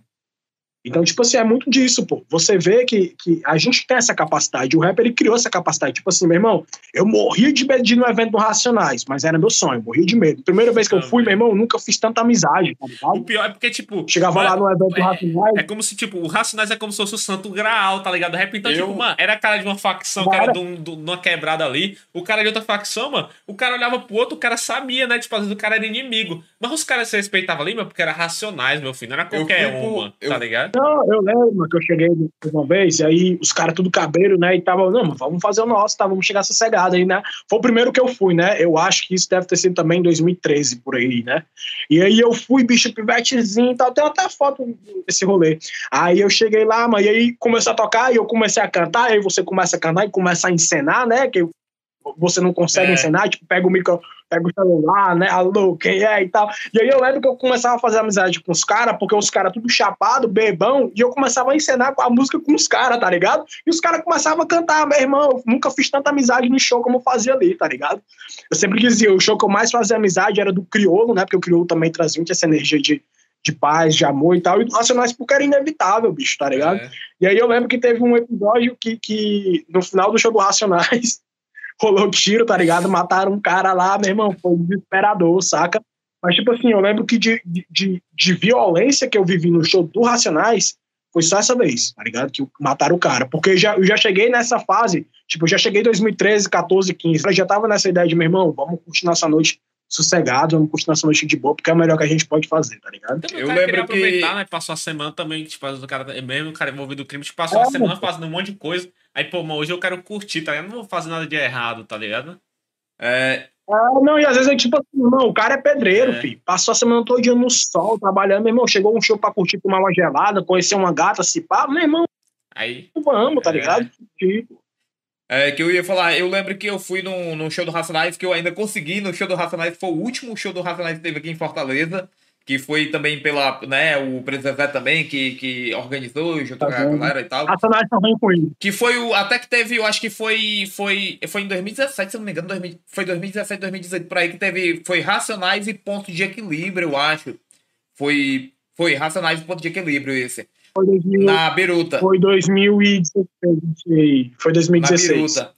Então, tipo assim, é muito disso, pô. Você vê que, que a gente tem essa capacidade. O rap, ele criou essa capacidade. Tipo assim, meu irmão, eu morria de medo de ir no evento do Racionais, mas era meu sonho, morria de medo. Primeira vez que eu fui, meu irmão, eu nunca fiz tanta amizade, tá? O pior é porque, tipo... Chegava lá no evento é, do Racionais... É como se, tipo, o Racionais é como se fosse o santo graal, tá ligado? O rap, então, eu... tipo, mano, era cara de uma facção era de, um, de uma quebrada ali. O cara de outra facção, mano, o cara olhava pro outro, o cara sabia, né? Tipo, às vezes o cara era inimigo. Mas os caras se respeitavam ali, meu, porque era Racionais, meu filho. Não era qualquer um, mano, tá ligado? Não, eu lembro que eu cheguei uma vez, e aí os caras tudo cabreiro, né? E tava, não, vamos fazer o nosso, tá? Vamos chegar sossegado aí, né? Foi o primeiro que eu fui, né? Eu acho que isso deve ter sido também em 2013, por aí, né? E aí eu fui, bicho, pivetezinho e tal. Tem até foto desse rolê. Aí eu cheguei lá, e aí começou a tocar, e eu comecei a cantar, aí você começa a cantar e começa a encenar, né? Que você não consegue é. encenar, tipo, pega o micro, pega o celular, né? Alô, quem é e tal. E aí eu lembro que eu começava a fazer amizade com os caras, porque os caras tudo chapado, bebão, e eu começava a encenar a música com os caras, tá ligado? E os caras começavam a cantar, meu irmão, eu nunca fiz tanta amizade no show como eu fazia ali, tá ligado? Eu sempre dizia, o show que eu mais fazia amizade era do Criolo, né? Porque o Criolo também trazia muito essa energia de, de paz, de amor e tal, e do Racionais porque era inevitável, bicho, tá ligado? É. E aí eu lembro que teve um episódio que, que no final do show do Racionais rolou tiro, tá ligado? Mataram um cara lá, meu irmão, foi desesperador, saca? Mas, tipo assim, eu lembro que de, de, de violência que eu vivi no show do Racionais foi só essa vez, tá ligado? Que mataram o cara. Porque já, eu já cheguei nessa fase, tipo, eu já cheguei em 2013, 14, 15. Eu já tava nessa ideia de, meu irmão, vamos curtir nossa noite sossegado, vamos curtir nossa noite de boa, porque é o melhor que a gente pode fazer, tá ligado? Então, eu lembro que... aproveitar, né? Passou a semana também, tipo, o cara, mesmo o cara envolvido no crime, tipo, passou é, a semana fazendo um monte de coisa. Aí, pô, mas hoje eu quero curtir, tá ligado? Não vou fazer nada de errado, tá ligado? É. Ah, não, e às vezes é tipo assim, irmão, o cara é pedreiro, é. filho. Passou a semana todo dia no sol, trabalhando, meu irmão. Chegou um show pra curtir, tomar uma gelada, conhecer uma gata, se pá, meu irmão. Aí. Vamos, tá é. ligado? Tipo. É, que eu ia falar, eu lembro que eu fui no, no show do Racionais, que eu ainda consegui no show do Racionais, foi o último show do Racionais que teve aqui em Fortaleza, que foi também pela, né, o Presidente Zé também, que, que organizou, junto Tá com a galera e tal. Racionais também isso. Que foi o. Até que teve, eu acho que foi. Foi, foi em 2017, se eu não me engano, 2000, foi 2017, 2018, por aí que teve. Foi Racionais e Ponto de Equilíbrio, eu acho. Foi. Foi Racionais e Ponto de Equilíbrio esse. Foi, 2000, Na Biruta. foi 2016. Foi Na 2016. Biruta.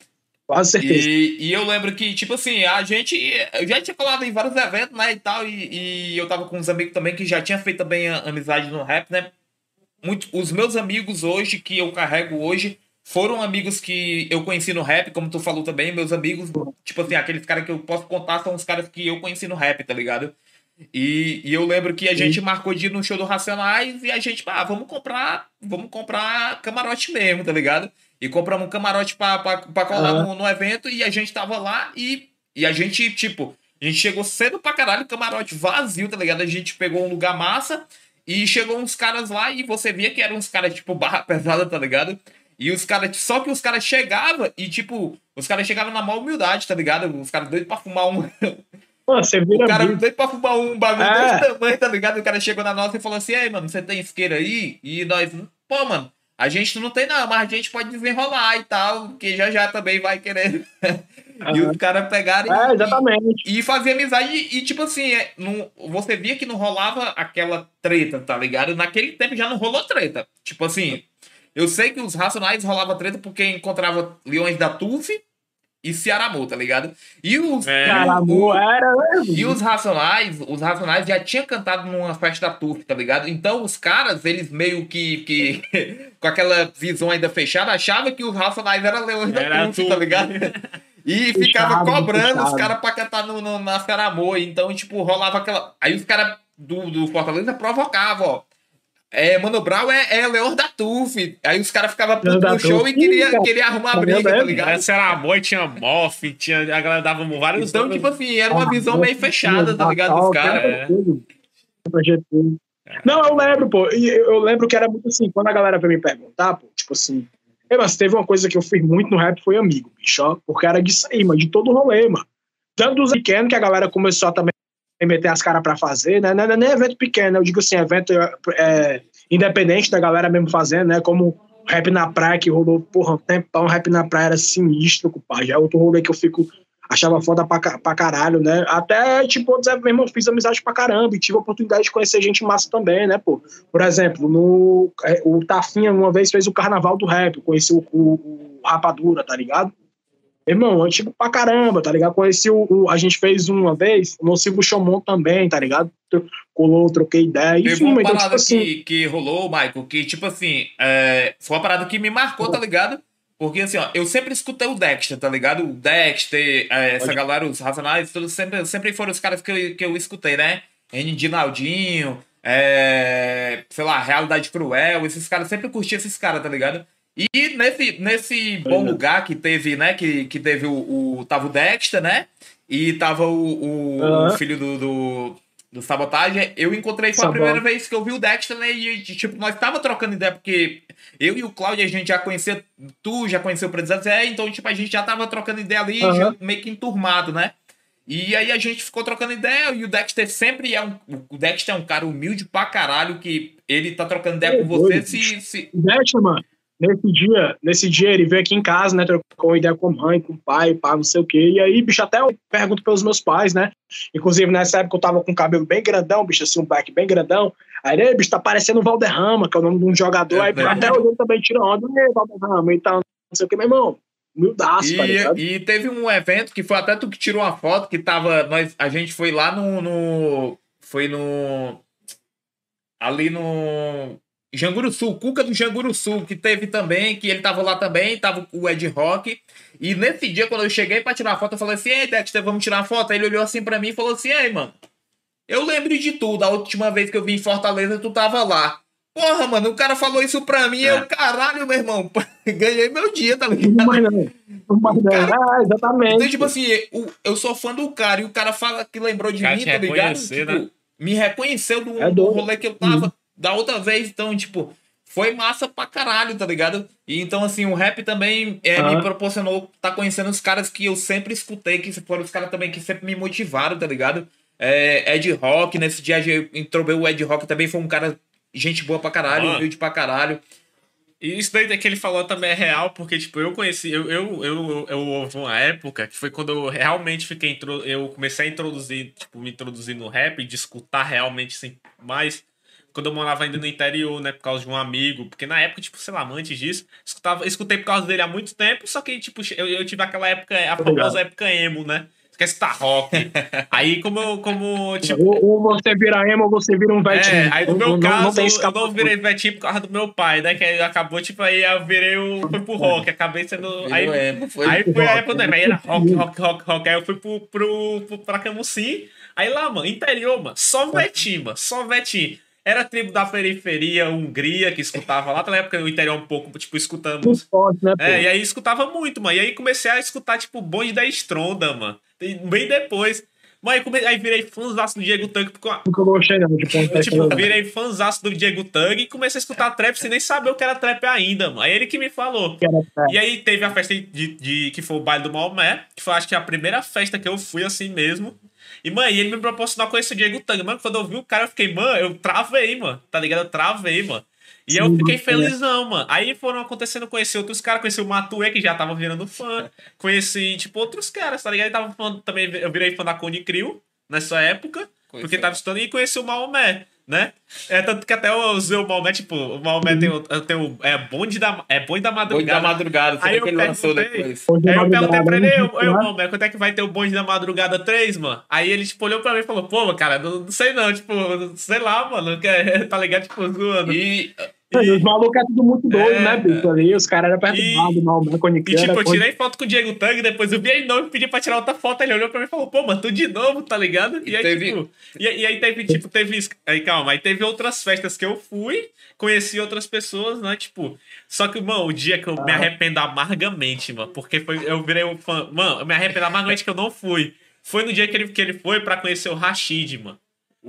Quase certeza. E, e eu lembro que, tipo assim, a gente. Eu já tinha falado em vários eventos, né? E tal. E, e eu tava com uns amigos também que já tinha feito também a- amizade no rap, né? Muito, os meus amigos hoje, que eu carrego hoje, foram amigos que eu conheci no rap, como tu falou também. Meus amigos, tipo assim, aqueles caras que eu posso contar são os caras que eu conheci no rap, tá ligado? E, e eu lembro que a gente marcou de ir no show do Racionais e a gente, ah, vamos comprar, vamos comprar camarote mesmo, tá ligado? E compramos um camarote pra, pra, pra colar Aham. no, no evento e a gente tava lá e, e a gente, tipo, a gente chegou cedo pra caralho, camarote vazio, tá ligado? A gente pegou um lugar massa e chegou uns caras lá e você via que eram uns caras, tipo, barra pesada, tá ligado? E os caras, só que os caras chegavam e, tipo, os caras chegavam na maior humildade, tá ligado? Os caras doidos pra fumar um, Mano, você vira o cara bicho. doido pra fumar um bagulho É. desse tamanho, tá ligado? O cara chegou na nossa e falou assim: Ei, mano, você tem isqueiro aí? E nós, pô, mano, a gente não tem não, mas a gente pode desenrolar e tal, que já já também vai querer. e Aham. os caras pegaram É, e, exatamente. e, e fazia amizade e, tipo assim, é, não, você via que não rolava aquela treta, tá ligado? Naquele tempo já não rolou treta. Tipo assim, eu sei que os Racionais rolava treta porque encontrava Leões da Tuf e Cearamô, tá ligado? E os. É. Era e os Racionais, os Racionais já tinham cantado numa festa da Turf, tá ligado? Então os caras, eles meio que, que com aquela visão ainda fechada, achavam que os Racionais eram leões da Era Turf, Turf. tá ligado? E ficava Fechado, cobrando os fechado. caras pra cantar no, no, na Ceramô. Então, tipo, rolava aquela. Aí os caras do, do Fortaleza provocavam, ó. É, Mano Brown é, é leão da Turf. Aí os caras ficavam da no show e queria, queria arrumar Tá briga, tá ligado? Essa era amor, tinha mof, tinha, a galera dava vários Então, tipo assim, era uma visão meio fechada, tá ligado? Dos caras. é. Não, eu lembro, pô. E eu lembro que era muito assim, quando a galera veio me perguntar, pô, tipo assim. "Ei, mas teve uma coisa que eu fiz muito no rap, foi amigo, bicho, ó. Porque era disso aí, mano, de todo o rolê, mano. Tanto dos pequenos que a galera começou a também meter as caras pra fazer, né? Não é nem evento pequeno, eu digo assim, evento é, independente da galera mesmo fazendo, né? Como rap na praia, que rolou, porra, um tempão, rap na praia era sinistro, compadre. É outro rolê que eu fico achava foda pra, pra caralho, né? Até, tipo, eu meu irmão, fiz amizade pra caramba e tive a oportunidade de conhecer gente massa também, né, pô? Por exemplo, no, é, o Tafinha uma vez fez o Carnaval do Rap, eu conheci o, o, o Rapadura, tá ligado? Irmão, eu, tipo, pra caramba, tá ligado? Conheci o, o- a gente fez uma vez, o Nocivo Chomon também, tá ligado? Colou, troquei ideia, Teve enfim, uma então, parada tipo assim, que, que rolou, Michael, que, tipo assim, é, foi uma parada que me marcou, tá ligado? Porque, assim, ó, eu sempre escutei o Dexter, tá ligado? O Dexter, é, essa galera, os Racionais, todos sempre, sempre foram os caras que eu, que eu escutei, né? N. Dinaldinho, é, sei lá, Realidade Cruel, esses caras, sempre curti esses caras, tá ligado? E nesse, nesse bom é. lugar que teve, né? Que, que teve o, o. Tava o Dexter, né? E tava o, o, filho do, do, do Sabotagem. Eu encontrei, foi a primeira vez que eu vi o Dexter, né? E, tipo, nós tava trocando ideia, porque eu e o Claudio, a gente já conhecia. Tu já conheceu o Presidente Zé, então, tipo, a gente já tava trocando ideia ali, já meio que enturmado, né? E aí a gente ficou trocando ideia e o Dexter sempre é um. O Dexter é um cara humilde pra caralho que ele tá trocando ideia É com você se, se, Deixa, mano. Nesse dia, nesse dia ele veio aqui em casa, né? Trocou ideia com a mãe, com o pai, pá, não sei o quê. E aí, bicho, até eu pergunto pelos meus pais, né? Inclusive, nessa época eu tava com o cabelo bem grandão, bicho, assim, um back bem grandão. Aí, ele, bicho, tá parecendo o Valderrama, que é o nome de um jogador. É, aí, né? até eu também tira onda, e Valderrama e tal, não sei o que, meu irmão. Humildaço, tá? E, e teve um evento que foi até tu que tirou uma foto que tava. Nós, a gente foi lá no. no foi no. Ali no. Janguru Sul, Cuca do Janguru Sul, que teve também, que ele tava lá também, tava o Ed Rock. E nesse dia, quando eu cheguei pra tirar a foto, eu falei assim: Ei, Dexter, vamos tirar uma foto? Aí ele olhou assim pra mim e falou assim: Ei, mano, eu lembro de tudo. A última vez que eu vim em Fortaleza, tu tava lá. Porra, mano, o cara falou isso pra mim, eu, caralho, meu irmão, ganhei meu dia, tá ligado? Não mais não. Não mais não. Ah, exatamente. Então, tipo assim, o- eu sou fã do cara e o cara fala que lembrou de cara mim, tá ligado? reconhecer, Tipo, né? me reconheceu do, É do rolê que eu tava da outra vez, então, tipo, foi massa pra caralho, tá ligado? E então, assim, o rap também é, me Aham. proporcionou tá conhecendo os caras que eu sempre escutei, que foram os caras também que sempre me motivaram, tá ligado? É, Ed Rock, nesse dia entrou o Ed Rock também, foi um cara, gente boa pra caralho, humilde pra caralho. E isso daí que ele falou também é real, porque, tipo, eu conheci, eu, eu, eu, eu houve uma época que foi quando eu realmente fiquei, eu comecei a introduzir, tipo, me introduzir no rap, de escutar realmente, assim, mais, quando eu morava ainda no interior, né, por causa de um amigo, porque na época, tipo, sei lá, antes disso, escutava, escutei por causa dele há muito tempo, só que, tipo, eu, eu tive aquela época, a famosa época emo, né, quer escutar rock, aí como eu, como, tipo, Ou, você vira emo ou você vira um vetinho. é, aí no Não- meu não- caso, não tem eu não virei vetinho por causa do meu pai, né? Que aí acabou, tipo, aí eu virei o. Fui pro rock, acabei sendo. Aí, Virou emo, foi. aí foi a época do rock, Aí era rock, rock, rock, rock. Aí eu fui pro, pro, pro, pra Camusim. Aí lá, mano, interior, mano, só vetinho, mano, só vetinho. Era tribo da periferia, Hungria, que escutava lá, naquela época o interior um pouco, tipo, escutando forte, né, pô? é, e aí escutava muito, mano. E aí comecei a escutar, tipo, bonde da Estronda, mano. E Bem depois. Aí, come... aí virei fãzaço do Diego Tanque, porque Nunca gostei, não, de ponto eu, tipo, virei fãzaço do Diego Tug e comecei a escutar trap sem nem saber o que era trap ainda, mano. Aí ele que me falou. E aí teve a festa de, de- que foi o baile do Maomé, que foi acho que a primeira festa que eu fui assim mesmo. E, mano, e ele me proporcionou conhecer o Diego Tang. Mano, quando eu vi o cara, eu fiquei, mano, eu travei, mano. Tá ligado? Eu travei, mano. E eu Sim, fiquei é. felizão, mano. Aí foram acontecendo, conheci outros caras, conheci o Matue, que já tava virando fã. Conheci, tipo, outros caras, tá ligado? E tava fã, também, eu virei fã da Cone Crew nessa época. Porque tava estudando e conheci o Maomé, né? É tanto que até eu usei o Maomé, tipo, o Maomé tem o, tem o é, bonde da, é bonde da Bonde madrugada. da madrugada, Aí o que ele lançou depois. Aí eu é perguntei pra ele, eu, eu, né? mano, mas quando é que vai ter o bonde da madrugada 3, mano? Aí ele, tipo, olhou pra mim e falou, pô, cara, não, não sei não, tipo, sei lá, mano, que é- tá ligado, tipo, zoando. E, E Os malucos é tudo muito doido, É, né, bicho? Ali, os caras eram perturbados, mal, né? Quando e, tipo, eu tirei foto com o Diego Tang, depois eu vi ele novo e pedi pra tirar outra foto, ele olhou pra mim e falou, pô, mano, tu de novo, tá ligado? E, E aí, teve- tipo, e, e aí teve, tipo, teve, aí calma, aí teve outras festas que eu fui, conheci outras pessoas, né, tipo, só que, mano, o dia que eu me arrependo amargamente, mano, porque foi, eu virei um fã, mano, eu me arrependo amargamente que eu não fui, foi no dia que ele, que ele foi pra conhecer o Rashid, mano.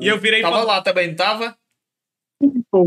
E eu virei tava lá também, não tava?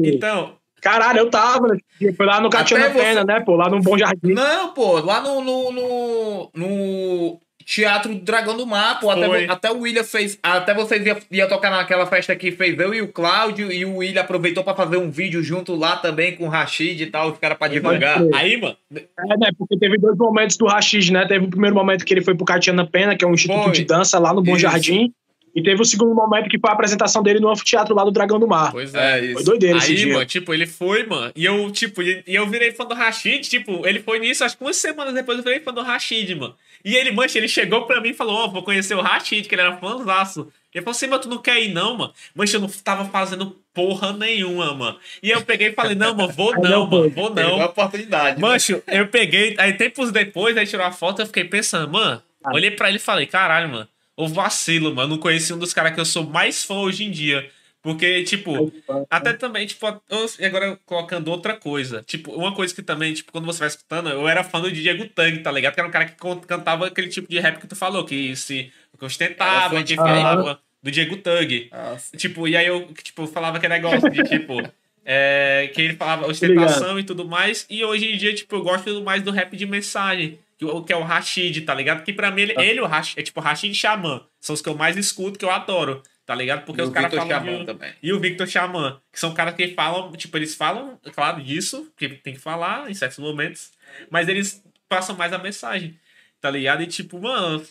Então, Caralho, eu tava, né? Foi lá no Catiana você- Pena, né, pô? Lá no Bom Jardim. Não, pô, lá no, no, no, no Teatro Dragão do Mar, pô, até, até o William fez, até vocês ia, ia tocar naquela festa que fez eu e o Cláudio, e o William aproveitou pra fazer um vídeo junto lá também com o Rashid e tal, os caras pra divulgar. crer. aí, mano, É, né? Porque teve dois momentos do Rashid, né? Teve o primeiro momento que ele foi pro Catiana Pena, que é um instituto Foi. de dança lá no Bom Isso. Jardim. E teve o segundo momento que foi a apresentação dele no anfiteatro lá do Dragão do Mar. pois é. É Foi isso. doideira esse Aí, dia. mano, tipo, ele foi, mano, e eu, tipo, e eu virei fã do Rashid, tipo, ele foi nisso, acho que umas semanas depois eu virei fã do Rashid, mano. E ele, mancha, ele chegou pra mim e falou, ó, vou conhecer o Rashid, que ele era fãzaço. Ele falou assim, mas tu não quer ir não, mano? Mancha, eu não tava fazendo porra nenhuma, mano. E eu peguei e falei, não, mano, vou não, mano, vou não. oportunidade. Mancho, eu peguei, aí tempos depois, aí tirou a foto, eu fiquei pensando, mano, olhei pra ele e falei, caralho, mano, o vacilo, mano, não conheci um dos caras que eu sou mais fã hoje em dia. Porque, tipo, até também, tipo, eu- agora colocando outra coisa. Tipo, uma coisa que também, tipo, quando você vai escutando, eu era fã do Diego Tang, tá ligado? Que era um cara que cantava aquele tipo de rap que tu falou, que se que ostentava, que de- falava do Diego Tang. Nossa. Tipo, e aí eu, tipo, falava aquele negócio de, tipo, é, que ele falava ostentação e tudo mais. E hoje em dia, tipo, eu gosto mais do rap de mensagem, que, o- que é o Rashid, tá ligado? Que pra mim, ele, ele o Rashid, é tipo Rashid e Xamã. São os que eu mais escuto, que eu adoro, tá ligado? Porque E os o caras falam. Xamã de- também. E o Victor Xamã, que são caras que falam, tipo, eles falam, claro, disso, que tem que falar em certos momentos, mas eles passam mais a mensagem, tá ligado? E tipo, mano,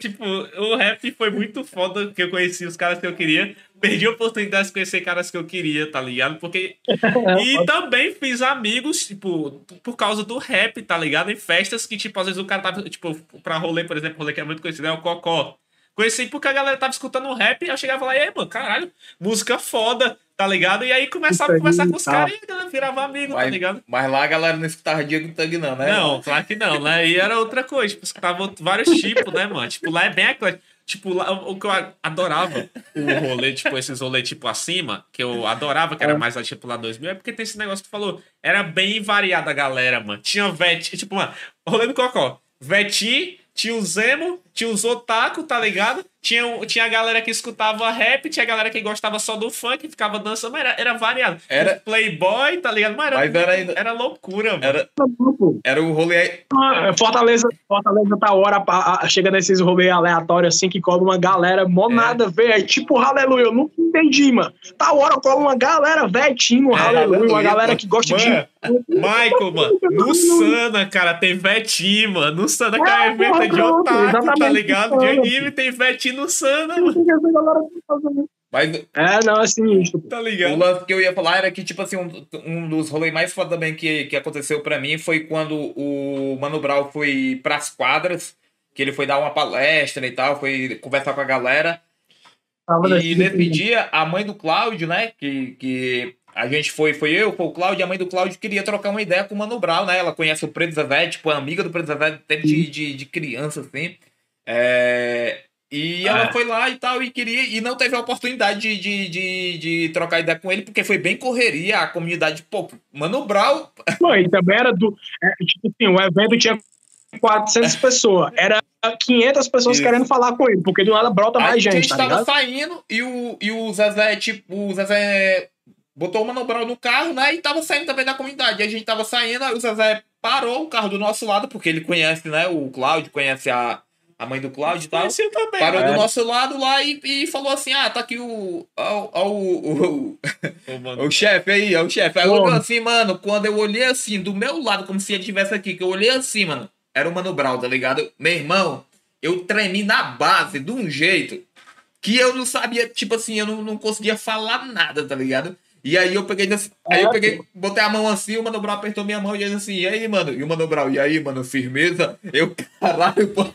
Tipo, o rap foi muito foda que eu conheci os caras que eu queria. Perdi a oportunidade de conhecer caras que eu queria, tá ligado? Porque. E também fiz amigos, tipo, por causa do rap, tá ligado? Em festas que, tipo, às vezes o cara tava, tipo, pra rolê, por exemplo, rolê que é muito conhecido, é o Cocó. Conheci porque a galera tava escutando rap e eu chegava lá e aí, mano, caralho, música foda, tá ligado? E aí começava a conversar com os tá. caras e a galera virava amigo, tá Mas, ligado? mas lá a galera não escutava Diego Tang, não, né? Não, claro que não, né? E era outra coisa, tipo, escutava vários tipos, né, mano? Tipo, lá é bem eclético. Tipo, lá, o que eu adorava, o rolê, tipo, esses rolês, tipo, acima, que eu adorava, que era mais, tipo, lá 2000, é porque tem esse negócio que tu falou, era bem variada a galera, mano. Tinha Veti, tipo, mano, rolê do Cocó, Veti, tinha o Zemo, tinha os otaku, tá ligado? Tinha, tinha a galera que escutava rap, tinha a galera que gostava só do funk, ficava dançando, mas era, era variado. Era- Os Playboy, tá ligado? Mas era, Mas era ainda- era loucura, mano. Era, era o rolê. Ah, Fortaleza, Fortaleza tá hora, pa- a- chega nesses rolês aleatórios assim que cola uma galera mó É. nada, velho. Aí, tipo, aleluia, eu nunca entendi, mano. Tá hora cola uma galera, tinha um É, aleluia, uma aleluia, galera que gosta Mano, de. Michael, mano, no Sana, cara, tem Vetinho, mano. No Sana, que é É, de otaku, tá exatamente, ligado? De anime, tem Vetinho no Sana, mano. tá? Mas É, não, é sinistro. Tá o ligado? lance que eu ia falar era que, tipo assim, um, um dos rolês mais foda também que, que aconteceu pra mim foi quando o Mano Brown foi pras quadras, que ele foi dar uma palestra e tal, foi conversar com a galera. Tava E nesse dia, a mãe do Cláudio, né? Que, que a gente foi, foi eu, foi o Cláudio, e a mãe do Cláudio queria trocar uma ideia com o Mano Brown, né? Ela conhece o Preto Zezé, tipo, amiga do Preto Zezé, até de, de, de criança, assim. É, E ela Ah. foi lá e tal, e queria, e não teve a oportunidade de, de, de, de trocar ideia com ele, porque foi bem correria, a comunidade, pô, Mano Brown, Pô, e também era do. é, tipo assim, o evento tinha 400 pessoas. Era 500 pessoas Isso. querendo falar com ele, porque do nada brota Aí mais a gente, gente tá tava ligado? saindo e o, e o Zezé, tipo, o Zezé botou o Mano Brown no carro, né? E tava saindo também da comunidade. E a gente tava saindo, aí o Zezé parou o carro do nosso lado, porque ele conhece, né? O Cláudio, conhece a, a mãe do Cláudio e tal. Também, Parou mano. do nosso lado lá e, e falou assim: Ah, tá aqui o. ó, ó, o, o, mano. o chefe aí, ó, o chefe. Aí olhou assim, mano, quando eu olhei assim, do meu lado, como se ele estivesse aqui, que eu olhei assim, mano, era o Mano Brown, tá ligado? Meu irmão, eu tremi na base de um jeito que eu não sabia, tipo assim, eu não, não conseguia falar nada, tá ligado? E aí eu peguei, assim, aí eu peguei, botei a mão assim, o Mano Brown apertou minha mão e ele assim, e aí, mano? E o Mano Brown, e aí, mano, firmeza? Eu, caralho, pô.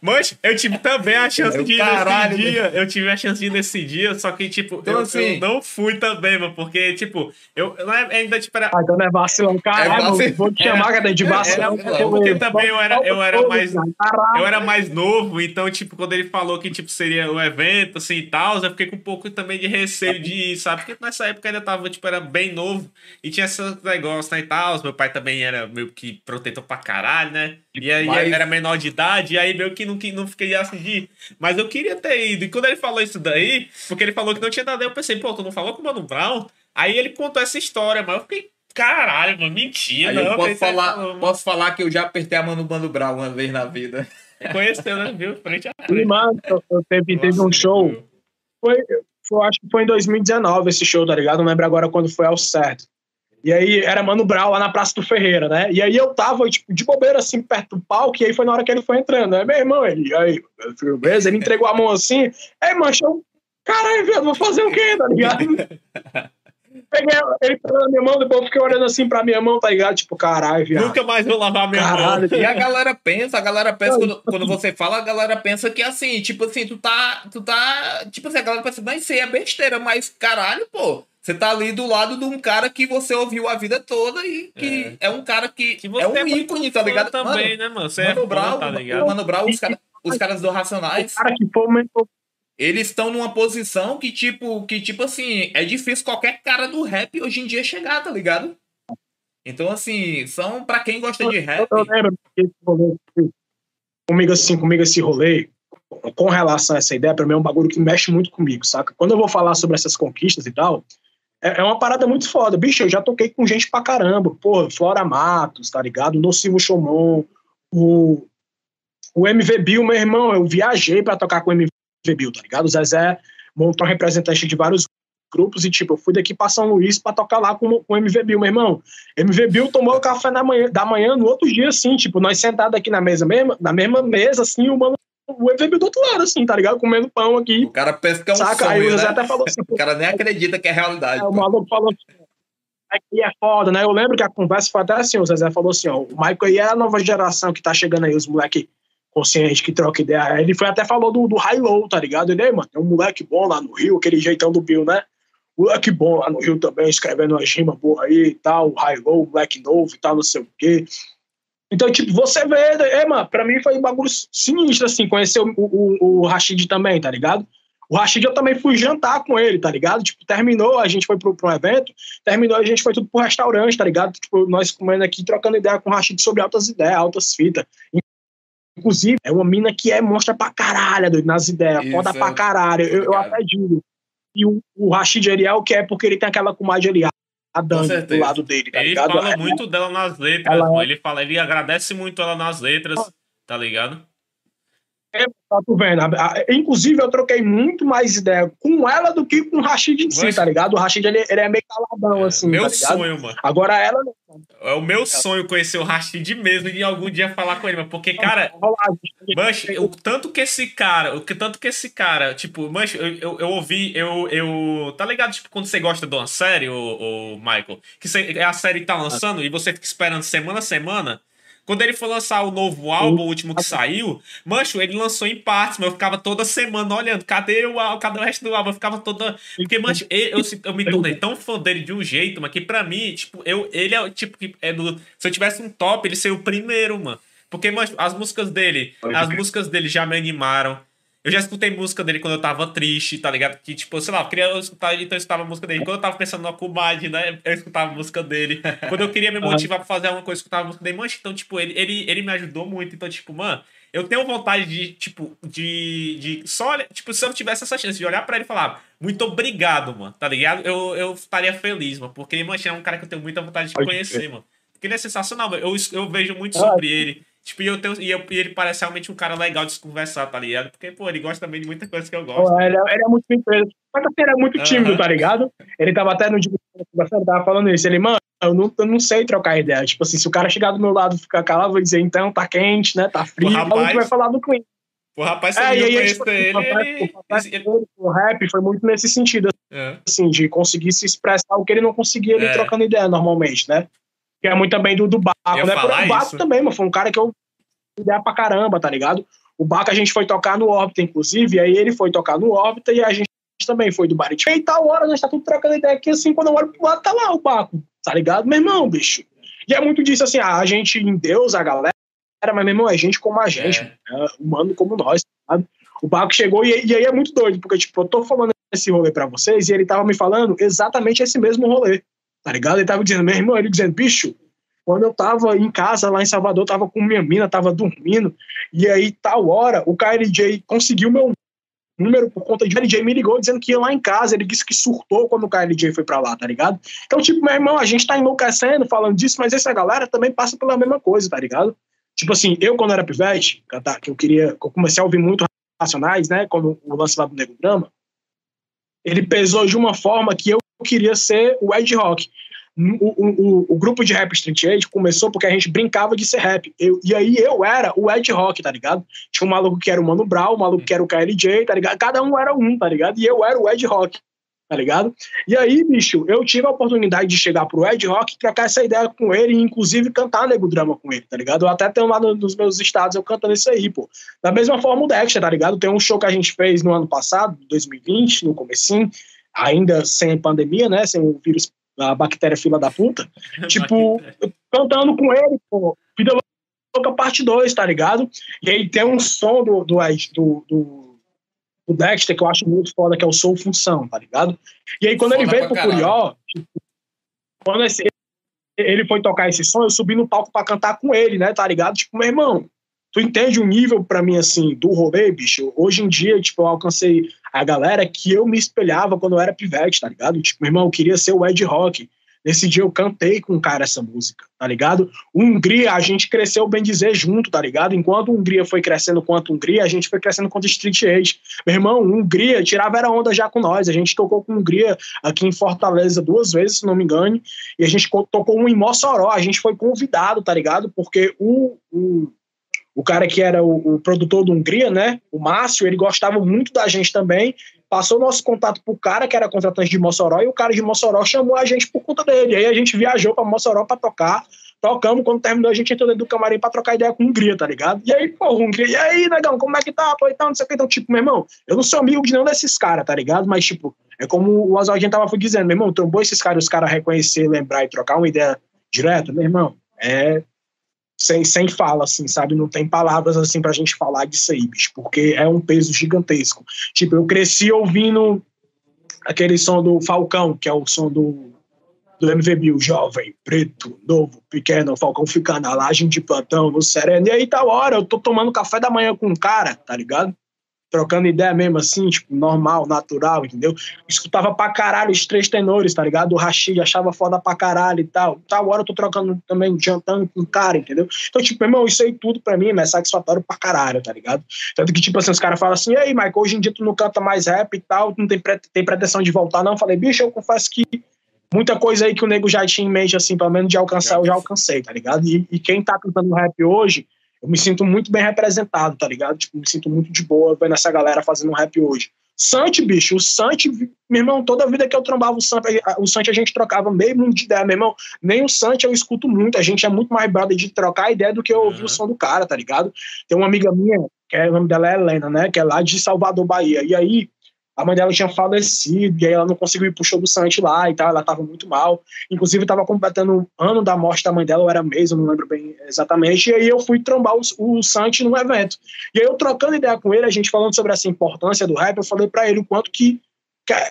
Mas eu tive também a chance Eu, de ir caralho, nesse dia. Eu tive a chance de ir nesse dia, só que, tipo, Então, eu, assim- eu não fui também, mano. Porque, tipo, eu eu ainda, tipo, era. Ah, então não é vacilão. Caralho, É vacilão. vou te chamar, cadê? De vacilão. é, é porque também eu era- eu era mais-. Eu era mais novo, então, tipo, quando ele falou que, tipo, seria o evento, assim, e tal, eu fiquei com um pouco também de receio de ir, sabe? Porque nessa época ainda tava, tipo, era bem novo e tinha esses negócios, né, e tal. Meu pai também era meio que protetor pra caralho, né? E aí Mas- era menor de idade, e aí meio que não, que não fiquei assim de. Mas eu queria ter ido. E quando ele falou isso daí, porque ele falou que não tinha nada, eu pensei, pô, tu não falou com o Mano Brown? Aí ele contou essa história, mas eu fiquei, caralho, mano, mentira. Aí não, eu posso pensei, falar, falou, posso falar que eu já apertei a mão do Mano Brown uma vez na vida. Conheceu, né? Viu? Frente a frente. mano, eu- eu teve, teve um show. Foi, foi, acho que foi em 2019 esse show, tá ligado? Não lembro agora quando foi ao certo. E aí era Mano Brown lá na Praça do Ferreira, né? E aí eu tava, tipo, de bobeira, assim, perto do palco, e aí foi na hora que ele foi entrando, né? Meu irmão, ele, aí, beleza? Ele entregou a mão assim, aí, mancha, eu, caralho, viado, vou fazer o quê, tá ligado? Peguei, ele pegou na minha mão, depois eu fiquei olhando assim pra minha mão, tá ligado? Tipo, caralho, viado. Nunca mais vou lavar minha Caralho, mão. E a galera pensa, a galera pensa, quando, quando você fala, a galera pensa que assim, tipo assim, tu tá. Tu tá. Tipo assim, a galera pensa, não, isso aí é besteira, mas caralho, pô. Você tá ali do lado de um cara que você ouviu a vida toda e que é, um cara que, Que você é um é ícone, tá ligado? também, né, mano? Você Mano, é Mano fã, Brown, tá ligado? Mano Brown, os, cara- os caras do Racionais, O cara que fomentou eles estão numa posição que, tipo, que, tipo assim, é difícil qualquer cara do rap hoje em dia chegar, tá ligado? Então, assim, são pra quem gosta de rap. Eu rolê, comigo assim, comigo esse rolê, com relação a essa ideia, pra mim é um bagulho que mexe muito comigo, saca? Quando eu vou falar sobre essas conquistas e tal, é, é uma parada muito foda. Bicho, eu já toquei com gente pra caramba. Porra, Flora Matos, tá ligado? Nocivo Chomon, o, o MV Bill, meu irmão, eu viajei pra tocar com o MV Bill, tá ligado? O Zezé montou representante de vários grupos e, tipo, eu fui daqui pra São Luís pra tocar lá com, o MV Bill, meu irmão. MV Bill tomou café na manhã, da manhã no outro dia, assim, tipo, nós sentados aqui na mesa mesmo, na mesma mesa, assim, o mano, o MV Bill do outro lado, assim, tá ligado? Comendo pão aqui, O cara pensa que é um saca? Aí o sonho, Zezé né? até falou assim, O cara nem acredita que é realidade. Aí o maluco falou assim, aqui é foda, né? Eu lembro que a conversa foi até assim, o Zezé falou assim, ó, o Michael aí é a nova geração que tá chegando aí, os moleque consciente que troca ideia. Ele foi até falou do, do High Low, tá ligado? Ele, "Ei, mano, tem um moleque bom lá no Rio, aquele jeitão do Bill, né? Moleque bom lá no Rio também, escrevendo umas rimas boas aí e tal, High Low, moleque novo e tal, não sei o quê. Então, tipo, você vê, é, mano, pra mim foi um bagulho sinistro, assim, conhecer o, o, o Rashid também, tá ligado? O Rashid eu também fui jantar com ele, tá ligado? Tipo, terminou, a gente foi pro, pro evento, terminou, a gente foi tudo pro restaurante, tá ligado? Tipo, nós comendo aqui, trocando ideia com o Rashid sobre altas ideias, altas fitas. Inclusive, é uma mina que é monstra pra caralho, doido, nas ideias, Isso, foda pra caralho. Eu, eu até digo. E o, o Rashid Ariel, que é porque ele tem aquela comadre ali, a Dani do lado dele, tá ele ligado? fala muito dela nas letras, ela... ele fala, ele agradece muito ela nas letras, tá ligado? É, tá tu vendo. Inclusive, eu troquei muito mais ideia com ela do que com o Rashid em si, tá ligado? O Rashid, ele, ele é meio caladão, é, assim, Meu tá sonho, mano. Agora ela não. É o meu sonho conhecer o Rashid mesmo e algum dia falar com ele, mano. Porque, cara. Mancho, o tanto que esse cara, o que tanto que esse cara, tipo, mancho, eu, eu, eu, ouvi, eu, eu. Tá ligado? Tipo, quando você gosta de uma série, o, o Michael, que você, a série tá lançando e você fica esperando semana a semana. Quando ele foi lançar o novo álbum, o último que saiu, mancho, ele lançou em partes, mas eu ficava toda semana olhando, cadê o, cadê o resto do álbum? Eu ficava toda. Porque, mancho, eu, eu, eu me tornei tão fã dele de um jeito, mas que pra mim, tipo, eu, ele é o tipo que é do. Se eu tivesse um top, ele seria o primeiro, mano. Porque, mancho, as músicas dele, as músicas dele já me animaram. Eu já escutei música dele quando eu tava triste, tá ligado? Que, tipo, sei lá, eu queria escutar ele, então eu escutava a música dele. Quando eu tava pensando no comadre, né? Eu escutava a música dele. Quando eu queria me motivar pra fazer alguma coisa, eu escutava a música dele. Mancha, então, tipo, ele, ele, ele me ajudou muito. Então, tipo, mano, eu tenho vontade de, tipo, de. de só, tipo, se eu tivesse essa chance de olhar pra ele e falar, muito obrigado, mano, tá ligado? Eu, eu estaria feliz, mano. Porque, mancha, é um cara que eu tenho muita vontade de conhecer, mano. Porque ele é sensacional, mano. Eu, eu vejo muito sobre ele. Tipo, e, eu tenho, e, eu, e ele parece realmente um cara legal de se conversar, tá ligado? Porque, pô, ele gosta também de muita coisa que eu gosto. ele, é, ele é muito empresa. Mas assim, ele é muito tímido, uhum. tá ligado? Ele tava até no dia que tava falando isso. Ele, mano, eu não, eu não sei trocar ideia. Tipo assim, se o cara chegar do meu lado e ficar calado, vai dizer, então, tá quente, né? Tá frio. O rapaz, vai falar do cliente. O rapaz, é, e aí, tipo, ele, ele, ele... O rap foi muito nesse sentido, é. assim, de conseguir se expressar o que ele não conseguia ali é. trocando ideia normalmente, né? Que é muito também do, do Baco, né? O Baco também, mano, foi um cara que eu ideia pra caramba, tá ligado? O Baco a gente foi tocar no Órbita, inclusive, e aí ele foi tocar no Órbita e a gente também foi do Barit. E tal hora, nós tá tudo trocando ideia aqui, assim, quando eu olho pro lado, tá lá o Baco, tá ligado? Meu irmão, bicho. E é muito disso, assim, a gente em Deus, a galera, mas, meu irmão, é gente como a gente, é. é humano como nós, sabe? O Baco chegou e, e aí é muito doido, porque, tipo, eu tô falando esse rolê pra vocês e ele tava me falando exatamente esse mesmo rolê tá ligado? Ele tava dizendo, meu irmão, ele dizendo, bicho, quando eu tava em casa lá em Salvador, tava com minha mina, tava dormindo, e aí, tal hora, o KLJ conseguiu meu número por conta de KLJ me ligou dizendo que ia lá em casa, ele disse que surtou quando o KLJ foi pra lá, tá ligado? Então, tipo, meu irmão, a gente tá enlouquecendo falando disso, mas essa galera também passa pela mesma coisa, tá ligado? Tipo assim, eu quando era pivete, que eu queria, que eu comecei a ouvir muito Racionais, né, quando o lance lá do Nego Drama, ele pesou de uma forma que eu queria ser o Ed Rock. O, o, o, grupo de rap Street Age começou porque a gente brincava de ser rap. Eu, e aí eu era o Ed Rock, tá ligado? Tinha um maluco que era o Mano Brown, um maluco que era o KLJ, tá ligado? Cada um era um, tá ligado? E eu era o Ed Rock, tá ligado? E aí, bicho, eu tive a oportunidade de chegar pro Ed Rock, trocar essa ideia com ele e, inclusive, cantar Nego Drama com ele, tá ligado? Eu até tenho lá nos meus estados eu cantando isso aí, pô. Da mesma forma o Dexter, tá ligado? Tem um show que a gente fez no ano passado, 2020, no comecinho, ainda sem pandemia, né? Sem o vírus, a bactéria fila da puta. tipo, cantando com ele, pô, Vida Louca parte 2, tá ligado? E aí tem um som do, do, do, do, do Dexter que eu acho muito foda, que é o Soul Função, tá ligado? E aí quando foda ele veio pro Curió, tipo, quando esse, ele foi tocar esse som, eu subi no palco pra cantar com ele, né, tá ligado? Tipo, meu irmão, tu entende o nível para mim, assim, do rolê, bicho? Hoje em dia, tipo, eu alcancei a galera que eu me espelhava quando eu era pivete, tá ligado? Tipo, meu irmão, eu queria ser o Ed Rock. Nesse dia eu cantei com o cara essa música, tá ligado? Hungria, a gente cresceu bem dizer junto, tá ligado? Enquanto Hungria foi crescendo quanto Hungria, a gente foi crescendo quanto Street Age. Meu irmão, Hungria tirava era onda já com nós. A gente tocou com Hungria aqui em Fortaleza duas vezes, se não me engano, e a gente tocou um em Mossoró. A gente foi convidado, tá ligado? Porque o, o o cara que era o, o, produtor do Hungria, né? O Márcio, ele gostava muito da gente também. Passou nosso contato pro cara que era contratante de Mossoró e o cara de Mossoró chamou a gente por conta dele. Aí a gente viajou para Mossoró para tocar. Tocamos, quando terminou, a gente entrou dentro do camarim pra trocar ideia com o Hungria, tá ligado? E aí, pô, Hungria, e aí, negão, como é que tá? Pô, então, não sei o que. Então, tipo, meu irmão, eu não sou amigo de nenhum desses caras, tá ligado? Mas, tipo, é como o Oswaldinho tava dizendo, meu irmão, trombou esses caras, os caras reconhecer, lembrar e trocar uma ideia direto, meu irmão, é sem, sem fala, assim, sabe? Não tem palavras, assim, pra gente falar disso aí, bicho, porque é um peso gigantesco. Tipo, eu cresci ouvindo aquele som do Falcão, que é o som do, do MVB, o jovem, preto, novo, pequeno, o Falcão fica na laje de plantão, no sereno. E aí tá hora, eu tô tomando café da manhã com um cara, tá ligado? Trocando ideia mesmo assim, tipo, normal, natural, entendeu? Escutava pra caralho os três tenores, tá ligado? O Rashid achava foda pra caralho e tal. Tal hora eu tô trocando também, jantando com o cara, entendeu? Então, tipo, irmão, isso aí tudo pra mim é satisfatório pra caralho, tá ligado? Tanto que, tipo assim, os caras falam assim, e aí, Michael, hoje em dia tu não canta mais rap e tal, não tem, pre tem pretensão de voltar, não? Eu falei, bicho, eu confesso que muita coisa aí que o nego já tinha em mente, assim, pelo menos de alcançar, eu já alcancei, tá ligado? E, e quem tá cantando rap hoje eu me sinto muito bem representado, tá ligado? Tipo, me sinto muito de boa vendo essa galera fazendo um rap hoje. Santi, bicho, o Santi, meu irmão, toda a vida que eu trombava o Santi, o Santi a gente trocava meio mundo de ideia, meu irmão. Nem o Santi eu escuto muito, a gente é muito mais brother de trocar ideia do que eu ouvir uhum. o som do cara, tá ligado? Tem uma amiga minha, que é, o nome dela é Helena, né, que é lá de Salvador, Bahia. E aí, a mãe dela tinha falecido, e aí ela não conseguiu ir pro show do Santi lá e tal, ela tava muito mal. Inclusive, tava completando um ano da morte da mãe dela, ou era eu não lembro bem exatamente, e aí eu fui trombar o, o Santi num evento. E aí eu trocando ideia com ele, a gente falando sobre essa importância do rap, eu falei para ele o quanto que,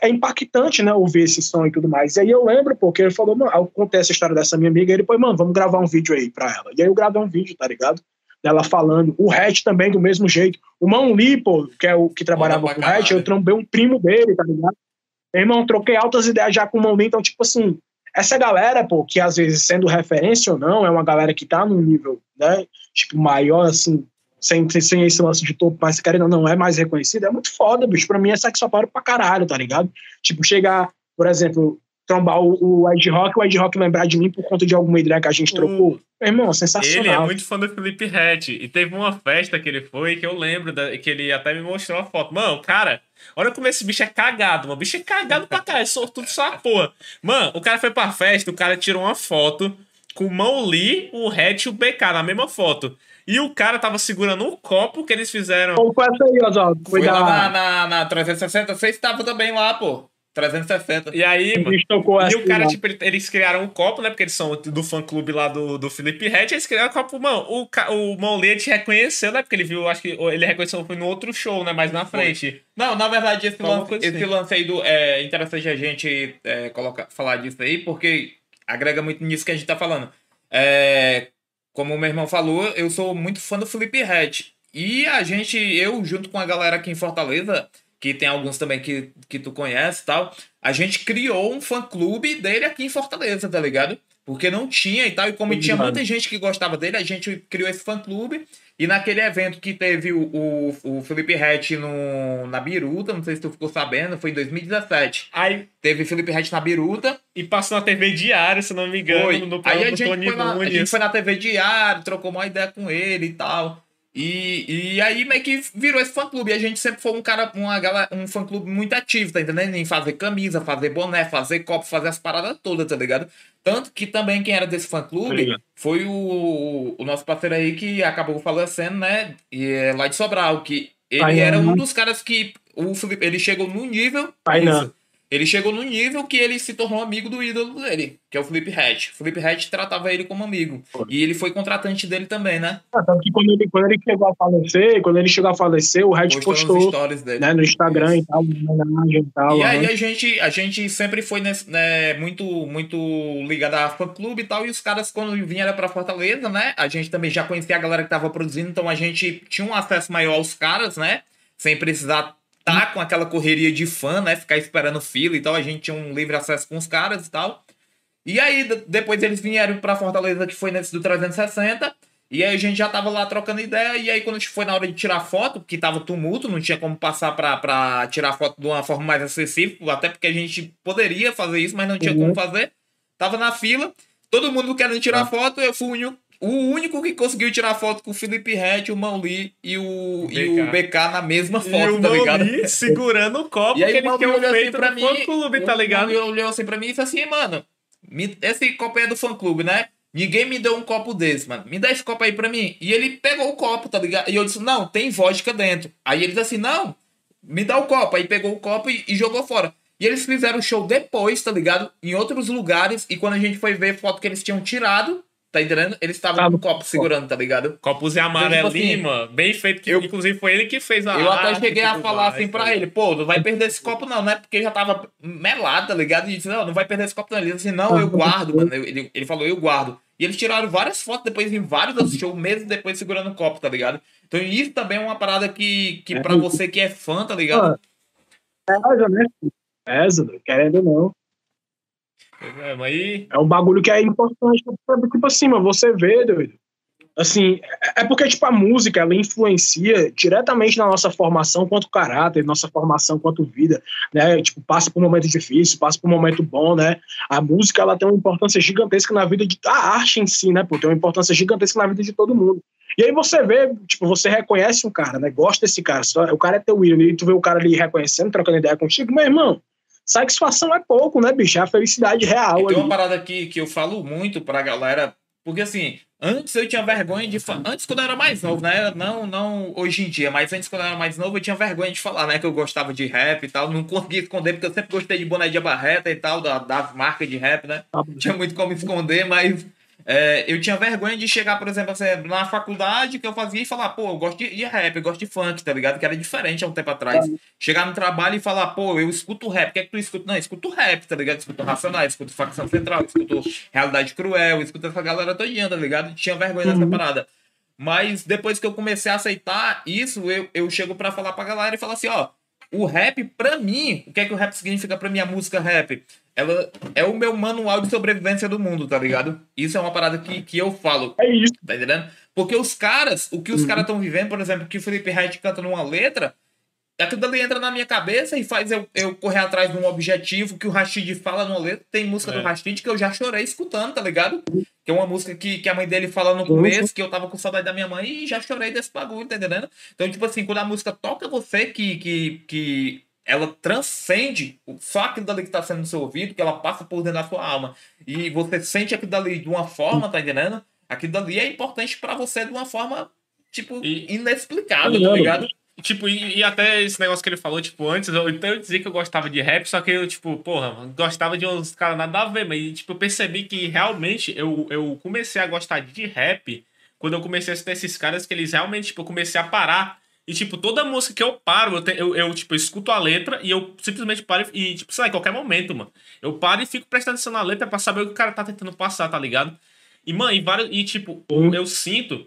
é impactante, né, ouvir esse som e tudo mais. E aí eu lembro, porque ele falou, mano, eu contei essa história dessa minha amiga, e ele foi, mano, vamos gravar um vídeo aí pra ela. E aí eu gravei um vídeo, tá ligado? Dela falando. O Hatch também, do mesmo jeito. O Mão pô, que é o que trabalhava com o Hatch, eu trombei um primo dele, tá ligado? Meu irmão, troquei altas ideias já com o Mão então, tipo assim, essa galera, pô, que às vezes, sendo referência ou não, é uma galera que tá num nível, né, tipo, maior, assim, sem, sem esse lance de topo, mas querendo não, é mais reconhecido, é muito foda, bicho. Pra mim é satisfatório pra caralho, tá ligado? Tipo, chegar, por exemplo, trombar o, o Ed Rock, o Ed Rock lembrar de mim por conta de alguma ideia que a gente trocou. Irmão, sensacional. Ele é muito fã do Felipe Hatch. E teve uma festa que ele foi que eu lembro da, que ele até me mostrou a foto. Mano, cara, olha como esse bicho é cagado, mano. O bicho é cagado pra caralho, sortudo só a porra. Mano, o cara foi pra festa, o cara tirou uma foto com o Mão Lee, o Hatch e o BK na mesma foto. E o cara tava segurando um copo que eles fizeram. Como foi essa aí, Oswaldo? Foi lá na, na, na 360, vocês estavam também lá, pô. 360. E aí, mano, e o cara, tipo, eles criaram um copo, né? Porque eles são do fã clube lá do, do Felipe Red. Eles criaram um copo, mano. O, o Monlete reconheceu, né? Porque ele viu, acho que ele reconheceu foi no outro show, né? Mais na frente. Foi. Não, na verdade, esse, lance, esse assim. lance aí do. É interessante a gente é, colocar, falar disso aí, porque agrega muito nisso que a gente tá falando. É, como o meu irmão falou, eu sou muito fã do Felipe Red. E a gente, eu, junto com a galera aqui em Fortaleza, que tem alguns também que, que tu conhece e tal. A gente criou um fã-clube dele aqui em Fortaleza, tá ligado? Porque não tinha e tal. E como tinha muita gente que gostava dele, a gente criou esse fã-clube. E naquele evento que teve o, o, o Felipe Rett no, na Biruta, não sei se tu ficou sabendo, foi em 2017. Aí teve Felipe Rett na Biruta. E passou na TV Diário, se não me engano, foi. no Aí a gente, foi na, a gente foi na TV Diário, trocou uma ideia com ele e tal. E, e aí meio que virou esse fã-clube. E a gente sempre foi um cara, uma galera, um fã-clube muito ativo, tá entendendo? Em fazer camisa, fazer boné, fazer copo, fazer as paradas todas, tá ligado? Tanto que também quem era desse fã-clube foi o, o nosso parceiro aí que acabou falecendo, né? E é lá de Sobral, que ele era um dos caras que o Felipe, ele chegou no nível. Ai, não. Ele chegou no nível que ele se tornou amigo do ídolo dele, que é o Felipe Hatch. O Felipe Hatch tratava ele como amigo. E ele foi contratante dele também, né? Ah, tanto que quando ele, quando ele chegou a falecer, quando ele chegou a falecer, o Hatch postou, né, no Instagram Isso. e tal, homenagem e tal. E aí a gente, a gente sempre foi nesse, né, muito, muito ligado a fã-clube e tal, e os caras quando vieram pra Fortaleza, né, a gente também já conhecia a galera que tava produzindo, então a gente tinha um acesso maior aos caras, né, sem precisar tá com aquela correria de fã, né? Ficar esperando fila e tal. A gente tinha um livre acesso com os caras e tal. E aí, depois eles vieram pra Fortaleza, que foi nesse do 360. E aí a gente já tava lá trocando ideia. E aí, quando a gente foi na hora de tirar foto, que tava tumulto, não tinha como passar pra, pra tirar foto de uma forma mais acessível. Até porque a gente poderia fazer isso, mas não tinha uhum. como fazer. Tava na fila. Todo mundo querendo tirar ah. foto, eu fui o único o único que conseguiu tirar foto com o Felipe Red, o Mauli e o, BK. e o BK na mesma foto, e o tá ligado? Mauli segurando o copo e aí, que ele tinha olhou assim pra mim, clube, tá ligado? Ele olhou assim pra mim e disse assim, mano, me, esse copo é do fã clube, né? Ninguém me deu um copo desse, mano. Me dá esse copo aí pra mim. E ele pegou o copo, tá ligado? E eu disse, não, tem vodka dentro. Aí ele disse assim, não, me dá o copo. Aí pegou o copo e, e jogou fora. E eles fizeram o show depois, tá ligado? Em outros lugares. E quando a gente foi ver foto que eles tinham tirado, Tá entendendo? Ele estava Tava com um copo segurando, tá ligado? Copos e amarelinho, mano. Bem feito. Que, eu- inclusive foi ele que fez a Eu até arte cheguei a falar mais, assim tá pra ligado? ele, pô, não vai perder esse copo não, não é porque já tava melado, tá ligado? E disse, não, não vai perder esse copo não. Ele disse assim, não, eu guardo, mano. Ele, ele falou, eu guardo. E eles tiraram várias fotos depois em vários outros shows, mesmo depois segurando o copo, tá ligado? Então isso também é uma parada que, que pra você que é fã, tá ligado? Pesa, né? Pesa, querendo ou não. É. É um bagulho que é importante. Tipo assim, você vê, doido. Assim, é é porque, tipo, a música, ela influencia diretamente na nossa formação quanto caráter, nossa formação quanto vida, né? Tipo, passa por um momento difícil, passa por um momento bom, né? A música, ela tem uma importância gigantesca na vida de... A arte em si, né, pô? Tem uma importância gigantesca na vida de todo mundo. E aí você vê, tipo, você reconhece um cara, né? Gosta desse cara. O cara é teu ídolo, e tu vê o cara ali reconhecendo, trocando ideia contigo, meu irmão, satisfação é pouco, né, bicho? É a felicidade real E tem uma parada aqui que eu falo muito pra galera, porque assim, antes eu tinha vergonha de falar. Antes, quando eu era mais novo, né? Não, não hoje em dia, mas antes, quando eu era mais novo, eu tinha vergonha de falar, né? Que eu gostava de rap e tal. Não conseguia esconder, porque eu sempre gostei de boné de barreta e tal, da, das marcas de rap, né? Não tinha muito como esconder, mas é, eu tinha vergonha de chegar, por exemplo, assim, na faculdade que eu fazia e falar, pô, eu gosto de, de rap, eu gosto de funk, tá ligado? Que era diferente há um tempo atrás. Chegar no trabalho e falar, pô, eu escuto rap, o que é que tu escuta? Não, eu escuto rap, tá ligado? Escuto Racionais, escuto Facção Central, escuto Realidade Cruel, escuto essa galera todinha, tá ligado? Tinha vergonha dessa Uhum. parada. Mas depois que eu comecei a aceitar isso, eu, eu chego pra falar pra galera e falo assim, ó, o rap, pra mim, o que é que o rap significa pra mim, a música rap? Ela é o meu manual de sobrevivência do mundo, tá ligado? Isso é uma parada que, que eu falo, É isso. tá entendendo? Porque os caras, o que os Uhum. caras estão vivendo, por exemplo, que o Felipe Red canta numa letra, aquilo ali entra na minha cabeça e faz eu, eu correr atrás de um objetivo que o Rashid fala numa letra. Tem música É. do Rashid que eu já chorei escutando, tá ligado? Que é uma música que, que a mãe dele fala no começo, que eu tava com saudade da minha mãe e já chorei desse bagulho, tá entendendo? Então, tipo assim, quando a música toca você, que, que, que ela transcende o- só aquilo dali que tá sendo no seu ouvido, que ela passa por dentro da sua alma. E você sente aquilo dali de uma forma, tá entendendo? Aquilo dali é importante pra você de uma forma, tipo, E- inexplicável, tá Ligado. Tipo, e, e até esse negócio que ele falou, tipo, antes, eu, então eu dizia que eu gostava de rap, só que eu, tipo, porra, gostava de uns caras nada a ver, mas, tipo, eu percebi que realmente eu, eu comecei a gostar de rap quando eu comecei a assistir esses caras que eles realmente, tipo, eu comecei a parar. E, tipo, toda música que eu paro, eu, te- eu, eu, tipo, eu escuto a letra e eu simplesmente paro e, tipo, sei lá, em qualquer momento, mano. Eu paro e fico prestando atenção na letra pra saber o que o cara tá tentando passar, tá ligado? E, mano, e, vários, e tipo, Uhum. eu sinto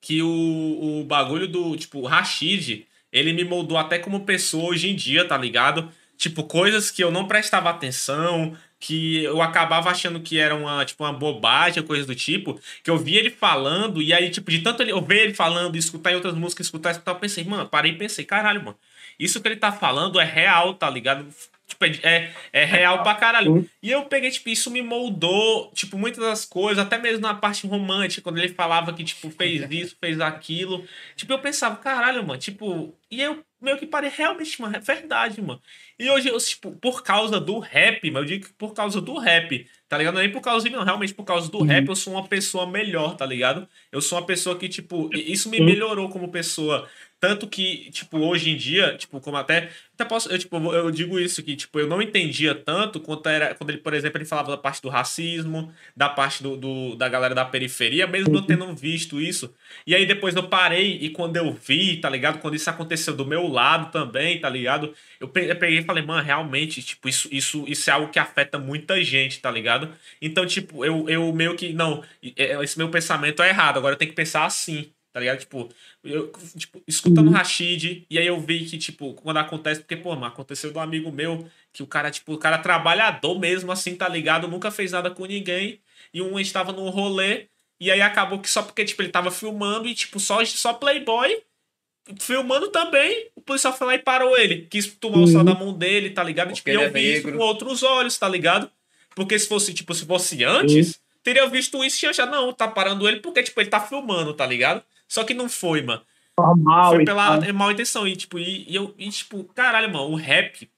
que o, o bagulho do, tipo, o Rashid, ele me moldou até como pessoa hoje em dia, tá ligado? Tipo, coisas que eu não prestava atenção, que eu acabava achando que era uma, tipo, uma bobagem, coisa do tipo, que eu via ele falando, e aí, tipo, de tanto ele, eu ver ele falando, escutar em outras músicas, escutar, escutar, eu pensei, mano, parei e pensei, caralho, mano, isso que ele tá falando é real, tá ligado? Tipo, é, é, é real pra caralho. E eu peguei, tipo, isso me moldou, tipo, muitas das coisas, até mesmo na parte romântica, quando ele falava que, tipo, fez isso, fez aquilo. Tipo, eu pensava, caralho, mano, tipo. E eu meio que parei, realmente, mano, é verdade, mano. E hoje, eu, tipo, por causa do rap, mano, eu digo que por causa do rap, tá ligado? Não é nem por causa de mim, não, realmente por causa do rap, eu sou uma pessoa melhor, tá ligado? Eu sou uma pessoa que, tipo, isso me melhorou como pessoa. Tanto que, tipo, hoje em dia, tipo, como até. Até posso. Eu, tipo, eu digo isso, que, tipo, eu não entendia tanto quanto era. Quando ele, por exemplo, ele falava da parte do racismo, da parte do, do- da galera da periferia, mesmo eu tendo visto isso. E aí depois eu parei e quando eu vi, tá ligado? Quando isso aconteceu do meu lado também, tá ligado? Eu pe- eu peguei e falei, mano, realmente, tipo, isso, isso, isso é algo que afeta muita gente, tá ligado? Então, tipo, eu, eu meio que. Não, é- esse meu pensamento é errado, agora eu tenho que pensar assim. Tá ligado? Tipo, eu, tipo, escutando Rashid, e aí eu vi que, tipo, quando acontece, porque, pô, mano, aconteceu de um amigo meu, que o cara, tipo, o cara trabalhador mesmo, assim, tá ligado? Nunca fez nada com ninguém, e um estava num rolê, e aí acabou que só porque, tipo, ele tava filmando, e, tipo, só, só Playboy, filmando também, o policial foi lá e parou ele, quis tomar o celular da mão dele, tá ligado? E, tipo, e ele eu é vi isso com outros olhos, tá ligado? Porque se fosse, tipo, se fosse antes, teria visto isso e achado, não, tá parando ele porque, tipo, ele tá filmando, tá ligado? Só que não foi, mano. Normal. Foi pela tal. mal intenção. E, tipo, e, e eu, e, tipo, caralho, mano, o rap,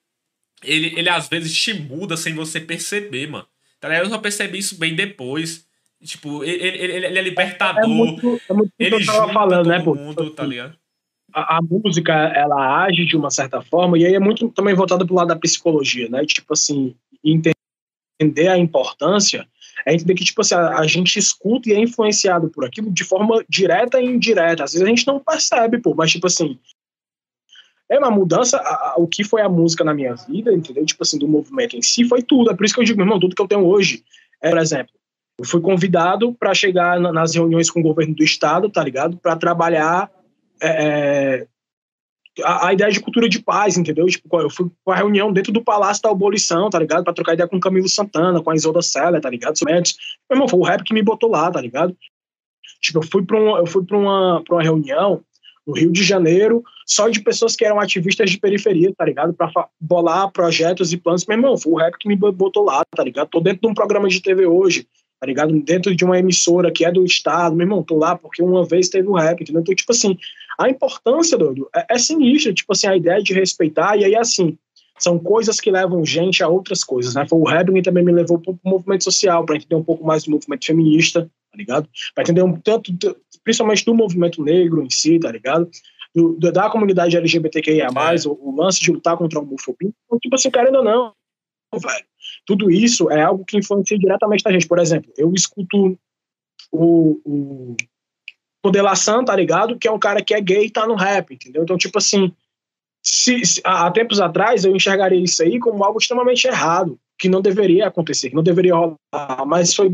ele, ele às vezes te muda sem você perceber, mano. Tá ligado? Eu só percebi isso bem depois. Tipo, ele, ele, ele- é libertador. É muito, é muito ele eu tava falando, todo né, mundo, tá ligado? a, a música ela age de uma certa forma, e aí é muito também voltada pro lado da psicologia, né? Tipo assim, ente- entender a importância É entender que, tipo assim, a, a, gente escuta e é influenciado por aquilo de forma direta e indireta. Às vezes a gente não percebe, pô, mas, tipo assim, é uma mudança, a, a, o que foi a música na minha vida, entendeu? Tipo assim, do movimento em si, foi tudo. É por isso que eu digo, meu irmão, tudo que eu tenho hoje, é, por exemplo, eu fui convidado para chegar na, nas reuniões com o governo do estado, tá ligado? Para trabalhar é, é, a, a, ideia de cultura de paz, entendeu? Tipo, eu fui para a reunião dentro do Palácio da Abolição, tá ligado? Para trocar ideia com o Camilo Santana, com a Isolda Sela, tá ligado? Meu irmão, foi o rap que me botou lá, tá ligado? Tipo, eu fui para um, eu fui para uma, uma reunião no Rio de Janeiro, só de pessoas que eram ativistas de periferia, tá ligado? Para bolar projetos e planos. Meu irmão, foi o rap que me botou lá, tá ligado? Tô dentro de um programa de TV hoje, tá ligado? Dentro de uma emissora que é do Estado, meu irmão, tô lá porque uma vez teve o rap, entendeu? Então, tipo assim, a importância, doido, é, é sinistra, tipo assim, a ideia de respeitar, e aí, assim, são coisas que levam gente a outras coisas, né? Foi o que também me levou para o movimento social, para entender um pouco mais do movimento feminista, tá ligado? Para entender um tanto, principalmente do movimento negro em si, tá ligado? Do, do, da comunidade LGBTQIA+, é. o, o, lance de lutar contra a homofobia. Então, tipo assim, querendo ou não, velho, tudo isso é algo que influencia diretamente na gente. Por exemplo, eu escuto o, o Modelação, tá ligado? Que é um cara que é gay e tá no rap, entendeu? Então, tipo assim, se, se, há tempos atrás eu enxergaria isso aí como algo extremamente errado, que não deveria acontecer, que não deveria rolar, mas foi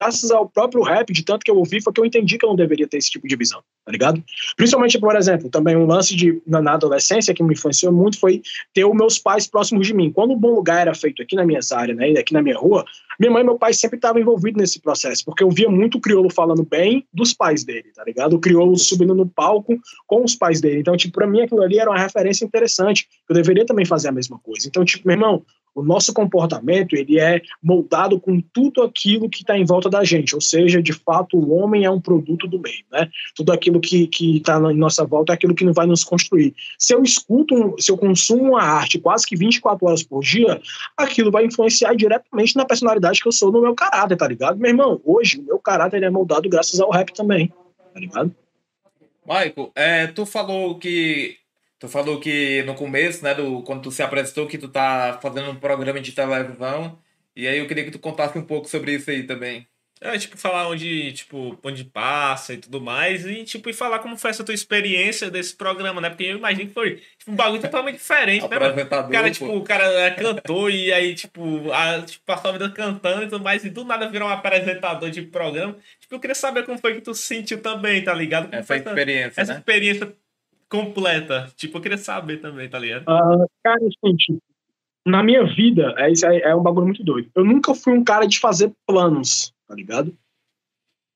graças ao próprio rap, de tanto que eu ouvi, foi que eu entendi que eu não deveria ter esse tipo de visão, tá ligado? Principalmente, por exemplo, também um lance de, na, na adolescência que me influenciou muito foi ter os meus pais próximos de mim. Quando o Bom Lugar era feito aqui na minha área, né, aqui na minha rua, minha mãe e meu pai sempre estavam envolvidos nesse processo, porque eu via muito o crioulo falando bem dos pais dele, tá ligado? O crioulo subindo no palco com os pais dele. Então, tipo, pra mim aquilo ali era uma referência interessante. Eu deveria também fazer a mesma coisa. Então, tipo, meu irmão, o nosso comportamento ele é moldado com tudo aquilo que está em volta da gente, ou seja, de fato o homem é um produto do meio, né? Tudo aquilo que está em nossa volta é aquilo que não vai nos construir. Se eu escuto, se eu consumo uma arte quase que 24 horas por dia, aquilo vai influenciar diretamente na personalidade que eu sou, no meu caráter, tá ligado? Meu irmão, hoje o meu caráter é moldado graças ao rap também, tá ligado? Michael, é, tu falou que Tu falou que no começo, né, do, quando tu se apresentou, que tu tá fazendo um programa de televisão. E aí eu queria que tu contasse um pouco sobre isso aí também. É, tipo, falar onde, tipo, onde passa e tudo mais. E, tipo, e falar como foi essa tua experiência desse programa, né? Porque eu imagino que foi tipo, um bagulho totalmente diferente, né? O cara, tipo, o cara é cantou e aí, tipo, a, tipo, passou a vida cantando e tudo mais. E do nada virou um apresentador de programa. Tipo, eu queria saber como foi que tu sentiu também, tá ligado? Como essa experiência, Essa né? experiência completa. Tipo, eu queria saber também, tá ligado? Uh, cara, assim, tipo, na minha vida, é, é, é um bagulho muito doido. Eu nunca fui um cara de fazer planos, tá ligado?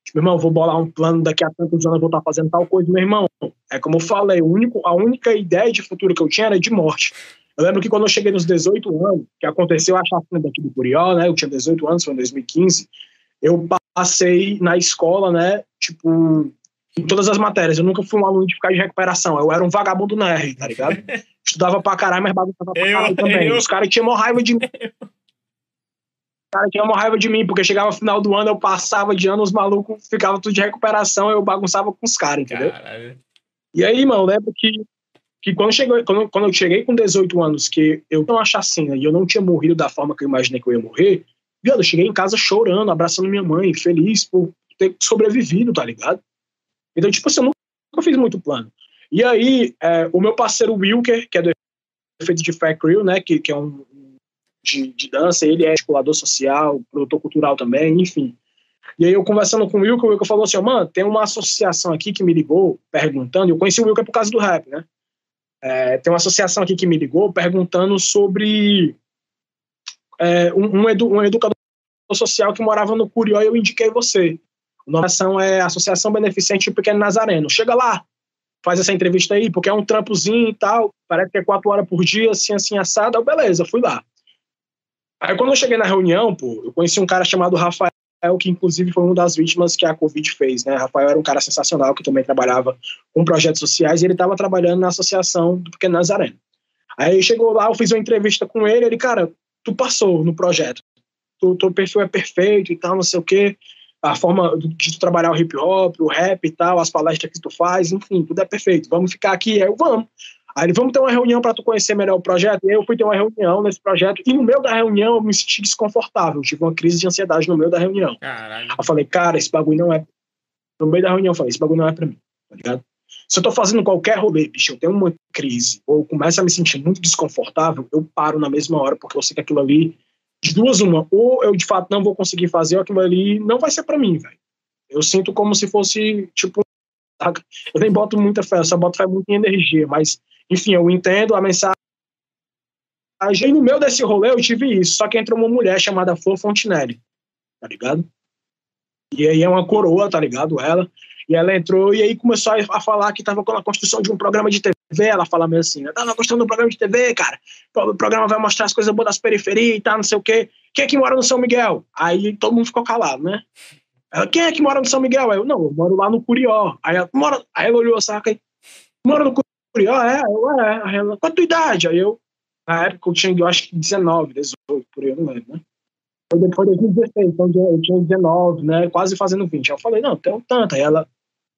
Tipo, meu irmão, vou bolar um plano daqui a tantos anos, vou estar fazendo tal coisa. Meu irmão, é como eu falei, o único, a única ideia de futuro que eu tinha era de morte. Eu lembro que quando eu cheguei nos 18 anos, que aconteceu a chacina daqui do Curió, né? Eu tinha 18 anos, foi em 2015. Eu passei na escola, né? Tipo, em todas as matérias. Eu nunca fui um aluno de ficar de recuperação. Eu era um vagabundo nerd, tá ligado? Estudava pra caralho, mas bagunçava pra caralho também. Eu... Os caras tinham uma raiva de mim. Os caras tinham uma raiva de mim, porque chegava no final do ano, eu passava de ano, os malucos ficavam tudo de recuperação, eu bagunçava com os caras, entendeu? Caralho. E aí, mano, lembro que, que quando, chegou, quando, quando eu cheguei com 18 anos, que eu não chacina e eu não tinha morrido da forma que eu imaginei que eu ia morrer, viado, eu cheguei em casa chorando, abraçando minha mãe, feliz por ter sobrevivido, tá ligado? Então, tipo assim, eu nunca fiz muito plano. E aí, é, o meu parceiro Wilker, que é do efeito de Fair Crew, né, que, que é um de, de dança, ele é articulador social, produtor cultural também, enfim. E aí eu conversando com o Wilker, o Wilker falou assim, mano, tem uma associação aqui que me ligou perguntando, eu conheci o Wilker por causa do rap, né? É, tem uma associação aqui que me ligou perguntando sobre é, um, um, edu, um educador social que morava no Curió e eu indiquei você. A ação é Associação Beneficente Pequeno Nazareno. Chega lá, faz essa entrevista aí, porque é um trampozinho e tal, parece que é quatro horas por dia, assim, assim, assado. Eu, beleza, fui lá. Aí quando eu cheguei na reunião, pô, eu conheci um cara chamado Rafael, que inclusive foi uma das vítimas que a Covid fez, né? Rafael era um cara sensacional, que também trabalhava com projetos sociais, e ele estava trabalhando na Associação do Pequeno Nazareno. Aí chegou lá, eu fiz uma entrevista com ele, ele, cara, tu passou no projeto, tu, teu perfil é perfeito e tal, não sei o quê a forma de tu trabalhar o hip hop, o rap e tal, as palestras que tu faz, enfim, tudo é perfeito. Vamos ficar aqui, eu vamos. Aí ele, vamos ter uma reunião para tu conhecer melhor o projeto. E aí eu fui ter uma reunião nesse projeto. E no meio da reunião eu me senti desconfortável. tive uma crise de ansiedade no meio da reunião. Caralho. Eu falei, cara, esse bagulho não é. No meio da reunião eu falei, esse bagulho não é pra mim, tá ligado? Se eu tô fazendo qualquer rolê, bicho, eu tenho uma crise, ou começo a me sentir muito desconfortável, eu paro na mesma hora, porque eu sei que aquilo ali, de duas uma, ou eu de fato não vou conseguir fazer, aquilo ali não vai ser para mim, velho. Eu sinto como se fosse, tipo, eu nem boto muita fé, eu só boto fé muito em energia, mas, enfim, eu entendo a mensagem. E no meio desse rolê eu tive isso, só que entrou uma mulher chamada Flor Fontinelli, tá ligado? E aí é uma coroa, tá ligado? Ela. E ela entrou e aí começou a falar que estava com a construção de um programa de TV. Ela fala meio assim, na construção de um programa de TV, cara. O programa vai mostrar as coisas boas das periferias e tal, não sei o quê. Quem é que mora no São Miguel? Aí todo mundo ficou calado, né? Ela, quem é que mora no São Miguel? Aí eu, não, eu moro lá no Curió. Aí ela, mora... aí ela olhou, saca? Aí, mora no Curió? É, eu, é. Aí ela, qual a tua idade? Aí eu, na época eu tinha, eu acho que 19, 18, por aí, eu não lembro, né? Foi depois de 2016, então eu tinha 19, né? Quase fazendo 20. Aí eu falei, não, tem tanto. Aí ela,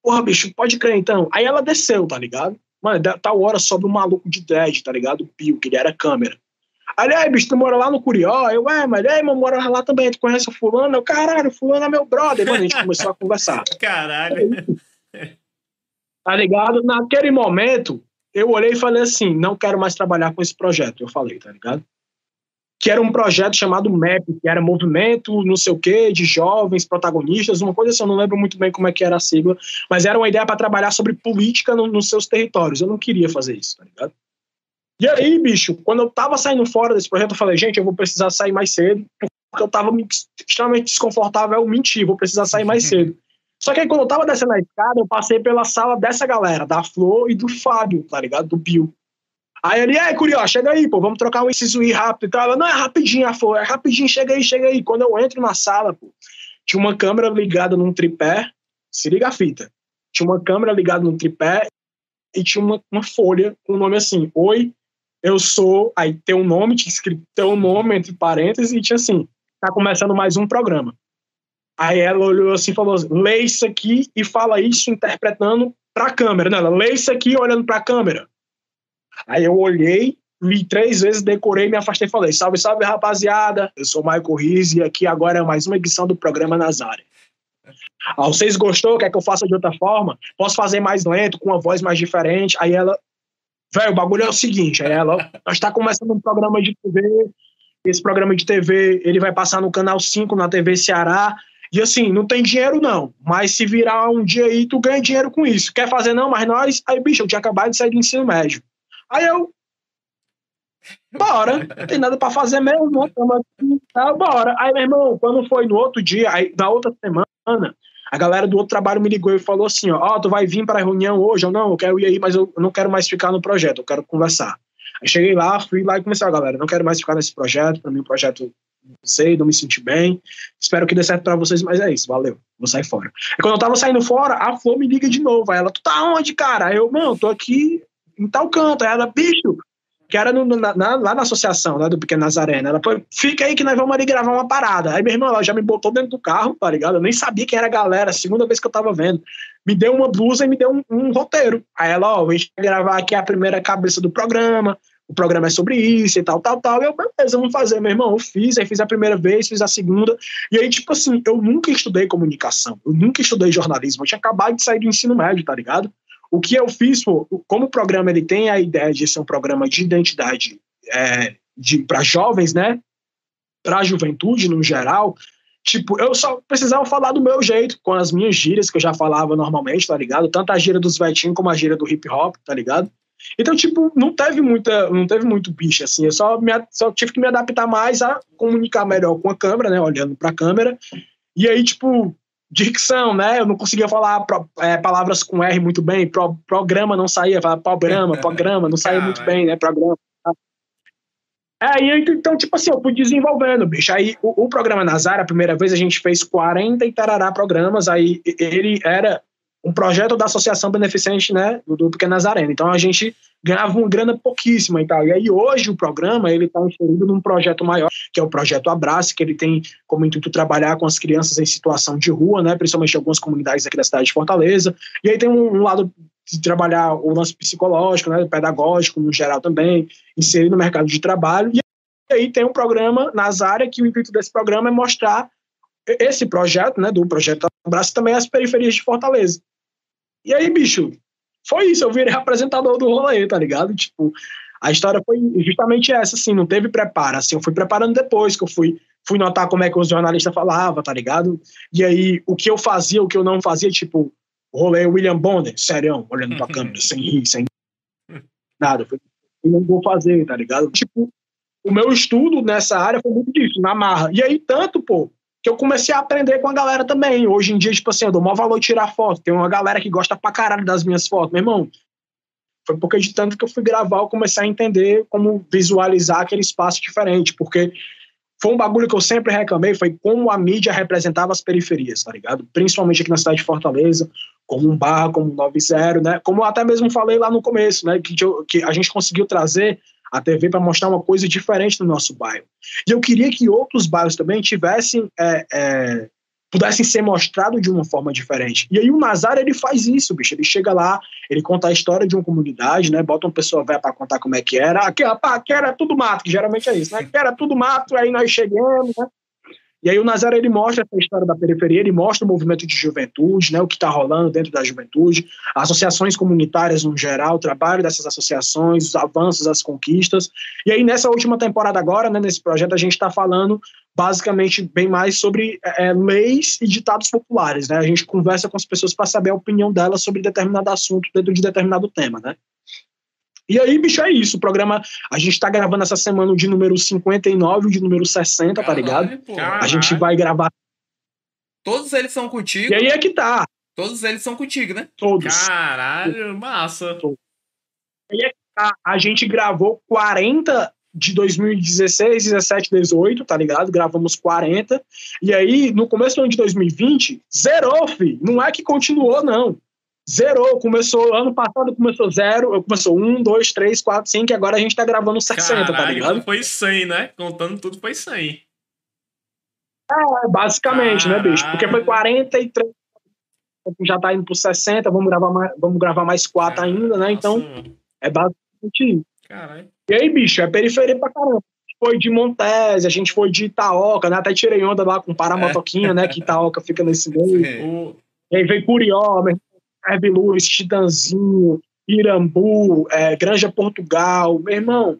Porra, bicho, pode crer então. Aí ela desceu, tá ligado? Mano, tal hora sobe um maluco de dread, tá ligado? O Pio, que ele era câmera. Aí, bicho, tu mora lá no Curió? Eu, é, mas aí, mano, mora lá também. Tu conhece o fulano? Eu, caralho, o fulano é meu brother. Mano, a gente começou a conversar. Caralho. Tá ligado? Naquele momento, eu olhei e falei assim, não quero mais trabalhar com esse projeto. Eu falei, tá ligado? Que era um projeto chamado MEP, que era Movimento, não sei o quê, de jovens protagonistas, uma coisa assim, eu não lembro muito bem como é que era a sigla, mas era uma ideia para trabalhar sobre política no, nos seus territórios. Eu não queria fazer isso, tá ligado? E aí, bicho, quando eu tava saindo fora desse projeto, eu falei, gente, eu vou precisar sair mais cedo, porque eu tava extremamente desconfortável, eu menti, vou precisar sair mais cedo. Só que aí, quando eu tava descendo a escada, eu passei pela sala dessa galera, da Flor e do Fábio, tá ligado? Do Bill. Aí ele, é, Curió, chega aí, pô, vamos trocar um inciso rápido e tal. Ela, não, é rapidinho, a flor, é rapidinho, chega aí, chega aí. Quando eu entro na sala, pô, tinha uma câmera ligada num tripé, se liga a fita. Tinha uma câmera ligada num tripé e tinha uma, uma folha com o nome assim, Oi, eu sou, aí tem um nome, tinha escrito teu nome entre parênteses e tinha assim, tá começando mais um programa. Aí ela olhou assim e falou, lê isso aqui e fala isso interpretando pra câmera. Não, ela lê isso aqui olhando pra câmera. Aí eu olhei, li três vezes, decorei, me afastei e falei: Salve, salve, rapaziada. Eu sou o Michael Riz e aqui agora é mais uma edição do programa Nazaré. Ah, vocês gostou? Quer que eu faça de outra forma? Posso fazer mais lento, com uma voz mais diferente? Aí ela, velho, o bagulho é o seguinte: aí ela, nós está começando um programa de TV. Esse programa de TV ele vai passar no canal 5 na TV Ceará. E assim, não tem dinheiro não, mas se virar um dia aí, tu ganha dinheiro com isso. Quer fazer não, mas nós. Aí, bicho, eu tinha acabado de sair do ensino médio. Aí eu. Bora, não tem nada para fazer mesmo, né? Aqui, tá, bora. Aí, meu irmão, quando foi no outro dia, aí, na outra semana, a galera do outro trabalho me ligou e falou assim: Ó, oh, tu vai vir para a reunião hoje? ou não, eu quero ir aí, mas eu não quero mais ficar no projeto, eu quero conversar. Aí cheguei lá, fui lá e comecei, a galera, não quero mais ficar nesse projeto, para mim o projeto não sei, não me senti bem. Espero que dê certo para vocês, mas é isso, valeu, vou sair fora. E quando eu tava saindo fora, a Flor me liga de novo. Aí ela, tu tá onde, cara? Aí eu, mano, tô aqui em tal canto. Aí ela, bicho, que era no, na, na, lá na associação né, do Pequeno Nazareno. Ela foi, fica aí que nós vamos ali gravar uma parada. Aí meu irmão, ela já me botou dentro do carro, tá ligado? Eu nem sabia quem era a galera, segunda vez que eu tava vendo. Me deu uma blusa e me deu um, um roteiro. Aí ela, ó, a gente vai gravar aqui a primeira cabeça do programa, o programa é sobre isso e tal, tal, tal. E eu, beleza, vamos fazer, meu irmão. Eu fiz, aí fiz a primeira vez, fiz a segunda. E aí, tipo assim, eu nunca estudei comunicação, eu nunca estudei jornalismo. Eu tinha acabado de sair do ensino médio, tá ligado? O que eu fiz, como o programa ele tem a ideia de ser um programa de identidade é, para jovens, né? Para a juventude no geral, tipo, eu só precisava falar do meu jeito, com as minhas gírias que eu já falava normalmente, tá ligado? Tanto a gíria dos vetinhos como a gíria do hip hop, tá ligado? Então, tipo, não teve muita, não teve muito bicho assim. Eu só, me, só tive que me adaptar mais a comunicar melhor com a câmera, né? Olhando para a câmera. E aí, tipo, dicção, né? Eu não conseguia falar pro, é, palavras com R muito bem, pro, programa não saía, falava programa, programa, não saía muito bem, né? Programa. É, e então, tipo assim, eu fui desenvolvendo, bicho. Aí o, o programa Nazar, a primeira vez a gente fez 40 e tarará programas, aí ele era um projeto da Associação Beneficente, né, do, Pequeno Nazareno. Então a gente ganhava uma grana pouquíssima e tal. E aí hoje o programa ele está inserido num projeto maior, que é o projeto Abrace, que ele tem como intuito trabalhar com as crianças em situação de rua, né, principalmente em algumas comunidades aqui da cidade de Fortaleza. E aí tem um, um lado de trabalhar o lance psicológico, né, pedagógico no geral também, inserir no mercado de trabalho. E aí tem um programa nas áreas que o intuito desse programa é mostrar esse projeto, né, do projeto Abraço também as periferias de Fortaleza. E aí, bicho, foi isso, eu virei apresentador do rolê, tá ligado? Tipo, a história foi justamente essa, assim, não teve preparo, assim, eu fui preparando depois, que eu fui, fui notar como é que os jornalistas falavam, tá ligado? E aí, o que eu fazia, o que eu não fazia, tipo, rolê William Bonner, serião, olhando pra câmera, sem rir, sem nada, eu não vou fazer, tá ligado? Tipo, o meu estudo nessa área foi muito disso, na marra. E aí, tanto, pô, que eu comecei a aprender com a galera também. Hoje em dia, tipo assim, eu dou maior valor tirar foto. Tem uma galera que gosta pra caralho das minhas fotos. Meu irmão, foi porque de tanto que eu fui gravar, eu comecei a entender como visualizar aquele espaço diferente, porque foi um bagulho que eu sempre reclamei, foi como a mídia representava as periferias, tá ligado? Principalmente aqui na cidade de Fortaleza, como um bar, como um 90, né? Como eu até mesmo falei lá no começo, né? Que, que a gente conseguiu trazer a TV para mostrar uma coisa diferente no nosso bairro. E eu queria que outros bairros também tivessem, é, é, pudessem ser mostrados de uma forma diferente. E aí o Nazar, ele faz isso, bicho. Ele chega lá, ele conta a história de uma comunidade, né? Bota uma pessoa velha para contar como é que era. Aqui, rapaz, aqui era tudo mato, que geralmente é isso, né? Aqui era tudo mato, aí nós chegamos, né? E aí o Nazaré ele mostra essa história da periferia, ele mostra o movimento de juventude, né, o que está rolando dentro da juventude, associações comunitárias no geral, o trabalho dessas associações, os avanços, as conquistas. E aí nessa última temporada agora, né, nesse projeto, a gente está falando basicamente bem mais sobre é, leis e ditados populares. Né? A gente conversa com as pessoas para saber a opinião delas sobre determinado assunto dentro de determinado tema. Né? E aí, bicho, é isso. O programa. A gente tá gravando essa semana o de número 59 e o de número 60, Caralho, tá ligado? Pô. A gente vai gravar. Todos eles são contigo. E aí é que tá. Todos eles são contigo, né? Todos. Caralho, massa. Todos. E aí é que tá. A gente gravou 40 de 2016, 17, 18, tá ligado? Gravamos 40. E aí, no começo do ano de 2020, zerou, fi. Não é que continuou, não zerou. Começou, ano passado começou zero, começou um, dois, três, quatro, cinco, e agora a gente tá gravando 60, tá Caralho, tá ligado? Foi 100, né? Contando tudo foi 100. É, basicamente, Caralho. né, bicho? Porque foi 43, já tá indo pro 60, vamos gravar mais, vamos gravar mais quatro Caralho, ainda, né? Então, nossa. é basicamente isso. Caralho. E aí, bicho, é periferia pra caramba. Foi de Montese, a gente foi de Itaoca, né? Até tirei onda lá com Paramotoquinha, é. né? Que Itaoca fica nesse meio. E aí veio Curió, Herb Lewis, Titanzinho, Irambu, é, Granja Portugal, meu irmão,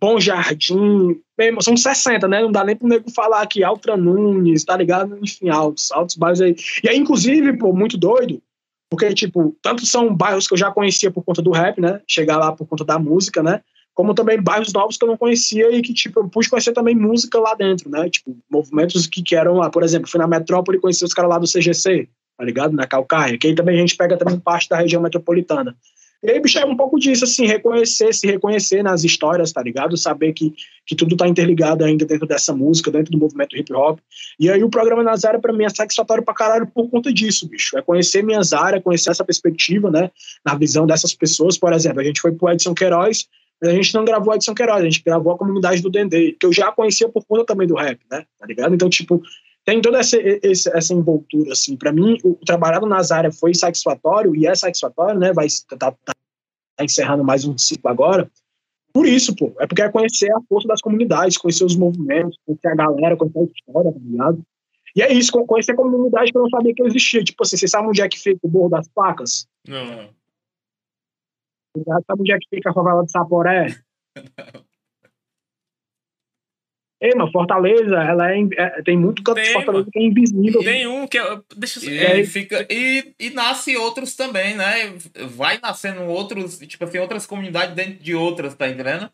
Bom Jardim, irmão, são 60, né? Não dá nem pro nego falar aqui, Altra Nunes, tá ligado? Enfim, altos, altos bairros aí. E aí, inclusive, pô, muito doido, porque, tipo, tanto são bairros que eu já conhecia por conta do rap, né? Chegar lá por conta da música, né? Como também bairros novos que eu não conhecia e que, tipo, eu pude conhecer também música lá dentro, né? Tipo, movimentos que, que eram lá, por exemplo, fui na Metrópole e conheci os caras lá do CGC, tá ligado? Na Calcaia, que aí também a gente pega também parte da região metropolitana. E aí, bicho, é um pouco disso, assim, reconhecer, se reconhecer nas histórias, tá ligado? Saber que, que tudo tá interligado ainda dentro dessa música, dentro do movimento hip hop. E aí o programa Nazaré, pra mim, é satisfatório pra caralho por conta disso, bicho. É conhecer minhas áreas, conhecer essa perspectiva, né? Na visão dessas pessoas. Por exemplo, a gente foi pro Edson Queiroz, mas a gente não gravou Edson Queiroz, a gente gravou a comunidade do Dendê, que eu já conhecia por conta também do rap, né? Tá ligado? Então, tipo, tem toda essa, essa envoltura, assim. Para mim, o, o trabalhado nas áreas foi satisfatório e é satisfatório, né? Vai tá, tá, tá encerrando mais um ciclo agora. Por isso, pô. É porque é conhecer a força das comunidades, conhecer os movimentos, conhecer a galera, conhecer a história, tá ligado? E é isso, conhecer a comunidade que eu não sabia que existia. Tipo assim, vocês sabem onde é que fica o Morro das Facas? Não. Sabe onde é que fica a favela de Saporé? Ei, mas Fortaleza, ela é, é, tem muito canto de Fortaleza que é invisível. Tem um que é, deixa eu... e, fica e, e nasce outros também, né? Vai nascendo outros, tipo assim, outras comunidades dentro de outras, tá entendendo?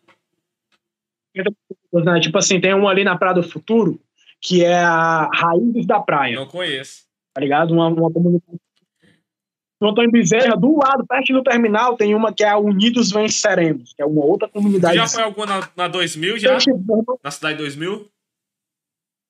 Tipo assim, tem um ali na Praia do Futuro, que é a Raízes da Praia. Não conheço. Tá ligado? Uma, uma comunidade no Antônio Bezerra, do lado, perto do terminal, tem uma que é a Unidos Venceremos, que é uma outra comunidade. Já foi alguma na, na 2000, já? Na cidade 2000?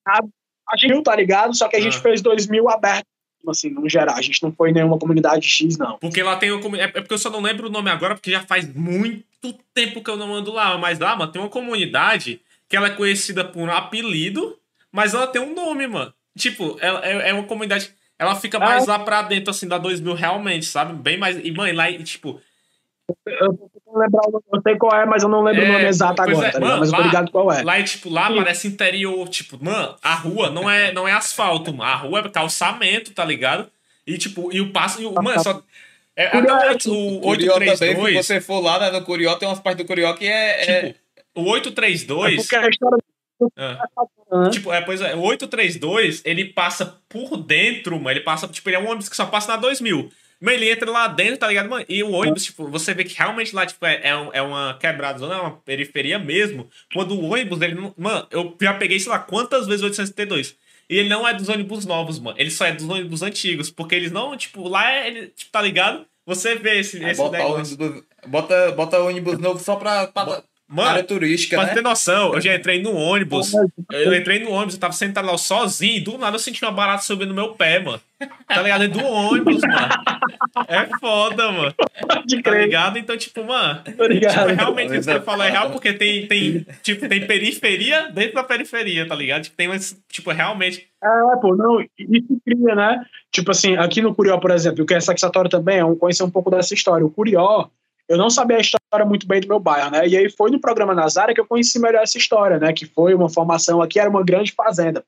A, a gente tá ligado? Só que a gente ah. fez 2000 aberto, assim, no geral. A gente não foi em nenhuma comunidade X, não. Porque lá tem uma É porque eu só não lembro o nome agora, porque já faz muito tempo que eu não ando lá. Mas lá, mano, tem uma comunidade que ela é conhecida por um apelido, mas ela tem um nome, mano. Tipo, ela é, é uma comunidade ela fica mais lá pra dentro, assim, da 2000 realmente, sabe? Bem mais. E, mãe, lá, e, tipo. Eu, lembrar, eu sei qual é, mas eu não lembro é, o nome exato agora, é, tá mano, Mas eu tô ligado qual é. Lá, tipo, lá Sim. parece interior, tipo, mano, a rua não é, não é asfalto, mano. A rua é calçamento, tá ligado? E, tipo, e o passo. E o, mano, só. É, até o, o 832. Também, se você for lá né, no Curió, tem umas partes do Curió que é. é tipo, é... o 832. É porque a história. Ah. Tipo, é, pois é, o 832, ele passa por dentro, mano. Ele passa, tipo, ele é um ônibus que só passa na 2000. Mas ele entra lá dentro, tá ligado, mano? E o ônibus, tipo, você vê que realmente lá, tipo, é, é, é uma quebrada zona, é uma periferia mesmo. Quando o ônibus, ele não. Mano, eu já peguei, sei lá, quantas vezes o 832. E ele não é dos ônibus novos, mano. Ele só é dos ônibus antigos. Porque eles não, tipo, lá é, ele, tipo, tá ligado? Você vê esse, é, esse bota negócio. Ônibus, bota, bota ônibus novo só pra, pra, Mano, área turística, pra né? ter noção, eu já entrei no ônibus. Eu entrei no ônibus, eu tava sentado lá sozinho, e do nada eu senti uma barata subindo no meu pé, mano. Tá ligado? Dentro do ônibus, mano. É foda, mano. Tá ligado? Então, tipo, mano. Tipo, realmente isso que você falou é real, porque tem, tem, tipo, tem periferia dentro da periferia, tá ligado? Tipo, tem umas, tipo, realmente. É, pô, não, isso cria, né? Tipo assim, aqui no Curió, por exemplo, que é satisfatório também, é um, conhecer um pouco dessa história. O Curió eu não sabia a história muito bem do meu bairro, né? E aí foi no programa Nazaré que eu conheci melhor essa história, né? Que foi uma formação aqui, era uma grande fazenda.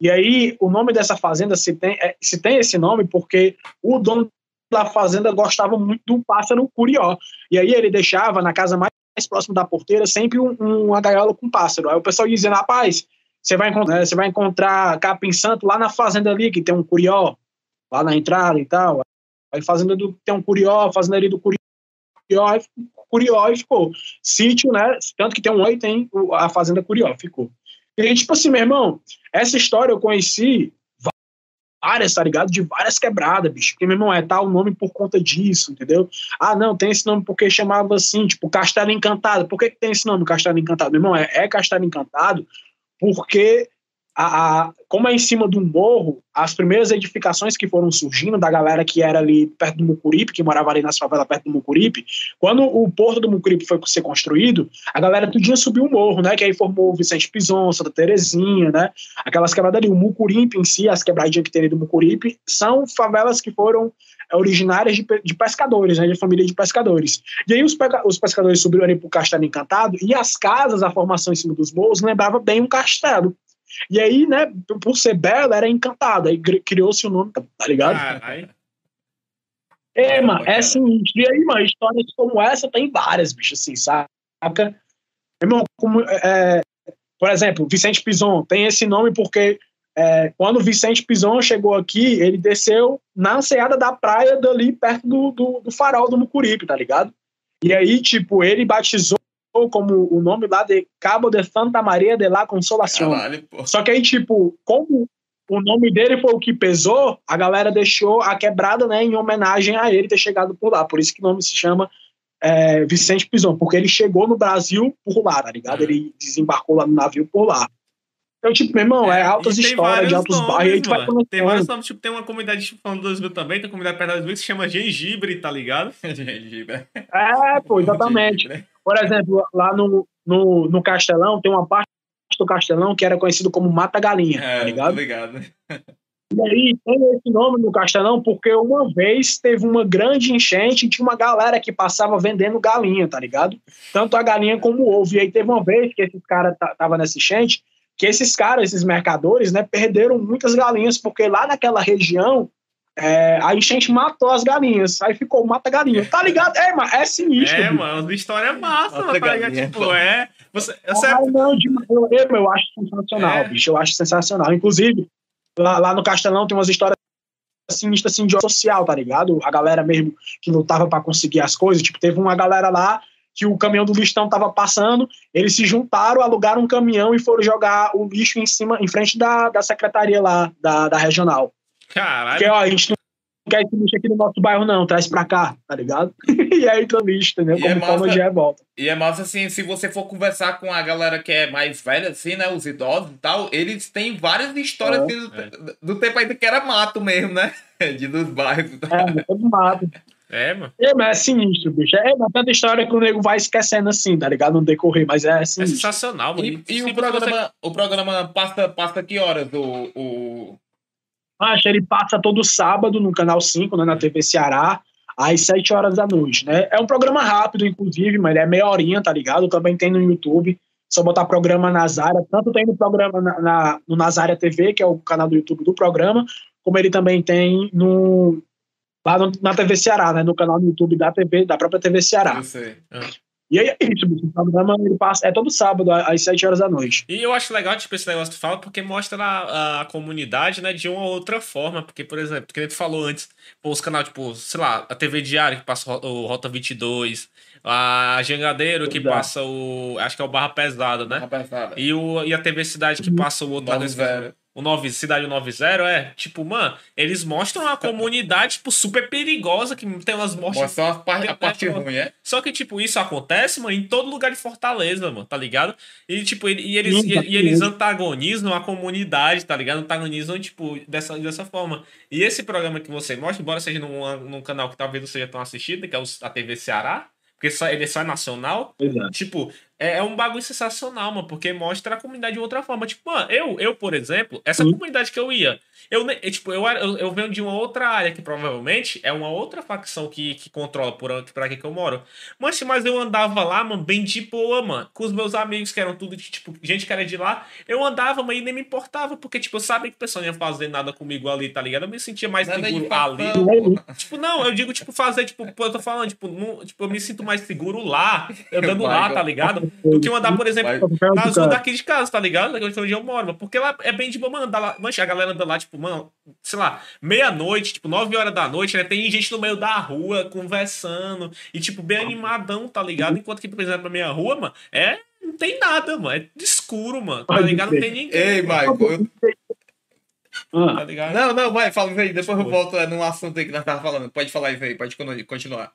E aí o nome dessa fazenda se tem, é, se tem esse nome porque o dono da fazenda gostava muito do pássaro curió. E aí ele deixava na casa mais próxima da porteira sempre um, um, uma gaiola com pássaro. Aí o pessoal ia dizendo, rapaz, você vai encontrar, né, você vai encontrar capim santo lá na fazenda ali, que tem um curió, lá na entrada e tal. Aí fazenda do, tem um curió, fazenda ali do curió Curió, Curió e ficou. Sítio, né? Tanto que tem um oi, tem a Fazenda Curió, ficou. E tipo assim, meu irmão, essa história eu conheci várias, tá ligado? De várias quebradas, bicho. Porque, meu irmão, é tal nome por conta disso, entendeu? Ah, não, tem esse nome porque chamava assim, tipo, Castelo Encantado. Por que, que tem esse nome, Castelo Encantado? Meu irmão, é, é Castelo Encantado porque a, a, como é em cima do morro, as primeiras edificações que foram surgindo da galera que era ali perto do Mucuripe, que morava ali nas favelas perto do Mucuripe, quando o porto do Mucuripe foi ser construído, a galera tudinha subiu o morro, né? Que aí formou o Vicente Pison, Santa Terezinha, né? Aquelas quebradas ali. O Mucuripe em si, as quebradinhas que tem ali do Mucuripe, são favelas que foram é, originárias de, de pescadores, né? De família de pescadores. E aí os, os pescadores subiram ali pro Castelo Encantado e as casas, a formação em cima dos morros, lembrava bem um castelo. E aí, né, por ser bela, era encantada. Aí criou-se o nome, tá ligado? Caralho. É, mano, é sinistro. E aí, mano, histórias como essa tem várias, bicho, assim, saca? Irmão, como, é, por exemplo, Vicente Pison tem esse nome porque é, quando Vicente Pison chegou aqui, ele desceu na enseada da praia dali, perto do, do, do farol do Mucuripe, tá ligado? E aí, tipo, ele batizou como o nome lá de Cabo de Santa Maria de la Consolación. Caralho, Só que aí, tipo, como o nome dele foi o que pesou, a galera deixou a quebrada, né, em homenagem a ele ter chegado por lá. Por isso que o nome se chama é, Vicente Pison, porque ele chegou no Brasil por lá, tá ligado? É. Ele desembarcou lá no navio por lá. Então, tipo, meu irmão, é, é altas histórias de altos bairros. Aí tu tem vários nomes, tipo, tem uma comunidade, tipo, falando do 2000 também, tem uma comunidade perto do 2000 que se chama Gengibre, tá ligado? Gengibre. É, pô, exatamente. Por exemplo, lá no, no, no Castelão, tem uma parte do Castelão que era conhecido como Mata Galinha, é, tá ligado? ligado. E aí tem esse nome no Castelão porque uma vez teve uma grande enchente e tinha uma galera que passava vendendo galinha, tá ligado? Tanto a galinha como o ovo. E aí teve uma vez que esses caras tava nessa enchente que esses caras, esses mercadores, né, perderam muitas galinhas, porque lá naquela região é, a enchente matou as galinhas. Aí ficou mata galinha. Tá ligado? É, mano, é sinistro. É, mano, a história é massa, mano, tá ligado? Tipo, é. Você, você... Ah, não, eu, eu, acho sensacional, é. bicho. Eu acho sensacional. Inclusive, lá, lá no Castelão tem umas histórias sinistras assim, de social, tá ligado? A galera mesmo que lutava para conseguir as coisas. Tipo, teve uma galera lá que o caminhão do lixão tava passando, eles se juntaram, alugaram um caminhão e foram jogar o lixo em cima, em frente da, da secretaria lá, da, da regional. Caralho. Porque, ó, a gente não quer esse lixo aqui no nosso bairro, não, traz pra cá, tá ligado? e aí tá lixo, entendeu? Como é forma de revolta. E é massa, assim, se você for conversar com a galera que é mais velha, assim, né, os idosos e tal, eles têm várias histórias é. do, é. do, tempo ainda que era mato mesmo, né? De, dos bairros. É, todo mato. É, mano. É, mas é sinistro, bicho. É, mas tanta história que o nego vai esquecendo assim, tá ligado? No decorrer, mas é sinistro. É sensacional, mano. E, e o, programa, você... o programa passa, passa que horas? O, o... Acho ele passa todo sábado no Canal 5, né, na TV Ceará, às 7 horas da noite, né? É um programa rápido, inclusive, mas ele é meia horinha, tá ligado? Também tem no YouTube, só botar programa Nazária, tanto tem no programa na, na, no Nazária TV, que é o canal do YouTube do programa, como ele também tem no lá no, na TV Ceará, né? No canal do YouTube da TV, da própria TV Ceará. Eu sei. E aí é isso, o programa ele passa, é todo sábado, às 7 horas da noite. E eu acho legal, tipo, esse negócio que tu fala, porque mostra a, a comunidade, né, de uma outra forma. Porque, por exemplo, que tu falou antes, pô, os canais, tipo, sei lá, a TV Diário que passa o Rota 22, a Jangadeiro que Exato. passa o. Acho que é o Barra Pesada, né? Rapaziada. E, o, e a TV Cidade que passa o outro. Zero. O 9, Cidade 90 é, tipo, mano, eles mostram uma comunidade, tipo, super perigosa, que tem umas mortes. Mostra a parte, a parte Tem- ruim, é? Só que, tipo, isso acontece, mano, em todo lugar de Fortaleza, mano, tá ligado? E, tipo, ele- e eles, e, tá e eles antagonizam a comunidade, tá ligado? Antagonizam, tipo, dessa, dessa forma. E esse programa que você mostra, embora seja num, num canal que talvez você já tenha assistido, que é a TV Ceará, porque só, ele só é nacional, Exato. Tipo, é, é um bagulho sensacional, mano, porque mostra a comunidade de outra forma. Tipo, mano, eu, eu por exemplo, essa Sim. comunidade que eu ia, eu, tipo, eu, eu, eu venho de uma outra área que provavelmente é uma outra facção que, que controla por, aqui- por aqui que eu moro. Mas, mas eu andava lá, mano, bem de boa, mano, com os meus amigos que eram tudo, tipo, gente que era de lá. Eu andava, mas e nem me importava, porque, tipo, eu sabia que o pessoal não ia fazer nada comigo ali, tá ligado? Eu me sentia mais Nada seguro ali. Tipo, não, eu digo, tipo, fazer, tipo, eu tô falando, tipo, não- tipo, eu me sinto mais seguro lá, andando lá, tá ligado? Do que eu andar, por exemplo, Vai- na zona daqui de casa, tá ligado? Onde eu moro, mano. Porque lá é bem de boa, mano, andar lá. Mancha, a galera anda lá, tipo, mano, sei lá, meia-noite, tipo, nove horas da noite, né? Tem gente no meio da rua conversando e, tipo, bem animadão, tá ligado? Enquanto que, por exemplo, na minha rua, mano, é. Não tem nada, mano. É escuro, mano. Tá ligado? Não tem ninguém. Ei, Michael. eu- Ah, Tá ligado? Não, não, vai, fala aí. Depois eu volto é, num assunto aí que nós tava falando. Pode falar aí, pode continu- continuar.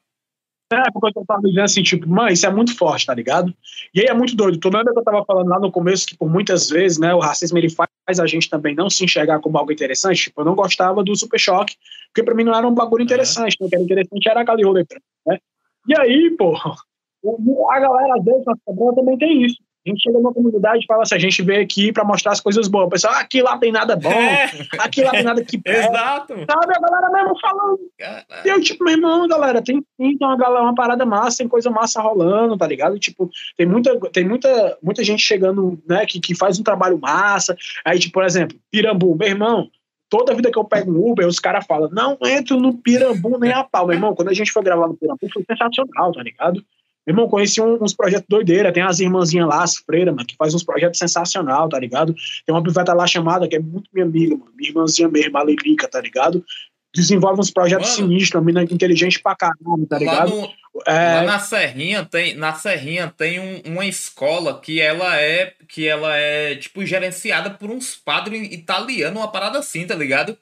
É, porque eu tava dizendo assim, tipo, mano, isso é muito forte, tá ligado? E aí é muito doido. Tu lembra que eu tava falando lá no começo que por muitas vezes, né, o racismo ele faz a gente também não se enxergar como algo interessante? Tipo, eu não gostava do Super Choque, porque pra mim não era um bagulho interessante, né? O que era interessante era a Gali Rolê né? E aí, pô, a galera às vezes na também tem isso. A gente chega numa comunidade e fala assim, a gente veio aqui pra mostrar as coisas boas. O pessoal, ah, aqui lá tem nada bom, É, aqui lá tem nada que presta. exato. Sabe, a galera mesmo falando. Caralho. E eu, tipo, meu irmão, galera, tem tem uma, galera, uma parada massa, tem coisa massa rolando, tá ligado? Tipo, tem muita, tem muita, muita gente chegando, né, que, que faz um trabalho massa. Aí, tipo, por exemplo, Pirambu, meu irmão, toda vida que eu pego um Uber, os caras falam, não entro no Pirambu nem a pau. Meu irmão, quando a gente foi gravar no Pirambu, foi sensacional, tá ligado? Meu irmão, conheci um- uns projetos doideira, tem as irmãzinhas lá, as freiras, mano, que faz uns projetos sensacional, tá ligado? Tem uma piveta lá chamada, que é muito minha amiga, mano, minha irmãzinha mesmo, a Lelica, tá ligado? Desenvolve uns projetos Mano. sinistros, uma mina inteligente pra caramba, tá ligado? no, É, lá na Serrinha tem, na Serrinha tem um- uma escola que ela é que ela é tipo gerenciada por uns padres italianos, uma parada assim, tá ligado?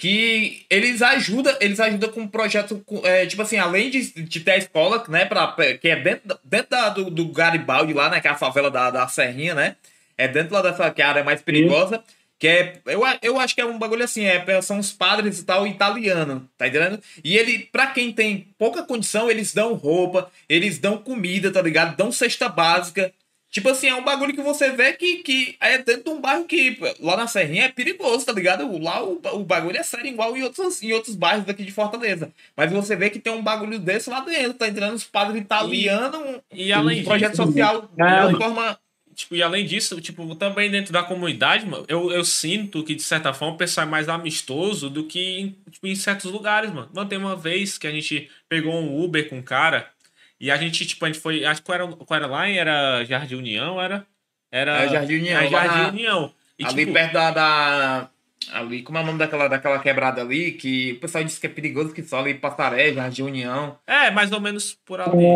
Que eles ajudam, eles ajudam com um projeto, é, tipo assim, além de, de ter a escola, né, pra, que é dentro, dentro da- do, do Garibaldi lá, né, que é a favela da, da Serrinha, né? É dentro lá dessa que é área mais perigosa. Que é, eu, eu acho que é um bagulho assim, é, são os padres e tal italiano, tá entendendo? E ele, pra quem tem pouca condição, eles dão roupa, eles dão comida, tá ligado? Dão cesta básica. Tipo assim, é um bagulho que você vê que, que é dentro de um bairro que lá na Serrinha é perigoso, tá ligado? Lá o, o bagulho é sério igual em outros, em outros bairros daqui de Fortaleza. Mas você vê que tem um bagulho desse lá dentro, tá entrando os padres italianos, E além um projeto disso, social É, de forma. Tipo, e além disso, tipo, também dentro da comunidade, mano, eu, eu sinto que, de certa forma, o pessoal é mais amistoso do que em, tipo, em certos lugares, mano. Mano, tem uma vez que a gente pegou um Uber com um cara e a gente, tipo, a gente foi. Acho que qual era, qual era lá? Era Jardim União, era? Era. É, Jardim União, É, Jardim na- União. E, ali tipo, perto da, da- Ali, como é o nome daquela, daquela quebrada ali? Que o pessoal disse que é perigoso que só ali Passaré, Jardim União. É, mais ou menos por ali.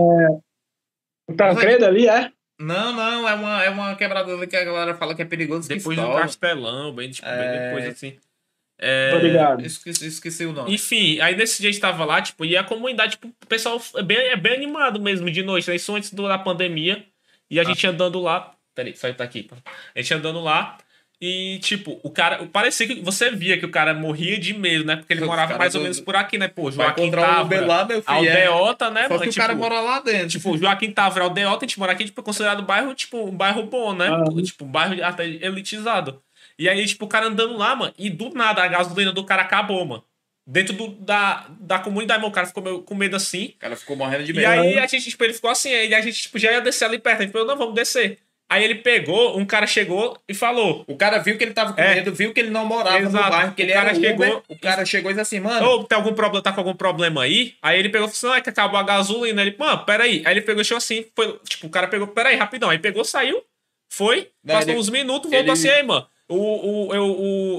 o Tancredo ali, é? Não, não, é uma, é uma quebrada ali que a galera fala que é perigoso Depois do estoura. Castelão, bem, tipo, bem É. depois assim. É, ligado. Esqueci, esqueci o nome. Enfim, aí nesse dia a gente tava lá, tipo, e a comunidade, tipo, o pessoal é bem, é bem animado mesmo de noite, né? Isso antes da pandemia. E a gente andando lá. Peraí, só tá aqui. A gente andando lá. E, tipo, o cara. Parecia que você via que o cara morria de medo, né? Porque ele Os morava mais ou menos por aqui, né? Pô, Joaquim lá, meu filho. é- Aldeota, né? Só mano? que o Tipo, cara mora lá dentro. Tipo, Joaquim Távora, Aldeota, a gente mora aqui, tipo, é considerado bairro, tipo, um bairro bom, né? Ah. Tipo, um bairro até elitizado. E aí, tipo, o cara andando lá, mano, e do nada a gasolina do cara acabou, mano. Dentro do, da, da comunidade, mano, o cara ficou meio, com medo assim. O cara ficou morrendo de medo. E aí a gente, tipo, ele ficou assim, aí a gente tipo, já ia descer ali perto. A gente falou, não, vamos descer. Aí ele pegou, um cara chegou e falou. O cara viu que ele tava com É. medo, viu que ele não morava Exato. no bairro, que ele O cara era Uber, chegou- O cara chegou e disse assim, mano. Ô, tem algum problema, tá com algum problema aí? Aí ele pegou e falou assim, ah, que acabou a gasolina. Ele, mano, peraí. Aí ele pegou e assim, foi, tipo, o cara pegou, peraí, rapidão. Aí pegou, saiu, foi, Não, passou ele- uns minutos, voltou ele- assim, aí, mano. O, o, eu,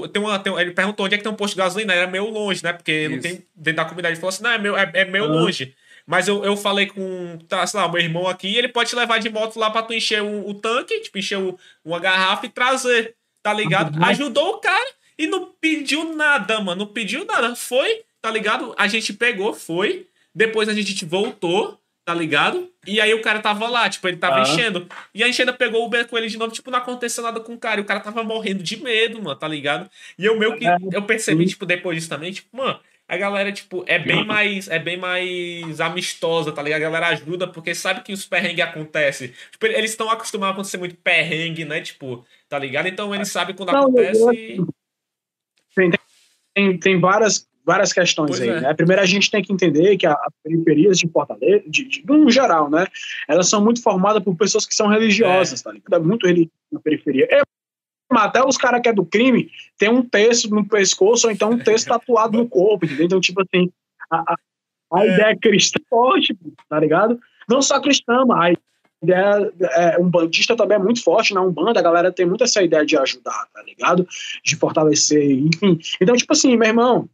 o, tem uma, tem, ele perguntou onde é que tem um posto de gasolina, era meio longe, né? Porque não Isso. tem dentro da comunidade. Ele falou assim, não, é meio, é, é meio Ah. longe. Mas eu, eu falei com, tá, sei lá, meu irmão aqui, ele pode te levar de moto lá pra tu encher o, o tanque, tipo, encher o- uma garrafa e trazer, tá ligado? Uhum. Ajudou o cara e não pediu nada, mano, não pediu nada. Foi, tá ligado? A gente pegou, foi. Depois a gente voltou, tá ligado? E aí o cara tava lá, tipo, ele tava Ah. enchendo. E a gente ainda pegou o Uber com ele de novo, tipo, não aconteceu nada com o cara. E o cara tava morrendo de medo, mano, tá ligado? E eu meio que. É, Eu percebi, sim. tipo, depois disso também, tipo, mano, a galera, tipo, é bem mais. É bem mais amistosa, tá ligado? A galera ajuda porque sabe que os perrengues acontecem. Tipo, eles estão acostumados a acontecer muito perrengue, né? Tipo, tá ligado? Então eles sabem quando acontece. tem, tem várias, várias questões Pois aí, é. né? Primeiro a gente tem que entender que a- as periferias de Fortaleza, de, de, no geral, né? Elas são muito formadas por pessoas que são religiosas, tá ligado? É muito religioso na periferia. É, até os caras que é do crime tem um texto no pescoço ou então um texto tatuado no corpo, entendeu? Então, tipo assim, a, a, a É. ideia cristã é forte, tá ligado? Não só cristã, mas a ideia é, um bandista também é muito forte na Umbanda, a galera tem muito essa ideia de ajudar, tá ligado? De fortalecer, enfim. Então, tipo assim, meu irmão,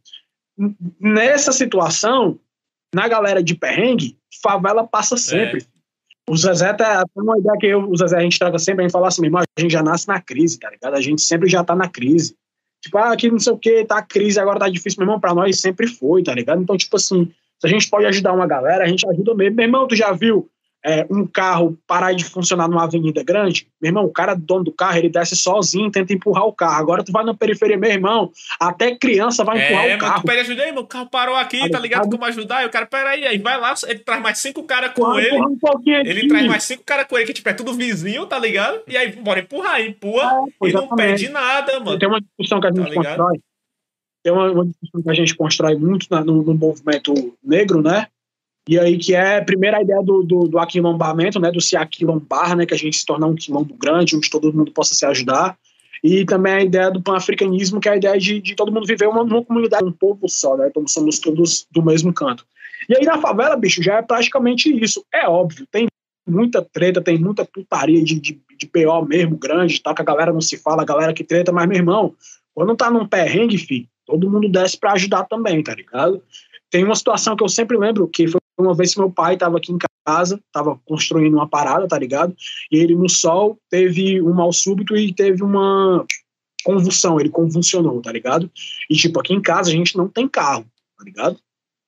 nessa situação, na galera de perrengue, favela passa sempre. O Zezé tá, tem uma ideia que eu, o Zezé, a gente traga sempre, a gente fala assim, meu irmão, a gente já nasce na crise, tá ligado? A gente sempre já tá na crise. Tipo, ah, aqui não sei o que, tá crise, agora tá difícil, meu irmão, pra nós sempre foi, tá ligado? Então, tipo assim, se a gente pode ajudar uma galera, a gente ajuda mesmo. Meu irmão, tu já viu é, um carro parar de funcionar numa avenida grande? Meu irmão, o cara dono do carro, ele desce sozinho, tenta empurrar o carro. Agora tu vai na periferia, meu irmão, até criança vai empurrar É, o carro. tu pede ajuda aí, meu carro parou aqui, tá ligado? Como ajudar? E o cara, peraí, aí vai lá, ele traz mais cinco caras com ele. um pouquinho aqui. Ele traz mais cinco caras com ele, que tipo, é tudo vizinho, tá ligado? E aí, bora empurrar, empurra É, e não pede nada, mano. Tem uma discussão que a gente Tá constrói. Tem uma, uma discussão que a gente constrói muito na- no, no movimento negro, né? E aí que é, primeiro, a ideia do, do, do aquilombamento, né? Do se aquilombar, né? Que a gente se tornar um quilombo grande, onde todo mundo possa se ajudar. E também a ideia do pan-africanismo, que é a ideia de, de todo mundo viver uma, numa comunidade, um povo só, né? Então somos todos do mesmo canto. E aí na favela, bicho, já é praticamente isso. É óbvio, tem muita treta, tem muita putaria de, de, de PO mesmo, grande, tal, que a galera não se fala, a galera que treta, mas, meu irmão, quando tá num perrengue, filho, todo mundo desce pra ajudar também, tá ligado? Tem uma situação que eu sempre lembro, que foi uma vez meu pai tava aqui em casa, tava construindo uma parada, tá ligado? E ele no sol teve um mal súbito e teve uma convulsão, ele convulsionou, tá ligado? E tipo, aqui em casa a gente não tem carro, tá ligado?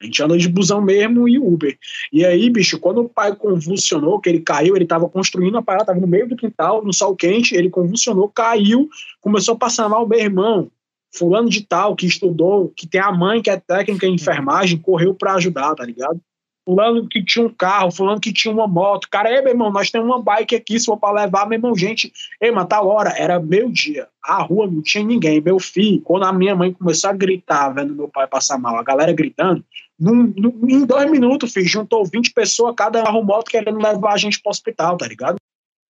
A gente anda de busão mesmo e Uber. E aí, bicho, quando o pai convulsionou, que ele caiu, ele tava construindo a parada, tava no meio do quintal, no sol quente, ele convulsionou, caiu, começou a passar mal, meu irmão, fulano de tal, que estudou, que tem a mãe que é técnica em enfermagem, correu pra ajudar, tá ligado? Fulano que tinha um carro, fulano que tinha uma moto. Cara, ei, meu irmão, nós temos uma bike aqui, se for pra levar, meu irmão, gente, ei, mas tal hora, era meio-dia, a rua não tinha ninguém. Meu filho, quando a minha mãe começou a gritar, vendo meu pai passar mal, a galera gritando, num, num- em dois minutos, filho, juntou 20 pessoas, cada carro moto querendo levar a gente pro hospital, tá ligado?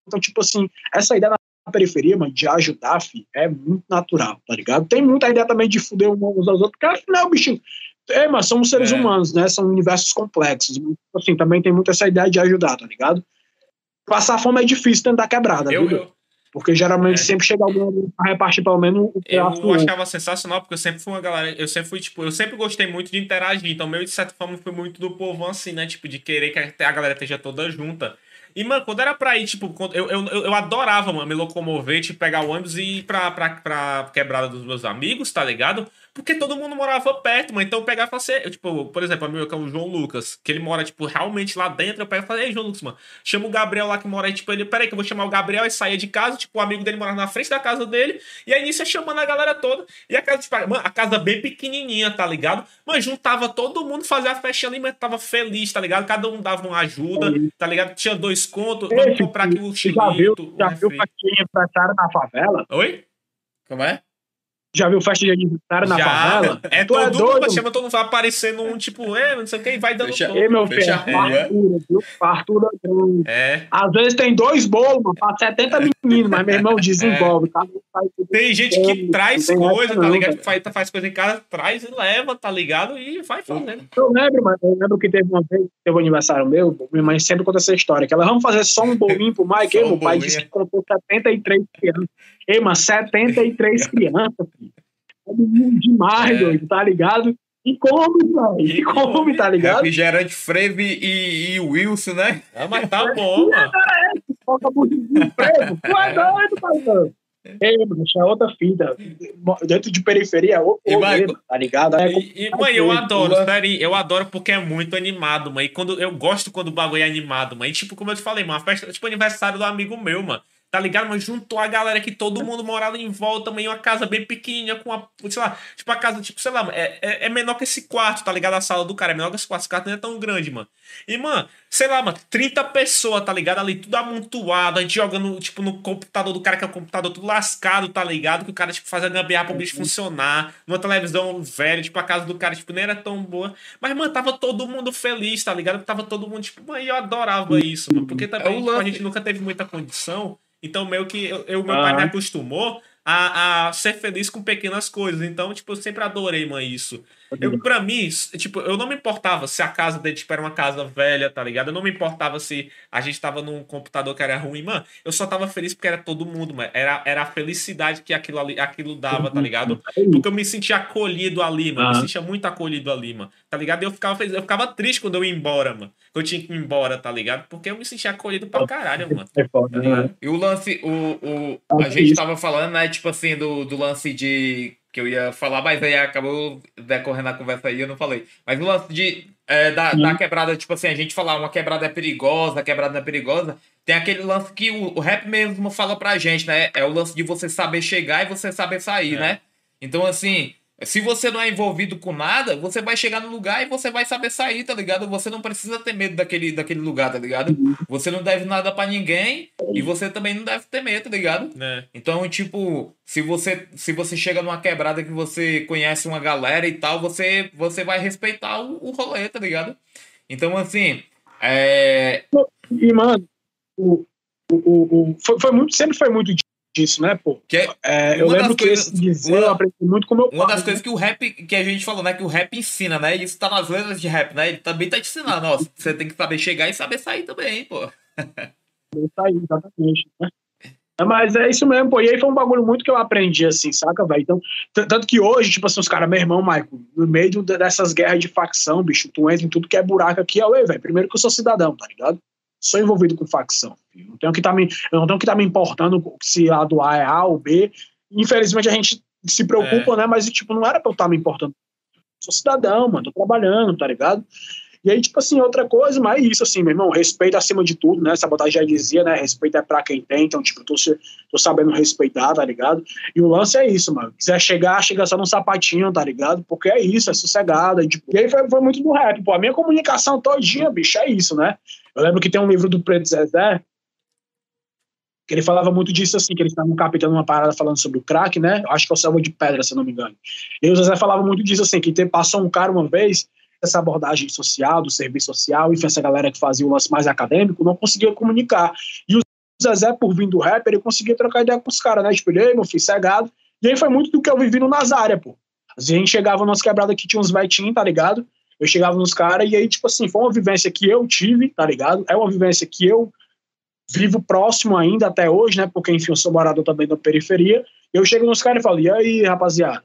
Então, tipo assim, essa ideia na periferia, mano, de ajudar, filho, é muito natural, tá ligado? Tem muita ideia também de fuder uns aos outros, porque afinal, bichinho, é, mas somos seres É. humanos, né? São universos complexos. Então, Assim, também tem muito essa ideia de ajudar, tá ligado? Passar fome é difícil da quebrada, Eu, viu? eu, Porque geralmente É. sempre chega alguém pra repartir pelo menos o do eu outro. achava sensacional, porque eu sempre fui uma galera. Eu sempre fui, tipo, eu sempre gostei muito de interagir. Então, meio de certa forma, fui muito do povão, assim, né? Tipo, de querer que a galera esteja toda junta. E, mano, quando era pra ir, tipo, eu, eu eu adorava, mano, me locomover, tipo, pegar o ônibus e ir pra, pra, pra quebrada dos meus amigos, tá ligado? Porque todo mundo morava perto, mano. Então eu pegava e falava assim, eu, tipo, por exemplo, amigo que é o João Lucas, que ele mora, tipo, realmente lá dentro, eu pego e falo, ei, João Lucas, mano, chama o Gabriel lá que mora aí, tipo, ele, peraí, que eu vou chamar o Gabriel e saía de casa, tipo, o amigo dele morava na frente da casa dele, e aí nisso ia chamando a galera toda, e a casa, tipo, mano, a casa bem pequenininha, tá ligado? Mas juntava todo mundo, fazia a festinha ali, mas tava feliz, tá ligado? Cada um dava uma ajuda, tá ligado? Tinha dois contos, vamos comprar aqui o tu já viu, já viu refri. pra quem empresário na favela? Oi? Como é? Já viu festa de aniversário na Já, favela? é Tu todo é mundo, doido? chama todo mundo vai aparecendo um tipo, é, não sei o que, e vai dando Fecha- todo. Ei, meu filho, é fartura, viu? Fartura grande. É. Às vezes tem dois bolos, mano, pra 70 meninos, mas meu irmão desenvolve, tá? Tem gente que traz tem coisa, tá ligado? faz, faz coisa em casa, traz e leva, tá ligado? E vai fazendo. Eu lembro, mano, eu lembro que teve uma vez, teve um aniversário meu, minha mãe sempre conta essa história, que ela, vamos fazer só um bolinho pro Mike, um meu pai disse que contou 73 crianças. Ei, mano, 73 crianças, filho. É demais, É. doido, tá ligado? E come, velho, e E come. come, tá ligado? Refrigerante Freve e, e Wilson, né? Ah, mas tá bom, mano. Toca burrinho preso, tu é doido, parceiro. Isso é outra fita. Dentro de periferia é outro E vai- tá ligado? É E, e, mãe, eu adoro, Lula. sério, eu adoro porque é muito animado, mãe. E quando, eu gosto quando o bagulho é animado, mãe. E, tipo, como eu te falei, mano, festa, tipo, aniversário do amigo meu, mano. Tá ligado? Mas juntou a galera que todo mundo morava em volta, mãe. Uma casa bem pequenininha, com uma, sei lá, tipo, a casa, tipo, sei lá, é, é, é menor que esse quarto, tá ligado? A sala do cara é menor que esse quarto. Esse quarto não é tão grande, mano. E, mano, sei lá, mano, 30 pessoas, tá ligado? Ali, tudo amontoado, a gente jogando, tipo, no computador do cara, que é o computador tudo lascado, tá ligado? Que o cara, tipo, faz a gambiarra pro bicho funcionar. Numa televisão velha, tipo, a casa do cara, tipo, nem era tão boa. Mas, mano, tava todo mundo feliz, tá ligado? Tava todo mundo, tipo, mano, eu adorava isso, mano. Porque também, É tipo, a gente nunca teve muita condição. Então, meio que eu, eu- meu Ah. pai me acostumou a, a ser feliz com pequenas coisas. Então, tipo, eu sempre adorei, mano, isso. Eu, pra mim, tipo, eu não me importava se a casa dele, tipo, era uma casa velha, tá ligado? Eu não me importava se a gente tava num computador que era ruim, mano. Eu só tava feliz porque era todo mundo, mano. Era, era a felicidade que aquilo, ali, aquilo dava, tá ligado? Porque eu me sentia acolhido ali, mano. Eu me sentia muito acolhido ali, mano. Tá ligado? E eu ficava feliz. Eu ficava triste quando eu ia embora, mano. Que eu tinha que ir embora, tá ligado? Porque eu me sentia acolhido pra caralho, mano. É foda, Tá né? E o lance, o, o, a gente tava falando, né, tipo assim, do, do lance de. Que eu ia falar, mas aí acabou decorrendo a conversa aí, eu não falei. Mas o lance de. é, da, da quebrada, tipo assim, a gente falar uma quebrada é perigosa, a quebrada não é perigosa. Tem aquele lance que o, o rap mesmo fala pra gente, né? É o lance de você saber chegar e você saber sair, É. né? Então, assim, se você não é envolvido com nada, você vai chegar no lugar e você vai saber sair, tá ligado? Você não precisa ter medo daquele, daquele lugar, tá ligado? Você não deve nada pra ninguém e você também não deve ter medo, tá ligado? Né? Então, tipo, se você se você chega numa quebrada que você conhece uma galera e tal, você você vai respeitar o, o rolê, tá ligado? Então, assim, é, E, mano, o, o, o, o- foi, foi muito, sempre foi muito disso, né, pô? que é É, eu Uma lembro que coisas- esse dizer uma- eu aprendi muito com meu uma pai, das coisas que o rap, que a gente falou, né? Que o rap ensina, né? Isso tá nas letras de rap, né? Ele também tá te ensinando, ó. Você tem que saber chegar e saber sair também, pô. Isso aí, exatamente. Né? É, mas é isso mesmo, pô. E aí foi um bagulho muito que eu aprendi, assim, saca, velho? Então, tanto que hoje, tipo assim, os caras, meu irmão, Michael, no meio de- dessas guerras de facção, bicho, tu entra em tudo que é buraco aqui, ó, velho. Primeiro que eu sou cidadão, tá ligado? Sou envolvido com facção. Filho. Não tenho que tá eu não tenho que tá me importando se a do A é A ou B. Infelizmente a gente se preocupa, né? Mas, tipo, não era pra eu estar me importando. Sou cidadão, mano, tô trabalhando, tá ligado? E aí, tipo assim, outra coisa, mas é isso, assim, meu irmão, respeito acima de tudo, né? Sabotagem já dizia, né? Respeito é pra quem tem, então, tipo, tô, tô sabendo respeitar, tá ligado? E o lance é isso, mano. Quiser chegar, chega só num sapatinho, tá ligado? Porque é isso, é sossegado. é, tipo... E aí foi, foi muito do rap, pô. A minha comunicação todinha, bicho, é isso, né? Eu lembro que tem um livro do Preto Zezé, que ele falava muito disso, assim, que ele estava capitando uma parada falando sobre o crack, né? Eu acho que é o Selva de Pedra, se não me engano. E o Zezé falava muito disso, assim, que passou um cara uma vez essa abordagem social, do serviço social, enfim, essa galera que fazia o lance mais acadêmico, não conseguia comunicar. E o Zezé, por vir do rap, ele conseguia trocar ideia com os caras, né? Tipo, ele, "Ei, meu filho, cegado. E aí foi muito do que eu vivi no Nazária, pô. A gente chegava nas quebradas que tinha uns vetinhos, tá ligado? Eu chegava nos caras e aí, tipo assim, foi uma vivência que eu tive, tá ligado? É uma vivência que eu vivo próximo ainda até hoje, né? Porque, enfim, eu sou morador também da periferia. Eu chego nos caras e falo, e aí, rapaziada?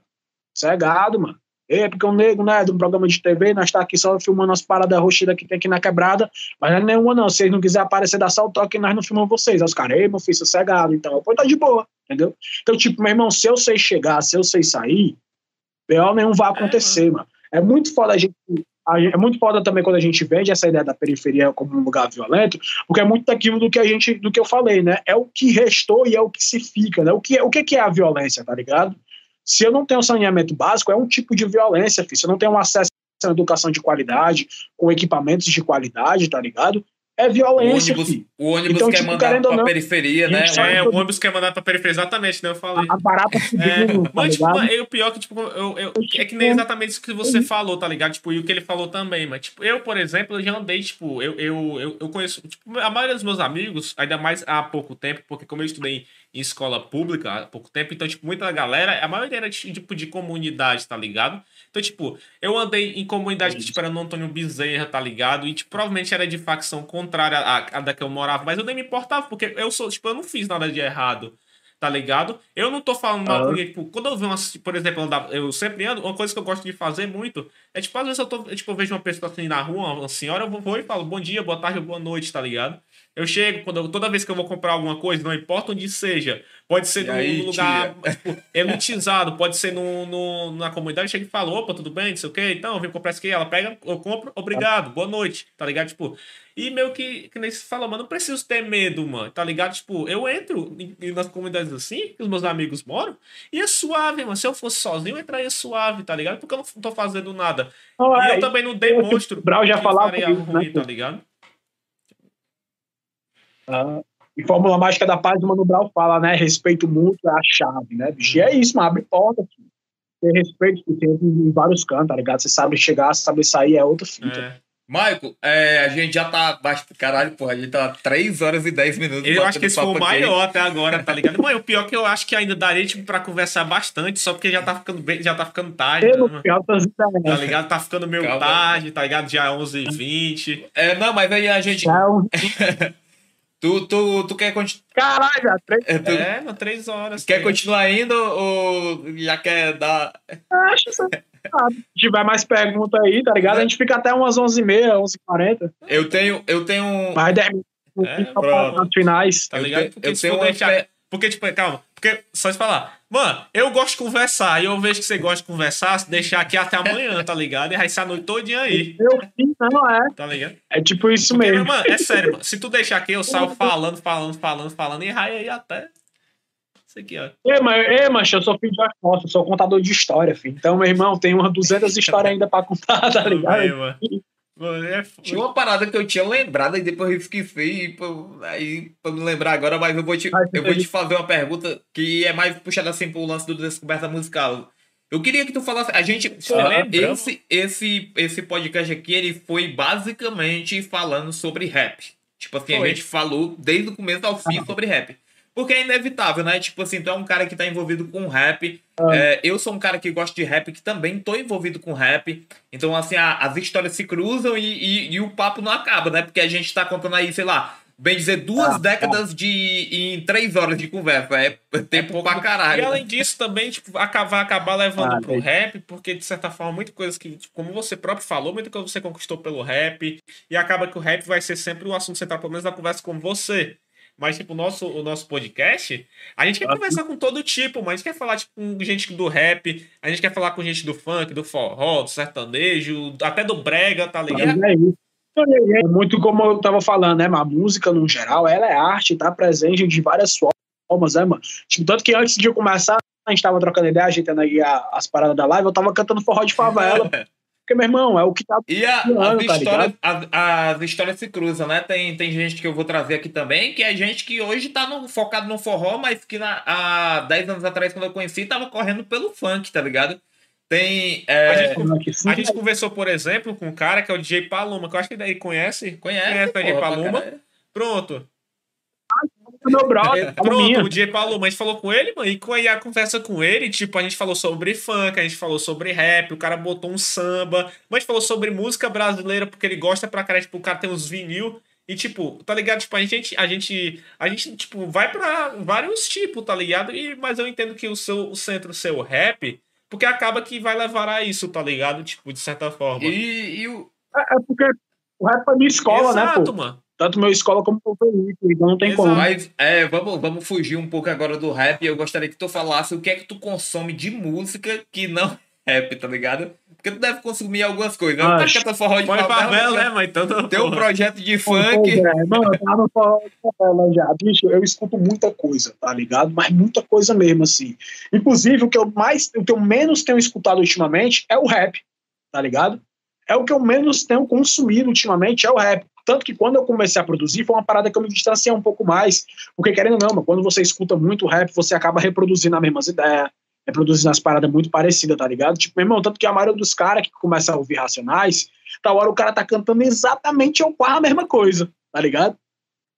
Cegado, mano. É, porque o nego, né, de um programa de TV, nós tá aqui só filmando as paradas roxidas que tem aqui na quebrada, mas não é nenhuma não, se vocês não quiserem aparecer, dá só o toque, nós não filmamos vocês. Aí os caras, ei, meu filho, sossegado, então, pô, tá de boa, entendeu? Então, tipo, meu irmão, se eu sei chegar, se eu sei sair, B.O. nenhum vai acontecer, mano. É muito foda a gente, é muito foda também quando a gente vende essa ideia da periferia como um lugar violento, porque é muito daquilo do que a gente, do que eu falei, né? É o que restou e é o que se fica, né? O que, é- o que é a violência, tá ligado? Se eu não tenho saneamento básico, é um tipo de violência, filho. Se eu não tenho um acesso a uma educação de qualidade, com equipamentos de qualidade, tá ligado? é violência, o ônibus, filho. O ônibus Então, quer tipo, pra não, periferia, né? É, o ônibus quer mandar pra periferia, exatamente, né? Eu falei. A barata É, tá mas, tipo, eu, pior que, tipo, eu, eu, é que nem exatamente isso que você falou, tá ligado? Tipo, e o que ele falou também, mas, tipo, eu, por exemplo, eu já andei, tipo, eu, eu, eu, eu conheço, tipo, a maioria dos meus amigos, ainda mais há pouco tempo, porque como eu estudei em escola pública há pouco tempo, então, tipo, muita galera, a maioria era, tipo, de comunidade, tá ligado? Então, tipo, eu andei em comunidade que, tipo, era no Antônio Bezerra, tá ligado? E, tipo, provavelmente era de facção contrária à, à da que eu morava, mas eu nem me importava, porque eu sou, tipo, eu não fiz nada de errado tá ligado? Eu não tô falando mal Aham. porque, tipo, quando eu vejo uma, por exemplo, eu sempre ando, uma coisa que eu gosto de fazer muito é, tipo, às vezes eu tô, tipo, eu vejo uma pessoa assim na rua, uma senhora, eu vou, vou e falo bom dia, boa tarde, boa noite, tá ligado? Eu chego, quando eu- toda vez que eu vou comprar alguma coisa, não importa onde seja, pode ser num, aí, lugar tipo, elitizado, pode ser no, no- na comunidade, eu chego e falo, opa, tudo bem, não sei o quê, então, eu vim comprar isso aqui, ela pega, eu compro, obrigado, boa noite, tá ligado? Tipo, e meio que, que nem se fala, mano, não preciso ter medo, mano, tá ligado? Tipo, eu entro em- em- nas comunidades assim, que os meus amigos moram, e é suave, mano. Se eu fosse sozinho, eu entraria suave, tá ligado? Porque eu não tô fazendo nada. Não, E eu também não demonstro o Brau já falava isso, né, ruim, pô? tá ligado? Ah, e Fórmula Mágica da Paz, o Mano Brau fala, né? Respeito mútuo é a chave, né, bicho? E é isso, mano, abre porta, filho. Ter respeito que tem em vários cantos, tá ligado? Você sabe chegar, sabe sair, é outra fita. É. Michael, é, a gente já tá. Caralho, porra, a gente tá 3 horas e 10 minutos. Eu acho que esse foi o maior até agora, tá ligado? Mano, o pior é que eu acho que ainda daria, tipo, pra conversar bastante, só porque já tá ficando bem, já tá ficando tarde, né, ideias, Tá ligado? Tá ficando meio Calma. tarde, tá ligado? Já é 11h20. É, não, mas aí a gente. É Tu, tu, tu quer, conti- Caralho, já três é, tu É, mano, 3 horas. quer ligado? continuar ainda ou já quer dar. acho. Ah, Se tiver mais pergunta aí, tá ligado? A gente fica até umas 11h30, 11h40. Eu tenho. Eu tenho. um- Mais 10 minutos É, só pra- nas finais. Tá eu ligado? te- Porque eu tenho for uma deixar- Porque, tipo, calma. Porque, só de falar. Mano, eu gosto de conversar. E eu vejo que você gosta de conversar. Deixar aqui até amanhã, tá ligado? E vai ser a noite todinha aí. Eu não é. Tá ligado? É tipo isso Porque, mesmo. mano, é sério, mano. Se tu deixar aqui, eu saio falando, falando, falando, falando. E vai aí até. Isso aqui, ó. Ei, mas, ei, mancha, eu sou filho de Afonso, eu sou contador de história, filho. Então, meu irmão, tem umas 200 histórias ainda pra contar, tá ligado? Também, mano. Mano, é foda. Tinha uma parada que eu tinha lembrado e depois eu esqueci. e, pô, Aí, pra me lembrar agora, mas eu vou, te, eu vou te fazer uma pergunta que é mais puxada assim pro lance do descoberta musical. Eu queria que tu falasse. A gente. Ó, lembra? esse, esse, esse podcast aqui, ele foi basicamente falando sobre rap. Tipo assim, a Foi. gente falou desde o começo ao fim sobre rap. Porque é inevitável, né? Tipo assim, tu é um cara que tá envolvido com rap. É, eu sou um cara que gosta de rap, que também tô envolvido com rap. Então, assim, a- as histórias se cruzam e, e- e o papo não acaba, né? Porque a gente tá contando aí, sei lá, bem dizer, duas Ah, décadas de em três horas de conversa. É tempo pouco pra caralho. E além disso, também, tipo, aca- vai acabar levando Ah, pro tem. rap, porque, de certa forma, muitas coisas que, tipo, como você próprio falou, muita coisa você conquistou pelo rap, e acaba que o rap vai ser sempre o assunto central, pelo menos da conversa com você. Mas, tipo, o nosso, o nosso podcast, a gente quer Ah, conversar com todo tipo, mas a gente quer falar, tipo, com gente do rap, a gente quer falar com gente do funk, do forró, do sertanejo, até do brega, tá ligado? É isso. É muito como eu tava falando, né? A música, no geral, ela é arte, tá presente de várias formas, né, mano? Tipo, tanto que antes de eu começar, a gente tava trocando ideia, ajeitando aí as paradas da live, eu tava cantando forró de favela. Porque, meu irmão, é o que tá. E a- as, tá histórias, as, as histórias se cruzam, né? Tem, tem gente que eu vou trazer aqui também, que é gente que hoje tá no- focado no forró, mas que na- há 10 anos atrás, quando eu conheci, tava correndo pelo funk, tá ligado? Tem. é, A gente, a gente conversou, por exemplo, com um cara que é o DJ Paloma, que eu acho que daí conhece. conhece, conhece o DJ caralho. Pronto. Meu brother, Pronto, minha. o DJ Paulo, a gente falou com ele, mano, e com aí a conversa com ele, tipo, a gente falou sobre funk, a gente falou sobre rap, o cara botou um samba, mas a gente falou sobre música brasileira, porque ele gosta pra caralho, tipo, o cara tem uns vinil, e tipo, tá ligado? Tipo, a gente, a gente, a gente, tipo, vai pra vários tipos, tá ligado? E, mas eu entendo que o seu o centro seu rap, porque acaba que vai levar a isso, tá ligado? Tipo, de certa forma. E, e o. É é porque o rap é minha escola, né, Exato, pô? mano. Tanto minha escola como o veículo, então não tem Exato. como. Mas é, vamos, vamos fugir um pouco agora do rap. Eu gostaria que tu falasse o que é que tu consome de música que não é rap, tá ligado? Porque tu deve consumir algumas coisas. Né? Acho. Tá cantando forró de Põe favela, favela, né? né, mas então. Tem um projeto de Pois funk. é, Mano, eu tava no forró de favela já. Bicho, eu escuto muita coisa, tá ligado? Mas muita coisa mesmo, assim. Inclusive, o que eu mais, o que eu menos tenho escutado ultimamente é o rap, tá ligado? É o que eu menos tenho consumido ultimamente, é o rap. Tanto que quando eu comecei a produzir, foi uma parada que eu me distanciei um pouco mais, porque querendo ou não, mano, quando você escuta muito rap, você acaba reproduzindo as mesmas ideias, reproduzindo as paradas muito parecidas, tá ligado? Tipo, meu irmão, tanto que a maioria dos caras que começam a ouvir Racionais, tal hora o cara tá cantando exatamente a mesma coisa, tá ligado?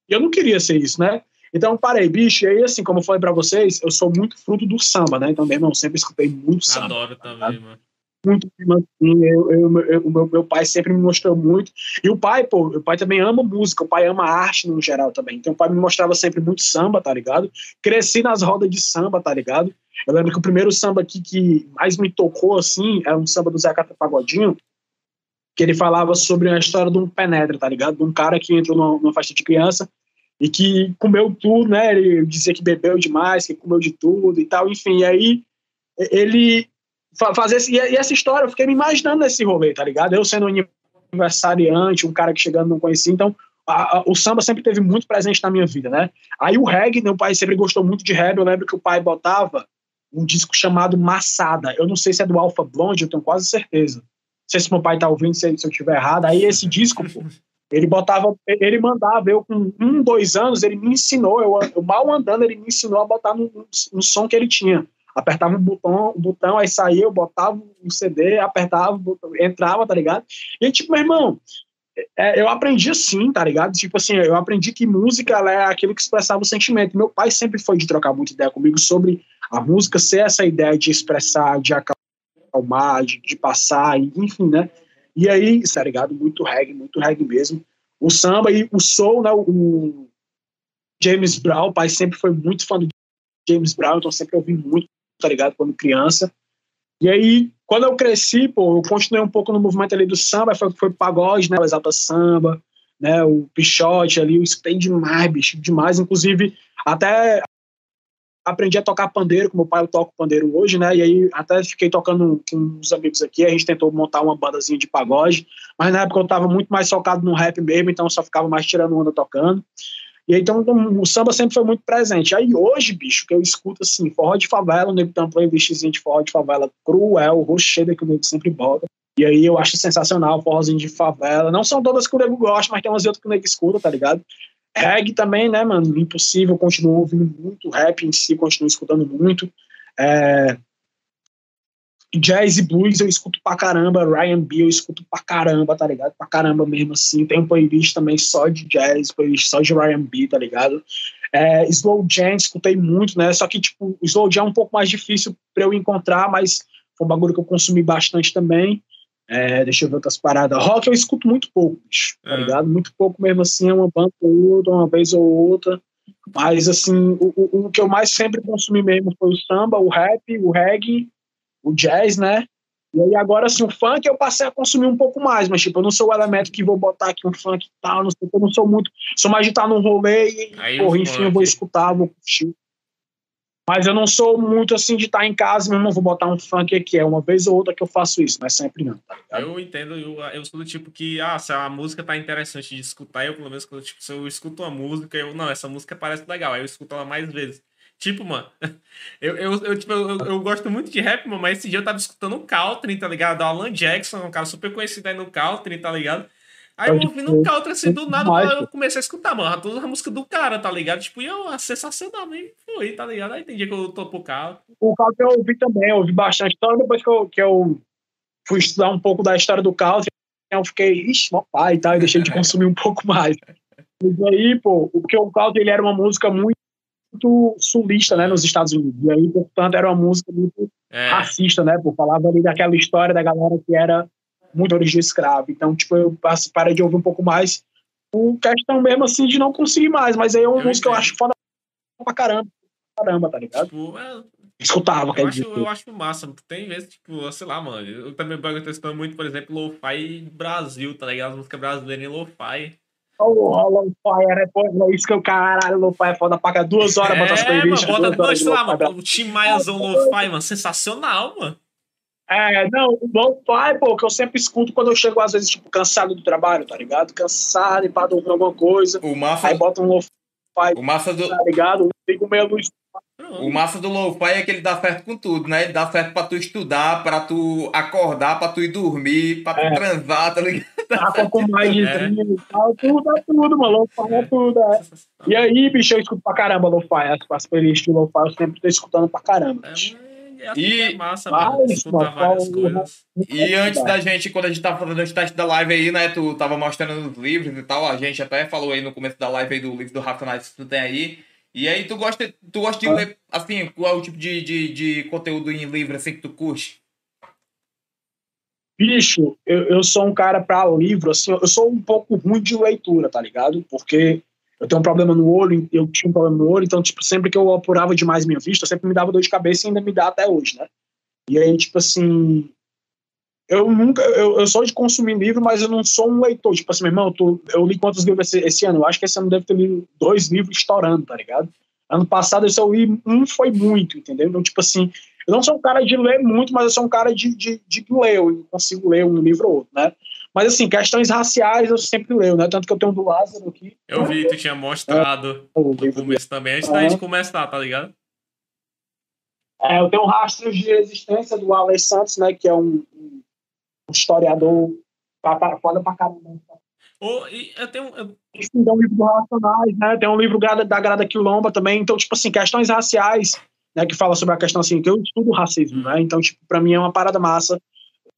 E eu não queria ser isso, né? Então, parei, bicho, e aí, assim, como eu falei pra vocês, eu sou muito fruto do samba, né? Então, meu irmão, sempre escutei muito samba. Adoro tá também, mano. Muito eu, eu, eu, meu, meu pai sempre me mostrou muito. E o pai, pô, o pai também ama música, o pai ama arte no geral também. Então, o pai me mostrava sempre muito samba, tá ligado? Cresci nas rodas de samba, tá ligado? Eu lembro que o primeiro samba aqui que mais me tocou, assim, era um samba do Zé Cata Pagodinho, que ele falava sobre a história de um penetra, tá ligado? De um cara que entrou numa, numa festa de criança e que comeu tudo, né? Ele dizia que bebeu demais, que comeu de tudo e tal, enfim. E aí ele fazer esse, e essa história, eu fiquei me imaginando nesse rolê, tá ligado? Eu sendo um aniversariante, um cara que chegando não conhecia, então a, a, o samba sempre teve muito presente na minha vida, né? Aí o reggae, meu pai sempre gostou muito de reggae, eu lembro que o pai botava um disco chamado Massada, eu não sei se é do Alpha Blonde, eu tenho quase certeza. Não sei se meu pai tá ouvindo, se, se eu estiver errado, aí esse disco, pô, ele botava, ele mandava, eu com um, dois anos, ele me ensinou, eu, eu mal andando, ele me ensinou a botar no, no, som que ele tinha. Apertava um botão, um botão, aí saía, eu botava um CD, apertava, botão, entrava, tá ligado? E tipo, meu irmão, é, eu aprendi assim, tá ligado? Tipo assim, eu aprendi que música é aquilo que expressava o sentimento. Meu pai sempre foi de trocar muita ideia comigo sobre a música ser essa ideia de expressar, de acalmar, de, de passar, enfim, né? E aí, tá ligado? Muito reggae, muito reggae mesmo. O samba e o soul, né? O James Brown, o pai sempre foi muito fã do James Brown, então sempre ouvi muito, tá ligado? Quando criança. E aí, quando eu cresci, pô, eu continuei um pouco no movimento ali do samba, foi, foi pagode, né? O Exalta Samba, né? O Pichote ali, eu escutei demais, bicho, demais. Inclusive, até aprendi a tocar pandeiro, como meu pai eu toco pandeiro hoje, né? E aí até fiquei tocando com uns amigos aqui, a gente tentou montar uma bandazinha de pagode, mas na época eu tava muito mais focado no rap mesmo, então só ficava mais tirando onda tocando. E então o samba sempre foi muito presente. Aí hoje, bicho, que eu escuto assim, forró de favela, o nego tem uma playlistzinha de forró de favela cruel, rocheira que o nego sempre bota. E aí eu acho sensacional, forrozinho de favela. Não são todas que o nego gosta, mas tem umas outras que o nego escuta, tá ligado? Reggae também, né, mano? Impossível, continuo ouvindo muito. Rap em si, continuo escutando muito. É... Jazz e blues eu escuto pra caramba. Ryan B eu escuto pra caramba, tá ligado? Pra caramba mesmo, assim. Tem um playlist também só de jazz, playlist só de Ryan B, tá ligado? É, Slow Jam escutei muito, né? Só que, tipo, o Slow Jam é um pouco mais difícil pra eu encontrar, mas foi um bagulho que eu consumi bastante também. É, deixa eu ver outras paradas. Rock eu escuto muito pouco, bicho, tá é. ligado? Muito pouco mesmo assim, é uma banda ou outra, uma vez ou outra. Mas, assim, o, o, o, que eu mais sempre consumi mesmo foi o samba, o rap, o reggae, o jazz, né? E aí agora, assim, o funk eu passei a consumir um pouco mais, mas, tipo, eu não sou o elemento que vou botar aqui um funk e tal, não sei, eu não sou muito, sou mais de estar num rolê e, aí, porra, enfim, eu vou escutar, vou curtir. Mas eu não sou muito assim de estar em casa, mas não vou botar um funk aqui. É uma vez ou outra que eu faço isso, mas sempre não. Tá eu entendo, eu, eu sou do tipo que, ah, se a música tá interessante de escutar, eu pelo menos quando tipo, se eu escuto uma música, eu, não, essa música parece legal, aí eu escuto ela mais vezes. Tipo, mano, eu, eu, eu, tipo, eu, eu, gosto muito de rap, mano, mas esse dia eu tava escutando o Caltrin, tá ligado? Do Alan Jackson, um cara super conhecido aí no Caltrin, tá ligado? Aí eu ouvindo um country assim, do nada, eu comecei a escutar, mano, toda a música do cara, tá ligado? Tipo, e eu, a sensacional mesmo foi, tá ligado? Aí tem dia que eu tô pro carro. O country eu ouvi também, eu ouvi bastante. Então, depois que eu, que eu fui estudar um pouco da história do country, eu fiquei, ixi, meu pai e tal, e deixei de consumir um pouco mais. E aí, pô, porque o country, ele era uma música muito sulista, né, nos Estados Unidos. E aí, portanto, era uma música muito é. racista, né, pô, falava ali daquela história da galera que era muito origem escrava. Então, tipo, eu parei de ouvir um pouco mais o questão mesmo assim de não conseguir mais. Mas aí é uma eu música que eu acho foda pra caramba. Caramba, tá ligado? Tipo, é... Escutava, eu acho, eu acho massa. Tem vezes, tipo, sei lá, mano. Eu também tô escutando muito, por exemplo, Lo-Fi Brasil, tá ligado? As músicas brasileiras em Lo-Fi. Oh, oh, Lo-Fi é, é isso que eu, caralho, Lo-Fi é foda cá. Duas horas é, bota as playlists. Mano, bota, duas, sei lá, mano. O Tim Maiazão Lo-Fi, mano, sensacional, mano. É, não, o lo-fi, pô, que eu sempre escuto quando eu chego, às vezes, tipo, cansado do trabalho, tá ligado? Cansado e pra dormir alguma coisa. O massa... Aí bota um lo-fi, o massa do... tá ligado? Fico meio luz. O massa do lo-fi é que ele dá certo com tudo, né? Ele dá certo pra tu estudar, pra tu acordar, pra tu ir dormir, pra tu é. transar, tá ligado? Tá com mais de é. e tal, tudo é tudo, mano. Lo-fi é tudo, é. E aí, bicho, eu escuto pra caramba lo-fi. As, as playlists de lo-fi eu sempre tô escutando pra caramba. É, é e é massa, mano, escutar várias coisas. E antes da gente, quando a gente tava fazendo o teste da live aí, né, tu tava mostrando os livros e tal, a gente até falou aí no começo da live aí do livro do Racionais que tu tem aí. E aí, tu gosta, tu gosta de ah. ler, assim, qual é o tipo de, de, de conteúdo em livro, assim, que tu curte? Bicho, eu, eu sou um cara para livro, assim, eu sou um pouco ruim de leitura, tá ligado? Porque eu tenho um problema no olho, eu tinha um problema no olho, então, tipo, sempre que eu apurava demais minha vista, sempre me dava dor de cabeça e ainda me dá até hoje, né? E aí, tipo assim, eu nunca, eu, eu sou de consumir livro, mas eu não sou um leitor. Tipo assim, meu irmão, eu, tô, eu li quantos livros esse, esse, ano? Eu acho que esse ano deve ter lido dois livros estourando, tá ligado? Ano passado eu li um, foi muito, entendeu? Então, tipo assim, eu não sou um cara de ler muito, mas eu sou um cara de, de, de ler, eu consigo ler um livro ou outro, né? Mas assim, questões raciais eu sempre leio, né? Tanto que eu tenho um do Lázaro aqui. Eu vi, tu tinha mostrado é, no começo também, antes é. da gente começar, tá ligado? É, eu tenho um rastro de existência do Alex Santos, né? Que é um, um historiador foda pra caramba. Oh, e eu tenho. Eu... Tem um livro do Racionais, né? Tem um livro da Grada Quilomba também. Então, tipo assim, questões raciais né, que fala sobre a questão assim, que eu estudo racismo, né? Então, tipo, para mim é uma parada massa,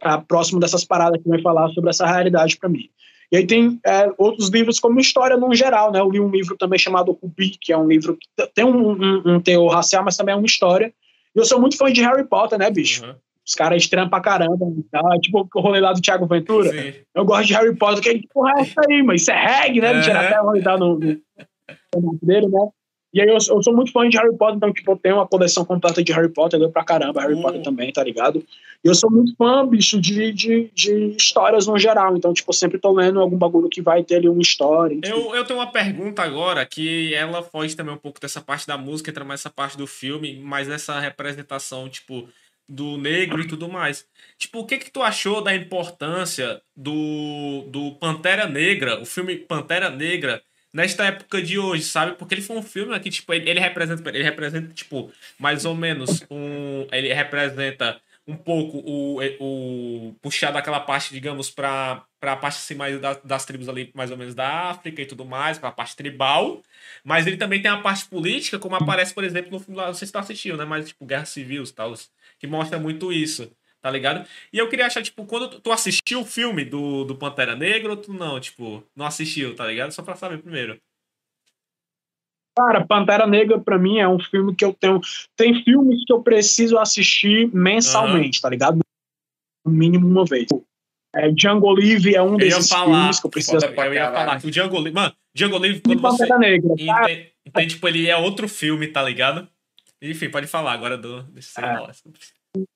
é, próximo dessas paradas que vai falar sobre essa realidade para mim. E aí tem é, outros livros como história no geral, né? Eu li um livro também chamado Rubi, que é um livro que tem um, um, um teor racial, mas também é uma história. E eu sou muito fã de Harry Potter, né, bicho? Uhum. Os caras estranham pra caramba. Tá? Tipo o rolê lá do Thiago Ventura. Sim. Eu gosto de Harry Potter, que é, porra, é essa aí, mas isso é reggae, né? Uhum. Até o rolê no, no, no dele, né? E aí eu, eu, sou muito fã de Harry Potter, então, tipo, eu tenho uma coleção completa de Harry Potter, eu pra caramba Harry Potter hum. também, tá ligado? E eu sou muito fã, bicho, de, de, de, histórias no geral. Então, tipo, sempre tô lendo algum bagulho que vai ter ali uma história. Eu, eu tenho uma pergunta agora, que ela foge também um pouco dessa parte da música, entra mais essa parte do filme, mas essa representação, tipo, do negro e tudo mais. Tipo, o que que tu achou da importância do, do Pantera Negra, o filme Pantera Negra, nesta época de hoje, sabe? Porque ele foi um filme que, tipo, ele, ele representa, ele representa, tipo, mais ou menos um. Ele representa um pouco o, o puxar daquela parte, digamos, para a parte assim, mais das, das tribos ali, mais ou menos da África e tudo mais, para a parte tribal. Mas ele também tem a parte política, como aparece, por exemplo, no filme lá, não sei se tu assistiu, né? Mas, tipo, Guerra Civil e tal, que mostra muito isso tá ligado? E eu queria achar, tipo, quando tu assistiu o filme do, do Pantera Negra ou tu não, tipo, não assistiu, tá ligado? Só pra saber primeiro. Cara, Pantera Negra pra mim é um filme que eu tenho. Tem filmes que eu preciso assistir mensalmente, uhum. tá ligado? No mínimo uma vez. É, Django Livre é um desses falar, filmes que eu preciso assistir. Eu ia falar que o Django Livre. Mano, Django Livre, quando você. Negra, tá? entende, entende, tipo, ele é outro filme, tá ligado? Enfim, pode falar agora do. Eu é.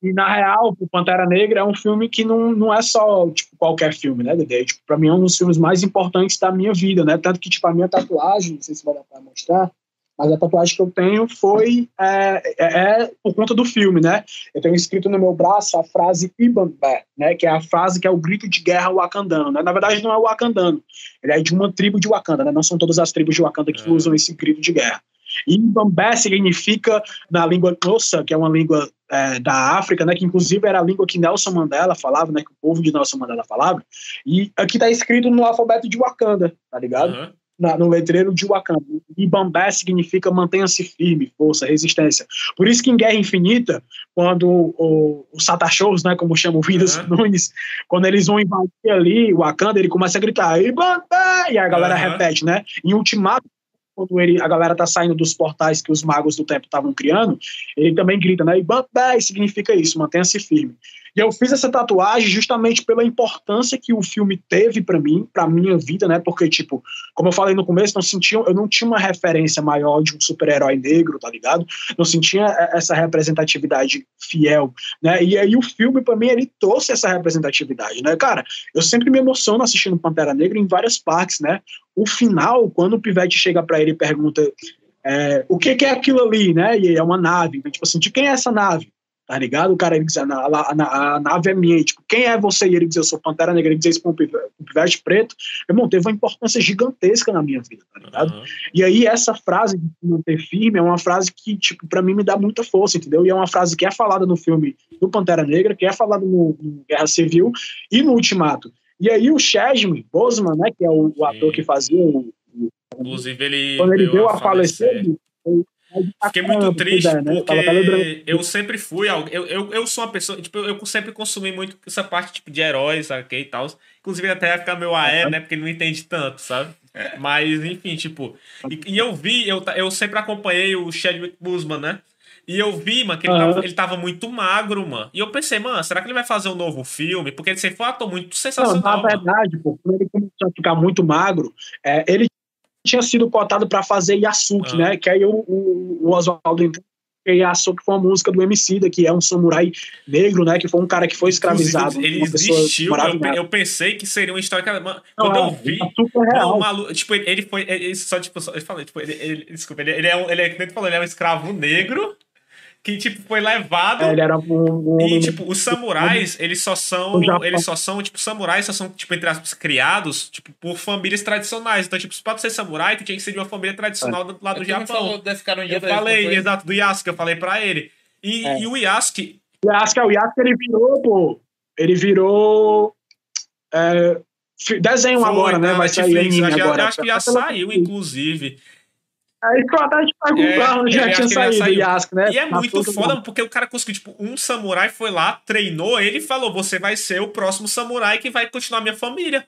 E na real, o Pantera Negra é um filme que não, não é só tipo, qualquer filme, né, Dedé? Tipo, pra mim é um dos filmes mais importantes da minha vida, né? Tanto que, tipo, a minha tatuagem, não sei se vai dar pra mostrar, mas a tatuagem que eu tenho foi é, é, é, por conta do filme, né? Eu tenho escrito no meu braço a frase Ibambé, né? Que é a frase que é o grito de guerra wakandano, né? Na verdade, não é o wakandano, ele é de uma tribo de Wakanda, né? Não são todas as tribos de Wakanda que é. usam esse grito de guerra. E Ibambé significa, na língua Nossa, que é uma língua é, da África, né, que inclusive era a língua que Nelson Mandela falava, né, que o povo de Nelson Mandela falava, e aqui está escrito no alfabeto de Wakanda, tá ligado? Uhum. Na, no letreiro de Wakanda. Ibambé significa mantenha-se firme, força, resistência. Por isso que em Guerra Infinita, quando os Satachos, né, como chama o Windows uhum. Nunes, quando eles vão invadir ali o Wakanda, ele começa a gritar Ibambé! E a galera uhum. repete, né? Em Ultimato, quando ele, a galera tá saindo dos portais que os magos do tempo estavam criando, ele também grita, né? E significa isso, mantenha-se firme. E eu fiz essa tatuagem justamente pela importância que o filme teve para mim, para minha vida, né? Porque, tipo, como eu falei no começo, não sentia, eu não tinha uma referência maior de um super-herói negro, tá ligado? Não sentia essa representatividade fiel, né? E aí o filme, para mim, ele trouxe essa representatividade, né? Cara, eu sempre me emociono assistindo Pantera Negra em várias partes, né? O final, quando o Pivete chega para ele e pergunta é, o que, que, é aquilo ali, né? E é uma nave. Então, tipo assim, de quem é essa nave? Tá ligado? O cara ele diz, a, a, a, a nave é minha, e, tipo, quem é você? E ele diz, eu sou Pantera Negra, ele diz isso com o Pivete Preto, meu irmão, teve uma importância gigantesca na minha vida, tá ligado? Uhum. E aí essa frase de manter firme é uma frase que, tipo, pra mim me dá muita força, entendeu? E é uma frase que é falada no filme do Pantera Negra, que é falada no, no Guerra Civil e no Ultimato. E aí o Chadwick Boseman, né, que é o, o ator que fazia o, Inclusive, ele. quando ele veio veio a falecer, ele- Fiquei muito triste né? porque eu sempre fui. Eu, eu, eu sou uma pessoa. Tipo, eu sempre consumi muito essa parte tipo, de heróis, sabe? E tal. Inclusive, até vai ficar meu AE, né? Porque ele não entende tanto, sabe? Mas, enfim, tipo. E, e eu vi, eu, eu sempre acompanhei o Chadwick Boseman, né? E eu vi, mano, que ele, Aham. tava, ele tava muito magro, mano. E eu pensei, mano, será que ele vai fazer um novo filme? Porque ele sempre foi um ator muito Não, sensacional. na mano. verdade, pô, quando ele começou a ficar muito magro, é, ele tinha sido cotado para fazer Yasuki, Ah. né? Que aí o, o, o Oswaldo entrou. porque Yasuki foi uma música do MC, que é um samurai negro, né? Que foi um cara que foi escravizado. Inclusive, ele existiu. Eu, eu pensei que seria uma história. que- Mano, Não, quando é, eu vi. Yasuki é Não, real. tipo, ele, ele foi. Ele, só, tipo, só, eu falei, tipo, ele, ele- desculpa, ele, ele é um. Ele é, nem tu falou, ele é um escravo negro que, tipo, foi levado. É, ele era um, um E, tipo, os samurais, eles só são. Eles só são, tipo, samurais só são, tipo, entre aspas, criados, tipo, por famílias tradicionais. Então, tipo, tu ser samurai, tu tinha que ser de uma família tradicional do, lá do falou Japão. desse cara um Eu falei, foi? exato, do Yasuke, eu falei pra ele. E, É. e o Yasuke, Yasuke, o Yasuke ele virou, pô. Ele virou. é, desenho foi agora, né? Vai sair Netflix, anime eu acho, que- agora. eu acho que já saiu, inclusive. É que eu até te perguntando, É, já eu tinha saído o. Yasuke, né? E é Na muito foda, porque o cara conseguiu, tipo, um samurai foi lá, treinou ele e falou: você vai ser o próximo samurai que vai continuar minha família.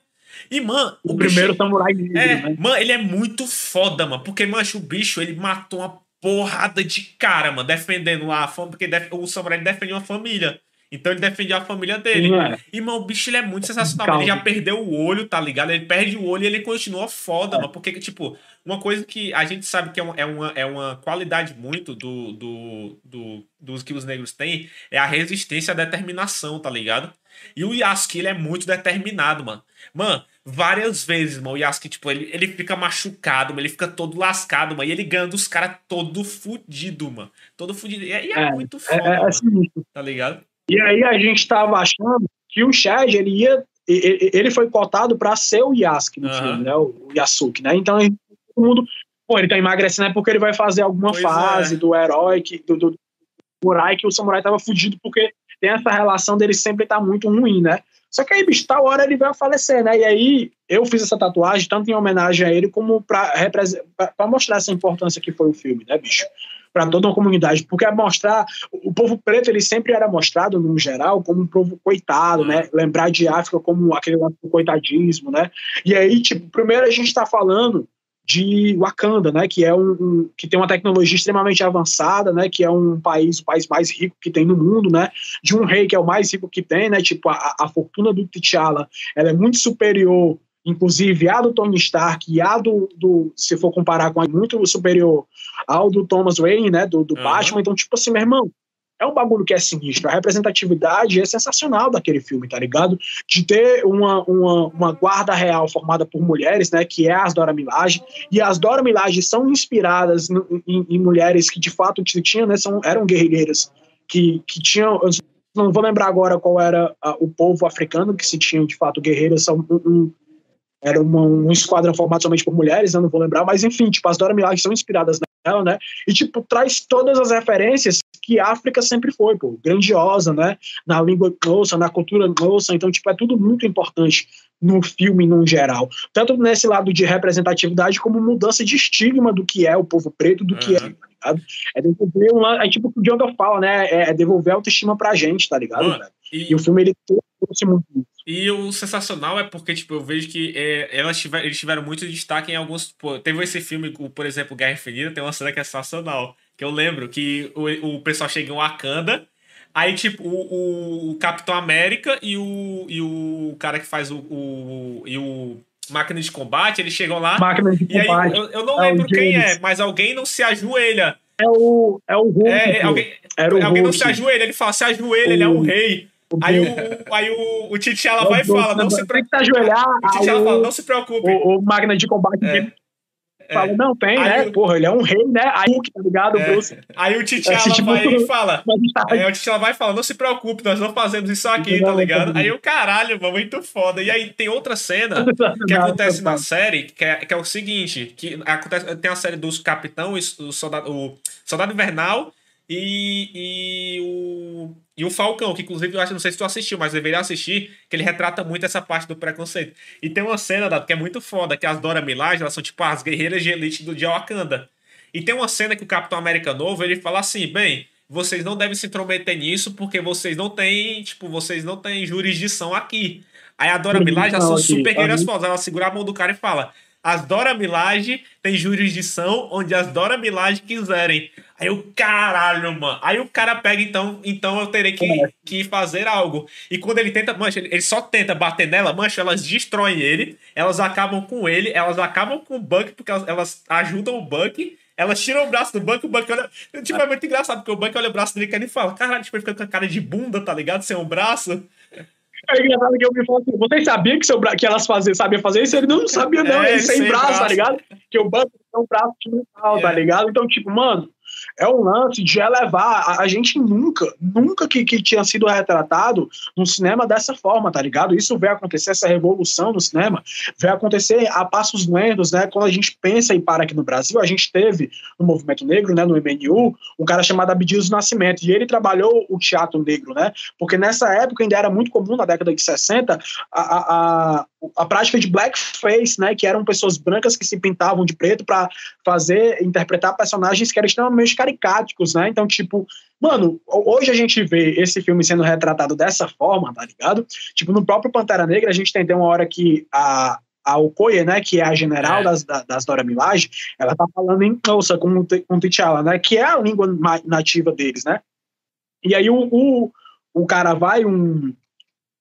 E, mano, O, o, primeiro bicho. samurai negro, É, né? mano, ele é muito foda, mano. Porque, mancho, o bicho, ele matou uma porrada de cara, mano, defendendo a família. Porque o samurai defende uma família. Então ele defendia a família dele. É. E, mano, o bicho ele é muito sensacional. Calma. Ele já perdeu o olho, tá ligado? Ele perde o olho e ele continua foda, mano. Porque, tipo, uma coisa que a gente sabe que é uma, é uma, é uma qualidade muito do, do, do, dos que os negros têm é a resistência a determinação, tá ligado? E o Yasuke, ele é muito determinado, mano. Mano, várias vezes, mano, o Yasuke, tipo, ele, ele fica machucado, mano, ele fica todo lascado, mano. E ele ganha dos caras todo fudido, mano. Todo fudido. E é, e é É, muito É, foda, é, é mano, tá ligado? E aí a gente tava achando que o Chad, ele ia. Ele foi cotado pra ser o Yasuke no Aham. filme, né? O Yasuke, né? Então todo mundo. Pô, ele tá emagrecendo é porque ele vai fazer alguma Pois fase é. do herói, que, do, do samurai, que o samurai tava fudido porque tem essa relação dele sempre tá muito ruim, né? Só que aí, bicho, tal hora ele vai falecer, né? E aí eu fiz essa tatuagem tanto em homenagem a ele como pra mostrar essa importância que foi o filme, né, bicho? Pra toda uma comunidade. Porque é mostrar. O povo preto, ele sempre era mostrado, no geral, como um povo coitado, né? Lembrar de África como aquele coitadismo, né? E aí, tipo, primeiro a gente tá falando de Wakanda, né, que é um, um- que tem uma tecnologia extremamente avançada, né, que é um país, o país mais rico que tem no mundo, né, de um rei que é o mais rico que tem, né, tipo a, a fortuna do T'Challa, ela é muito superior, inclusive a do Tony Stark e a do, do se for comparar com a muito superior ao do Thomas Wayne, né, do, do Aham. Batman, então tipo assim, meu irmão, é um bagulho que é sinistro. A representatividade é sensacional daquele filme, tá ligado? De ter uma, uma, uma guarda real formada por mulheres, né? Que é as Dora Milaje. E as Dora Milaje são inspiradas no- em, em mulheres que de fato tinham, né? São, eram guerreiras que, que tinham. Não vou lembrar agora qual era ah, o povo africano que se tinham de fato guerreiras. São um, um- era uma, um esquadrão formado somente por mulheres, eu não vou lembrar, mas enfim, tipo, as Dora Milaje são inspiradas nela, né? E, tipo, traz todas as referências que a África sempre foi, pô, grandiosa, né? Na língua nossa, na cultura nossa, então, tipo, é tudo muito importante no filme, no geral. Tanto nesse lado de representatividade, como mudança de estigma do que é o povo preto, do que é, Uhum. tá? É devolver um é tipo o que o Diogo fala, né? É, é devolver a autoestima pra gente, tá ligado, Mano? E, E o filme, ele trouxe muito isso. E o sensacional é porque, tipo, eu vejo que é, elas tiver, eles tiveram muito destaque em alguns. Pô, teve esse filme, o, por exemplo, Guerra Infinita, tem uma cena que é sensacional. Que eu lembro que o, o pessoal chega em Wakanda, aí, tipo, o, o Capitão América e o, e o cara que faz o. o e o Máquina de Combate, eles chegam lá. Máquina de E aí, combate. eu, eu não É o lembro quem é, mas alguém não se ajoelha. É o, é o Hulk, É, alguém, Era o alguém não Hulk. se ajoelha, ele fala, se ajoelha, ele é um O- rei. Aí o, aí o, o É o vai e fala, não se preocupe. O aí fala, não se preocupe. o, o máquina de combate É, fala, não, tem, Aí né? o- Porra, ele é um rei, né? Aí tá ligado? É. Bruce. Aí o T'Challa Assim, tipo, vai e fala. Mas tá Aí o T'Challa vai e fala, não se preocupe, nós não fazemos isso aqui, tá ligado? Aí o caralho, mano, muito foda. E aí tem outra cena que acontece na série, que é, que é o seguinte, que acontece, tem a série dos Capitão, o Soldado, o Soldado Invernal e, e, o, e o Falcão, que inclusive eu acho, não sei se tu assistiu, mas deveria assistir, que ele retrata muito essa parte do preconceito. E tem uma cena, Dado, que é muito foda, que as Dora Milaje, elas são tipo as guerreiras de elite do dia Wakanda. E tem uma cena que o Capitão América Novo, ele fala assim, bem, vocês não devem se intrometer nisso, porque vocês não têm, tipo, vocês não têm jurisdição aqui. Aí a Dora Milaje, elas são super guerreiras fodas, ela segura a mão do cara e fala, as Dora Milaje têm jurisdição onde as Dora Milaje quiserem. Aí o caralho, mano. Aí o cara pega, então, então eu terei que, que fazer algo. E quando ele tenta, mancha, ele, só tenta bater nela, mancha, elas destroem ele, elas acabam com ele, elas acabam com o Buck, porque elas, elas ajudam o Buck. Elas tiram o braço do Buck, o Buck olha. Tipo, é muito engraçado, porque o Buck olha o braço dele e ele fala: Caralho, tipo, ele fica com a cara de bunda, tá ligado? Sem um braço. É engraçado que eu me falo assim, vocês sabiam que, seu bra... que elas faziam, sabiam fazer isso? Ele não sabia, não. É, ele sem, sem braço, braço, tá ligado? Que o banco tem um braço de metal, tá é. tá ligado? Então, tipo, mano, é um lance de elevar. A, a gente nunca, nunca que, que tinha sido retratado no cinema dessa forma, tá ligado? Isso veio acontecer, essa revolução no cinema, veio acontecer a passos lentos, né? Quando a gente pensa e para aqui no Brasil, a gente teve no movimento negro, né, no MNU, um cara chamado Abdias do Nascimento, e ele trabalhou o teatro negro, né? Porque nessa época ainda era muito comum, na década de 60, a, a, a prática de blackface, né, que eram pessoas brancas que se pintavam de preto para fazer, interpretar personagens que eram extremamente caricáticos, né? Então, tipo, mano, hoje a gente vê esse filme sendo retratado dessa forma, tá ligado? Tipo, no próprio Pantera Negra, a gente tem, tem uma hora que a, a Okoye, né, que é a general é. das, das Dora Milaje, ela tá falando em ouça com, com T'Challa, né, que é a língua nativa deles, né? E aí o, o, o cara vai, um,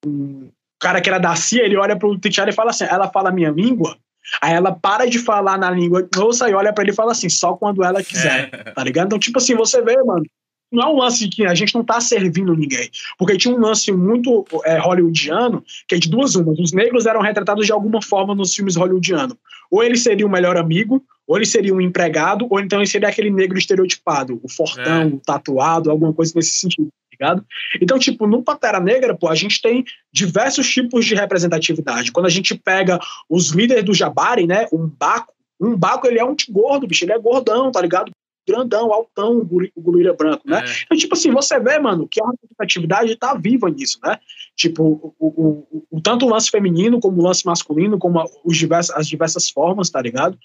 um cara que era da CIA, ele olha pro T'Challa e fala assim, ela fala a minha língua? Aí ela para de falar na língua ouça e olha para ele e fala assim, só quando ela quiser, é. tá ligado? Então, tipo assim, você vê, mano, não é um lance que a gente não tá servindo ninguém. Porque tinha um lance muito é, hollywoodiano, que é de duas umas. Os negros eram retratados de alguma forma nos filmes hollywoodianos. Ou ele seria o melhor amigo, ou ele seria um empregado, ou então ele seria aquele negro estereotipado, o fortão, é. o tatuado, alguma coisa nesse sentido ligado? Então, tipo, no Pantera Negra, pô, a gente tem diversos tipos de representatividade. Quando a gente pega os líderes do Jabari, né, um Baco, um Baco, ele é um gordo, bicho, ele é gordão, tá ligado? Grandão, altão, o gorila branco, né? É. Então, tipo assim, você vê, mano, que a representatividade tá viva nisso, né? Tipo, o, o, o, tanto o lance feminino como o lance masculino, como os diversos, as diversas formas, tá ligado?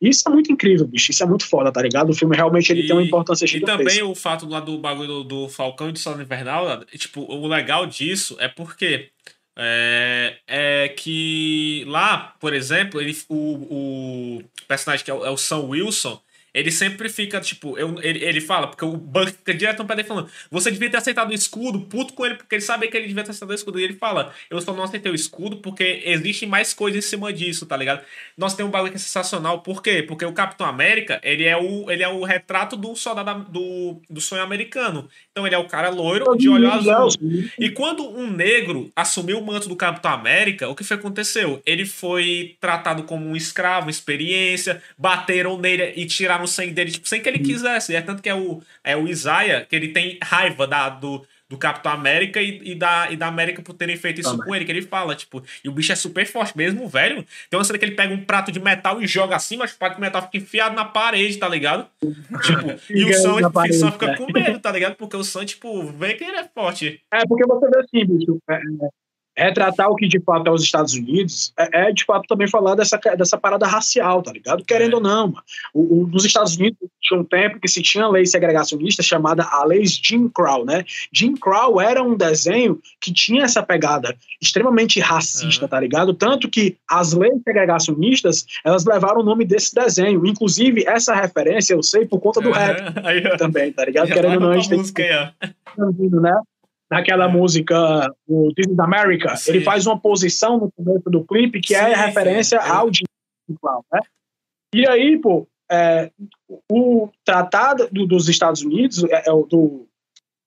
Isso é muito incrível, bicho. Isso é muito foda, tá ligado? O filme realmente ele e, tem uma importância E também o fato lá do bagulho do, do Falcão e do Soldado Invernal, tipo, o legal disso é porque é, é que lá, por exemplo, ele, o, o personagem que é o, é o Sam Wilson, ele sempre fica, tipo, eu, ele, ele fala, porque o Buck fica direto no pé dele falando, você devia ter aceitado o escudo, puto com ele, porque ele sabia que ele devia ter aceitado o escudo. E ele fala, eu só não aceitei o escudo porque existe mais coisa em cima disso, tá ligado? Nós temos um bagulho que é sensacional, por quê? Porque o Capitão América, ele é o, ele é o retrato do soldado do, do sonho americano. Então ele é o cara loiro de olho azul. E quando um negro assumiu o manto do Capitão América, o que foi aconteceu? Ele foi tratado como um escravo, experiência, bateram nele e tiraram o sangue dele, tipo, sem que ele quisesse. É tanto que é o, é o Isaiah, que ele tem raiva da, do, do Capitão América e, e, da, e da América por terem feito isso com ele, que ele fala, tipo, e o bicho é super forte mesmo, velho. Tem uma cena que ele pega um prato de metal e joga assim, mas o prato de metal fica enfiado na parede, tá ligado? tipo, e o Sam, Sam fica com medo, tá ligado? Porque o Sam, tipo, vê que ele é forte. É, porque você vê assim, bicho, é, é retratar o que de fato é os Estados Unidos é, é, de fato também falar dessa, dessa parada racial, tá ligado? Querendo é. ou não, o, o, nos Estados Unidos tinha um tempo que se tinha lei segregacionista chamada a lei Jim Crow, né? Jim Crow era um desenho que tinha essa pegada extremamente racista, é. tá ligado? Tanto que as leis segregacionistas, elas levaram o nome desse desenho, inclusive essa referência eu sei por conta do rap Aí, também, tá ligado? Querendo ou não, a gente tem que... né? Naquela é. música o This is America, sim. ele faz uma posição no começo do clipe que é sim, é referência sim. ao Jim né? E aí, pô, é, o tratado do, dos Estados Unidos, é, é, do,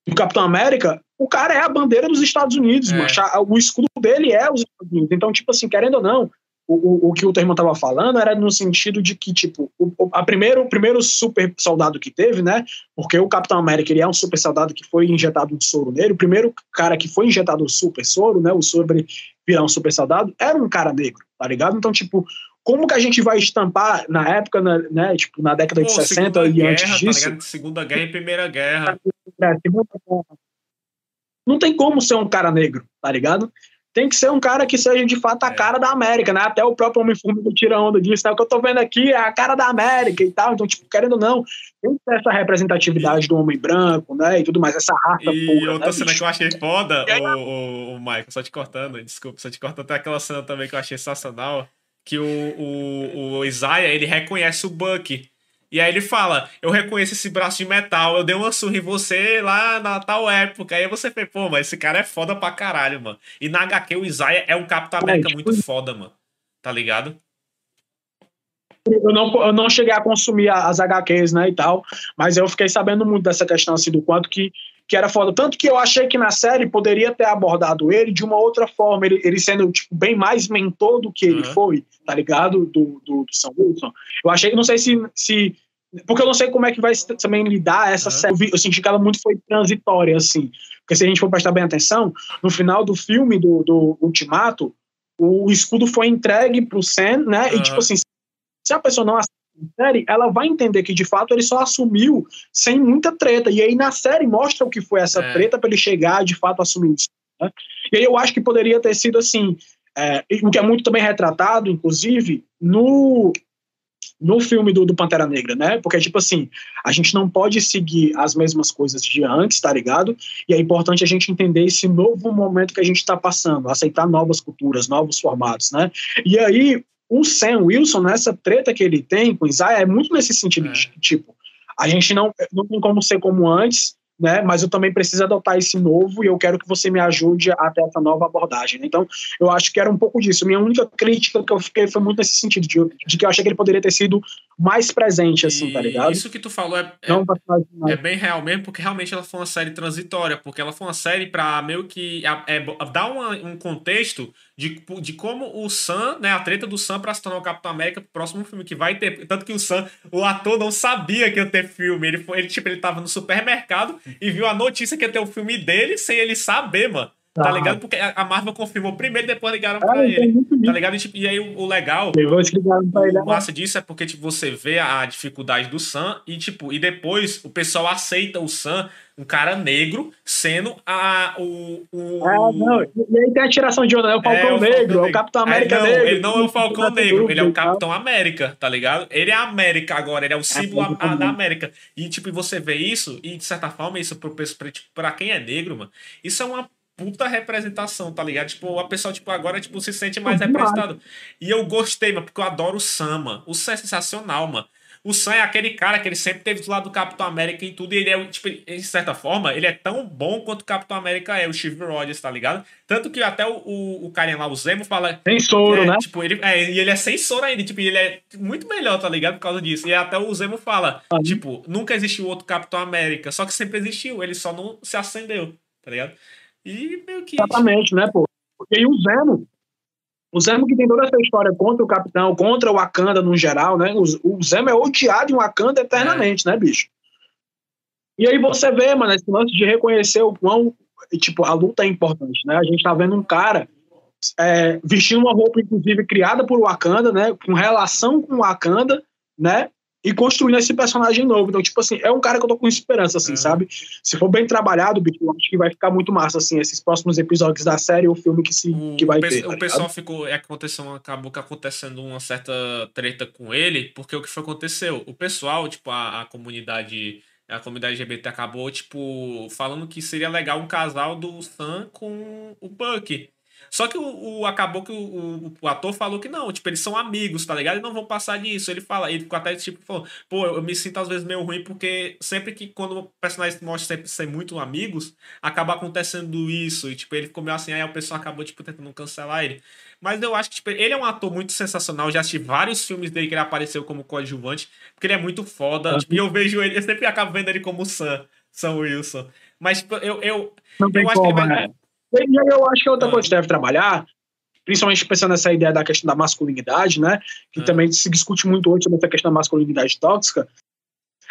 do Capitão América, o cara é a bandeira dos Estados Unidos, é. o escudo dele é os Estados Unidos. Então, tipo assim, querendo ou não, o, o, que o Termo estava falando era no sentido de que, tipo, o, a primeiro, o primeiro super soldado que teve, né? Porque o Capitão América ele é um super soldado que foi injetado um soro nele. O primeiro cara que foi injetado um super soro, né? O ele virar um super soldado, era um cara negro, tá ligado? Então, tipo, como que a gente vai estampar na época, né, né tipo, na década Pô, de 60 e guerra, antes tá disso? Tá segunda Guerra e Primeira Guerra. É, não tem como ser um cara negro, tá ligado? Tem que ser um cara que seja de fato a é. cara da América, né? Até o próprio Homem-Formiga tira onda disso, né? O que eu tô vendo aqui é a cara da América e tal. Então, tipo, querendo ou não, tem que ter essa representatividade do homem branco, né? E tudo mais, essa raça E pura, outra né, cena bicho? que eu achei foda, o, o, o Michael, só te cortando, desculpa, só te cortando, até aquela cena também que eu achei sensacional, que o, o, o Isaiah, ele reconhece o Bucky. E aí ele fala: Eu reconheço esse braço de metal, eu dei uma surra em você lá na tal época. Aí você fez, pô, mas esse cara é foda pra caralho, mano. E na HQ o Isaiah é um Capitão América é, tipo... muito foda, mano. Tá ligado? Eu não, eu não cheguei a consumir as HQs, né, e tal, mas eu fiquei sabendo muito dessa questão, assim, do quanto que, que era foda. Tanto que eu achei que na série poderia ter abordado ele de uma outra forma, ele, ele sendo, tipo, bem mais mentor do que uhum. ele foi, tá ligado? Do, do, do Sam Wilson. Eu achei, não sei se, se porque eu não sei como é que vai também lidar essa uhum. série. Eu senti que ela muito foi transitória, assim. Porque se a gente for prestar bem atenção, no final do filme do, do Ultimato, o escudo foi entregue pro Sam, né? Uhum. E, tipo assim, se a pessoa não assiste a série, ela vai entender que, de fato, ele só assumiu sem muita treta. E aí, na série, mostra o que foi essa é. treta para ele chegar, de fato, a assumir isso. Né? E aí eu acho que poderia ter sido, assim, é, o que é muito também retratado, inclusive, no no filme do, do Pantera Negra, né? Porque, tipo assim, a gente não pode seguir as mesmas coisas de antes, tá ligado? E é importante a gente entender esse novo momento que a gente está passando, aceitar novas culturas, novos formatos, né? E aí, o Sam Wilson, nessa treta que ele tem com Isaiah, é muito nesse sentido, é. de, tipo, a gente não, não tem como ser como antes, né? Mas eu também preciso adotar esse novo e eu quero que você me ajude a ter essa nova abordagem. Né? Então, eu acho que era um pouco disso. Minha única crítica que eu fiquei foi muito nesse sentido, de, de que eu achei que ele poderia ter sido mais presente, assim, e tá ligado? Isso que tu falou é, é, é, bem real mesmo, porque realmente ela foi uma série transitória, porque ela foi uma série para meio que é, dar uma, um contexto de, de como o Sam, né, a treta do Sam pra se tornar o Capitão América pro próximo filme que vai ter. Tanto que o Sam, o ator não sabia que ia ter filme. Ele, foi, ele, tipo, ele tava no supermercado e viu a notícia que ia ter o filme dele sem ele saber, mano. Tá ah. ligado? Porque a Marvel confirmou primeiro, depois ligaram pra ah, ele. Tá ligado? E, tipo, e aí o, o legal. O massa disso é porque, tipo, você vê a dificuldade do Sam e, tipo, e depois o pessoal aceita o Sam, um cara negro, sendo a, o. o ah, não. E aí tem a tiração de onda, é o Falcão é, o Negro, Falcão é o Capitão América não, Negro. Ele não é o Falcão Negro, ele é o Capitão América, tá ligado? Ele é a América agora, ele é o símbolo é, da América. E, tipo, você vê isso, e de certa forma, isso pro, pra, tipo, pra quem é negro, mano, isso é uma puta representação, tá ligado? Tipo, a pessoa, tipo, agora, tipo, se sente mais representado. E eu gostei, mano, porque eu adoro o Sam, mano. O Sam é sensacional, mano. O Sam é aquele cara que ele sempre teve do lado do Capitão América e tudo, e ele é, tipo, de certa forma, ele é tão bom quanto o Capitão América é, o Steve Rogers, tá ligado? Tanto que até o, o, o carinha lá, o Zemo, fala... Sem soro, é, né? Tipo, ele, é, e ele é sem soro ainda, tipo, ele é muito melhor, tá ligado? Por causa disso. E até o Zemo fala, ah, tipo, nunca existiu outro Capitão América, só que sempre existiu, ele só não se acendeu, tá ligado? E meio que. Exatamente, né, pô? Porque o Zemo. O Zemo que tem toda essa história contra o capitão, contra o Wakanda no geral, né? O, o Zemo é odiado em Wakanda eternamente, é. né, bicho? E aí você vê, mano, esse lance de reconhecer o quão, tipo, a luta é importante, né? A gente tá vendo um cara é, vestindo uma roupa, inclusive, criada por Wakanda, né? Com relação com Wakanda, né? E construindo esse personagem novo. Então, tipo assim, é um cara que eu tô com esperança, assim, é. sabe? Se for bem trabalhado, bicho, eu acho que vai ficar muito massa, assim, esses próximos episódios da série ou filme que, se, o, que vai o ter. Tá o pessoal ficou. É, aconteceu, acabou que acontecendo uma certa treta com ele, porque o que foi aconteceu? O pessoal, tipo, a, a comunidade. A comunidade LGBT acabou, tipo, falando que seria legal um casal do Sam com o Buck. Só que o, o acabou que o, o, o, ator falou que não, tipo, eles são amigos, tá ligado? E não vão passar disso. Ele fala, ele ficou até tipo, falou, pô, eu me sinto às vezes meio ruim porque sempre que quando o personagem mostra sempre ser muito amigos, acaba acontecendo isso. E tipo, ele ficou meio assim, aí o pessoal acabou, tipo, tentando cancelar ele. Mas eu acho que, tipo, ele é um ator muito sensacional. Eu já assisti vários filmes dele que ele apareceu como coadjuvante, porque ele é muito foda. Tipo, e eu vejo ele, eu sempre acabo vendo ele como Sam, Sam Wilson. Mas, tipo, eu, eu, não eu acho como, que ele vai. Né? Eu acho que é outra coisa que deve trabalhar, principalmente pensando nessa ideia da questão da masculinidade, né? Que é. também se discute muito hoje sobre essa questão da masculinidade tóxica.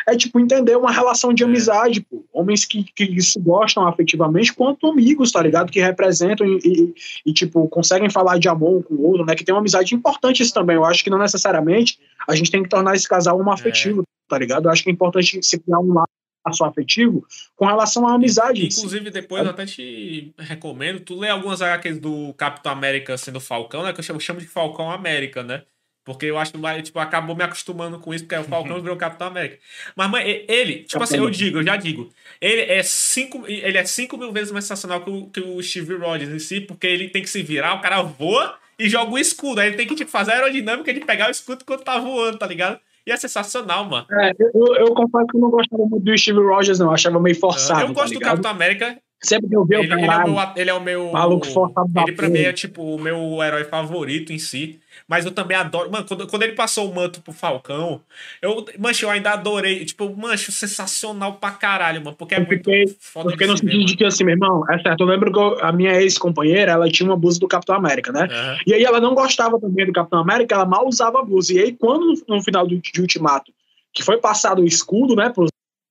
é, tipo, entender uma relação de amizade, pô. Homens que, que se gostam afetivamente quanto amigos, tá ligado? Que representam e, e, e, tipo, conseguem falar de amor com o outro, né? Que tem uma amizade importante isso também. Eu acho que não necessariamente a gente tem que tornar esse casal um afetivo, é. tá ligado? Eu acho que é importante se criar um laço afetivo com relação à amizade. Inclusive, depois é. eu até te recomendo, tu lê algumas HQs do Capitão América sendo Falcão, né? Que eu chamo, chamo de Falcão América, né? Porque eu acho que tipo, acabou me acostumando com isso, porque o Falcão virou Capitão América. Mas, mãe, ele, tipo assim, eu digo, eu já digo, ele é cinco, ele é cinco mil vezes mais sensacional que o, que o Steve Rogers em si, porque ele tem que se virar, o cara voa e joga o escudo. Aí ele tem que tipo, fazer a aerodinâmica de pegar o escudo quando tá voando, tá ligado? E é sensacional, mano. É, eu, eu confesso que eu não gostava muito do Steve Rogers, não. Eu achava meio forçado. Eu gosto tá do Capitão América. Sempre que eu vi ele, o ele, é ele é o meu. Maluco forçado Ele pra mim é tipo o meu herói favorito em si. Mas eu também adoro. Mano, quando, quando ele passou o manto pro Falcão, eu, mancho, eu ainda adorei. Tipo, mancho, sensacional pra caralho, mano. Porque é eu muito fiquei, foda. Eu fiquei no sentido de que, assim, meu irmão, é certo. Eu lembro que a minha ex-companheira, ela tinha uma blusa do Capitão América, né? Uhum. E aí ela não gostava também do Capitão América, ela mal usava a blusa. E aí, quando no final do, de Ultimato, que foi passado o escudo, né, pro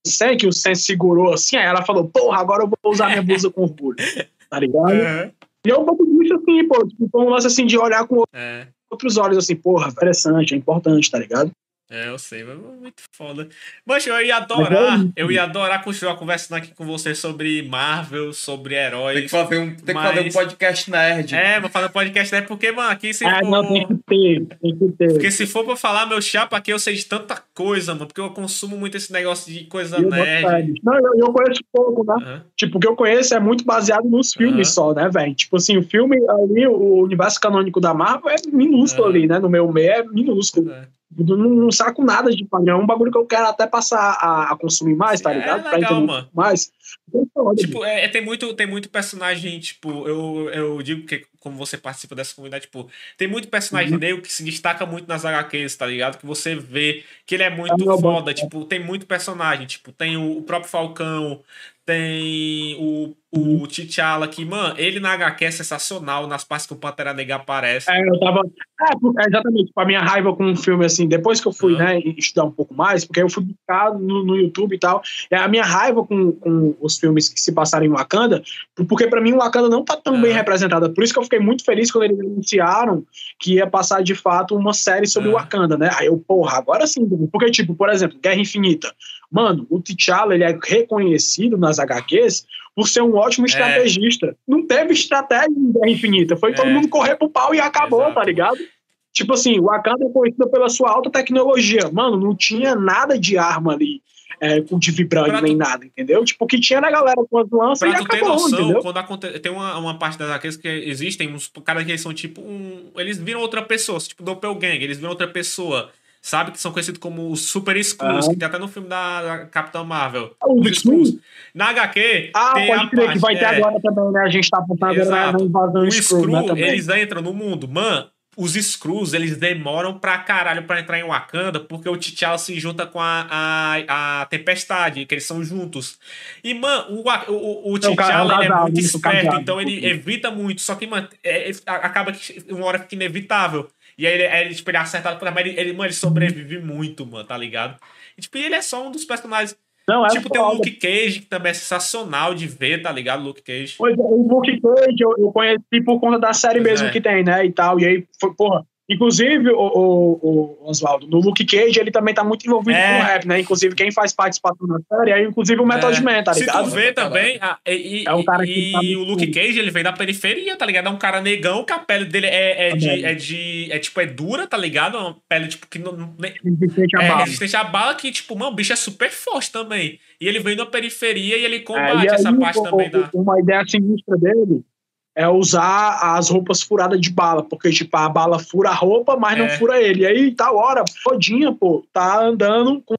Sam, que o Sam segurou assim, aí ela falou, porra, agora eu vou usar minha blusa com orgulho. Tá ligado? Uhum. E é um pouco disso, assim, pô. Tipo, um lance assim de olhar com. É outros olhos, assim, porra, interessante, é importante, tá ligado? É, eu sei, mas é muito foda. Mas eu ia adorar, eu ia adorar continuar conversando aqui com você sobre Marvel, sobre heróis. Tem que fazer um, tem mas... que fazer um podcast nerd. É, vou fazer um podcast nerd, porque, mano, aqui se ah, for... não, tem que ter, tem que ter. Porque se for pra falar, meu chapa, aqui eu sei de tanta coisa, mano, porque eu consumo muito esse negócio de coisa eu nerd. Não, eu, eu, conheço pouco, né? Uhum. Tipo, o que eu conheço é muito baseado nos filmes uhum. só, né, velho? Tipo assim, o filme ali, o universo canônico da Marvel é minúsculo uhum. ali, né? No meu meio é minúsculo. Não, não saco nada de padrão. É um bagulho que eu quero até passar a, a consumir mais, tá é ligado? É legal, mano. Mais. Tipo, é, tem, muito, tem muito personagem, tipo, eu, eu digo que como você participa dessa comunidade, tipo, tem muito personagem uhum. negro que se destaca muito nas HQs, tá ligado? Que você vê que ele é muito é foda, tipo, tem muito personagem, tipo, tem o, o próprio Falcão, tem o, o T'Challa que, mano, ele na HQ é sensacional nas partes que o Pantera Negra aparece. É, eu tava. É, exatamente, tipo, a minha raiva com um filme, assim, depois que eu fui, uhum. né, estudar um pouco mais, porque eu fui buscar no, no YouTube e tal, é a minha raiva com, com os filmes que se passaram em Wakanda, porque para mim o Wakanda não tá tão uhum. bem representada. Por isso que eu fiquei muito feliz quando eles anunciaram que ia passar de fato uma série sobre o uhum. Wakanda, né? Aí eu, porra, agora sim, porque, tipo, por exemplo, Guerra Infinita. Mano, o T'Challa, ele é reconhecido nas HQs por ser um ótimo é. estrategista. Não teve estratégia em Guerra Infinita. Foi é. todo mundo correr pro pau e acabou, Exato. tá ligado? Tipo assim, o Wakanda é conhecido pela sua alta tecnologia. Mano, não tinha nada de arma ali. É, de vibrante nem nada, entendeu? Tipo, o que tinha na galera com as lanças pra e acabou, noção, entendeu? Quando acontece, tem uma, uma parte das HQs que existem uns caras que são tipo um, eles viram outra pessoa, tipo Doppelganger, eles viram outra pessoa sabe? Que são conhecidos como os Super Skrulls, ah. que tem até no filme da, Capitã Marvel. Ah, os Skrulls. Na HQ. Ah, tem pode crer que vai ter é... agora também, né? A gente tá apontando na invasão o Skrull, né, eles entram no mundo. Mano, os Skrulls, eles demoram pra caralho pra entrar em Wakanda, porque o T'Challa se junta com a, a, a Tempestade, que eles são juntos. E, mano, o, o, o é T'Challa é muito esperto, então ele evita muito. Só que, mano, é, é, acaba que uma hora fica inevitável. E aí ele, ele, tipo, ele é mas ele, ele, mano, ele sobrevive muito, mano, tá ligado? E, tipo, ele é só um dos personagens. Não, é tipo, foda. tem o Luke Cage, que também é sensacional de ver, tá ligado? Luke Cage. Pois é, o Luke Cage eu, eu conheci por conta da série pois mesmo é. que tem, né? E tal. E aí, foi, porra, Inclusive, o, o, o Oswaldo, no Luke Cage, ele também tá muito envolvido é. com o rap, né? Inclusive, quem faz participação na série é inclusive o Method é. Man, tá ligado? Se tu vê também, a, e, é um cara que tá e o Luke Cage, ele vem da periferia, tá ligado? É um cara negão, que a pele dele é, é, de, é de. É tipo, é dura, tá ligado? É uma pele, tipo, que não. resistente a é, bala. resistente a bala, que, tipo, mano, o bicho é super forte também. E ele vem da periferia e ele combate é, e essa parte também da. Uma ideia sinistra dele é usar as roupas furadas de bala, porque, tipo, a bala fura a roupa, mas é. não fura ele. E aí, tal hora, todinha, pô, tá andando com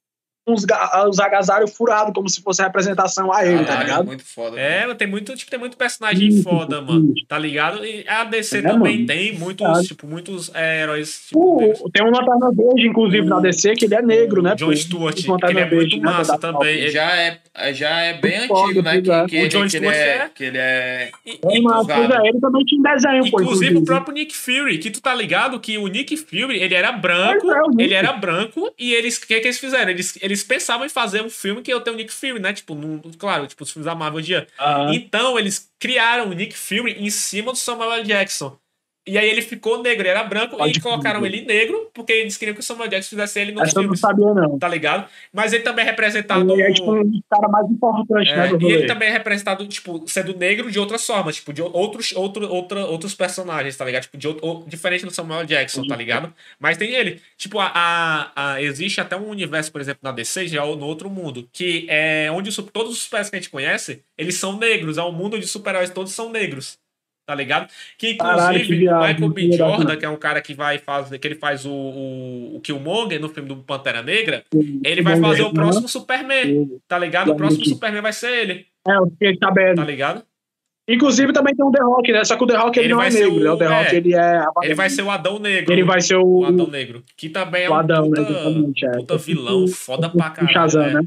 uns, os agasalhos furados, como se fosse representação a ele, tá ligado? Muito foda. É, tem muito, tipo, tem muito personagem foda, mano. Tá ligado? E a DC é, também mano. tem muitos, é. tipo, muitos é, heróis. Tipo, tem um Lanterna Verde, inclusive, o, na DC, que ele é negro, né? John Stewart, que ele é muito né, massa também. Ele já é, já é bem muito antigo, foda, né? Que, que, o John que Stewart ele é, é, que ele é. é mas, é, ele também tinha desenho, inclusive, pô, inclusive o próprio Nick Fury, que tu tá ligado que o Nick Fury, ele era branco, ele era branco e eles, o que, que eles fizeram? Eles, eles eles pensavam em fazer um filme que eu tenho o Nick Fury, né? Tipo, no, claro, tipo, os filmes da Marvel dia. Aham. Então, eles criaram o Nick Fury em cima do Samuel L. Jackson. E aí ele ficou negro, ele era branco, Pode e colocaram ele negro, porque eles queriam que o Samuel Jackson fizesse ele nos Essa eu não sabia, não. tá ligado? Mas ele também é representado. Ele é tipo um dos caras mais importantes, né, É, do e ele também é representado, tipo, sendo negro de outras formas, tipo, de outros, outro, outra, outros personagens, tá ligado? Tipo, de outro, ou- diferente do Samuel Jackson, tá ligado? Mas tem ele. Tipo, a, a- a- existe até um universo, por exemplo, na DC, já no outro mundo, que é onde todos os super-heróis que a gente conhece, eles são negros. É um mundo de super-heróis, todos são negros. Tá ligado? Que inclusive que o Michael B. que. Jordan, que é um cara que vai fazer, que ele faz o, o, o Killmonger no filme do Pantera Negra, ele vai fazer o próximo Superman, tá ligado? O próximo Superman vai ser ele, É, eu fiquei sabendo. tá ligado? Inclusive também tem o The Rock, né? Só que o The Rock ele, Ele não é negro, o- né? O The Rock é. ele é. Ele vai ser o Adão Negro. Ele vai ser o o. Adão Negro. Que também é o um Adão, né? puta, Exatamente. É. puta vilão, foda pra O caralho. Shazam, né? né?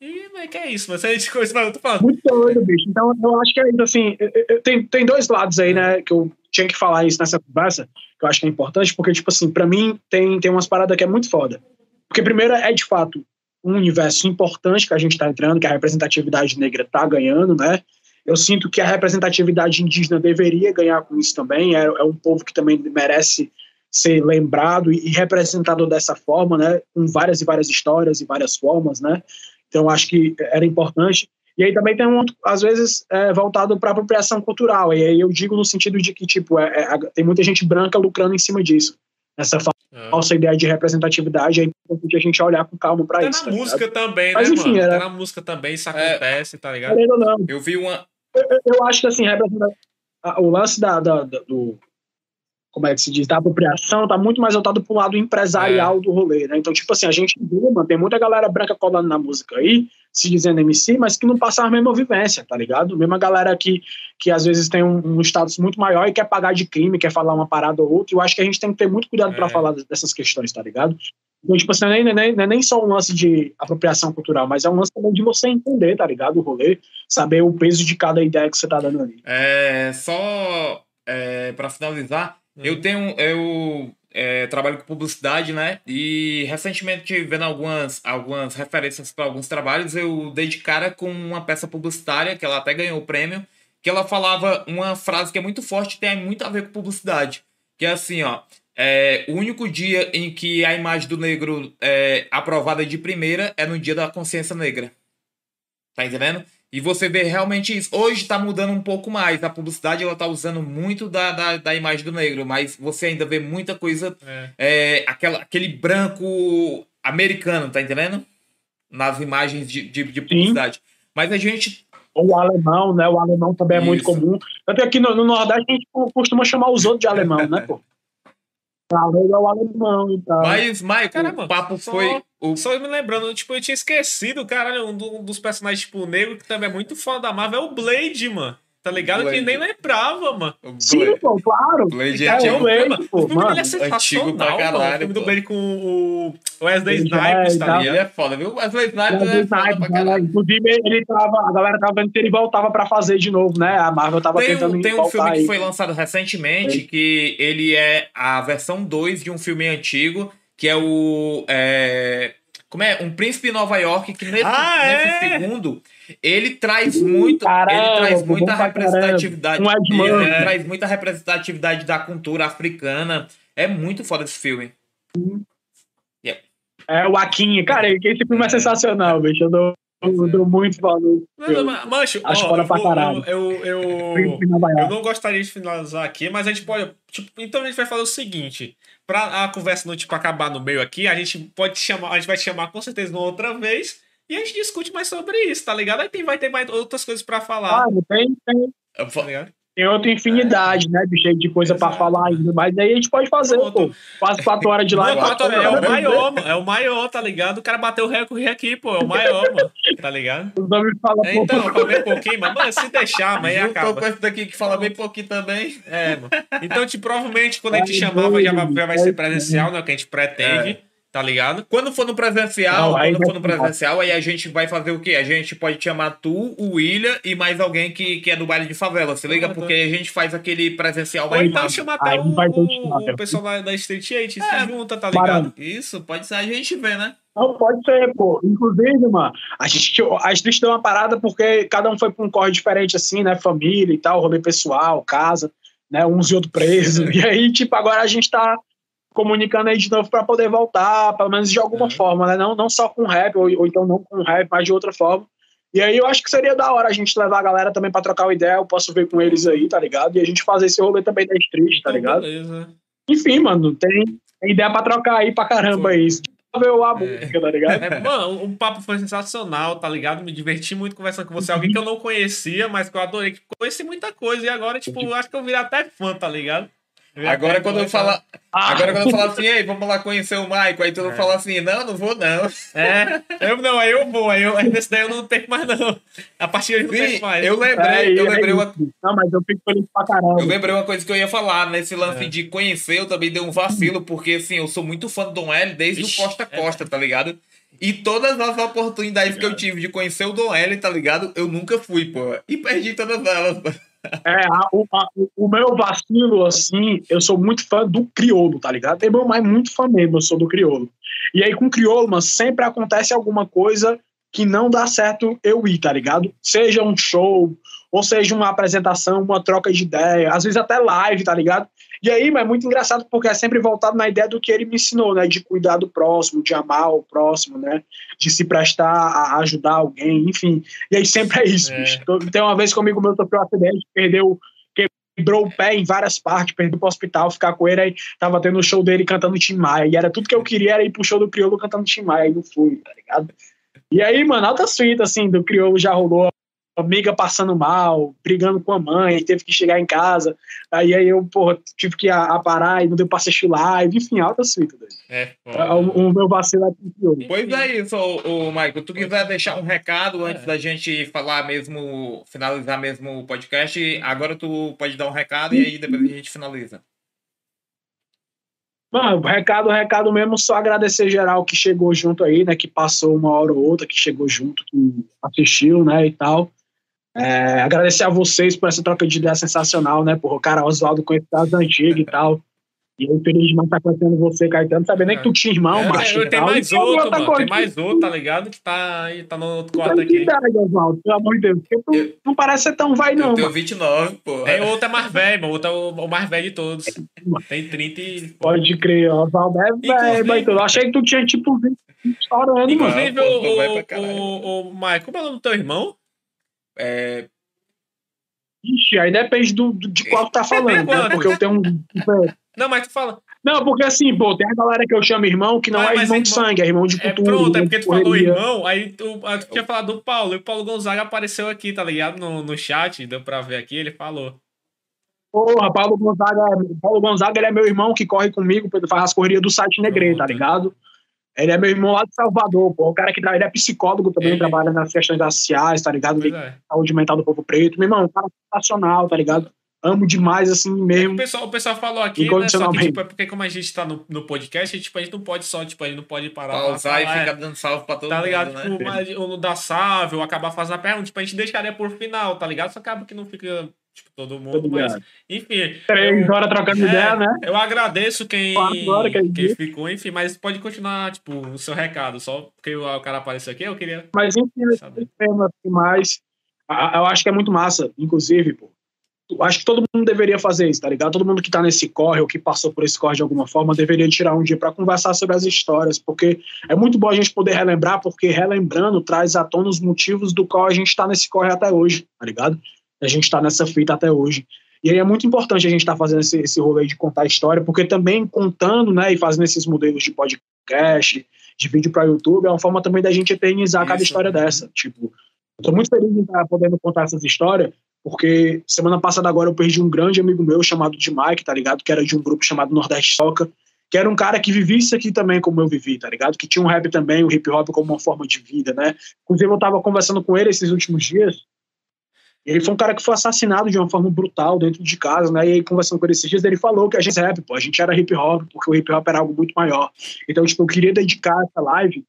E, mas que é isso, mas a gente coisa, mas eu tô falando. Muito doido, bicho. Então, eu acho que é isso, assim, tem, tem dois lados aí, né, que eu tinha que falar isso nessa conversa, que eu acho que é importante, porque, tipo assim, pra mim, tem, tem umas paradas que é muito foda. Porque, primeiro, é, de fato, um universo importante que a gente tá entrando, que a representatividade negra tá ganhando, né, eu sinto que a representatividade indígena deveria ganhar com isso também, é, é um povo que também merece ser lembrado e representado dessa forma, né, com várias e várias histórias e várias formas, né, então acho que era importante. E aí também tem um às vezes, é, voltado para apropriação cultural. E aí eu digo no sentido de que, tipo, é, é, tem muita gente branca lucrando em cima disso. Essa É. falsa ideia de representatividade é importante a gente olhar com calma para isso. na tá música também, Mas, né, enfim, mano? era- Até na música também isso acontece, tá ligado? ligado? Eu vi uma. eu, eu acho que assim, a- o lance da, da- da- do. Como é que se diz? Da apropriação tá muito mais voltado para o lado empresarial É. do rolê, né? Então, tipo assim, a gente mano, tem muita galera branca colando na música aí, se dizendo MC, mas que não passa a mesma vivência, tá ligado? Mesma galera que, que às vezes tem um, um status muito maior e quer pagar de crime, quer falar uma parada ou outra. Eu acho que a gente tem que ter muito cuidado É. para falar dessas questões, tá ligado? Então, tipo assim, não é nem, nem, não é nem só um lance de apropriação cultural, mas é um lance também de você entender, tá ligado? O rolê, saber o peso de cada ideia que você tá dando ali. É, só é, para finalizar, Eu tenho. Eu é, trabalho com publicidade, né? E recentemente, vendo algumas, algumas referências para alguns trabalhos, eu dei de cara com uma peça publicitária, que ela até ganhou o prêmio, que ela falava uma frase que é muito forte e tem muito a ver com publicidade. Que é assim, ó. É, o único dia em que a imagem do negro é aprovada de primeira é no dia da consciência negra. Tá entendendo? E você vê realmente isso. Hoje tá mudando um pouco mais. A publicidade ela tá usando muito da, da, da imagem do negro, mas você ainda vê muita coisa. É. É, aquela, aquele branco americano, tá entendendo? Nas imagens de, de, de publicidade. Mas a gente. Ou o alemão, né? O alemão também é muito Isso. comum. Tanto que aqui no, no Nordeste a gente costuma chamar os outros de alemão, né, pô? Além é o alemão e tal. Mas, Michael, Caramba, o papo só- foi. O, Só me lembrando, tipo, eu tinha esquecido, caralho, um, do- um dos personagens, tipo, negro, que também é muito foda da Marvel, é o Blade, mano. Tá ligado? Blade. Que nem lembrava, mano. Sim, Blade- pô, claro. Blade É, é o antigo. Blade, mano, pô, o filme mano. dele é sensacional, antigo pra mano. O caralho, filme do Blade com o Wesley Snipes, é, tá ligado? ele é foda, viu? Wesley Snipes Wesley é foda pra caralho. Inclusive, ele tava, a galera tava vendo que ele voltava pra fazer de novo, né? A Marvel tava Tem tentando tem um voltar filme que aí. foi lançado recentemente, que ele é a versão 2 de um filme antigo, que é o. é, como é? Um Príncipe em Nova York, que nesse, Ah, nesse é? segundo ele traz muito. caramba, ele traz muita representatividade. Um Ed ele, traz muita representatividade da cultura africana. É muito foda esse filme. É o Akinha. Cara, esse filme é, É. sensacional, bicho. Eu dou, eu dou muito valor. Não, não, Mancho, Acho ó, foda eu, pra caralho. eu, eu, eu, eu não gostaria de finalizar aqui, mas a gente pode. Tipo, então a gente vai fazer o seguinte: pra a conversa não tipo, acabar no meio aqui, a gente pode chamar, a gente vai te chamar com certeza uma outra vez e a gente discute mais sobre isso, tá ligado? Aí tem, vai ter mais outras coisas pra falar, Claro, tem, tem, Eu tá ligado? Tem outra infinidade, né, bicho, de coisa pra Exato. falar ainda. Mas aí a gente pode fazer, Pronto. pô. Quase quatro horas de live. quatro horas, é o maior, mano. É o maior, tá ligado? O cara bateu o recorde aqui, pô. É o maior, mano. Tá ligado? Os homens falam, É, então, eu falei um pouquinho, mas, mano, se deixar, mas aí acaba. com esse daqui que fala bem pouquinho também. É, mano. Então, tipo, provavelmente quando a gente chamava já vai, ser presencial, né? O que a gente pretende, tá ligado? Quando for no presencial, Não, aí quando vai for no ficar. presencial, aí a gente vai fazer o quê? A gente pode chamar tu, o William e mais alguém que, que é do baile de favela, se liga? Uhum. Porque a gente faz aquele presencial mais então chamar até o, vai o, o pessoal da, da Street 8, se É, junta, tá ligado? Isso, pode ser a gente ver, né? Não, pode ser, pô. Inclusive, mano, a gente, a gente deu uma parada porque cada um foi pra um corre diferente, assim, né? Família e tal, rolê pessoal, casa, né? Uns e outros presos. e aí, tipo, agora a gente tá comunicando aí de novo para poder voltar, pelo menos de alguma uhum. forma, né? Não, não só com rap, ou, ou, então não com rap, mas de outra forma. E aí eu acho que seria da hora a gente levar a galera também para trocar uma ideia, eu posso ver com eles aí, tá ligado? E a gente fazer esse rolê também da street, tá ligado? Beleza. Enfim, mano, tem, tem ideia para trocar aí pra caramba isso ver a música, tá ligado? É, mano, o papo foi sensacional, tá ligado? Me diverti muito conversando com você. Alguém que eu não conhecia, mas que eu adorei. Conheci muita coisa. E agora, tipo, acho que eu virei até fã, tá ligado? Agora quando eu falar. Ah. Agora quando eu falar assim, ei, vamos lá conhecer o Maico, aí tu não é. fala assim, não, não vou não. É, eu não, aí eu vou, aí eu, nesse daí eu não tenho mais não. A partir de não tenho mais. Eu lembrei, é, eu lembrei é uma. Não, mas eu fico feliz pra caramba. Eu lembrei uma coisa que eu ia falar, nesse lance é. de conhecer, eu também dei um vacilo, porque assim, eu sou muito fã do Dom L desde Ixi, o Costa a Costa, tá ligado? E todas as oportunidades que eu tive de conhecer o Dom L, tá ligado? Eu nunca fui, pô. E perdi todas elas, pô. É, a, o, a, o meu vacilo, assim, eu sou muito fã do crioulo, tá ligado? Tem meu mais muito fã mesmo, eu sou do crioulo. E aí, com o crioulo, mano, sempre acontece alguma coisa que não dá certo eu ir, tá ligado? Seja um show, ou seja uma apresentação, uma troca de ideia, às vezes até live, tá ligado? E aí, mas é muito engraçado porque é sempre voltado na ideia do que ele me ensinou, né? De cuidar do próximo, de amar o próximo, né? De se prestar a ajudar alguém, enfim. E aí sempre é isso, é. bicho. Tem uma vez comigo meu sofreu um acidente, perdeu quebrou o pé em várias partes, perdeu pro hospital, ficar com ele, aí tava tendo o show dele cantando Tim Maia, e era tudo que eu queria, era ir pro show do Criolo cantando Tim Maia, aí não fui, tá ligado? E aí, mano, alta suíte, assim, do Criolo já rolou amiga passando mal, brigando com a mãe, teve que chegar em casa. Aí, aí eu, porra, tive que parar e não deu pra assistir live, enfim, alta suíte. É, o, o, meu vacilo é Pois é isso, o, o Michael. Tu quiser deixar um recado antes é. da gente falar mesmo, finalizar mesmo o podcast, agora tu pode dar um recado e aí depois a gente finaliza. Mano, recado, recado mesmo, só agradecer geral que chegou junto aí, né? Que passou uma hora ou outra, que chegou junto, que assistiu, né? E tal. É, agradecer a vocês por essa troca de ideia sensacional, né? Por o cara Oswaldo conhecer as antigas e tal. E eu feliz demais estar conhecendo você, Caetano, sabendo nem que tu tinha irmão, é, macho. Tem mais outro, mano. Tem mais outro, tá ligado? Que tá, aí, tá no outro quarto aqui. Idade, Oswaldo, pelo amor de Deus. Tu, eu, não parece ser tão vai, não. Eu tenho 29, pô. Tem outro é mais velho, mano. Outro é o, o mais velho de todos. Tem 30 e. Pode crer, Oswaldo é velho, mas eu achei que tu tinha tipo 20 anos. Inclusive, mano. o, o, o, o Maicon, como é o nome do teu irmão? É, Ixi, aí depende do, do de qual tu tá falando, né? Porque eu tenho um. Não, mas tu fala. Não, porque assim, pô, tem a galera que eu chamo irmão que não é irmão, irmão de sangue, é irmão de cultura. É, pronto, é porque tu falou irmão, aí tu, tu tinha falado do Paulo, e o Paulo Gonzaga apareceu aqui, tá ligado? No, no chat, deu pra ver aqui, ele falou. Porra, Paulo Gonzaga, Paulo Gonzaga ele é meu irmão que corre comigo, faz as corridas do site Negre, tá ligado? Ele é meu irmão lá de Salvador, pô. O cara que ele é psicólogo também, ele... trabalha nas questões raciais, tá ligado? É. Saúde mental do povo preto. Meu irmão, um cara sensacional, tá ligado? Amo demais, assim, mesmo. É o, pessoal, o pessoal falou aqui, né? Só que, tipo, é porque como a gente tá no, no podcast, a gente, tipo, a gente não pode só, tipo, a gente não pode parar. Pausar e ficar é, dando salve pra todo tá mundo. Tá ligado? Né? Tipo, mas, ou dar salve, ou acabar fazendo a pergunta. Tipo, a gente deixaria por final, tá ligado? Só acaba que não fica tipo, todo mundo, mas enfim. Três horas trocando é, ideia, né? Eu agradeço quem, quem ficou, enfim, mas pode continuar, tipo, o seu recado, só porque o, cara apareceu aqui, eu queria. Mas enfim, saber. mais. Eu acho que é muito massa, inclusive, pô. Acho que todo mundo deveria fazer isso, tá ligado? Todo mundo que tá nesse corre ou que passou por esse corre de alguma forma deveria tirar um dia para conversar sobre as histórias, porque é muito bom a gente poder relembrar, porque relembrando traz à tona os motivos do qual a gente tá nesse corre até hoje, tá ligado? A gente está nessa fita até hoje. E aí é muito importante a gente estar tá fazendo esse, esse rolê de contar a história, porque também contando, né, e fazendo esses modelos de podcast, de vídeo para YouTube, é uma forma também da gente eternizar Isso, cada história dessa. Tipo, eu tô muito feliz em estar podendo contar essas histórias, porque semana passada agora eu perdi um grande amigo meu chamado de Mike, tá ligado? Que era de um grupo chamado Nordeste Soca, que era um cara que vivia isso aqui também como eu vivi, tá ligado? Que tinha um rap também, o hip hop como uma forma de vida, né? Inclusive eu tava conversando com ele esses últimos dias, ele foi um cara que foi assassinado de uma forma brutal dentro de casa, né? E aí, conversando com ele esses dias, ele falou que a gente é rap, pô, a gente era hip hop, porque o hip hop era algo muito maior. Então, tipo, eu queria dedicar essa live,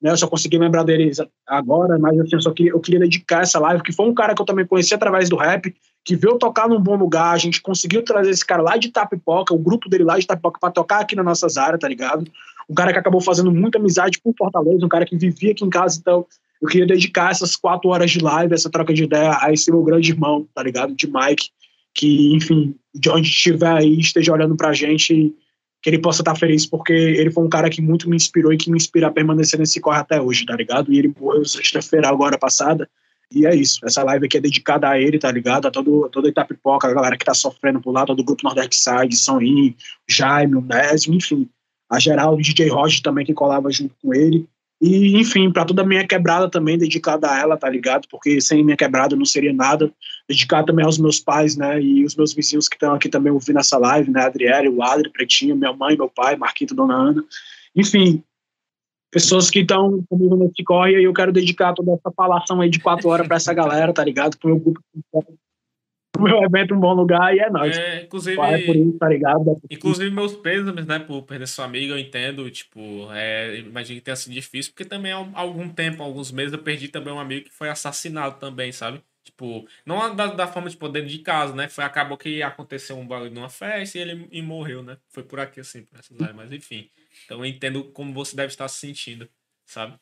né? Eu só consegui lembrar dele agora, mas assim, eu só queria, eu queria dedicar essa live, que foi um cara que eu também conheci através do rap, que veio tocar num bom lugar, a gente conseguiu trazer esse cara lá de Tapipoca, o grupo dele lá de Tapipoca, pra tocar aqui nas nossas áreas, tá ligado? um cara que acabou fazendo muita amizade com Fortaleza, um cara que vivia aqui em casa, então eu queria dedicar essas quatro horas de live, essa troca de ideia a esse meu grande irmão, tá ligado? De Mike, que, enfim, de onde estiver aí, esteja olhando pra gente, que ele possa estar feliz, porque ele foi um cara que muito me inspirou e que me inspira a permanecer nesse corre até hoje, tá ligado? E ele morreu sexta-feira agora passada, e é isso, essa live aqui é dedicada a ele, tá ligado? A todo, toda a Itapipoca, a galera que tá sofrendo por lá, todo o grupo Nordeste Side, Soninho, Jaime, o Nésio, enfim. A geral, o DJ Roger também que colava junto com ele. E, enfim, para toda a minha quebrada também, dedicada a ela, tá ligado? Porque sem minha quebrada não seria nada. Dedicado também aos meus pais, né? E os meus vizinhos que estão aqui também ouvindo essa live, né? Adriele, o Adri, Pretinho, minha mãe, meu pai, Marquito, Dona Ana. Enfim, pessoas que estão comigo nesse corre e eu quero dedicar toda essa falação aí de quatro horas para essa galera, tá ligado? Pro meu grupo meu evento um bom lugar e é nóis. É, inclusive, é por isso, tá ligado? inclusive meus pêsames, né, por perder sua amiga, eu entendo, tipo, é, imagino que tenha sido difícil, porque também há algum tempo, alguns meses, eu perdi também um amigo que foi assassinado também, sabe? Tipo, não da, da forma, tipo, dentro de casa, né? Foi, acabou que aconteceu um bagulho numa festa e ele e morreu, né? Foi por aqui, assim, por essas áreas, mas enfim. Então eu entendo como você deve estar se sentindo, sabe?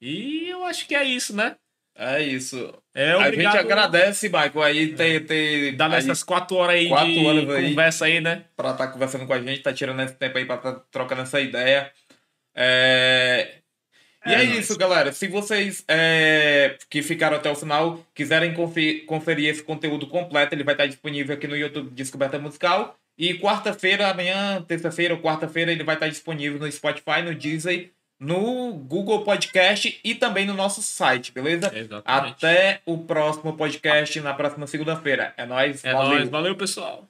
E eu acho que é isso, né? É isso. É, a gente agradece, Michael, aí ter, ter Dá nessas quatro horas aí quatro de horas aí. conversa aí, né? pra estar conversando com a gente, tá tirando esse tempo aí pra tá trocando essa ideia. É... E é, É, isso, galera. Se vocês é, que ficaram até o final quiserem confer- conferir esse conteúdo completo, ele vai estar disponível aqui no YouTube Descoberta Musical. E quarta-feira, amanhã, terça-feira ou quarta-feira, ele vai estar disponível no Spotify, no Disney, no Google Podcast e também no nosso site, beleza? Exatamente. Até o próximo podcast na próxima segunda-feira. É nóis, É valeu. nóis. Valeu, pessoal.